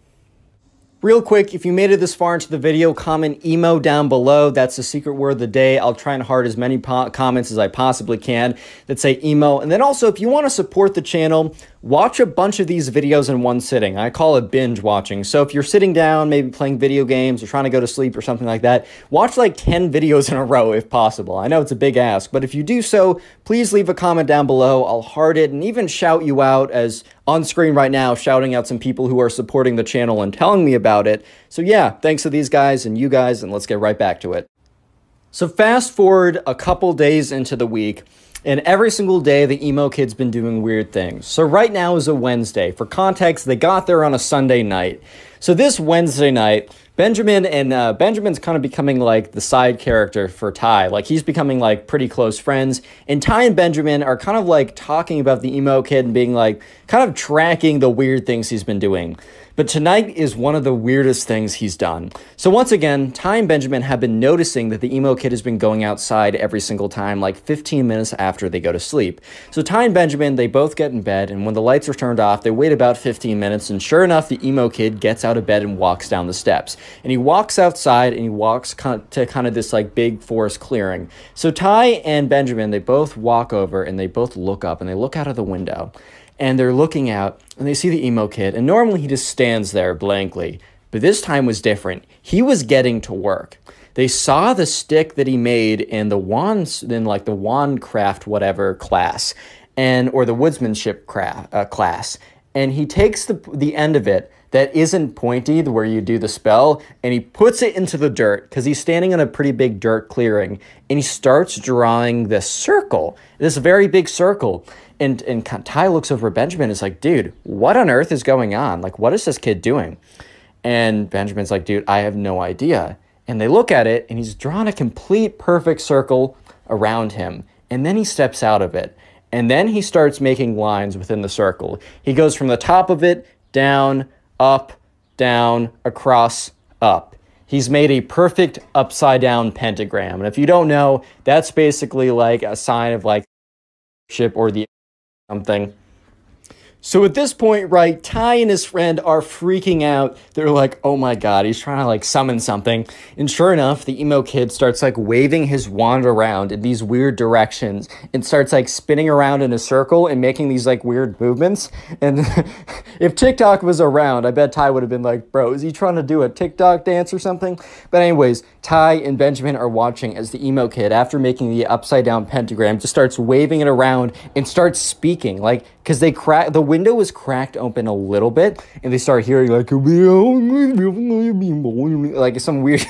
Real quick, if you made it this far into the video, comment emo down below. That's the secret word of the day. I'll try and heart as many comments as I possibly can that say emo. And then also, if you want to support the channel, watch a bunch of these videos in one sitting. I call it binge watching. So if you're sitting down, maybe playing video games or trying to go to sleep or something like that, watch like 10 videos in a row if possible. I know it's a big ask, but if you do so, please leave a comment down below. I'll heart it and even shout you out as on screen right now, shouting out some people who are supporting the channel and telling me about it. So yeah, thanks to these guys and you guys, and let's get right back to it. So fast forward a couple days into the week, and every single day, the emo kid's been doing weird things. So right now is a Wednesday. For context, they got there on a Sunday night. So this Wednesday night, Benjamin and uh, Benjamin's kind of becoming like the side character for Ty. Like he's becoming like pretty close friends. And Ty and Benjamin are kind of like talking about the emo kid and being like kind of tracking the weird things he's been doing. But tonight is one of the weirdest things he's done. So once again, Ty and Benjamin have been noticing that the emo kid has been going outside every single time, like 15 minutes after they go to sleep. So Ty and Benjamin, they both get in bed, and when the lights are turned off, they wait about 15 minutes, and sure enough, the emo kid gets out of bed and walks down the steps. And he walks outside, and he walks to kind of this like big forest clearing. So Ty and Benjamin, they both walk over, and they both look up, and they look out of the window and they're looking out and they see the emo kid and normally he just stands there blankly but this time was different. He was getting to work. They saw the stick that he made in the wands in like the wand craft whatever class and or the woodsmanship craft uh, class and he takes the the end of it that isn't pointy where you do the spell and he puts it into the dirt because he's standing in a pretty big dirt clearing and he starts drawing this circle this very big circle and and Ty looks over Benjamin and is like, dude, what on earth is going on? Like, what is this kid doing? And Benjamin's like, dude, I have no idea. And they look at it and he's drawn a complete perfect circle around him. And then he steps out of it. And then he starts making lines within the circle. He goes from the top of it down, up, down, across, up. He's made a perfect upside down pentagram. And if you don't know, that's basically like a sign of like ship or the something. So at this point, right, Ty and his friend are freaking out. They're like, oh my god, he's trying to like summon something. And sure enough, the emo kid starts like waving his wand around in these weird directions and starts like spinning around in a circle and making these like weird movements. And if TikTok was around, I bet Ty would have been like, bro, is he trying to do a TikTok dance or something? But, anyways, Ty and Benjamin are watching as the emo kid, after making the upside down pentagram, just starts waving it around and starts speaking. Like, because they crack the window was cracked open a little bit and they started hearing like like some weird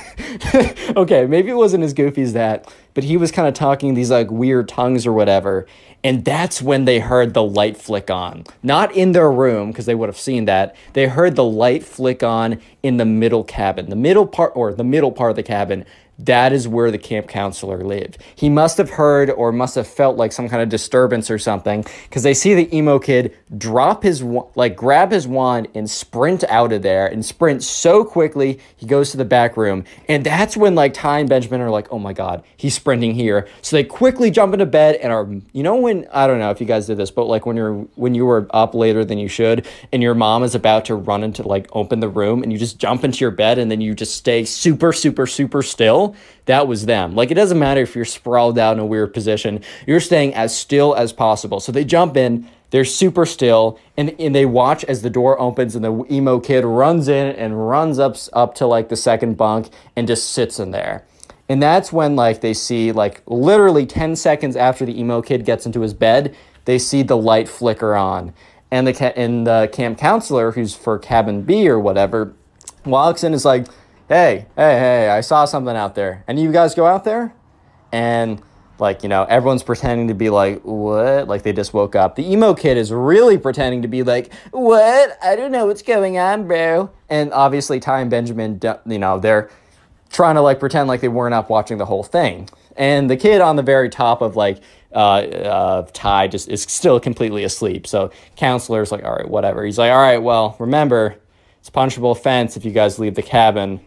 okay maybe it wasn't as goofy as that but he was kind of talking these like weird tongues or whatever and that's when they heard the light flick on. Not in their room because they would have seen that. They heard the light flick on in the middle cabin the middle part or the middle part of the cabin that is where the camp counselor lived. He must have heard or must have felt like some kind of disturbance or something because they see the emo kid drop his like grab his wand and sprint out of there and sprint so quickly he goes to the back room. And that's when like Ty and Benjamin are like oh my god he's sprinting here. So they quickly jump into bed and are you know when I don't know if you guys did this but like when you're when you were up later than you should and your mom is about to run into like open the room and you just jump into your bed and then you just stay super super super still that was them. Like it doesn't matter if you're sprawled out in a weird position, you're staying as still as possible. So they jump in, they're super still, and, and they watch as the door opens and the emo kid runs in and runs up up to like the second bunk and just sits in there. And that's when like they see like literally 10 seconds after the emo kid gets into his bed, they see the light flicker on. And the ca- and the camp counselor who's for cabin B or whatever walks in is like, hey, hey, hey, I saw something out there. Any of you guys go out there? And like, you know, everyone's pretending to be like, what? Like they just woke up. The emo kid is really pretending to be like, what? I don't know what's going on, bro. And obviously, Ty and Benjamin, you know, they're trying to like pretend like they weren't up watching the whole thing. And the kid on the very top of like uh, uh, Ty just is still completely asleep. So counselor's like, all right, whatever. He's like, all right, well, remember, it's punishable offense if you guys leave the cabin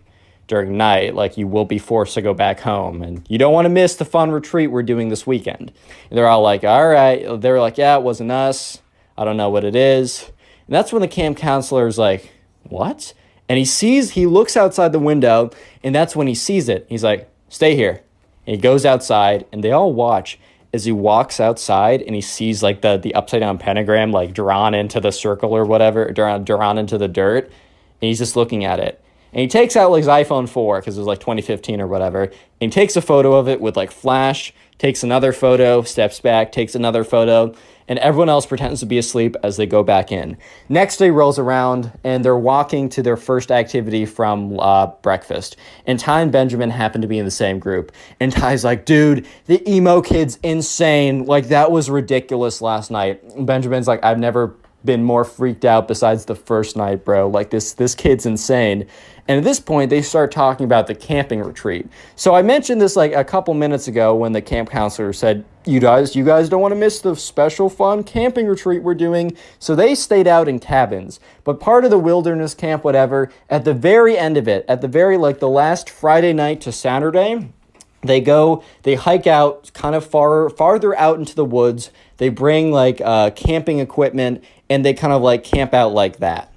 during night. Like you will be forced to go back home, and you don't want to miss the fun retreat we're doing this weekend. And they're all like, all right. They're like, yeah, it wasn't us. I don't know what it is. And that's when the camp counselor is like, what? And he sees, he looks outside the window, and that's when he sees it. He's like, stay here. And he goes outside, and they all watch as he walks outside and he sees like the, the upside down pentagram like drawn into the circle or whatever, drawn, drawn into the dirt. And he's just looking at it. And he takes out like his iPhone 4 because it was like 2015 or whatever. And he takes a photo of it with like flash, takes another photo, steps back, takes another photo, and everyone else pretends to be asleep as they go back in. Next day rolls around, and they're walking to their first activity from uh, breakfast. And Ty and Benjamin happen to be in the same group. And Ty's like, dude, the emo kid's insane. Like, that was ridiculous last night. And Benjamin's like, I've never been more freaked out besides the first night, bro. Like this this kid's insane. And at this point, they start talking about the camping retreat. So I mentioned this like a couple minutes ago when the camp counselor said, "You guys, you guys don't want to miss the special fun camping retreat we're doing." So they stayed out in cabins. But part of the wilderness camp whatever, at the very end of it, at the very like the last Friday night to Saturday, they go they hike out kind of far farther out into the woods they bring like uh, camping equipment and they kind of like camp out like that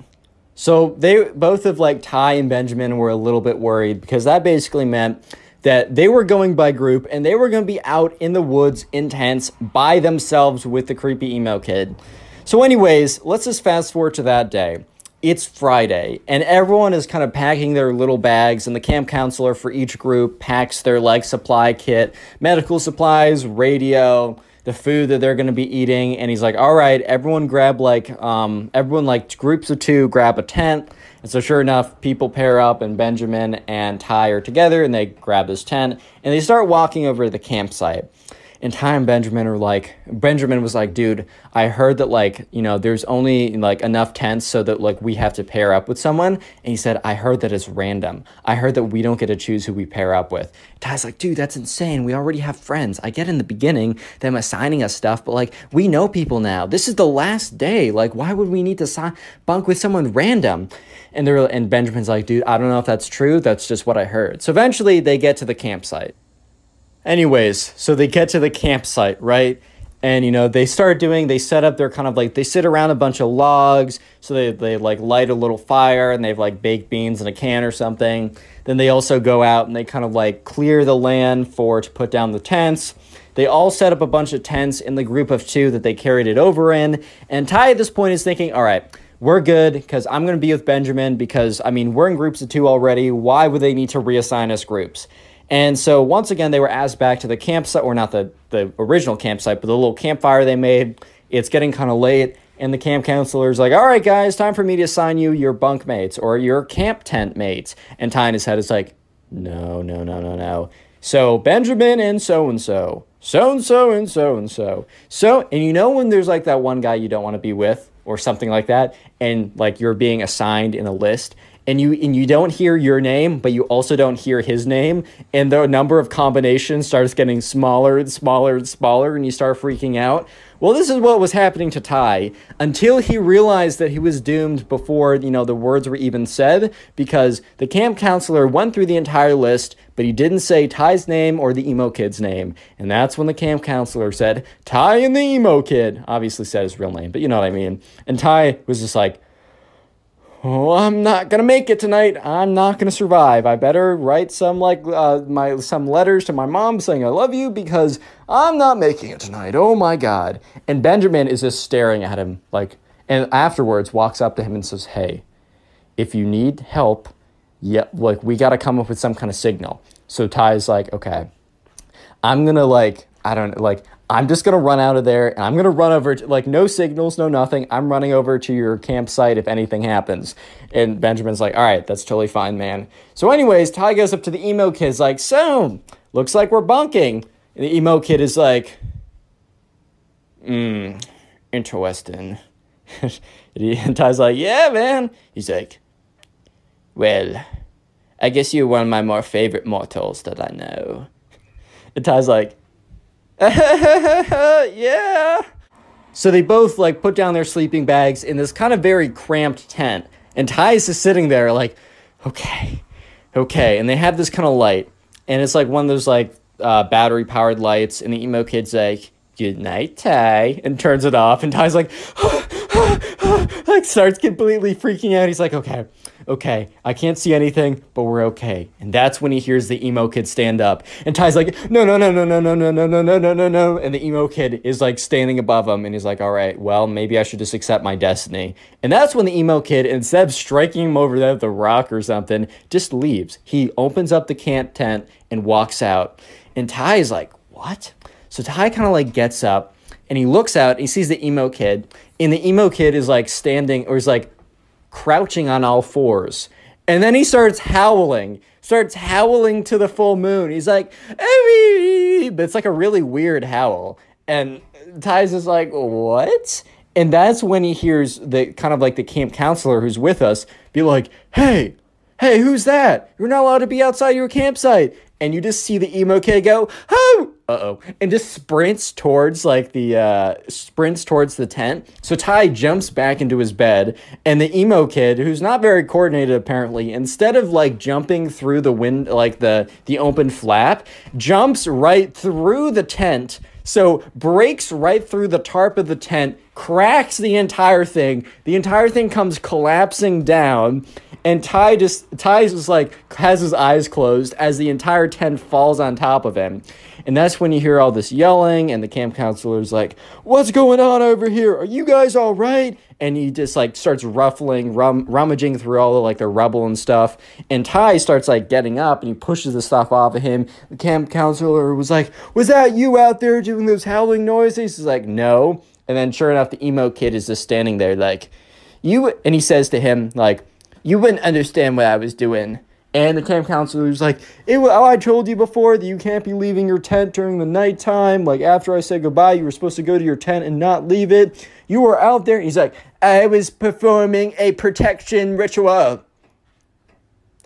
so they both of like ty and benjamin were a little bit worried because that basically meant that they were going by group and they were going to be out in the woods in tents by themselves with the creepy emo kid. So anyways let's just fast forward to that day. It's Friday, and everyone is kind of packing their little bags, and the camp counselor for each group packs their like supply kit, medical supplies, radio, the food that they're going to be eating, and he's like, "All right, everyone grab like um, everyone like groups of two grab a tent." And so, sure enough, people pair up, and Benjamin and Ty are together, and they grab this tent, and they start walking over to the campsite and Ty and Benjamin are like, Benjamin was like, dude, I heard that like, you know, there's only like enough tents so that like we have to pair up with someone. And he said, I heard that it's random. I heard that we don't get to choose who we pair up with. Ty's like, dude, that's insane. We already have friends. I get in the beginning them assigning us stuff, but like we know people now. This is the last day. Like, why would we need to sign bunk with someone random? And they're and Benjamin's like, dude, I don't know if that's true. That's just what I heard. So eventually they get to the campsite. Anyways, so they get to the campsite, right? And you know, they start doing, they set up their kind of like they sit around a bunch of logs, so they, they like light a little fire and they have like baked beans in a can or something. Then they also go out and they kind of like clear the land for to put down the tents. They all set up a bunch of tents in the group of two that they carried it over in. And Ty at this point is thinking, all right, we're good because I'm going to be with Benjamin because, I mean, we're in groups of two already. Why would they need to reassign us groups? And so once again, they were asked back to the campsite, or not the, the original campsite, but the little campfire they made. It's getting kind of late, and the camp counselor's like, all right, guys, time for me to assign you your bunk mates or your camp tent mates. And tying his head is like, no, no, no, no, no. So Benjamin and so and so, so and so and so and so. So, and you know when there's like that one guy you don't want to be with or something like that, and like you're being assigned in a list, and you and you don't hear your name, but you also don't hear his name, and the number of combinations starts getting smaller and smaller and smaller, and you start freaking out. Well, this is what was happening to Ty until he realized that he was doomed before you know the words were even said, because the camp counselor went through the entire list, but he didn't say Ty's name or the emo kid's name, and that's when the camp counselor said Ty and the emo kid. Obviously said his real name, but you know what I mean. And Ty was just like oh, I'm not gonna make it tonight. I'm not gonna survive. I better write some like uh, my some letters to my mom saying I love you because I'm not making it tonight. Oh my god! And Benjamin is just staring at him like, and afterwards walks up to him and says, "Hey, if you need help, yeah, like we gotta come up with some kind of signal." So Ty's like, "Okay, I'm gonna like I don't like I'm just gonna run out of there and I'm gonna run over to, like no signals, no nothing. I'm running over to your campsite if anything happens. And Benjamin's like, all right, that's totally fine, man. So, anyways, Ty goes up to the emo kid's like, so looks like we're bunking. And the emo kid is like, hmm, interesting. and Ty's like, yeah, man. He's like, well, I guess you're one of my more favorite mortals that I know. And Ty's like, yeah. So they both like put down their sleeping bags in this kind of very cramped tent. And Ty's is sitting there like, okay, okay. And they have this kind of light. And it's like one of those like uh, battery powered lights. And the emo kid's like, good night, Ty. And turns it off. And Ty's like, like starts completely freaking out. He's like, okay, okay, I can't see anything, but we're okay. And that's when he hears the emo kid stand up. And Ty's like, no, no, no, no, no, no, no, no, no, no, no, no, no. And the emo kid is like standing above him. And he's like, all right, well, maybe I should just accept my destiny. And that's when the emo kid, instead of striking him over there with a rock or something, just leaves. He opens up the camp tent and walks out. And Ty is like, what? So Ty kind of like gets up and he looks out, and he sees the emo kid, and the emo kid is like standing or is like crouching on all fours. And then he starts howling, starts howling to the full moon. He's like, Eee! but it's like a really weird howl. And Ty's is like, what? And that's when he hears the kind of like the camp counselor who's with us be like, hey, hey, who's that? You're not allowed to be outside your campsite. And you just see the emo kid go, oh, uh-oh, and just sprints towards like the, uh, sprints towards the tent. So Ty jumps back into his bed and the emo kid, who's not very coordinated apparently, instead of like jumping through the wind, like the, the open flap, jumps right through the tent. So breaks right through the tarp of the tent, cracks the entire thing. The entire thing comes collapsing down and Ty just Ty just like has his eyes closed as the entire tent falls on top of him. And that's when you hear all this yelling, and the camp counselor's like, What's going on over here? Are you guys all right? And he just like starts ruffling, rum- rummaging through all the like the rubble and stuff. And Ty starts like getting up and he pushes the stuff off of him. The camp counselor was like, Was that you out there doing those howling noises? He's like, No. And then sure enough, the emo kid is just standing there like, You, and he says to him, like, you wouldn't understand what I was doing. And the camp counselor was like, oh, I told you before that you can't be leaving your tent during the nighttime. Like, after I said goodbye, you were supposed to go to your tent and not leave it. You were out there. He's like, I was performing a protection ritual.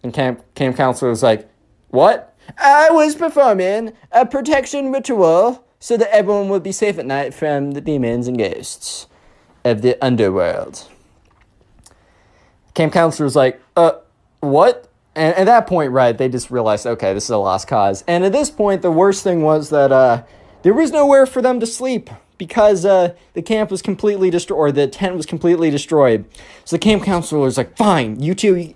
And camp, camp counselor was like, What? I was performing a protection ritual so that everyone would be safe at night from the demons and ghosts of the underworld. Camp counselor was like, uh, what? And at that point, right, they just realized, okay, this is a lost cause. And at this point, the worst thing was that uh, there was nowhere for them to sleep because uh, the camp was completely destroyed, or the tent was completely destroyed. So the camp counselor was like, fine, you two,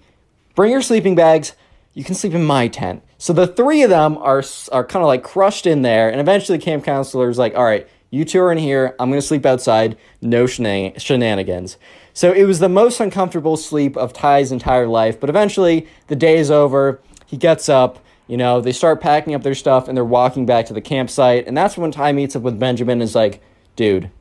bring your sleeping bags. You can sleep in my tent. So the three of them are, are kind of like crushed in there. And eventually, the camp counselor is like, all right, you two are in here. I'm going to sleep outside. No shenanigans. So it was the most uncomfortable sleep of Ty's entire life. But eventually, the day is over. He gets up. You know, they start packing up their stuff and they're walking back to the campsite. And that's when Ty meets up with Benjamin and is like, dude,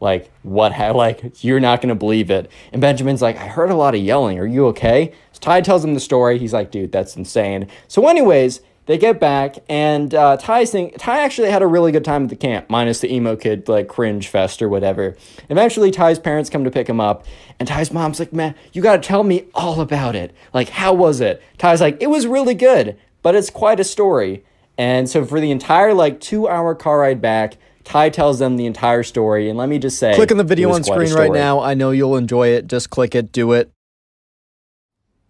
like, what? Ha- like, you're not going to believe it. And Benjamin's like, I heard a lot of yelling. Are you okay? So Ty tells him the story. He's like, dude, that's insane. So, anyways, they get back, and uh, Ty's thing, Ty actually had a really good time at the camp, minus the emo kid, like cringe fest or whatever. Eventually, Ty's parents come to pick him up, and Ty's mom's like, man, you gotta tell me all about it. Like, how was it? Ty's like, it was really good, but it's quite a story. And so for the entire like two hour car ride back, Ty tells them the entire story. And let me just say, click on the video on screen right now. I know you'll enjoy it. Just click it, do it.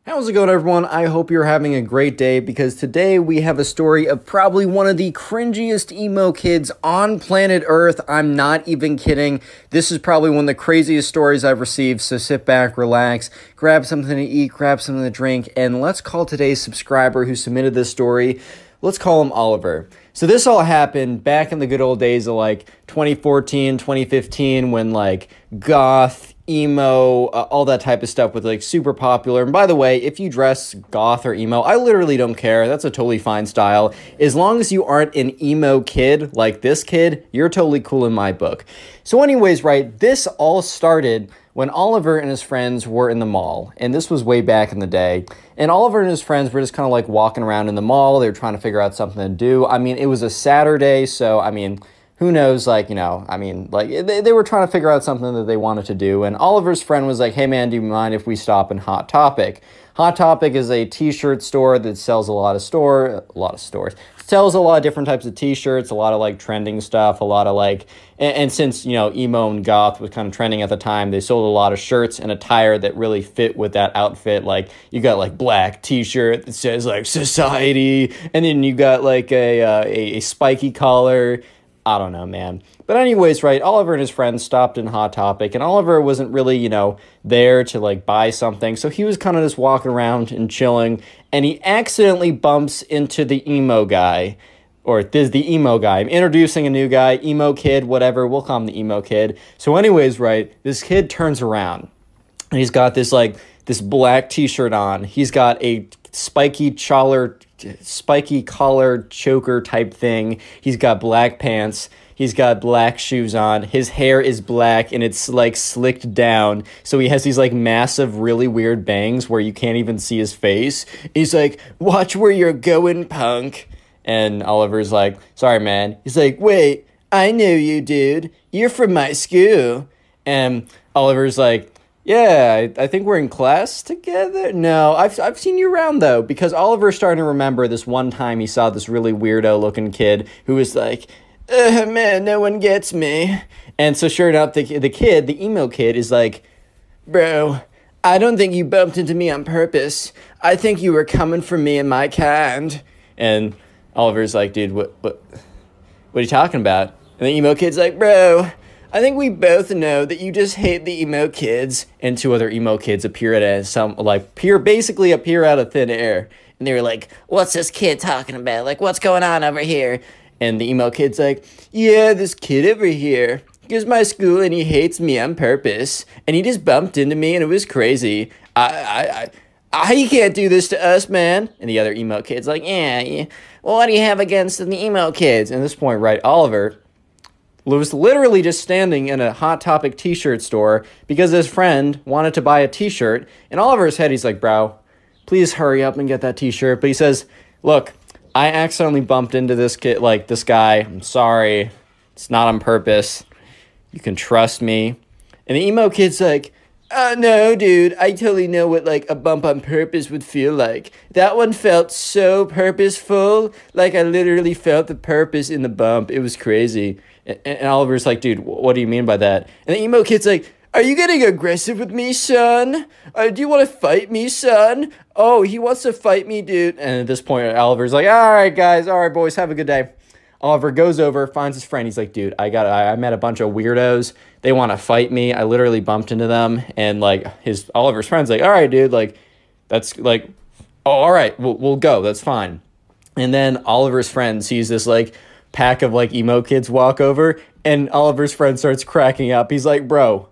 How's it going, everyone? I hope you're having a great day because today we have a story of probably one of the cringiest emo kids on planet Earth. I'm not even kidding. This is probably one of the craziest stories I've received. So sit back, relax, grab something to eat, grab something to drink, and let's call today's subscriber who submitted this story. Let's call him Oliver. So this all happened back in the good old days of like 2014, 2015 when like goth emo, uh, all that type of stuff with like super popular. And by the way, if you dress goth or emo, I literally don't care. That's a totally fine style. As long as you aren't an emo kid like this kid, you're totally cool in my book. So, anyways, right, this all started when Oliver and his friends were in the mall. And this was way back in the day. And Oliver and his friends were just kind of like walking around in the mall. They were trying to figure out something to do. I mean, it was a Saturday, so I mean, who knows, like, you know, I mean, like, they, they were trying to figure out something that they wanted to do. And Oliver's friend was like, hey, man, do you mind if we stop in Hot Topic? Hot Topic is a t-shirt store that sells a lot of store, a lot of stores, sells a lot of different types of t-shirts, a lot of like trending stuff, a lot of like, and, and since, you know, emo and goth was kind of trending at the time, they sold a lot of shirts and attire that really fit with that outfit. Like, you got like black t-shirt that says like society, and then you got like a, uh, a, a spiky collar, I don't know, man. But anyways, right, Oliver and his friends stopped in Hot Topic, and Oliver wasn't really, you know, there to like buy something. So he was kind of just walking around and chilling, and he accidentally bumps into the emo guy. Or this the emo guy. I'm introducing a new guy, emo kid, whatever. We'll call him the emo kid. So, anyways, right, this kid turns around and he's got this like this black t-shirt on. He's got a spiky collar spiky collar choker type thing. He's got black pants. He's got black shoes on. His hair is black and it's like slicked down. So he has these like massive, really weird bangs where you can't even see his face. He's like, Watch where you're going, punk. And Oliver's like, Sorry, man. He's like, Wait, I know you, dude. You're from my school. And Oliver's like, yeah, I, I, think we're in class together. No, I've, I've seen you around though, because Oliver's starting to remember this one time he saw this really weirdo looking kid who was like, man, no one gets me. And so, sure enough, the, the kid, the emo kid, is like, bro, I don't think you bumped into me on purpose. I think you were coming for me and my kind. And Oliver's like, dude, what, what, what are you talking about? And the emo kid's like, bro, I think we both know that you just hate the emo kids, and two other emo kids appear at some like appear basically appear out of thin air, and they were like, "What's this kid talking about? Like, what's going on over here?" And the emo kid's like, "Yeah, this kid over here my school and he hates me on purpose, and he just bumped into me and it was crazy. I, I, I, I can't do this to us, man." And the other emo kid's like, "Yeah, yeah. Well, what do you have against the emo kids?" And at this point, right, Oliver was literally just standing in a Hot Topic t shirt store because his friend wanted to buy a t shirt. And all over his head, he's like, Bro, please hurry up and get that t shirt. But he says, Look, I accidentally bumped into this kid, like this guy. I'm sorry. It's not on purpose. You can trust me. And the emo kid's like, uh, no, dude, I totally know what like a bump on purpose would feel like. That one felt so purposeful. Like I literally felt the purpose in the bump. It was crazy. And, and Oliver's like, dude, what do you mean by that? And the emo kid's like, are you getting aggressive with me, son? Uh, do you want to fight me, son? Oh, he wants to fight me, dude. And at this point, Oliver's like, all right, guys, all right, boys, have a good day. Oliver goes over, finds his friend. He's like, dude, I got, I, I met a bunch of weirdos. They want to fight me. I literally bumped into them, and like his Oliver's friend's like, all right, dude, like that's like, oh, all right, we'll we'll go. That's fine. And then Oliver's friend sees this like pack of like emo kids walk over, and Oliver's friend starts cracking up. He's like, bro,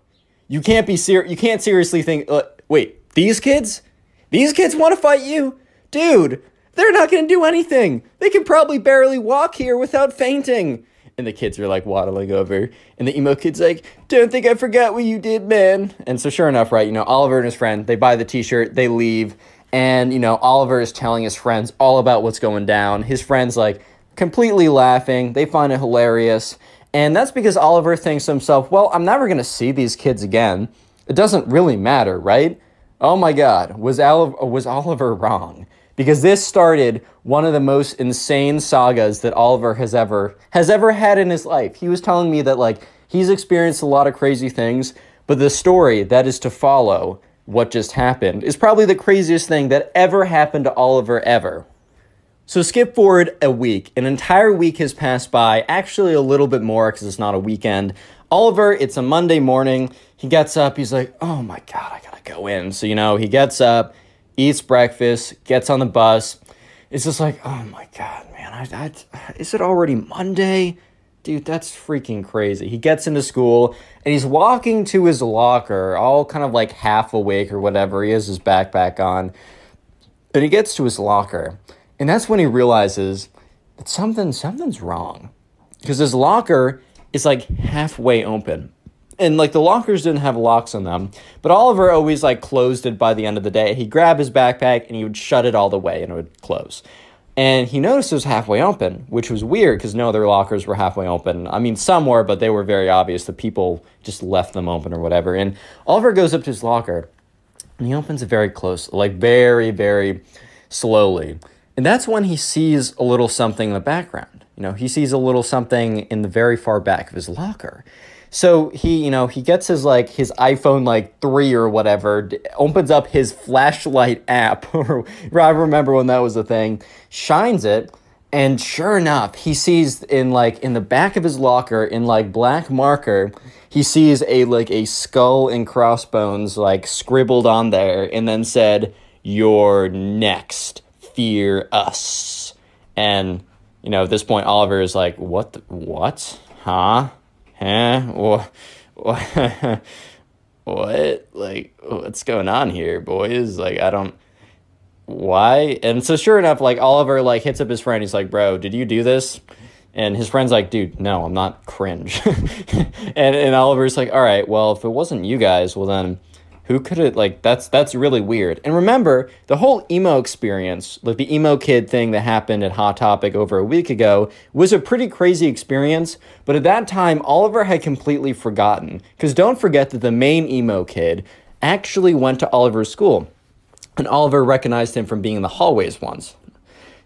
you can't be ser- you can't seriously think. Uh, wait, these kids, these kids want to fight you, dude. They're not to do anything. They can probably barely walk here without fainting. And the kids are like waddling over. And the emo kid's like, Don't think I forgot what you did, man. And so, sure enough, right, you know, Oliver and his friend, they buy the t shirt, they leave. And, you know, Oliver is telling his friends all about what's going down. His friends, like, completely laughing. They find it hilarious. And that's because Oliver thinks to himself, Well, I'm never going to see these kids again. It doesn't really matter, right? Oh my God, was, Oliver, was Oliver wrong? because this started one of the most insane sagas that Oliver has ever has ever had in his life. He was telling me that like he's experienced a lot of crazy things, but the story that is to follow what just happened is probably the craziest thing that ever happened to Oliver ever. So skip forward a week. An entire week has passed by, actually a little bit more because it's not a weekend. Oliver, it's a Monday morning. He gets up, he's like, "Oh my god, I got to go in." So, you know, he gets up, eats breakfast, gets on the bus. It's just like, oh my God, man, I, I, is it already Monday? dude, that's freaking crazy. He gets into school and he's walking to his locker, all kind of like half awake or whatever. He has his backpack on. And he gets to his locker. And that's when he realizes that something something's wrong. Because his locker is like halfway open. And like the lockers didn't have locks on them, but Oliver always like closed it by the end of the day. He'd grab his backpack and he would shut it all the way and it would close. And he noticed it was halfway open, which was weird because no other lockers were halfway open. I mean, some were, but they were very obvious. The people just left them open or whatever. And Oliver goes up to his locker and he opens it very close, like very, very slowly. And that's when he sees a little something in the background. You know, he sees a little something in the very far back of his locker. So he, you know, he gets his like his iPhone like 3 or whatever, d- opens up his flashlight app or I remember when that was a thing, shines it, and sure enough, he sees in like in the back of his locker in like black marker, he sees a like a skull and crossbones like scribbled on there and then said, "You're next. Fear us." And you know, at this point Oliver is like, "What the, what? Huh?" huh? What? What? what? Like, what's going on here, boys? Like, I don't. Why? And so, sure enough, like Oliver like hits up his friend. He's like, "Bro, did you do this?" And his friend's like, "Dude, no, I'm not cringe." and and Oliver's like, "All right, well, if it wasn't you guys, well then." Who could it like that's that's really weird. And remember the whole emo experience like the emo kid thing that happened at hot topic over a week ago was a pretty crazy experience but at that time oliver had completely forgotten. Because don't forget that the main emo kid actually went to oliver's school and oliver recognized him from being in the hallways once.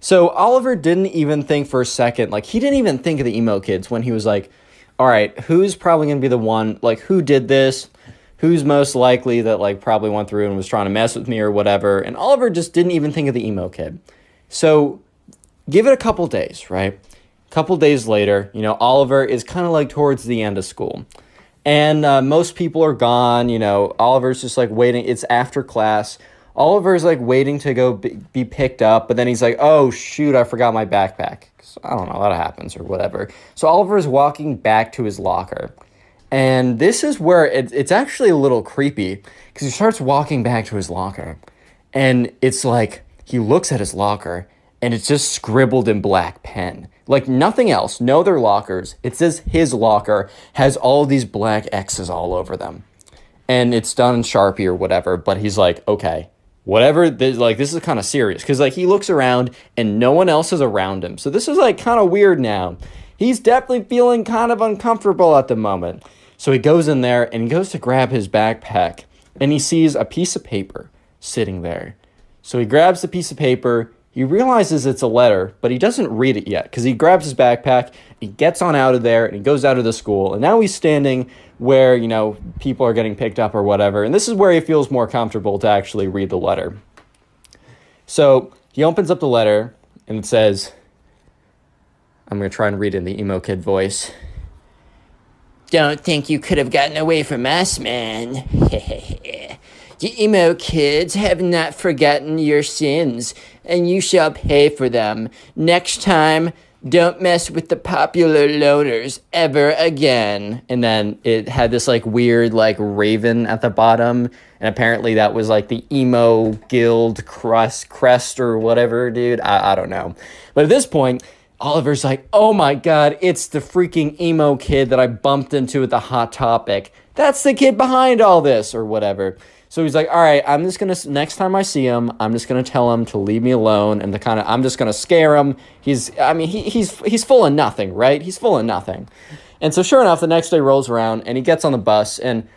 So oliver didn't even think for a second like he didn't even think of the emo kids when he was like all right who's probably going to be the one like who did this who's most likely that like probably went through and was trying to mess with me or whatever. And Oliver just didn't even think of the emo kid. So give it a couple days, right? A couple days later, you know, Oliver is kind of like towards the end of school. And uh, most people are gone, you know, Oliver's just like waiting. It's after class. Oliver's like waiting to go be, be picked up, but then he's like, oh shoot, I forgot my backpack. I don't know, that happens or whatever. So Oliver is walking back to his locker. And this is where it, it's actually a little creepy because he starts walking back to his locker. And it's like he looks at his locker and it's just scribbled in black pen. Like nothing else, no other lockers. It says his locker has all these black X's all over them. And it's done in Sharpie or whatever, but he's like, okay, whatever, this, like this is kind of serious. Because like he looks around and no one else is around him. So this is like kind of weird now. He's definitely feeling kind of uncomfortable at the moment. So he goes in there and he goes to grab his backpack and he sees a piece of paper sitting there. So he grabs the piece of paper. He realizes it's a letter, but he doesn't read it yet because he grabs his backpack, he gets on out of there, and he goes out of the school. And now he's standing where, you know, people are getting picked up or whatever. And this is where he feels more comfortable to actually read the letter. So he opens up the letter and it says, I'm going to try and read in the emo kid voice. Don't think you could have gotten away from us, man. you emo kids have not forgotten your sins, and you shall pay for them. Next time, don't mess with the popular loners ever again. And then it had this like weird like raven at the bottom. And apparently that was like the emo guild crest crest or whatever, dude. I, I don't know. But at this point, Oliver's like, oh my god, it's the freaking emo kid that I bumped into at the Hot Topic. That's the kid behind all this, or whatever. So he's like, all right, I'm just gonna, next time I see him, I'm just gonna tell him to leave me alone and to kind of, I'm just gonna scare him. He's, I mean, he, he's, he's full of nothing, right? He's full of nothing. And so sure enough, the next day rolls around and he gets on the bus and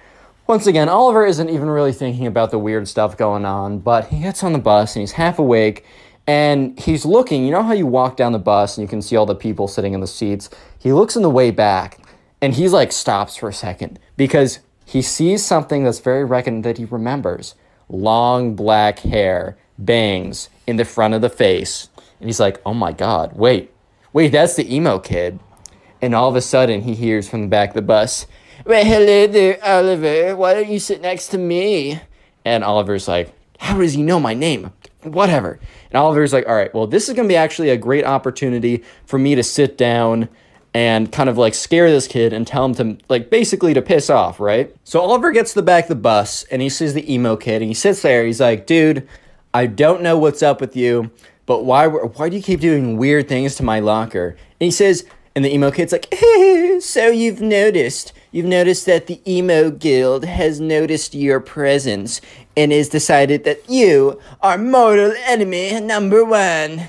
once again, Oliver isn't even really thinking about the weird stuff going on, but he gets on the bus and he's half awake and he's looking. You know how you walk down the bus and you can see all the people sitting in the seats? He looks in the way back and he's like stops for a second because he sees something that's very reckoned that he remembers long black hair, bangs in the front of the face. And he's like, oh my God, wait, wait, that's the emo kid. And all of a sudden he hears from the back of the bus, well, hello there, Oliver. Why don't you sit next to me? And Oliver's like, how does he know my name? Whatever. And Oliver's like, all right, well, this is going to be actually a great opportunity for me to sit down and kind of like scare this kid and tell him to like basically to piss off, right? So Oliver gets to the back of the bus and he sees the emo kid and he sits there. He's like, dude, I don't know what's up with you, but why why do you keep doing weird things to my locker? And he says, and the emo kid's like, so you've noticed. You've noticed that the emo guild has noticed your presence and has decided that you are mortal enemy number one.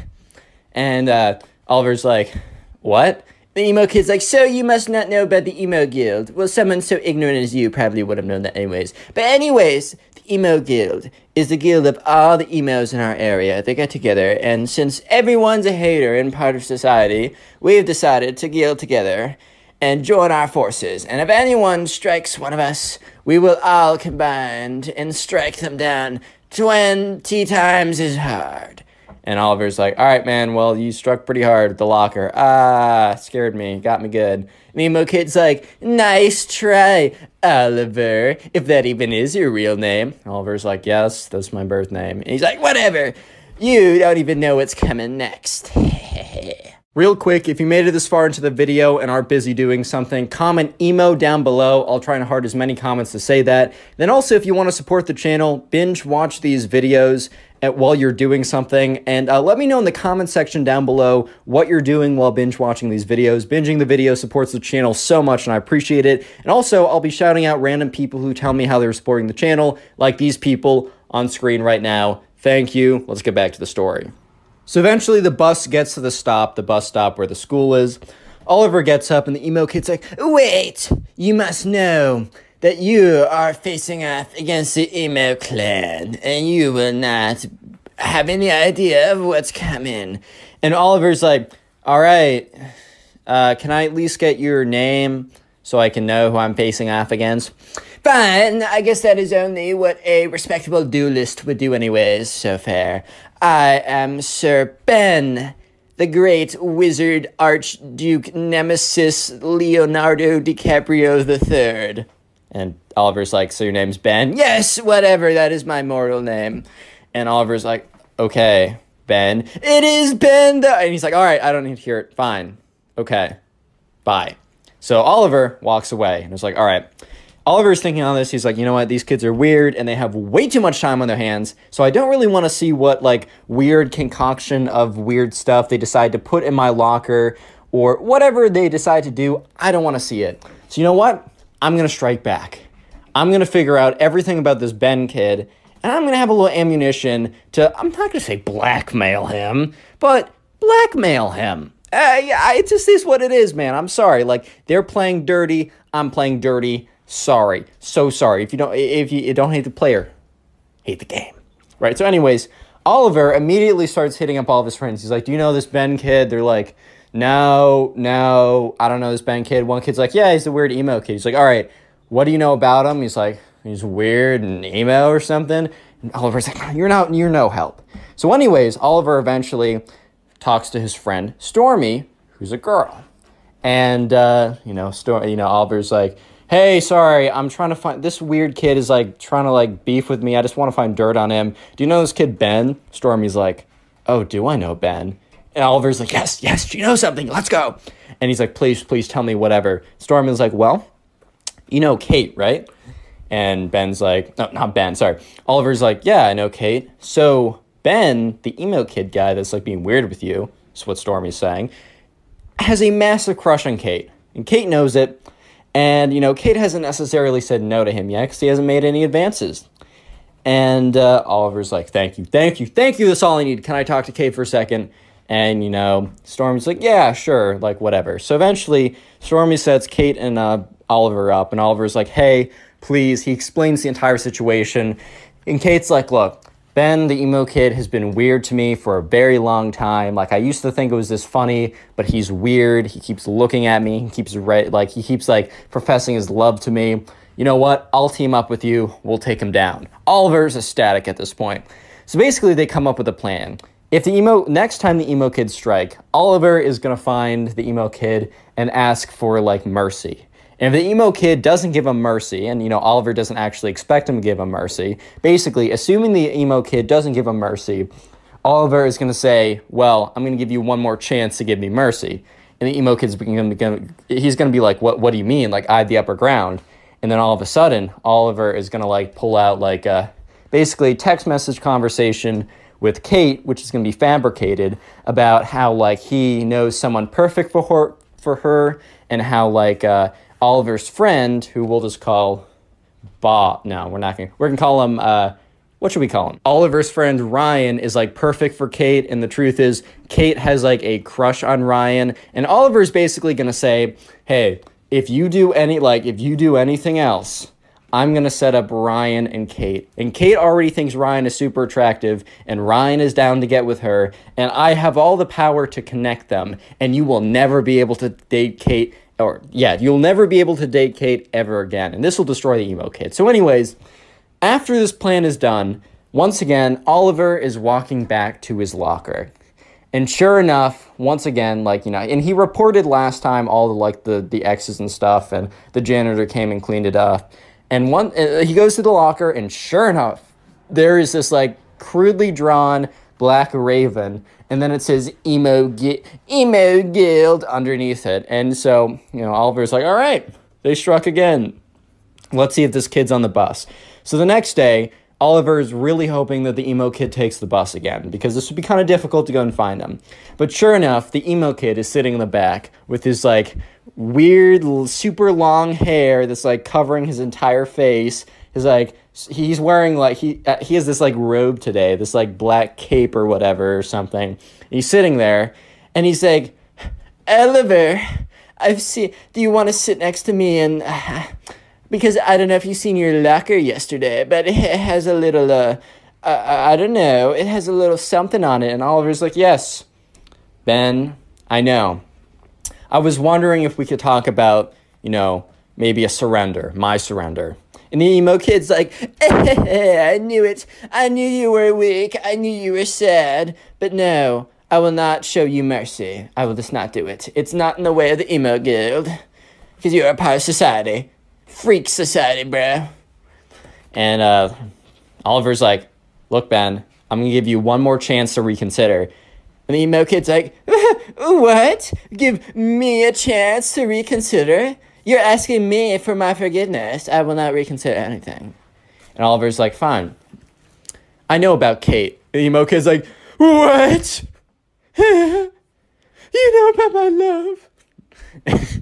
And uh, Oliver's like, what? The emo kid's like, so you must not know about the emo guild. Well, someone so ignorant as you probably would have known that anyways. But anyways, the emo guild is the guild of all the emos in our area. They get together, and since everyone's a hater and part of society, we've decided to guild together and join our forces. And if anyone strikes one of us, we will all combine and strike them down twenty times as hard. And Oliver's like, all right, man, well, you struck pretty hard at the locker. Ah, scared me, got me good. And emo kid's like, nice try, Oliver, if that even is your real name. Oliver's like, yes, that's my birth name. And he's like, whatever, you don't even know what's coming next. Real quick, if you made it this far into the video and are busy doing something, comment emo down below. I'll try and hard as many comments to say that. Then also, if you want to support the channel, binge watch these videos at, while you're doing something. And uh, let me know in the comment section down below what you're doing while binge watching these videos. Binging the video supports the channel so much and I appreciate it. And also, I'll be shouting out random people who tell me how they're supporting the channel, like these people on screen right now. Thank you. Let's get back to the story. So eventually the bus gets to the stop, the bus stop where the school is. Oliver gets up and the emo kid's like, Wait, you must know that you are facing off against the emo clan and you will not have any idea of what's coming. And Oliver's like, All right, uh, can I at least get your name so I can know who I'm facing off against? Fine, I guess that is only what a respectable duelist would do, anyways, so fair. I am Sir Ben, the great wizard archduke nemesis Leonardo DiCaprio III. And Oliver's like, So your name's Ben? Yes, whatever, that is my mortal name. And Oliver's like, Okay, Ben. It is Ben! The-. And he's like, All right, I don't need to hear it. Fine. Okay. Bye. So Oliver walks away and is like, All right. Oliver's thinking on this. He's like, you know what? These kids are weird and they have way too much time on their hands. So I don't really want to see what like weird concoction of weird stuff they decide to put in my locker or whatever they decide to do. I don't want to see it. So you know what? I'm going to strike back. I'm going to figure out everything about this Ben kid and I'm going to have a little ammunition to, I'm not going to say blackmail him, but blackmail him. Uh, yeah, it just is what it is, man. I'm sorry. Like, they're playing dirty. I'm playing dirty sorry. So sorry. If you don't if you don't hate the player hate the game. Right? So anyways oliver immediately starts hitting up all of his friends. He's like do you know this ben kid? They're like no no i don't know this ben kid. One kid's like yeah he's a weird emo kid. He's like all right what do you know about him? He's like he's weird and emo or something. And oliver's like you're not you're no help. So anyways oliver eventually talks to his friend stormy who's a girl. And uh, you know Storm, you know oliver's like hey, sorry, I'm trying to find this weird kid is like trying to like beef with me. I just want to find dirt on him. Do you know this kid Ben? Stormy's like, oh, do I know Ben? And Oliver's like, yes, yes, you know something. Let's go. And he's like, please, please tell me whatever. Stormy's like, well, you know Kate, right? And Ben's like, no, not Ben, sorry. Oliver's like, yeah, I know Kate. So Ben, the emo kid guy that's like being weird with you, is what Stormy's saying, has a massive crush on Kate. And Kate knows it. And, you know, Kate hasn't necessarily said no to him yet because he hasn't made any advances. And uh, Oliver's like, thank you, thank you, thank you. That's all I need. Can I talk to Kate for a second? And, you know, Stormy's like, yeah, sure, like, whatever. So eventually, Stormy sets Kate and uh, Oliver up, and Oliver's like, hey, please. He explains the entire situation. And Kate's like, look, Ben, the emo kid, has been weird to me for a very long time. Like I used to think it was this funny, but he's weird. He keeps looking at me. He keeps re- like he keeps like professing his love to me. You know what? I'll team up with you. We'll take him down. Oliver's ecstatic at this point. So basically, they come up with a plan. If the emo next time the emo kids strike, Oliver is gonna find the emo kid and ask for like mercy. And if the emo kid doesn't give him mercy, and you know Oliver doesn't actually expect him to give him mercy, basically, assuming the emo kid doesn't give him mercy, Oliver is going to say, "Well, I'm going to give you one more chance to give me mercy." And the emo kid's gonna, gonna he's gonna be like, what What do you mean? Like I have the upper ground. And then all of a sudden, Oliver is gonna like pull out like a basically text message conversation with Kate, which is gonna be fabricated about how like he knows someone perfect for her for her, and how like uh, Oliver's friend, who we'll just call Bob. No, we're not gonna. We're gonna call him. Uh, what should we call him? Oliver's friend Ryan is like perfect for Kate, and the truth is, Kate has like a crush on Ryan, and Oliver's basically gonna say, "Hey, if you do any like if you do anything else." I'm going to set up Ryan and Kate. And Kate already thinks Ryan is super attractive, and Ryan is down to get with her. And I have all the power to connect them. And you will never be able to date Kate, or yeah, you'll never be able to date Kate ever again. And this will destroy the emo kid. So, anyways, after this plan is done, once again, Oliver is walking back to his locker. And sure enough, once again, like, you know, and he reported last time all the, like, the, the X's and stuff, and the janitor came and cleaned it up. And one, uh, he goes to the locker, and sure enough, there is this like crudely drawn black raven, and then it says emo Gi- emo guild underneath it. And so you know, Oliver's like, all right, they struck again. Let's see if this kid's on the bus. So the next day, Oliver is really hoping that the emo kid takes the bus again because this would be kind of difficult to go and find him. But sure enough, the emo kid is sitting in the back with his like weird, super long hair that's like covering his entire face. His like he's wearing like he uh, he has this like robe today, this like black cape or whatever or something. He's sitting there, and he's like, Oliver, I've seen. Do you want to sit next to me and? Uh, because I don't know if you've seen your locker yesterday, but it has a little uh, uh, I don't know, it has a little something on it. And Oliver's like, yes, Ben, I know. I was wondering if we could talk about, you know, maybe a surrender, my surrender. And the emo kid's like, I knew it. I knew you were weak. I knew you were sad. But no, I will not show you mercy. I will just not do it. It's not in the way of the emo guild. Because you're a part of society. Freak society, bruh. And uh, Oliver's like, look, Ben, I'm going to give you one more chance to reconsider. And the emo kid's like, What? Give me a chance to reconsider? You're asking me for my forgiveness. I will not reconsider anything. And Oliver's like, Fine. I know about Kate. The emo kid's like, What? you know about my love?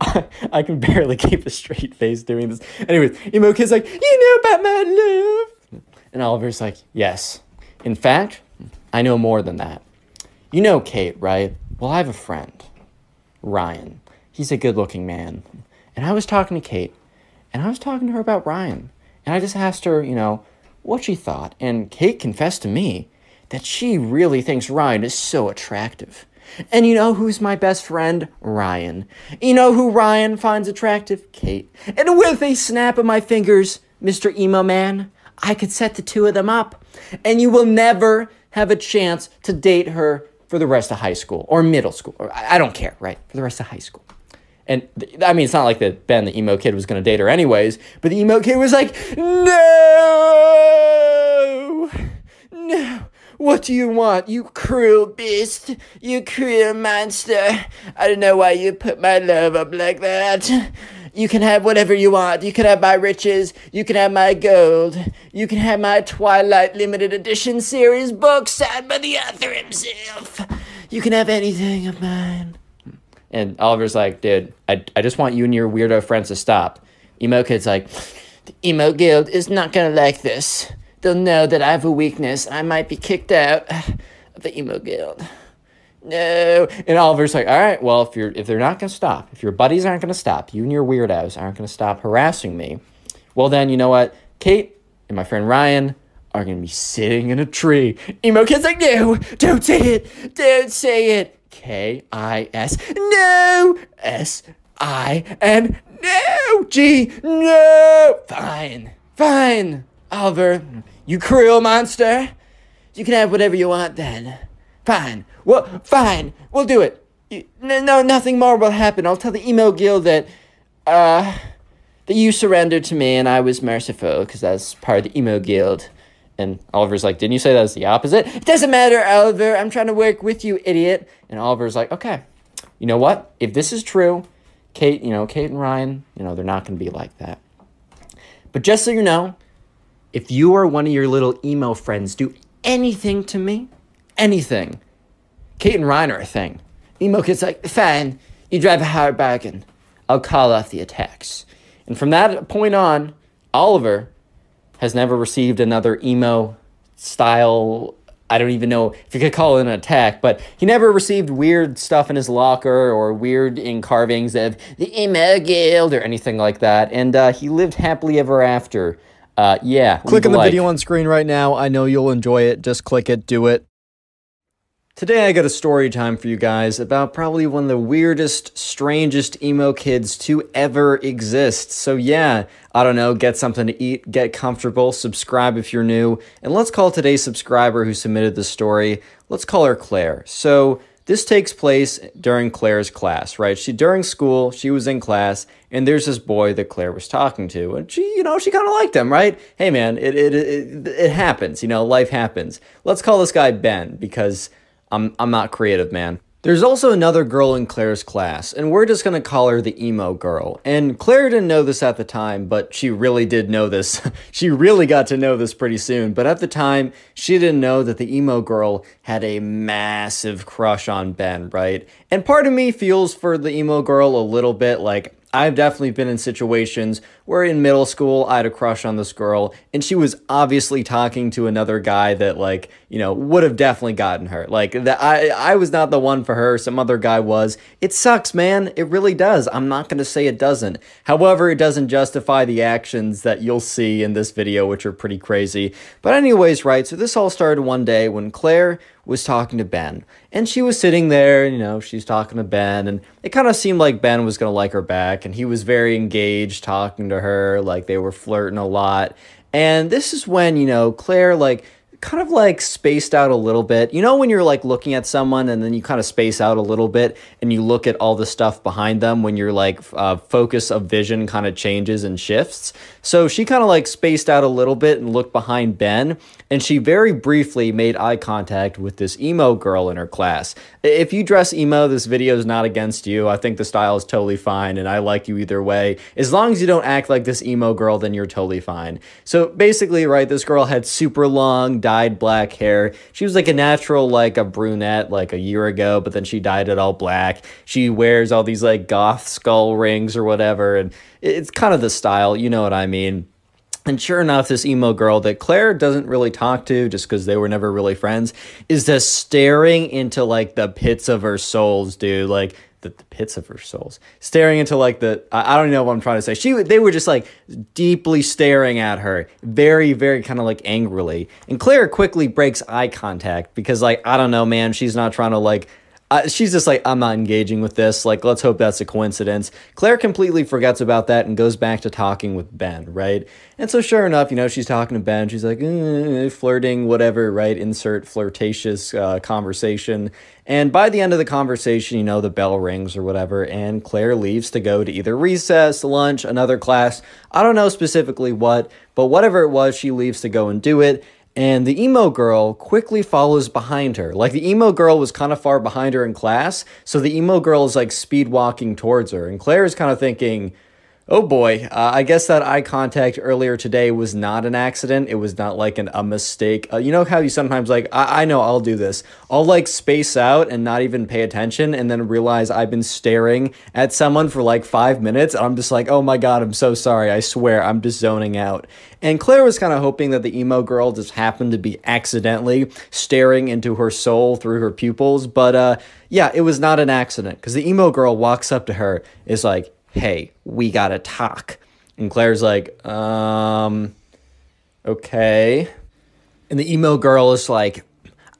I, I can barely keep a straight face doing this. Anyways, emo kid's like, You know about my love? And Oliver's like, Yes. In fact, I know more than that. You know Kate, right? Well, I have a friend, Ryan. He's a good looking man. And I was talking to Kate, and I was talking to her about Ryan. And I just asked her, you know, what she thought. And Kate confessed to me that she really thinks Ryan is so attractive. And you know who's my best friend? Ryan. You know who Ryan finds attractive? Kate. And with a snap of my fingers, Mr. Emo Man, I could set the two of them up. And you will never have a chance to date her for the rest of high school or middle school. Or, I don't care, right? For the rest of high school. And th- I mean, it's not like that Ben, the emo kid, was going to date her anyways, but the emo kid was like, no, no. What do you want, you cruel beast? You cruel monster. I don't know why you put my love up like that. You can have whatever you want. You can have my riches. You can have my gold. You can have my Twilight limited edition series book signed by the author himself. You can have anything of mine. And Oliver's like, dude, I, I just want you and your weirdo friends to stop. Emo Kid's like, the Emo Guild is not gonna like this. They'll know that I have a weakness. I might be kicked out of the Emo Guild no. And Oliver's like, all right, well, if you're if they're not gonna stop, if your buddies aren't gonna stop, you and your weirdos aren't gonna stop harassing me, well then you know what? Kate and my friend Ryan are gonna be sitting in a tree. Emo kid's like, no, don't say it, don't say it. K I S no S I N no G no fine fine Oliver you cruel monster you can have whatever you want then Fine. Well, fine. We'll do it. You, no, nothing more will happen. I'll tell the emo guild that, uh, that you surrendered to me and I was merciful because that's part of the emo guild. And Oliver's like, didn't you say that was the opposite? It doesn't matter, Oliver. I'm trying to work with you, idiot. And Oliver's like, okay, you know what? If this is true, Kate, you know, Kate and Ryan, you know, they're not going to be like that. But just so you know, if you or one of your little emo friends do anything to me, anything, Kate and Ryan are a thing. Emo kid's like, fine, you drive a hard bargain. I'll call off the attacks. And from that point on, Oliver has never received another emo style. I don't even know if you could call it an attack, but he never received weird stuff in his locker or weird in carvings of the emo guild or anything like that. And uh, he lived happily ever after. Uh, yeah. Click on the like. video on screen right now. I know you'll enjoy it. Just click it, do it. Today I got a story time for you guys about probably one of the weirdest, strangest emo kids to ever exist. So yeah, I don't know, get something to eat, get comfortable, subscribe if you're new, and let's call today's subscriber who submitted the story. Let's call her Claire. So this takes place during Claire's class, right? She during school, she was in class, and there's this boy that Claire was talking to, and she, you know, she kind of liked him, right? Hey man, it, it it it happens, you know, life happens. Let's call this guy Ben because I'm I'm not creative, man. There's also another girl in Claire's class, and we're just gonna call her the emo girl. And Claire didn't know this at the time, but she really did know this. she really got to know this pretty soon. But at the time, she didn't know that the emo girl had a massive crush on Ben, right? And part of me feels for the emo girl a little bit like I've definitely been in situations where in middle school I had a crush on this girl and she was obviously talking to another guy that like, you know, would have definitely gotten her. Like that I I was not the one for her, some other guy was. It sucks, man. It really does. I'm not going to say it doesn't. However, it doesn't justify the actions that you'll see in this video which are pretty crazy. But anyways, right? So this all started one day when Claire was talking to Ben. And she was sitting there, you know, she's talking to Ben, and it kind of seemed like Ben was going to like her back. And he was very engaged talking to her, like they were flirting a lot. And this is when, you know, Claire, like, kind of like spaced out a little bit. You know, when you're like looking at someone and then you kind of space out a little bit and you look at all the stuff behind them when your like uh, focus of vision kind of changes and shifts. So she kind of like spaced out a little bit and looked behind Ben and she very briefly made eye contact with this emo girl in her class. If you dress emo, this video is not against you. I think the style is totally fine and I like you either way. As long as you don't act like this emo girl, then you're totally fine. So basically, right, this girl had super long, dyed black hair. She was like a natural, like a brunette, like a year ago, but then she dyed it all black. She wears all these like goth skull rings or whatever, and it's kind of the style, you know what I mean. And sure enough, this emo girl that Claire doesn't really talk to just because they were never really friends is just staring into like the pits of her souls, dude. Like the, the pits of her souls, staring into like the I, I don't know what I'm trying to say. She they were just like deeply staring at her, very very kind of like angrily. And Claire quickly breaks eye contact because like I don't know, man, she's not trying to like she's just like, I'm not engaging with this. Like, let's hope that's a coincidence. Claire completely forgets about that and goes back to talking with Ben, right? And so, sure enough, you know, she's talking to Ben. She's like, eh, flirting, whatever, right? Insert flirtatious uh, conversation. And by the end of the conversation, you know, the bell rings or whatever, and Claire leaves to go to either recess, lunch, another class. I don't know specifically what, but whatever it was, she leaves to go and do it. And the emo girl quickly follows behind her. Like the emo girl was kind of far behind her in class, so the emo girl is like speed walking towards her. And Claire is kind of thinking, oh boy, uh, I guess that eye contact earlier today was not an accident. It was not like an, a mistake. Uh, you know how you sometimes like, I, I know I'll do this. I'll like space out and not even pay attention and then realize I've been staring at someone for like five minutes. I'm just like, oh my God, I'm so sorry. I swear, I'm just zoning out. And Claire was kind of hoping that the emo girl just happened to be accidentally staring into her soul through her pupils. But uh, yeah, it was not an accident because the emo girl walks up to her, is like, hey, we gotta talk. And Claire's like, um, okay. And the emo girl is like,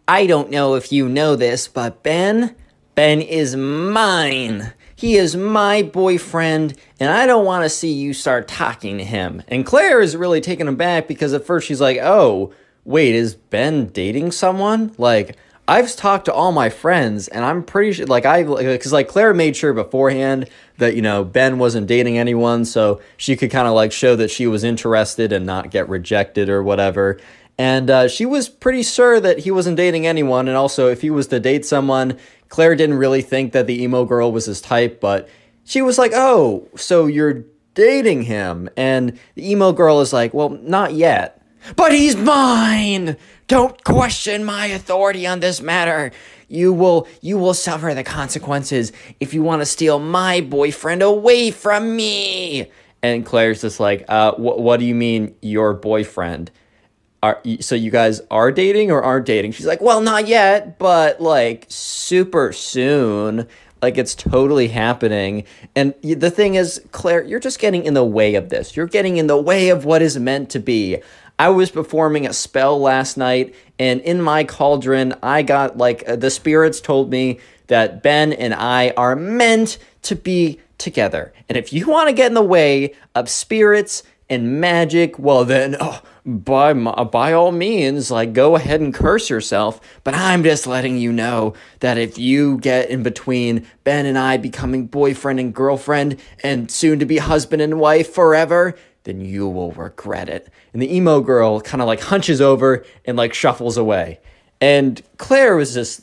I don't know if you know this, but Ben, Ben is mine. He is my boyfriend, and I don't want to see you start talking to him. And Claire is really taken aback because at first she's like, oh, wait, is Ben dating someone? Like, I've talked to all my friends, and I'm pretty sure, like, I, because, like, Claire made sure beforehand that, you know, Ben wasn't dating anyone, so she could kind of, like, show that she was interested and not get rejected or whatever. And uh, she was pretty sure that he wasn't dating anyone, and also, if he was to date someone, Claire didn't really think that the emo girl was his type, but she was like, "Oh, so you're dating him?" And the emo girl is like, "Well, not yet." But he's mine. Don't question my authority on this matter. You will you will suffer the consequences if you want to steal my boyfriend away from me. And Claire's just like, uh, wh- what do you mean your boyfriend? Are so you guys are dating or aren't dating? She's like, well, not yet, but like super soon. Like it's totally happening. And the thing is, Claire, you're just getting in the way of this. You're getting in the way of what is meant to be. I was performing a spell last night, and in my cauldron, I got like uh, the spirits told me that Ben and I are meant to be together. And if you want to get in the way of spirits and magic, well, then oh, by uh, by all means, like go ahead and curse yourself. But I'm just letting you know that if you get in between Ben and I becoming boyfriend and girlfriend and soon to be husband and wife forever, then you will regret it. And the emo girl kind of like hunches over and like shuffles away. And Claire was just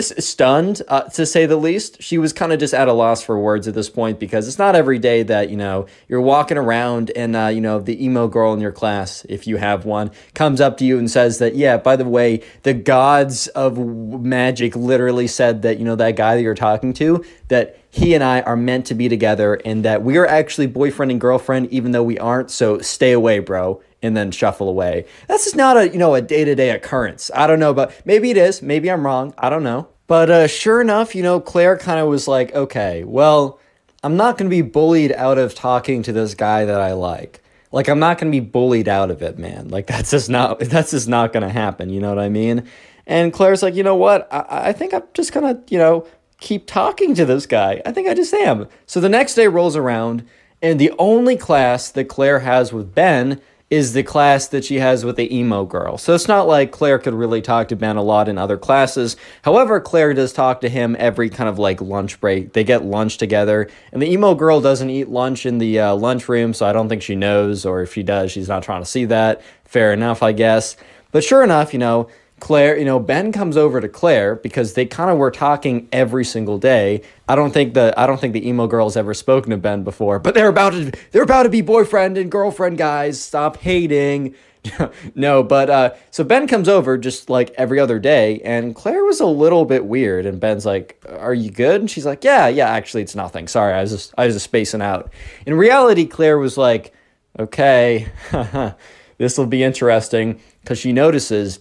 stunned, uh, to say the least. She was kind of just at a loss for words at this point because it's not every day that, you know, you're walking around and, uh, you know, the emo girl in your class, if you have one, comes up to you and says that, yeah, by the way, the gods of magic literally said that, you know, that guy that you're talking to, that he and I are meant to be together and that we are actually boyfriend and girlfriend, even though we aren't. So stay away, bro and then shuffle away. That's just not a you know a day to day occurrence. I don't know, but maybe it is. Maybe I'm wrong. I don't know. But uh, sure enough, you know, Claire kind of was like, okay, well, I'm not going to be bullied out of talking to this guy that I like. Like I'm not going to be bullied out of it, man. Like that's just not that's just not going to happen. You know what I mean? And Claire's like, you know what? I, I think I'm just gonna, you know, keep talking to this guy. I think I just am. So the next day rolls around, and the only class that Claire has with Ben is the class that she has with the emo girl. So it's not like Claire could really talk to Ben a lot in other classes. However, Claire does talk to him every kind of like lunch break. They get lunch together, and the emo girl doesn't eat lunch in the uh, lunchroom, so I don't think she knows, or if she does, she's not trying to see that. Fair enough, I guess. But sure enough, you know, Claire, you know, Ben comes over to Claire because they kind of were talking every single day. I don't think the I don't think the emo girl's ever spoken to Ben before, but they're about to they're about to be boyfriend and girlfriend, guys. Stop hating. no, but uh, so Ben comes over just like every other day, and Claire was a little bit weird. And Ben's like, "Are you good?" And she's like, "Yeah, yeah. Actually, it's nothing. Sorry, I was just I was just spacing out." In reality, Claire was like, "Okay, this will be interesting," because she notices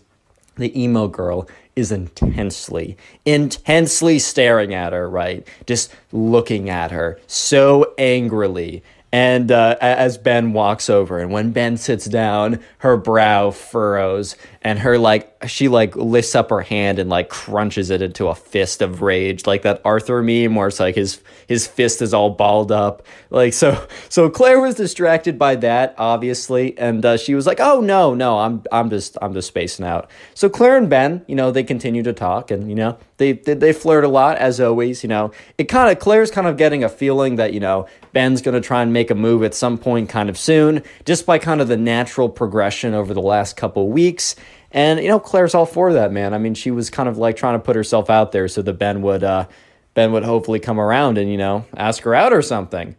the emo girl is intensely, intensely staring at her, right? Just looking at her so angrily. And uh, as Ben walks over, and when Ben sits down, her brow furrows, and her like she like lifts up her hand and like crunches it into a fist of rage like that arthur meme where it's like his his fist is all balled up. Like so so claire was distracted by that obviously and uh, she was like oh no no i'm i'm just i'm just spacing out. So claire and ben you know they continue to talk and you know they they, they flirt a lot as always you know. It kind of claire's kind of getting a feeling that you know ben's going to try and make a move at some point kind of soon just by kind of the natural progression over the last couple weeks and you know, Claire's all for that, man. I mean, she was kind of like trying to put herself out there so that Ben would uh, Ben would hopefully come around and you know ask her out or something.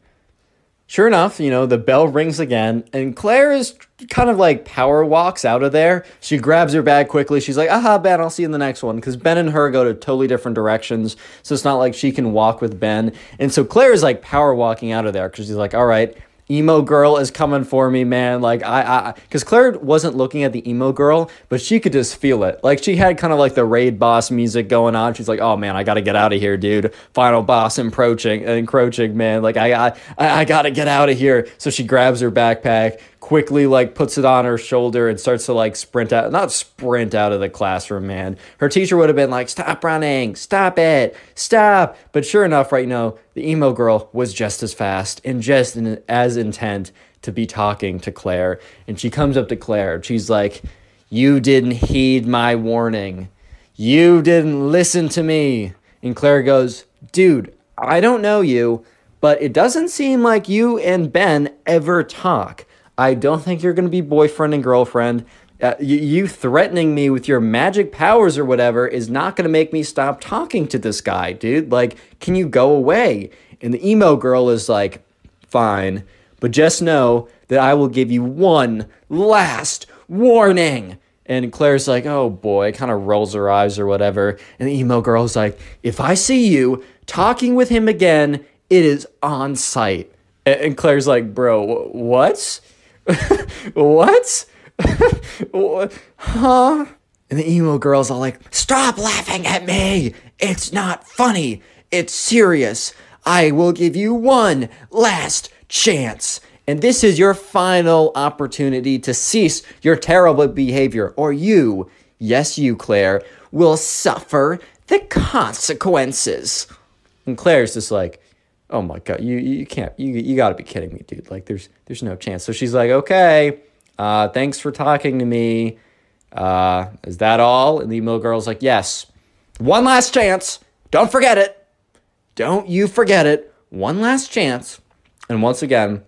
Sure enough, you know, the bell rings again, and Claire is kind of like power walks out of there. She grabs her bag quickly. She's like, aha, Ben, I'll see you in the next one. Because Ben and her go to totally different directions. So it's not like she can walk with Ben. And so Claire is like power walking out of there because she's like, all right, emo girl is coming for me, man. Like I, I, because Claire wasn't looking at the emo girl, but she could just feel it. Like she had kind of like the raid boss music going on. She's like, oh man, I gotta get out of here, dude. Final boss encroaching, encroaching, man. Like I, I, I gotta get out of here. So she grabs her backpack, quickly like puts it on her shoulder and starts to like sprint out not sprint out of the classroom man. Her teacher would have been like stop running. Stop it. Stop. But sure enough right now the emo girl was just as fast and just as intent to be talking to claire. And she comes up to claire she's like you didn't heed my warning. You didn't listen to me. And claire goes dude i don't know you but it doesn't seem like you and ben ever talk I don't think you're going to be boyfriend and girlfriend. Uh, you, you threatening me with your magic powers or whatever is not going to make me stop talking to this guy, dude. Like, can you go away? And the emo girl is like, fine, but just know that I will give you one last warning. And Claire's like, oh boy, kind of rolls her eyes or whatever. And the emo girl's like, if I see you talking with him again, it is on sight. And Claire's like, bro, what? what? huh? And the emo girl's all like, Stop laughing at me! It's not funny! It's serious! I will give you one last chance! And this is your final opportunity to cease your terrible behavior, or you, yes, you, Claire, will suffer the consequences. And Claire's just like, oh my god, you you can't you you gotta be kidding me, dude. Like there's there's no chance. So she's like, okay, uh, thanks for talking to me. Uh, is that all? And the emo girl's like, yes. One last chance. Don't forget it. Don't you forget it. One last chance. And once again,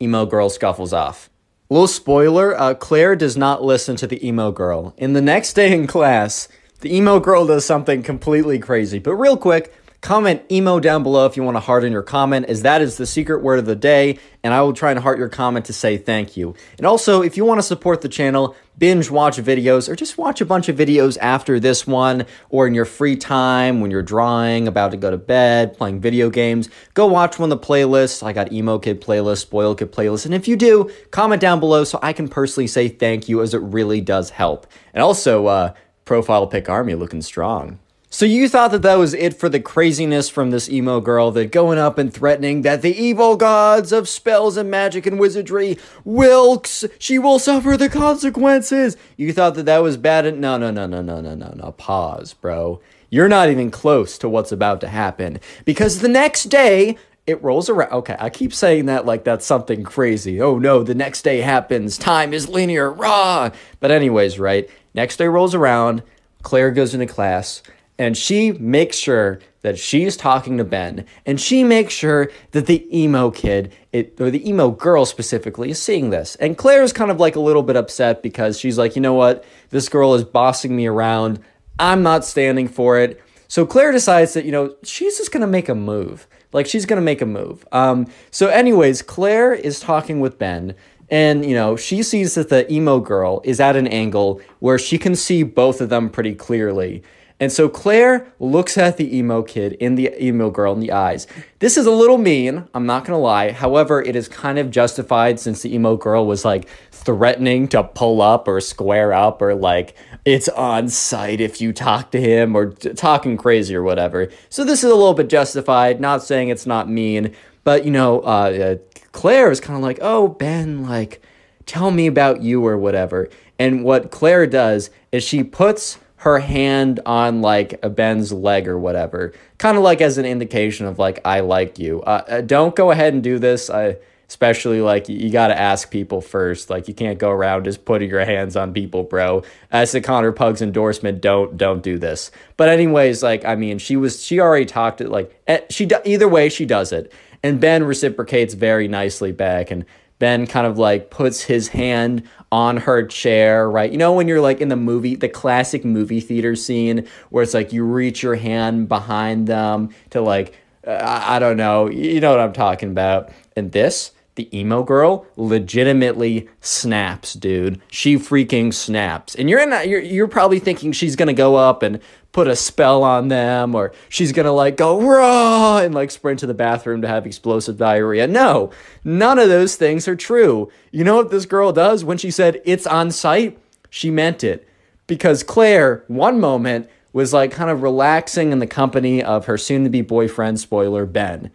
emo girl scuffles off. Little spoiler uh, Claire does not listen to the emo girl. In the next day in class, the emo girl does something completely crazy. But real quick, Comment emo down below if you want to harden your comment, as that is the secret word of the day, and I will try and heart your comment to say thank you. And also, if you want to support the channel, binge watch videos, or just watch a bunch of videos after this one, or in your free time when you're drawing, about to go to bed, playing video games, go watch one of the playlists. I got Emo Kid playlist, Spoil Kid playlist, and if you do, comment down below so I can personally say thank you, as it really does help. And also, uh, profile pick army looking strong. So you thought that that was it for the craziness from this emo girl that going up and threatening that the evil gods of spells and magic and wizardry will she will suffer the consequences. You thought that that was bad and no no no no no no no no pause, bro. You're not even close to what's about to happen because the next day it rolls around. Okay, I keep saying that like that's something crazy. Oh no, the next day happens. Time is linear. Raw. But anyways, right? Next day rolls around. Claire goes into class and she makes sure that she's talking to Ben, and she makes sure that the emo kid, it, or the emo girl specifically, is seeing this. And Claire's kind of like a little bit upset because she's like, you know what, this girl is bossing me around. I'm not standing for it. So Claire decides that, you know, she's just gonna make a move. Like she's gonna make a move. Um, so, anyways, Claire is talking with Ben, and you know she sees that the emo girl is at an angle where she can see both of them pretty clearly and so Claire looks at the emo kid in the emo girl in the eyes. This is a little mean, I'm not gonna lie. However, it is kind of justified since the emo girl was like threatening to pull up or square up or like it's on sight if you talk to him or t- talking crazy or whatever. So this is a little bit justified, not saying it's not mean, but you know, uh, uh, Claire is kind of like, oh, Ben, like, tell me about you or whatever. And what Claire does is she puts her hand on like Ben's leg or whatever, kind of like as an indication of like I like you. Uh, uh don't go ahead and do this. I especially like you, you got to ask people first. Like you can't go around just putting your hands on people, bro. As the Connor Pugs endorsement, don't don't do this. But anyways, like I mean, she was she already talked it like eh, she either way she does it, and Ben reciprocates very nicely back and. Ben kind of like puts his hand on her chair, right? You know, when you're like in the movie, the classic movie theater scene where it's like you reach your hand behind them to like, uh, I don't know, you know what I'm talking about. And this, the emo girl legitimately snaps, dude. She freaking snaps. And you're in that, you're, you're probably thinking she's gonna go up and put a spell on them or she's gonna like go raw and like sprint to the bathroom to have explosive diarrhea. No, none of those things are true. You know what this girl does when she said it's on sight? She meant it. Because Claire, one moment, was like kind of relaxing in the company of her soon to be boyfriend, spoiler, Ben.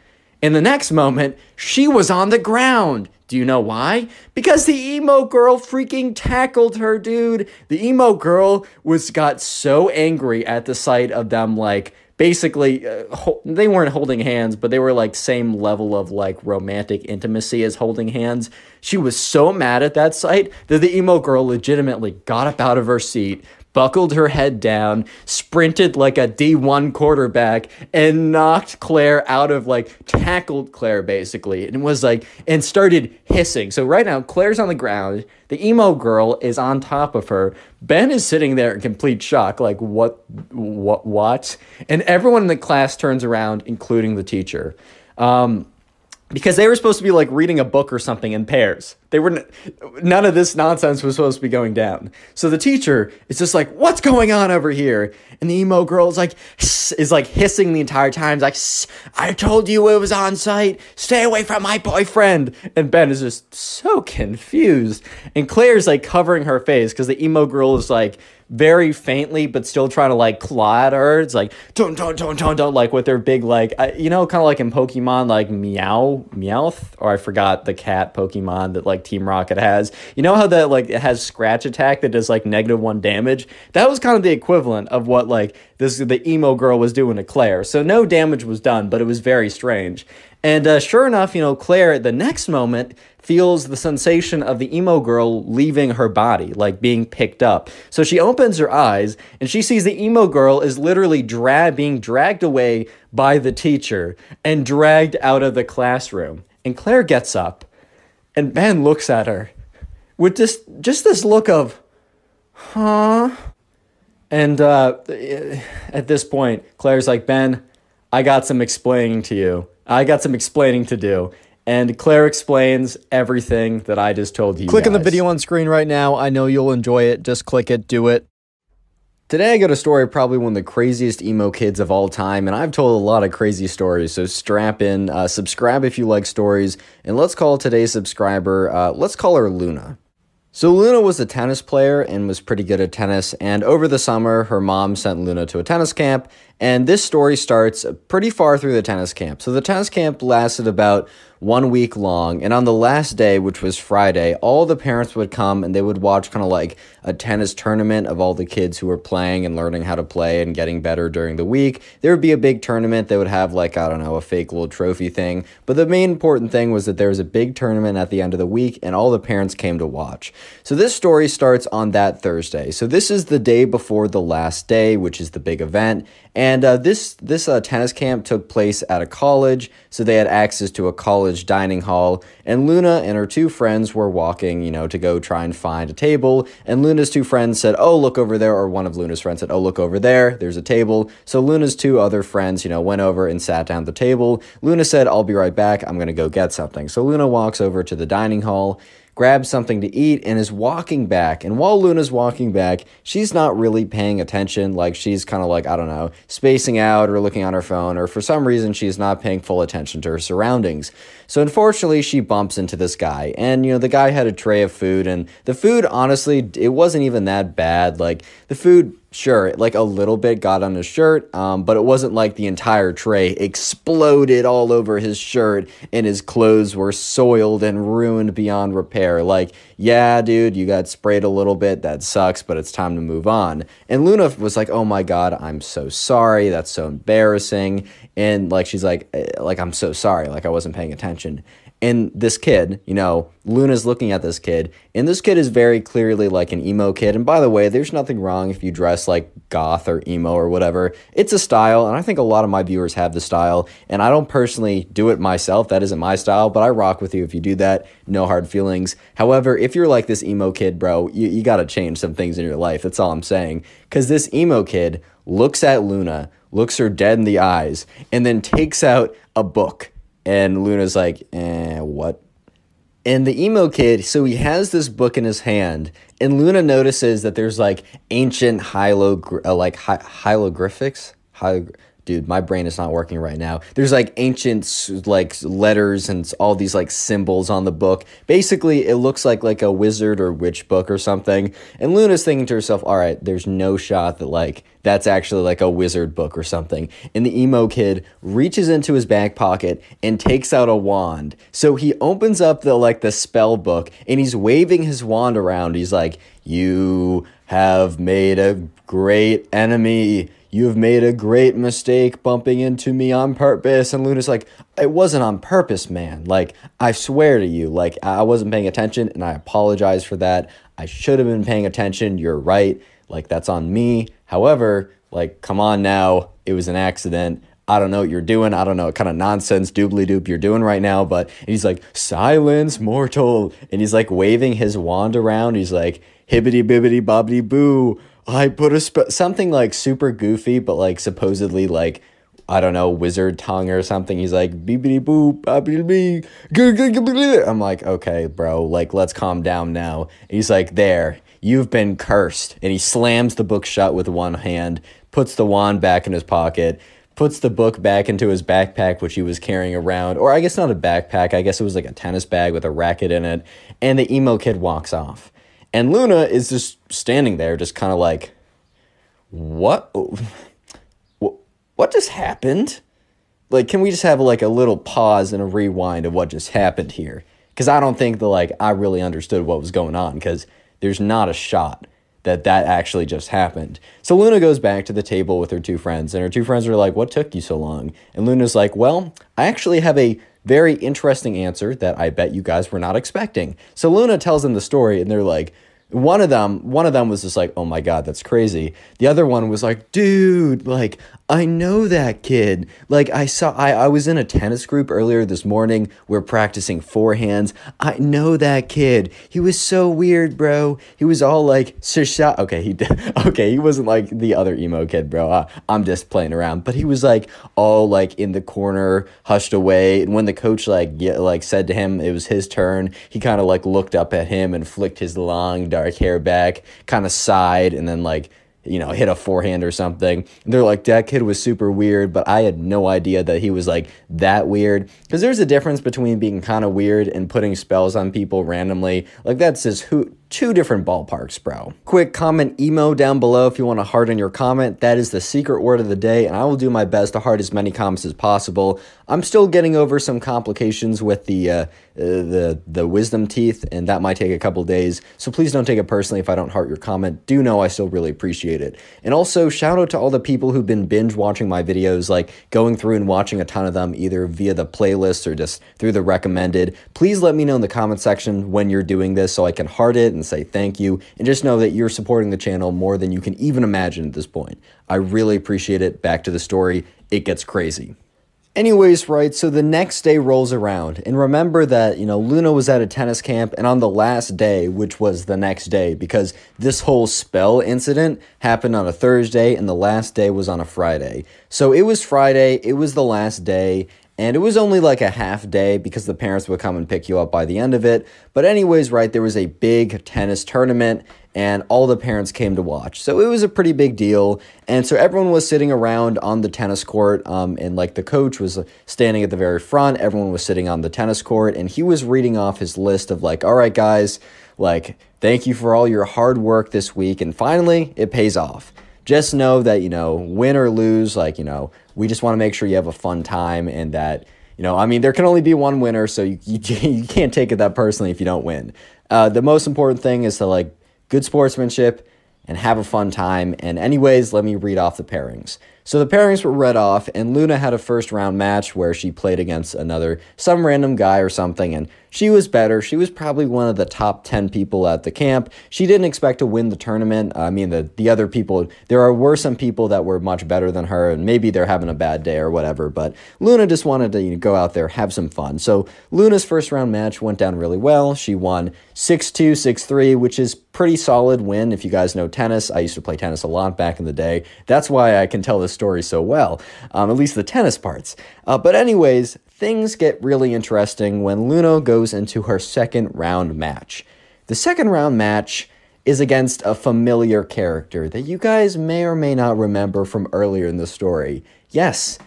In the next moment, she was on the ground. Do you know why? Because the emo girl freaking tackled her, dude. The emo girl was got so angry at the sight of them like basically uh, ho- they weren't holding hands, but they were like same level of like romantic intimacy as holding hands. She was so mad at that sight that the emo girl legitimately got up out of her seat, buckled her head down, sprinted like a D1 quarterback, and knocked Claire out of like, tackled Claire basically, and was like, and started hissing. So right now, Claire's on the ground. The emo girl is on top of her. Ben is sitting there in complete shock, like, what, what, what? And everyone in the class turns around, including the teacher. Um, because they were supposed to be like reading a book or something in pairs. They were n- none of this nonsense was supposed to be going down. So the teacher is just like, "What's going on over here?" And the emo girl is like, is like hissing the entire time, like, "I told you it was on sight. Stay away from my boyfriend." And Ben is just so confused, and Claire's like covering her face because the emo girl is like very faintly, but still trying to like claw at her. It's like don't don't don't don't don't like with their big like you know kind of like in Pokemon like meow meowth or I forgot the cat Pokemon that like Team Rocket has. You know how that like it has scratch attack that does like negative one damage. That was kind of the equivalent of what like this the emo girl was doing to Claire. So no damage was done, but it was very strange. And uh, sure enough, you know, Claire at the next moment feels the sensation of the emo girl leaving her body, like being picked up. So she opens her eyes and she sees the emo girl is literally dra- being dragged away by the teacher and dragged out of the classroom. And Claire gets up and Ben looks at her with just just this look of, huh? And uh, at this point, Claire's like, Ben, I got some explaining to you. I got some explaining to do. And Claire explains everything that I just told you. Click on the video on screen right now. I know you'll enjoy it. Just click it, do it. Today I got a story of probably one of the craziest emo kids of all time, and I've told a lot of crazy stories, so strap in, uh, subscribe if you like stories, and let's call today's subscriber, uh, let's call her Luna. So Luna was a tennis player and was pretty good at tennis, and over the summer, her mom sent Luna to a tennis camp, and this story starts pretty far through the tennis camp. So the tennis camp lasted about one week long, and on the last day, which was Friday, all the parents would come and they would watch kind of like a tennis tournament of all the kids who were playing and learning how to play and getting better during the week. There would be a big tournament. They would have like, I don't know, a fake little trophy thing. But the main important thing was that there was a big tournament at the end of the week and all the parents came to watch. So this story starts on that Thursday. So this is the day before the last day, which is the big event. And uh, this this uh, tennis camp took place at a college, so they had access to a college dining hall. And Luna and her two friends were walking, you know, to go try and find a table. And Luna's two friends said, "Oh, look over there," or one of Luna's friends said, "Oh, look over there. There's a table." So Luna's two other friends, you know, went over and sat down at the table. Luna said, "I'll be right back. I'm gonna go get something." So Luna walks over to the dining hall grabs something to eat, and is walking back. And while Luna's walking back, she's not really paying attention. Like she's kind of like, I don't know, spacing out or looking on her phone, or for some reason, she's not paying full attention to her surroundings. So unfortunately, she bumps into this guy. And, you know, the guy had a tray of food, and the food, honestly, it wasn't even that bad. Like the food sure, like a little bit got on his shirt, um, but it wasn't like the entire tray exploded all over his shirt and his clothes were soiled and ruined beyond repair. Like, yeah, dude, you got sprayed a little bit. That sucks, but it's time to move on. And Luna was like, oh my God, I'm so sorry. That's so embarrassing. And like, she's like, eh, like, I'm so sorry. Like, I wasn't paying attention. And this kid, you know, Luna's looking at this kid, and this kid is very clearly like an emo kid. And by the way, there's nothing wrong if you dress like goth or emo or whatever. It's a style, and I think a lot of my viewers have the style. And I don't personally do it myself, that isn't my style, but I rock with you if you do that. No hard feelings. However, if you're like this emo kid, bro, you, you gotta change some things in your life. That's all I'm saying. Because this emo kid looks at Luna, looks her dead in the eyes, and then takes out a book and Luna's like, eh, what? And the emo kid, so he has this book in his hand, and Luna notices that there's like ancient hylog- uh, like hi- hieroglyphics. Hi- Dude, my brain is not working right now. There's like ancient like letters and all these like symbols on the book. Basically, it looks like like a wizard or witch book or something. And Luna's thinking to herself, "All right, there's no shot that like that's actually like a wizard book or something. And the emo kid reaches into his back pocket and takes out a wand. So he opens up the like the spell book and he's waving his wand around. He's like, "You have made a great enemy. You have made a great mistake bumping into me on purpose." And Luna's like, "It wasn't on purpose, man. Like, I swear to you, like I wasn't paying attention and I apologize for that. I should have been paying attention. You're right." Like, that's on me. However, like, come on now. It was an accident. I don't know what you're doing. I don't know what kind of nonsense doobly doop you're doing right now. But he's like, silence, mortal. And he's like waving his wand around. He's like, hibbity bibbity bobbity boo. I put a something like super goofy, but like supposedly like I don't know, wizard tongue or something. He's like, beepity boop. I'm like, okay, bro, like, let's calm down now. he's like, there, you've been cursed. And he slams the book shut with one hand, puts the wand back in his pocket, puts the book back into his backpack, which he was carrying around. Or I guess not a backpack, I guess it was like a tennis bag with a racket in it. And the emo kid walks off. And Luna is just standing there, just kind of like, what? what just happened? Like, can we just have like a little pause and a rewind of what just happened here? Because I don't think that like I really understood what was going on because there's not a shot that that actually just happened. So Luna goes back to the table with her two friends, and her two friends are like, What took you so long? And Luna's like, Well, I actually have a very interesting answer that I bet you guys were not expecting. So Luna tells them the story, and they're like, one of them one of them was just like oh my god that's crazy the other one was like dude like I know that kid. Like I saw I, I was in a tennis group earlier this morning. We're practicing forehands. I know that kid. He was so weird, bro. He was all like shot. Okay, he. Okay, he wasn't like the other emo kid, bro. Uh, I'm just playing around. But he was like all like in the corner, hushed away. And when the coach like get, like said to him it was his turn, he kind of like looked up at him and flicked his long dark hair back, kind of sighed, and then like you know, hit a forehand or something. they're like, that kid was super weird, but I had no idea that he was like that weird. Because there's a difference between being kind of weird and putting spells on people randomly. Like, that's just who two different ballparks, bro. Quick comment emo down below if you want to harden your comment. That is the secret word of the day, and I will do my best to heart as many comments as possible. I'm still getting over some complications with the uh, the the wisdom teeth, and that might take a couple days. So please don't take it personally if I don't heart your comment. Do know I still really appreciate it. And also shout out to all the people who've been binge watching my videos, like going through and watching a ton of them either via the playlist or just through the recommended. Please let me know in the comment section when you're doing this so I can heart it and say thank you. And just know that you're supporting the channel more than you can even imagine at this point. I really appreciate it. Back to the story, it gets crazy. Anyways, right, so the next day rolls around, and remember that, you know, Luna was at a tennis camp, and on the last day, which was the next day, because this whole spell incident happened on a Thursday, and the last day was on a Friday. So it was Friday, it was the last day, and it was only like a half day because the parents would come and pick you up by the end of it. But, anyways, right, there was a big tennis tournament and all the parents came to watch. So it was a pretty big deal. And so everyone was sitting around on the tennis court, um, and like the coach was standing at the very front. Everyone was sitting on the tennis court, and he was reading off his list of like, all right, guys, like, thank you for all your hard work this week. And finally, it pays off. Just know that, you know, win or lose, like, you know, we just want to make sure you have a fun time and that, you know, I mean, there can only be one winner, so you, you, you can't take it that personally if you don't win. Uh, the most important thing is to, like, good sportsmanship and have a fun time. And, anyways, let me read off the pairings. So the pairings were read off, and Luna had a first round match where she played against another, some random guy or something, and she was better. She was probably one of the top 10 people at the camp. She didn't expect to win the tournament. I mean, the, the other people, there are, were some people that were much better than her, and maybe they're having a bad day or whatever, but Luna just wanted to you know, go out there, have some fun. So Luna's first round match went down really well. She won 6 2, 6 3, which is pretty solid win if you guys know tennis. I used to play tennis a lot back in the day. That's why I can tell this story so well, um, at least the tennis parts. Uh, but, anyways, things get really interesting when Luna goes into her second round match. The second round match is against a familiar character that you guys may or may not remember from earlier in the story. Yes,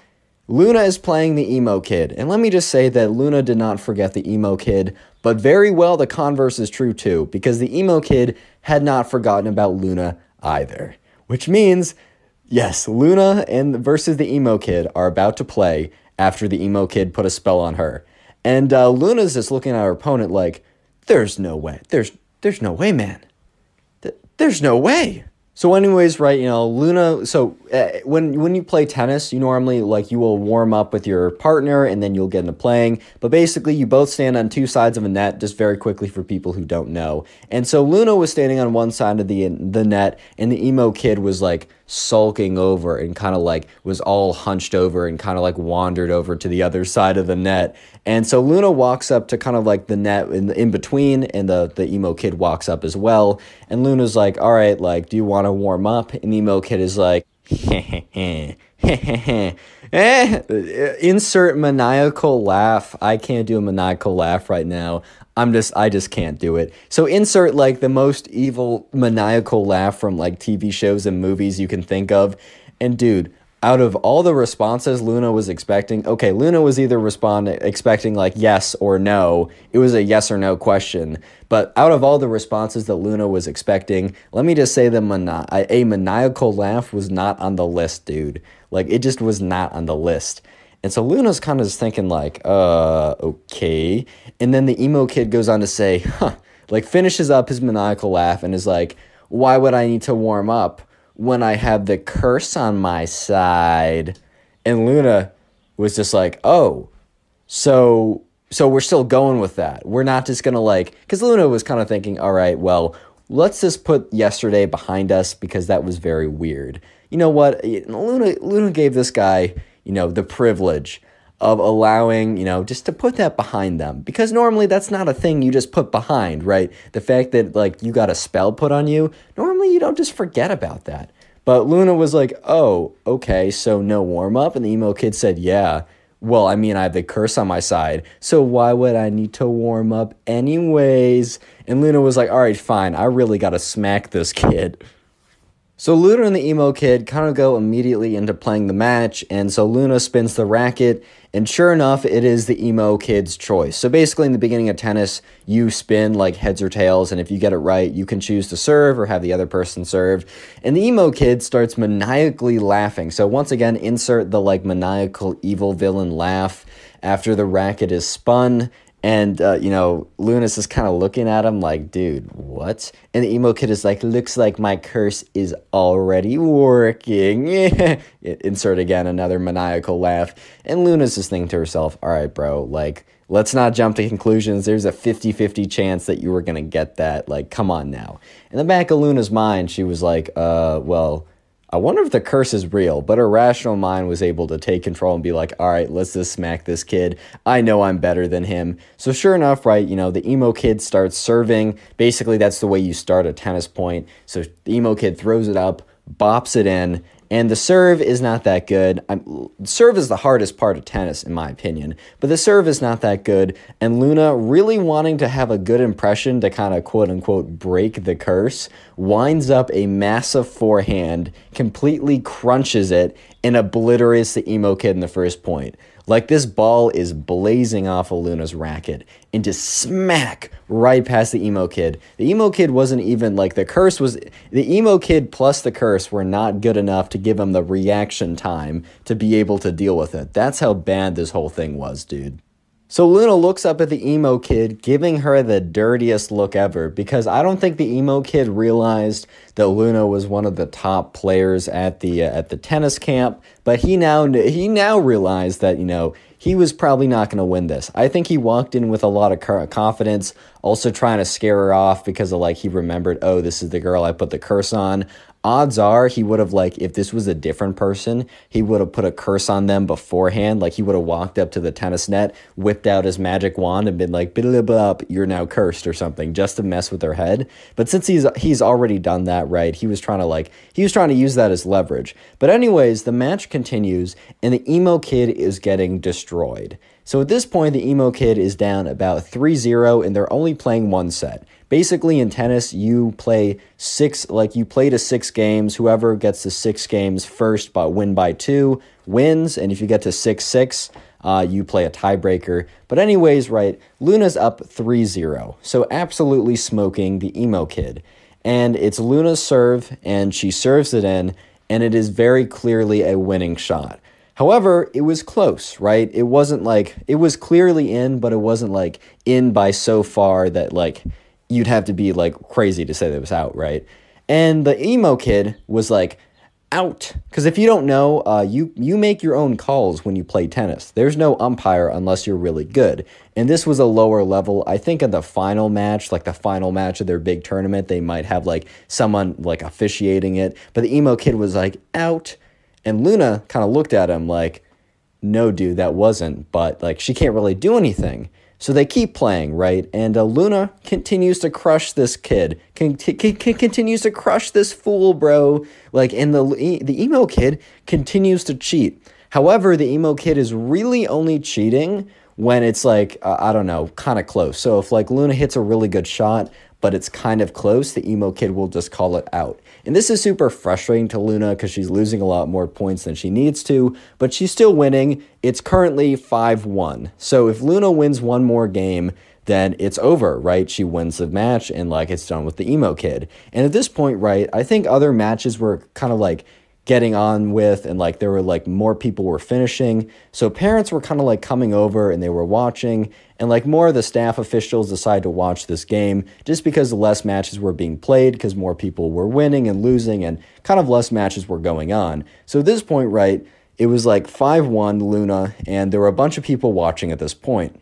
Luna is playing the emo kid. And let me just say that Luna did not forget the emo kid, but very well the converse is true too, because the emo kid had not forgotten about Luna either. Which means, yes, Luna and versus the emo kid are about to play after the emo kid put a spell on her. And uh, Luna's just looking at her opponent like, there's no way. There's there's no way, man. Th- there's no way. So, anyways, right, you know, Luna. So, uh, when when you play tennis, you normally like you will warm up with your partner, and then you'll get into playing. But basically, you both stand on two sides of a net, just very quickly for people who don't know. And so, Luna was standing on one side of the the net, and the emo kid was like sulking over and kind of like was all hunched over and kind of like wandered over to the other side of the net. And so Luna walks up to kind of like the net in, in between, and the, the emo kid walks up as well. And Luna's like, All right, like, do you want to warm up? And the emo kid is like, eh, insert maniacal laugh. I can't do a maniacal laugh right now. I'm just I just can't do it. So insert like the most evil maniacal laugh from like TV shows and movies you can think of. And dude, out of all the responses Luna was expecting, okay, Luna was either responding expecting like yes or no. It was a yes or no question. But out of all the responses that Luna was expecting, let me just say that mani- a maniacal laugh was not on the list, dude. Like it just was not on the list. And so Luna's kind of just thinking like, uh, okay. And then the emo kid goes on to say, huh, like finishes up his maniacal laugh and is like, why would I need to warm up when I have the curse on my side? And Luna was just like, oh, so so we're still going with that. We're not just gonna like, because Luna was kind of thinking, all right, well, let's just put yesterday behind us because that was very weird. You know what? Luna Luna gave this guy you know, the privilege of allowing, you know, just to put that behind them. Because normally that's not a thing you just put behind, right? The fact that like you got a spell put on you, normally you don't just forget about that. But Luna was like, oh, okay, so no warm up? And the emo kid said, yeah. Well, I mean, I have the curse on my side, so why would I need to warm up anyways? And Luna was like, all right, fine, I really gotta smack this kid. So Luna and the emo kid kind of go immediately into playing the match, and so Luna spins the racket, and sure enough, it is the emo kid's choice. So basically, in the beginning of tennis, you spin like heads or tails, and if you get it right, you can choose to serve or have the other person serve. And the emo kid starts maniacally laughing. So once again, insert the like maniacal evil villain laugh after the racket is spun and, uh, you know, Lunas is kind of looking at him like, dude, what? And the emo kid is like, looks like my curse is already working. Insert again another maniacal laugh. And Luna's just thinking to herself, all right, bro, like, let's not jump to conclusions. There's a 50 50 chance that you were going to get that. Like, come on now. In the back of Luna's mind, she was like, uh, well, I wonder if the curse is real, but her rational mind was able to take control and be like, all right, let's just smack this kid. I know I'm better than him. So, sure enough, right, you know, the emo kid starts serving. Basically, that's the way you start a tennis point. So, the emo kid throws it up, bops it in, and the serve is not that good. I'm, serve is the hardest part of tennis, in my opinion, but the serve is not that good. And Luna, really wanting to have a good impression to kind of quote unquote break the curse, winds up a massive forehand, completely crunches it, and obliterates the emo kid in the first point. Like this ball is blazing off of Luna's racket and just smack right past the emo kid. The emo kid wasn't even like the curse was the emo kid plus the curse were not good enough to give him the reaction time to be able to deal with it. That's how bad this whole thing was, dude. So Luna looks up at the emo kid, giving her the dirtiest look ever because I don't think the emo kid realized that Luna was one of the top players at the uh, at the tennis camp, but he now he now realized that, you know, he was probably not going to win this. I think he walked in with a lot of confidence, also trying to scare her off because of like he remembered, "Oh, this is the girl I put the curse on odds are he would have like if this was a different person he would have put a curse on them beforehand. Like he would have walked up to the tennis net whipped out his magic wand and been like up you're now cursed or something just to mess with their head. But since he's he's already done that right he was trying to like he was trying to use that as leverage. But anyways the match continues and the emo kid is getting destroyed. So at this point the emo kid is down about 3-0 and they're only playing one set basically in tennis you play six like you play to six games. Whoever gets to six games first but win by two wins. And if you get to six six uh, you play a tiebreaker. But anyways right luna's up 3-0 so absolutely smoking the emo kid. And it's luna's serve and she serves it in and it is very clearly a winning shot. However, it was close, right? It wasn't like it was clearly in, but it wasn't like in by so far that like you'd have to be like crazy to say that was out, right? And the emo kid was like, out. Because if you don't know, uh, you you make your own calls when you play tennis. There's no umpire unless you're really good. And this was a lower level. I think in the final match, like the final match of their big tournament, they might have like someone like officiating it. But the emo kid was like out, and Luna kind of looked at him like, "No, dude, that wasn't." But like she can't really do anything. So they keep playing, right? And uh, Luna continues to crush this kid, con- con- continues to crush this fool, bro. Like, and the the emo kid continues to cheat. However, the emo kid is really only cheating when it's like uh, I don't know, kind of close. So if like Luna hits a really good shot, but it's kind of close, the emo kid will just call it out. And this is super frustrating to Luna because she's losing a lot more points than she needs to, but she's still winning. It's currently 5 1. So if Luna wins one more game, then it's over, right? She wins the match and like it's done with the emo kid. And at this point, right, I think other matches were kind of like getting on with and like there were like more people were finishing so parents were kind of like coming over and they were watching and like more of the staff officials decided to watch this game just because less matches were being played because more people were winning and losing and kind of less matches were going on so at this point right it was like 5-1 luna and there were a bunch of people watching at this point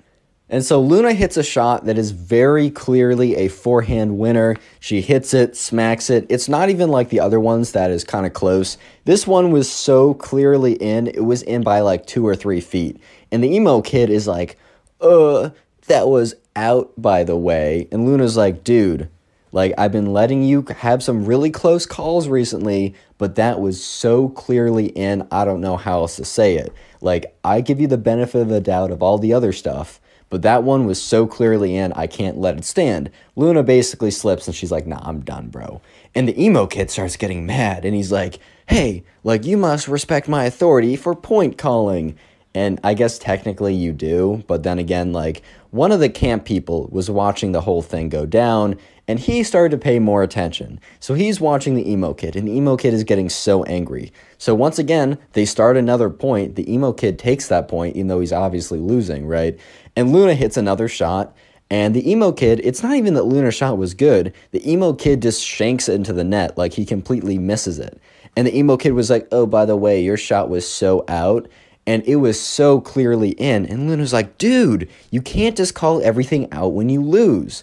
and so Luna hits a shot that is very clearly a forehand winner. She hits it, smacks it. It's not even like the other ones that is kind of close. This one was so clearly in, it was in by like two or three feet. And the emo kid is like, uh, that was out, by the way. And Luna's like, dude, like I've been letting you have some really close calls recently, but that was so clearly in, I don't know how else to say it. Like, I give you the benefit of the doubt of all the other stuff but that one was so clearly in, I can't let it stand. Luna basically slips and she's like, nah, I'm done, bro. And the emo kid starts getting mad and he's like, hey, like, you must respect my authority for point calling. And I guess technically you do, but then again, like, one of the camp people was watching the whole thing go down and he started to pay more attention. So he's watching the emo kid, and the emo kid is getting so angry. So once again, they start another point. The emo kid takes that point, even though he's obviously losing, right? And Luna hits another shot. And the emo kid, it's not even that Luna's shot was good. The emo kid just shanks it into the net, like he completely misses it. And the emo kid was like, oh, by the way, your shot was so out. And it was so clearly in. And Luna's like, dude, you can't just call everything out when you lose.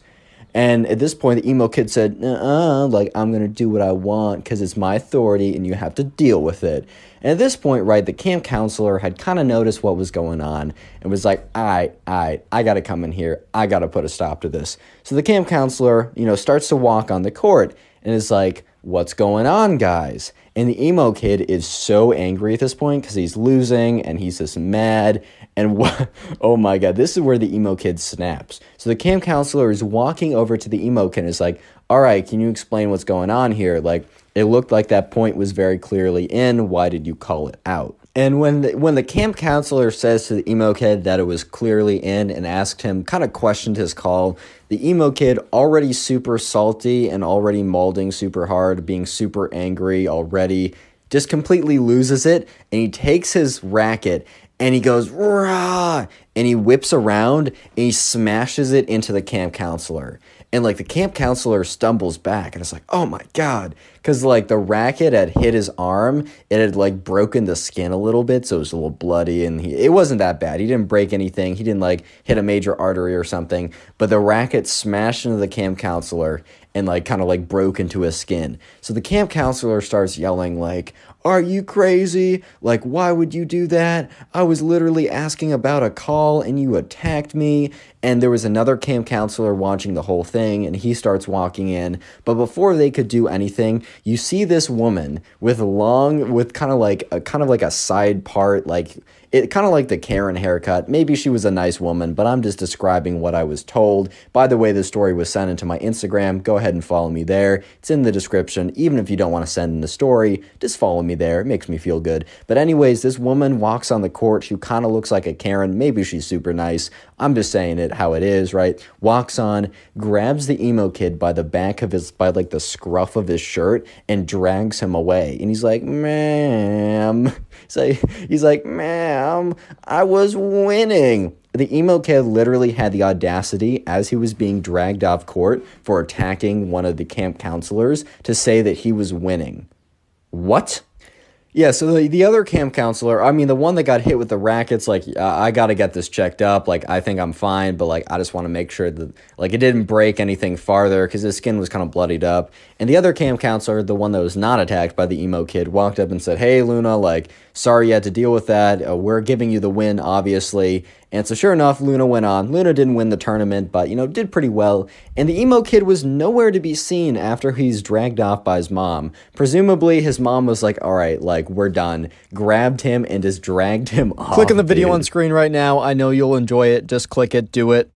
And at this point, the emo kid said, uh like, I'm going to do what I want because it's my authority and you have to deal with it. And at this point, right, the camp counselor had kind of noticed what was going on and was like, all right, all right, I got to come in here. I got to put a stop to this. So the camp counselor, you know, starts to walk on the court and is like, what's going on, guys? And the emo kid is so angry at this point because he's losing and he's just mad. And what, oh my God, this is where the emo kid snaps. So the camp counselor is walking over to the emo kid and is like, all right, can you explain what's going on here? Like, it looked like that point was very clearly in. Why did you call it out? And when the, when the camp counselor says to the emo kid that it was clearly in and asked him, kind of questioned his call, the emo kid, already super salty and already molding super hard, being super angry already, just completely loses it. And he takes his racket and he goes, rah, and he whips around and he smashes it into the camp counselor and like the camp counselor stumbles back and it's like oh my god. Because like the racket had hit his arm it had like broken the skin a little bit so it was a little bloody and he, it wasn't that bad. He didn't break anything. He didn't like hit a major artery or something. But the racket smashed into the camp counselor and like kind of like broke into his skin. So the camp counselor starts yelling like are you crazy? Like, why would you do that? I was literally asking about a call and you attacked me. And there was another camp counselor watching the whole thing and he starts walking in. But before they could do anything, you see this woman with long, with kind of like a kind of like a side part, like it kind of like the Karen haircut. Maybe she was a nice woman, but I'm just describing what I was told. By the way, the story was sent into my Instagram. Go ahead and follow me there. It's in the description. Even if you don't want to send in the story, just follow me there. It makes me feel good. But, anyways, this woman walks on the court. She kind of looks like a Karen. Maybe she's super nice. I'm just saying it how it is, right? Walks on, grabs the emo kid by the back of his, by like the scruff of his shirt, and drags him away. And he's like, ma'am. So he's like, ma'am, I was winning. the emo kid literally had the audacity as he was being dragged off court for attacking one of the camp counselors to say that he was winning. What? Yeah, so the, the other camp counselor, I mean, the one that got hit with the rackets, like, uh, I got to get this checked up. Like, I think I'm fine, but, like, I just want to make sure that, like, it didn't break anything farther because his skin was kind of bloodied up. And the other camp counselor, the one that was not attacked by the emo kid, walked up and said, Hey, Luna, like, sorry you had to deal with that. Uh, we're giving you the win, obviously. And so, sure enough, Luna went on. Luna didn't win the tournament, but, you know, did pretty well. And the emo kid was nowhere to be seen after he's dragged off by his mom. Presumably, his mom was like, all right, like, we're done. Grabbed him and just dragged him off. Click on the video dude. on screen right now. I know you'll enjoy it. Just click it, do it.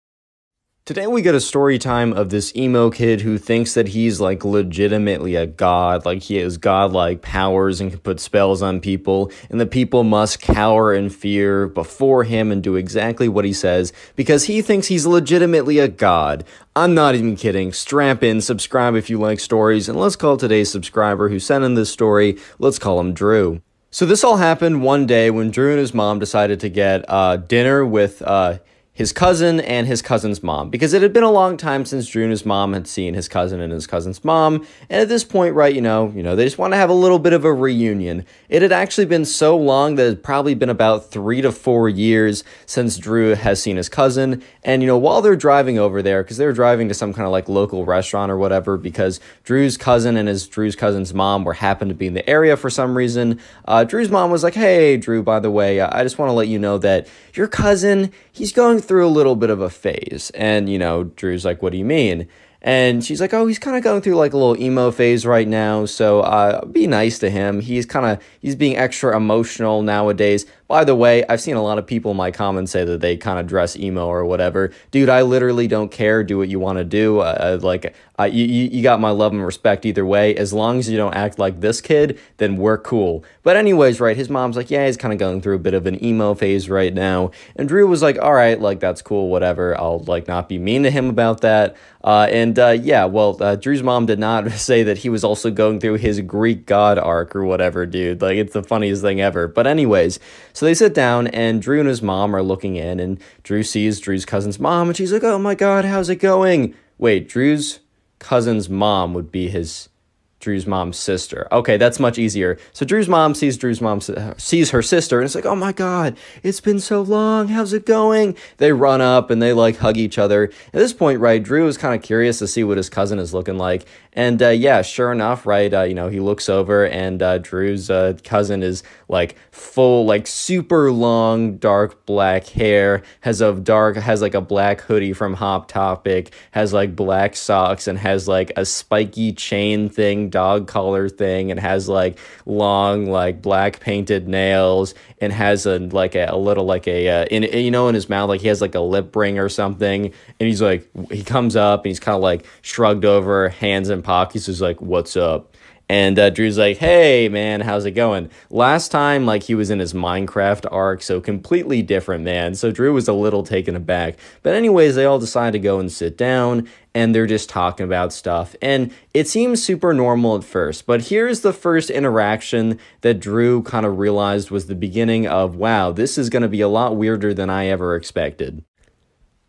Today we get a story time of this emo kid who thinks that he's like legitimately a god, like he has godlike powers and can put spells on people, and the people must cower in fear before him and do exactly what he says because he thinks he's legitimately a god. I'm not even kidding. Strap in, subscribe if you like stories, and let's call today's subscriber who sent in this story, let's call him Drew. So this all happened one day when Drew and his mom decided to get uh, dinner with uh, his cousin and his cousin's mom because it had been a long time since Drew and his mom had seen his cousin and his cousin's mom. And at this point, right, you know, you know, they just want to have a little bit of a reunion. It had actually been so long that it had probably been about three to four years since Drew has seen his cousin. And, you know, while they're driving over there, because they're driving to some kind of like local restaurant or whatever, because Drew's cousin and his Drew's cousin's mom were happened to be in the area for some reason, uh, Drew's mom was like, Hey, Drew, by the way, I just want to let you know that your cousin, he's going through a little bit of a phase. And, you know, Drew's like, What do you mean? And she's like, Oh, he's kind of going through like a little emo phase right now. So uh, be nice to him. He's kind of, he's being extra emotional nowadays. By the way, I've seen a lot of people in my comments say that they kind of dress emo or whatever. Dude, I literally don't care. Do what you want to do. Uh, like, uh, you, you got my love and respect either way. As long as you don't act like this kid, then we're cool. But, anyways, right, his mom's like, yeah, he's kind of going through a bit of an emo phase right now. And Drew was like, all right, like, that's cool, whatever. I'll, like, not be mean to him about that. Uh, and, uh, yeah, well, uh, Drew's mom did not say that he was also going through his Greek god arc or whatever, dude. Like, it's the funniest thing ever. But, anyways, so they sit down, and Drew and his mom are looking in, and Drew sees Drew's cousin's mom, and she's like, oh my god, how's it going? Wait, Drew's cousin's mom would be his Drew's mom's sister. Okay, that's much easier. So Drew's mom sees Drew's mom sees her sister and it's like, "Oh my god, it's been so long. How's it going?" They run up and they like hug each other. At this point, right, Drew is kind of curious to see what his cousin is looking like. And uh, yeah, sure enough, right, uh, you know, he looks over and uh, Drew's uh, cousin is like full like super long dark black hair, has a dark has like a black hoodie from Hot Topic, has like black socks and has like a spiky chain thing dog collar thing and has like long like black painted nails and has a like a, a little like a uh, in you know in his mouth like he has like a lip ring or something and he's like he comes up and he's kind of like shrugged over hands in pockets he's like what's up and uh, Drew's like, hey, man, how's it going? Last time, like, he was in his Minecraft arc, so completely different, man. So Drew was a little taken aback. But, anyways, they all decide to go and sit down, and they're just talking about stuff. And it seems super normal at first. But here's the first interaction that Drew kind of realized was the beginning of, wow, this is going to be a lot weirder than I ever expected.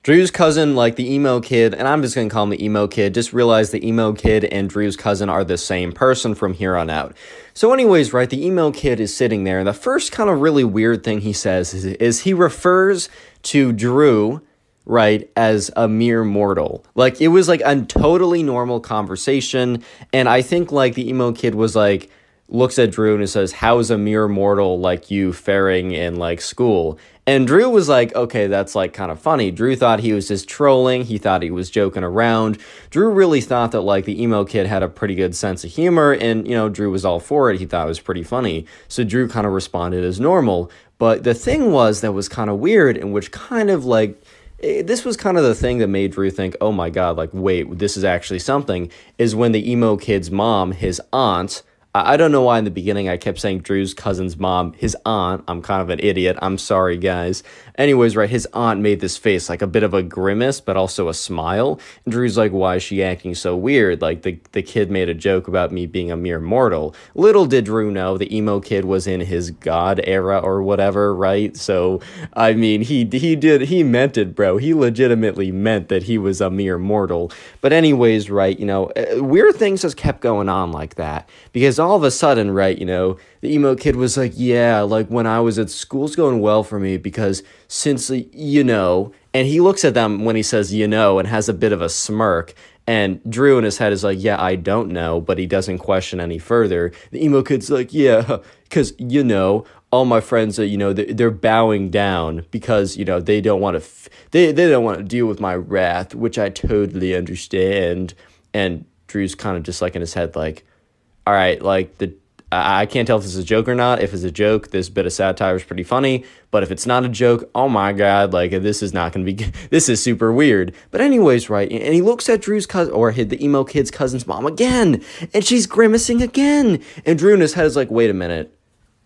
Drew's cousin, like the emo kid, and I'm just gonna call him the emo kid, just realized the emo kid and Drew's cousin are the same person from here on out. So, anyways, right, the emo kid is sitting there, and the first kind of really weird thing he says is, is he refers to Drew, right, as a mere mortal. Like, it was like a totally normal conversation, and I think like the emo kid was like, looks at Drew and says, How's a mere mortal like you faring in like school? And Drew was like, okay, that's like kind of funny. Drew thought he was just trolling. He thought he was joking around. Drew really thought that like the emo kid had a pretty good sense of humor and, you know, Drew was all for it. He thought it was pretty funny. So Drew kind of responded as normal. But the thing was that was kind of weird and which kind of like eh, this was kind of the thing that made Drew think, oh my God, like, wait, this is actually something, is when the emo kid's mom, his aunt, I don't know why in the beginning I kept saying Drew's cousin's mom, his aunt. I'm kind of an idiot. I'm sorry, guys. Anyways, right, his aunt made this face, like a bit of a grimace, but also a smile. And Drew's like, why is she acting so weird? Like the, the kid made a joke about me being a mere mortal. Little did Drew know the emo kid was in his god era or whatever, right? So, I mean, he he did he meant it, bro. He legitimately meant that he was a mere mortal. But anyways, right, you know, uh, weird things just kept going on like that because all of a sudden, right, you know, the emo kid was like, yeah, like when I was at school's going well for me because since you know, and he looks at them when he says you know and has a bit of a smirk. And Drew in his head is like, yeah, I don't know, but he doesn't question any further. The emo kid's like, yeah, because you know, all my friends are, you know, they're bowing down because you know they don't want to, f- they they don't want to deal with my wrath, which I totally understand. And Drew's kind of just like in his head, like, all right, like the I can't tell if this is a joke or not. If it's a joke, this bit of satire is pretty funny. But if it's not a joke, oh my god, like this is not gonna be. This is super weird. But anyways, right? And he looks at Drew's cousin or the emo kid's cousin's mom again, and she's grimacing again. And Drew in his head is like, wait a minute,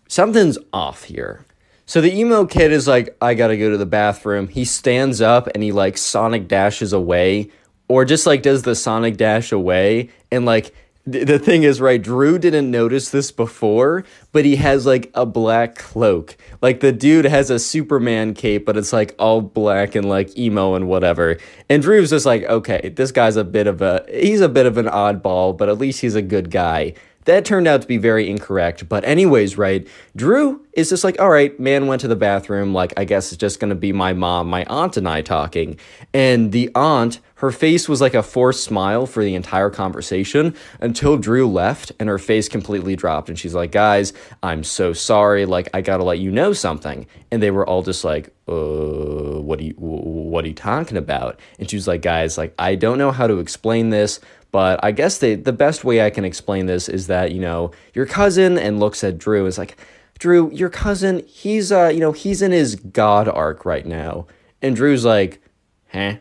something's off here. So the emo kid is like, I gotta go to the bathroom. He stands up and he like Sonic dashes away, or just like does the Sonic dash away, and like the thing is, right, Drew didn't notice this before, but he has like a black cloak. Like the dude has a Superman cape, but it's like all black and like emo and whatever. And Drew's just like, okay, this guy's a bit of a, he's a bit of an oddball, but at least he's a good guy. That turned out to be very incorrect. But, anyways, right, Drew is just like, all right, man went to the bathroom. Like, I guess it's just to be my mom, my aunt, and I talking. And the aunt, her face was like a forced smile for the entire conversation until Drew left and her face completely dropped. And she's like, guys, I'm so sorry. Like, I got to let you know something. And they were all just like, uh, what are you, what are you talking about? And she was like, guys, like, I don't know how to explain this, but I guess the the best way I can explain this is that, you know, your cousin and looks at Drew is like, Drew, your cousin, he's uh, you know, he's in his God arc right now. And Drew's like, huh?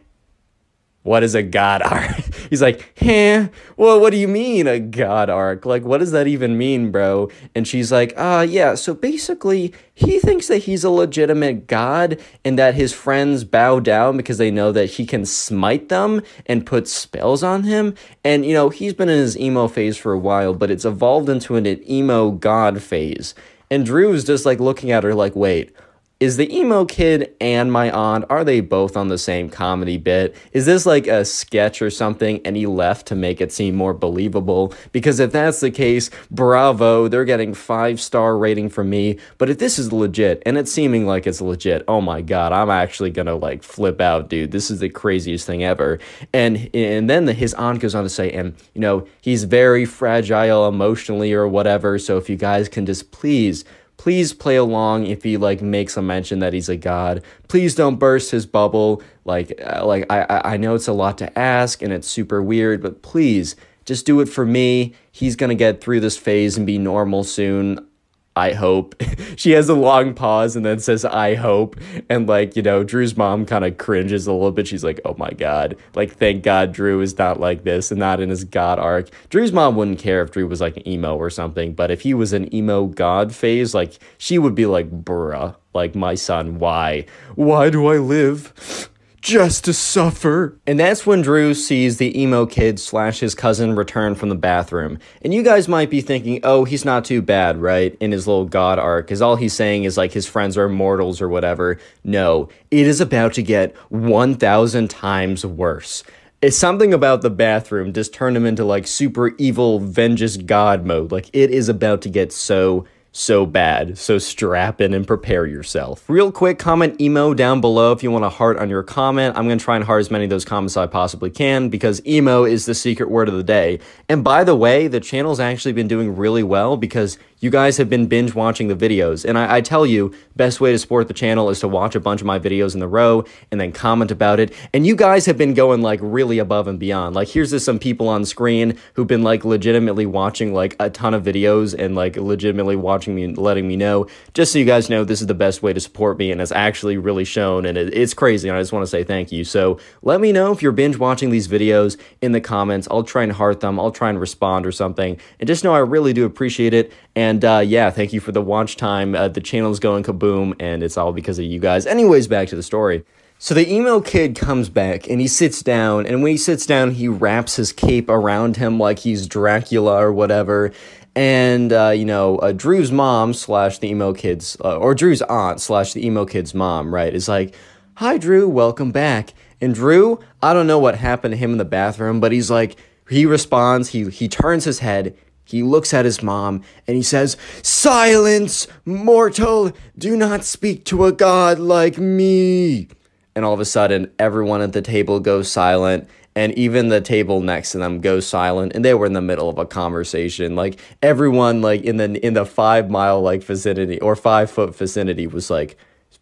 What is a god arc? He's like, huh? Well, what do you mean a god arc? Like, what does that even mean, bro? And she's like, uh, yeah, so basically, he thinks that he's a legitimate god and that his friends bow down because they know that he can smite them and put spells on him. And, you know, he's been in his emo phase for a while, but it's evolved into an emo god phase. And Drew's just like looking at her like, wait, is the emo kid and my aunt are they both on the same comedy bit? Is this like a sketch or something? And he left to make it seem more believable? Because if that's the case bravo they're getting five star rating from me. But if this is legit and it's seeming like it's legit oh my god i'm actually gonna like flip out dude. This is the craziest thing ever. And and then the, his aunt goes on to say and you know he's very fragile emotionally or whatever so if you guys can just please please play along if he like makes a mention that he's a god. Please don't burst his bubble. Like uh, like i i know it's a lot to ask and it's super weird but please just do it for me. He's gonna get through this phase and be normal soon I hope. she has a long pause and then says, I hope. And like, you know, Drew's mom kind of cringes a little bit. She's like, oh my God. Like, thank God Drew is not like this and not in his God arc. Drew's mom wouldn't care if Drew was like an emo or something, but if he was an emo God phase, like, she would be like, bruh, like, my son, why? Why do I live? Just to suffer. And that's when Drew sees the emo kid slash his cousin return from the bathroom. And you guys might be thinking, oh, he's not too bad, right? In his little god arc, because all he's saying is like his friends are mortals or whatever. No, it is about to get 1,000 times worse. It's something about the bathroom just turned him into like super evil, vengeance god mode. Like it is about to get so so bad. So strap in and prepare yourself. Real quick, comment emo down below if you want a heart on your comment. I'm going to try and heart as many of those comments as I possibly can because emo is the secret word of the day. And by the way, the channel's actually been doing really well because you guys have been binge watching the videos. And I, I, tell you, best way to support the channel is to watch a bunch of my videos in the row and then comment about it. And you guys have been going like really above and beyond. Like here's just some people on screen who've been like legitimately watching like a ton of videos and like legitimately watching watching me and letting me know. Just so you guys know, this is the best way to support me, and it's actually really shown, and it, it's crazy. And I just want to say thank you. So let me know if you're binge watching these videos in the comments. I'll try and heart them. I'll try and respond or something. And just know I really do appreciate it. And uh, yeah, thank you for the watch time. Uh, the channel is going kaboom, and it's all because of you guys. Anyways, back to the story. So the emo kid comes back and he sits down, and when he sits down, he wraps his cape around him like he's Dracula or whatever. And uh, you know, uh, Drew's mom slash the emo kid's, uh, or Drew's aunt slash the emo kid's mom, right, is like, "Hi, Drew, welcome back." And Drew, I don't know what happened to him in the bathroom, but he's like, he responds, he he turns his head, he looks at his mom and he says, Silence, mortal! Do not speak to a god like me! And all of a sudden, everyone at the table goes silent, and even the table next to them goes silent. And they were in the middle of a conversation. Like everyone, like in the in the five mile like vicinity or five foot vicinity, was like,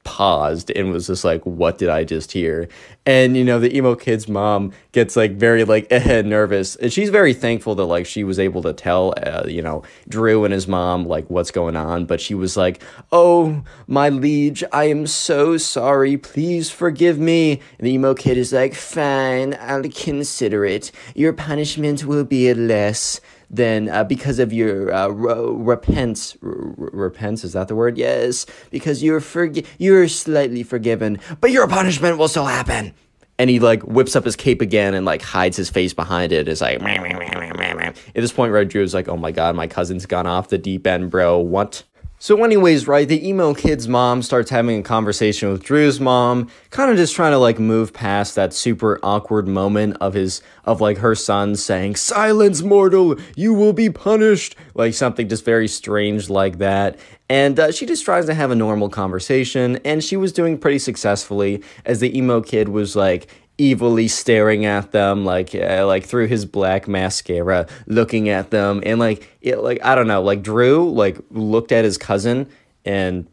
paused and was just like, "What did I just hear?" And you know, the emo kid's mom gets like very like eh, nervous, and she's very thankful that like she was able to tell uh, you know Drew and his mom like what's going on. But she was like, "Oh, my liege, I am so sorry. Please forgive me." And the emo kid is like, "Fine, I'll consider it. Your punishment will be less." Then uh, because of your uh, repents, repents is that the word? Yes, because you're forgi- you're slightly forgiven, but your punishment will still happen. And he like whips up his cape again and like hides his face behind it. Is like at this point, Red Drew is like, "Oh my god, my cousin's gone off the deep end, bro. What?" So, anyways, right, the emo kid's mom starts having a conversation with Drew's mom, kind of just trying to like move past that super awkward moment of his of like her son saying, "Silence, mortal, you will be punished," like something just very strange like that. And uh, she just tries to have a normal conversation, and she was doing pretty successfully as the emo kid was like, evilly staring at them like uh, like through his black mascara looking at them. And like it like I don't know like Drew like looked at his cousin and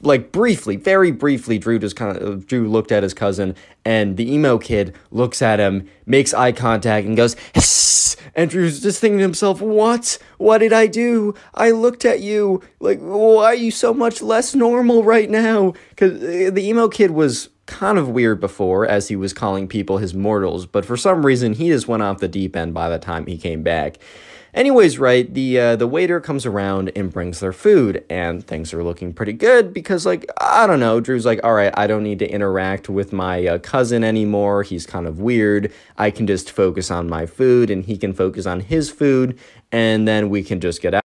like briefly very briefly Drew just kind of Drew looked at his cousin and the emo kid looks at him makes eye contact and goes and Drew's just thinking to himself what? What did I do? I looked at you. Like why are you so much less normal right now? Cuz uh, the emo kid was kind of weird before as he was calling people his mortals, but for some reason he just went off the deep end by the time he came back. Anyways, right, the uh, the waiter comes around and brings their food, and things are looking pretty good because, like, I don't know, Drew's like, all right, I don't need to interact with my uh, cousin anymore. He's kind of weird. I can just focus on my food, and he can focus on his food, and then we can just get out.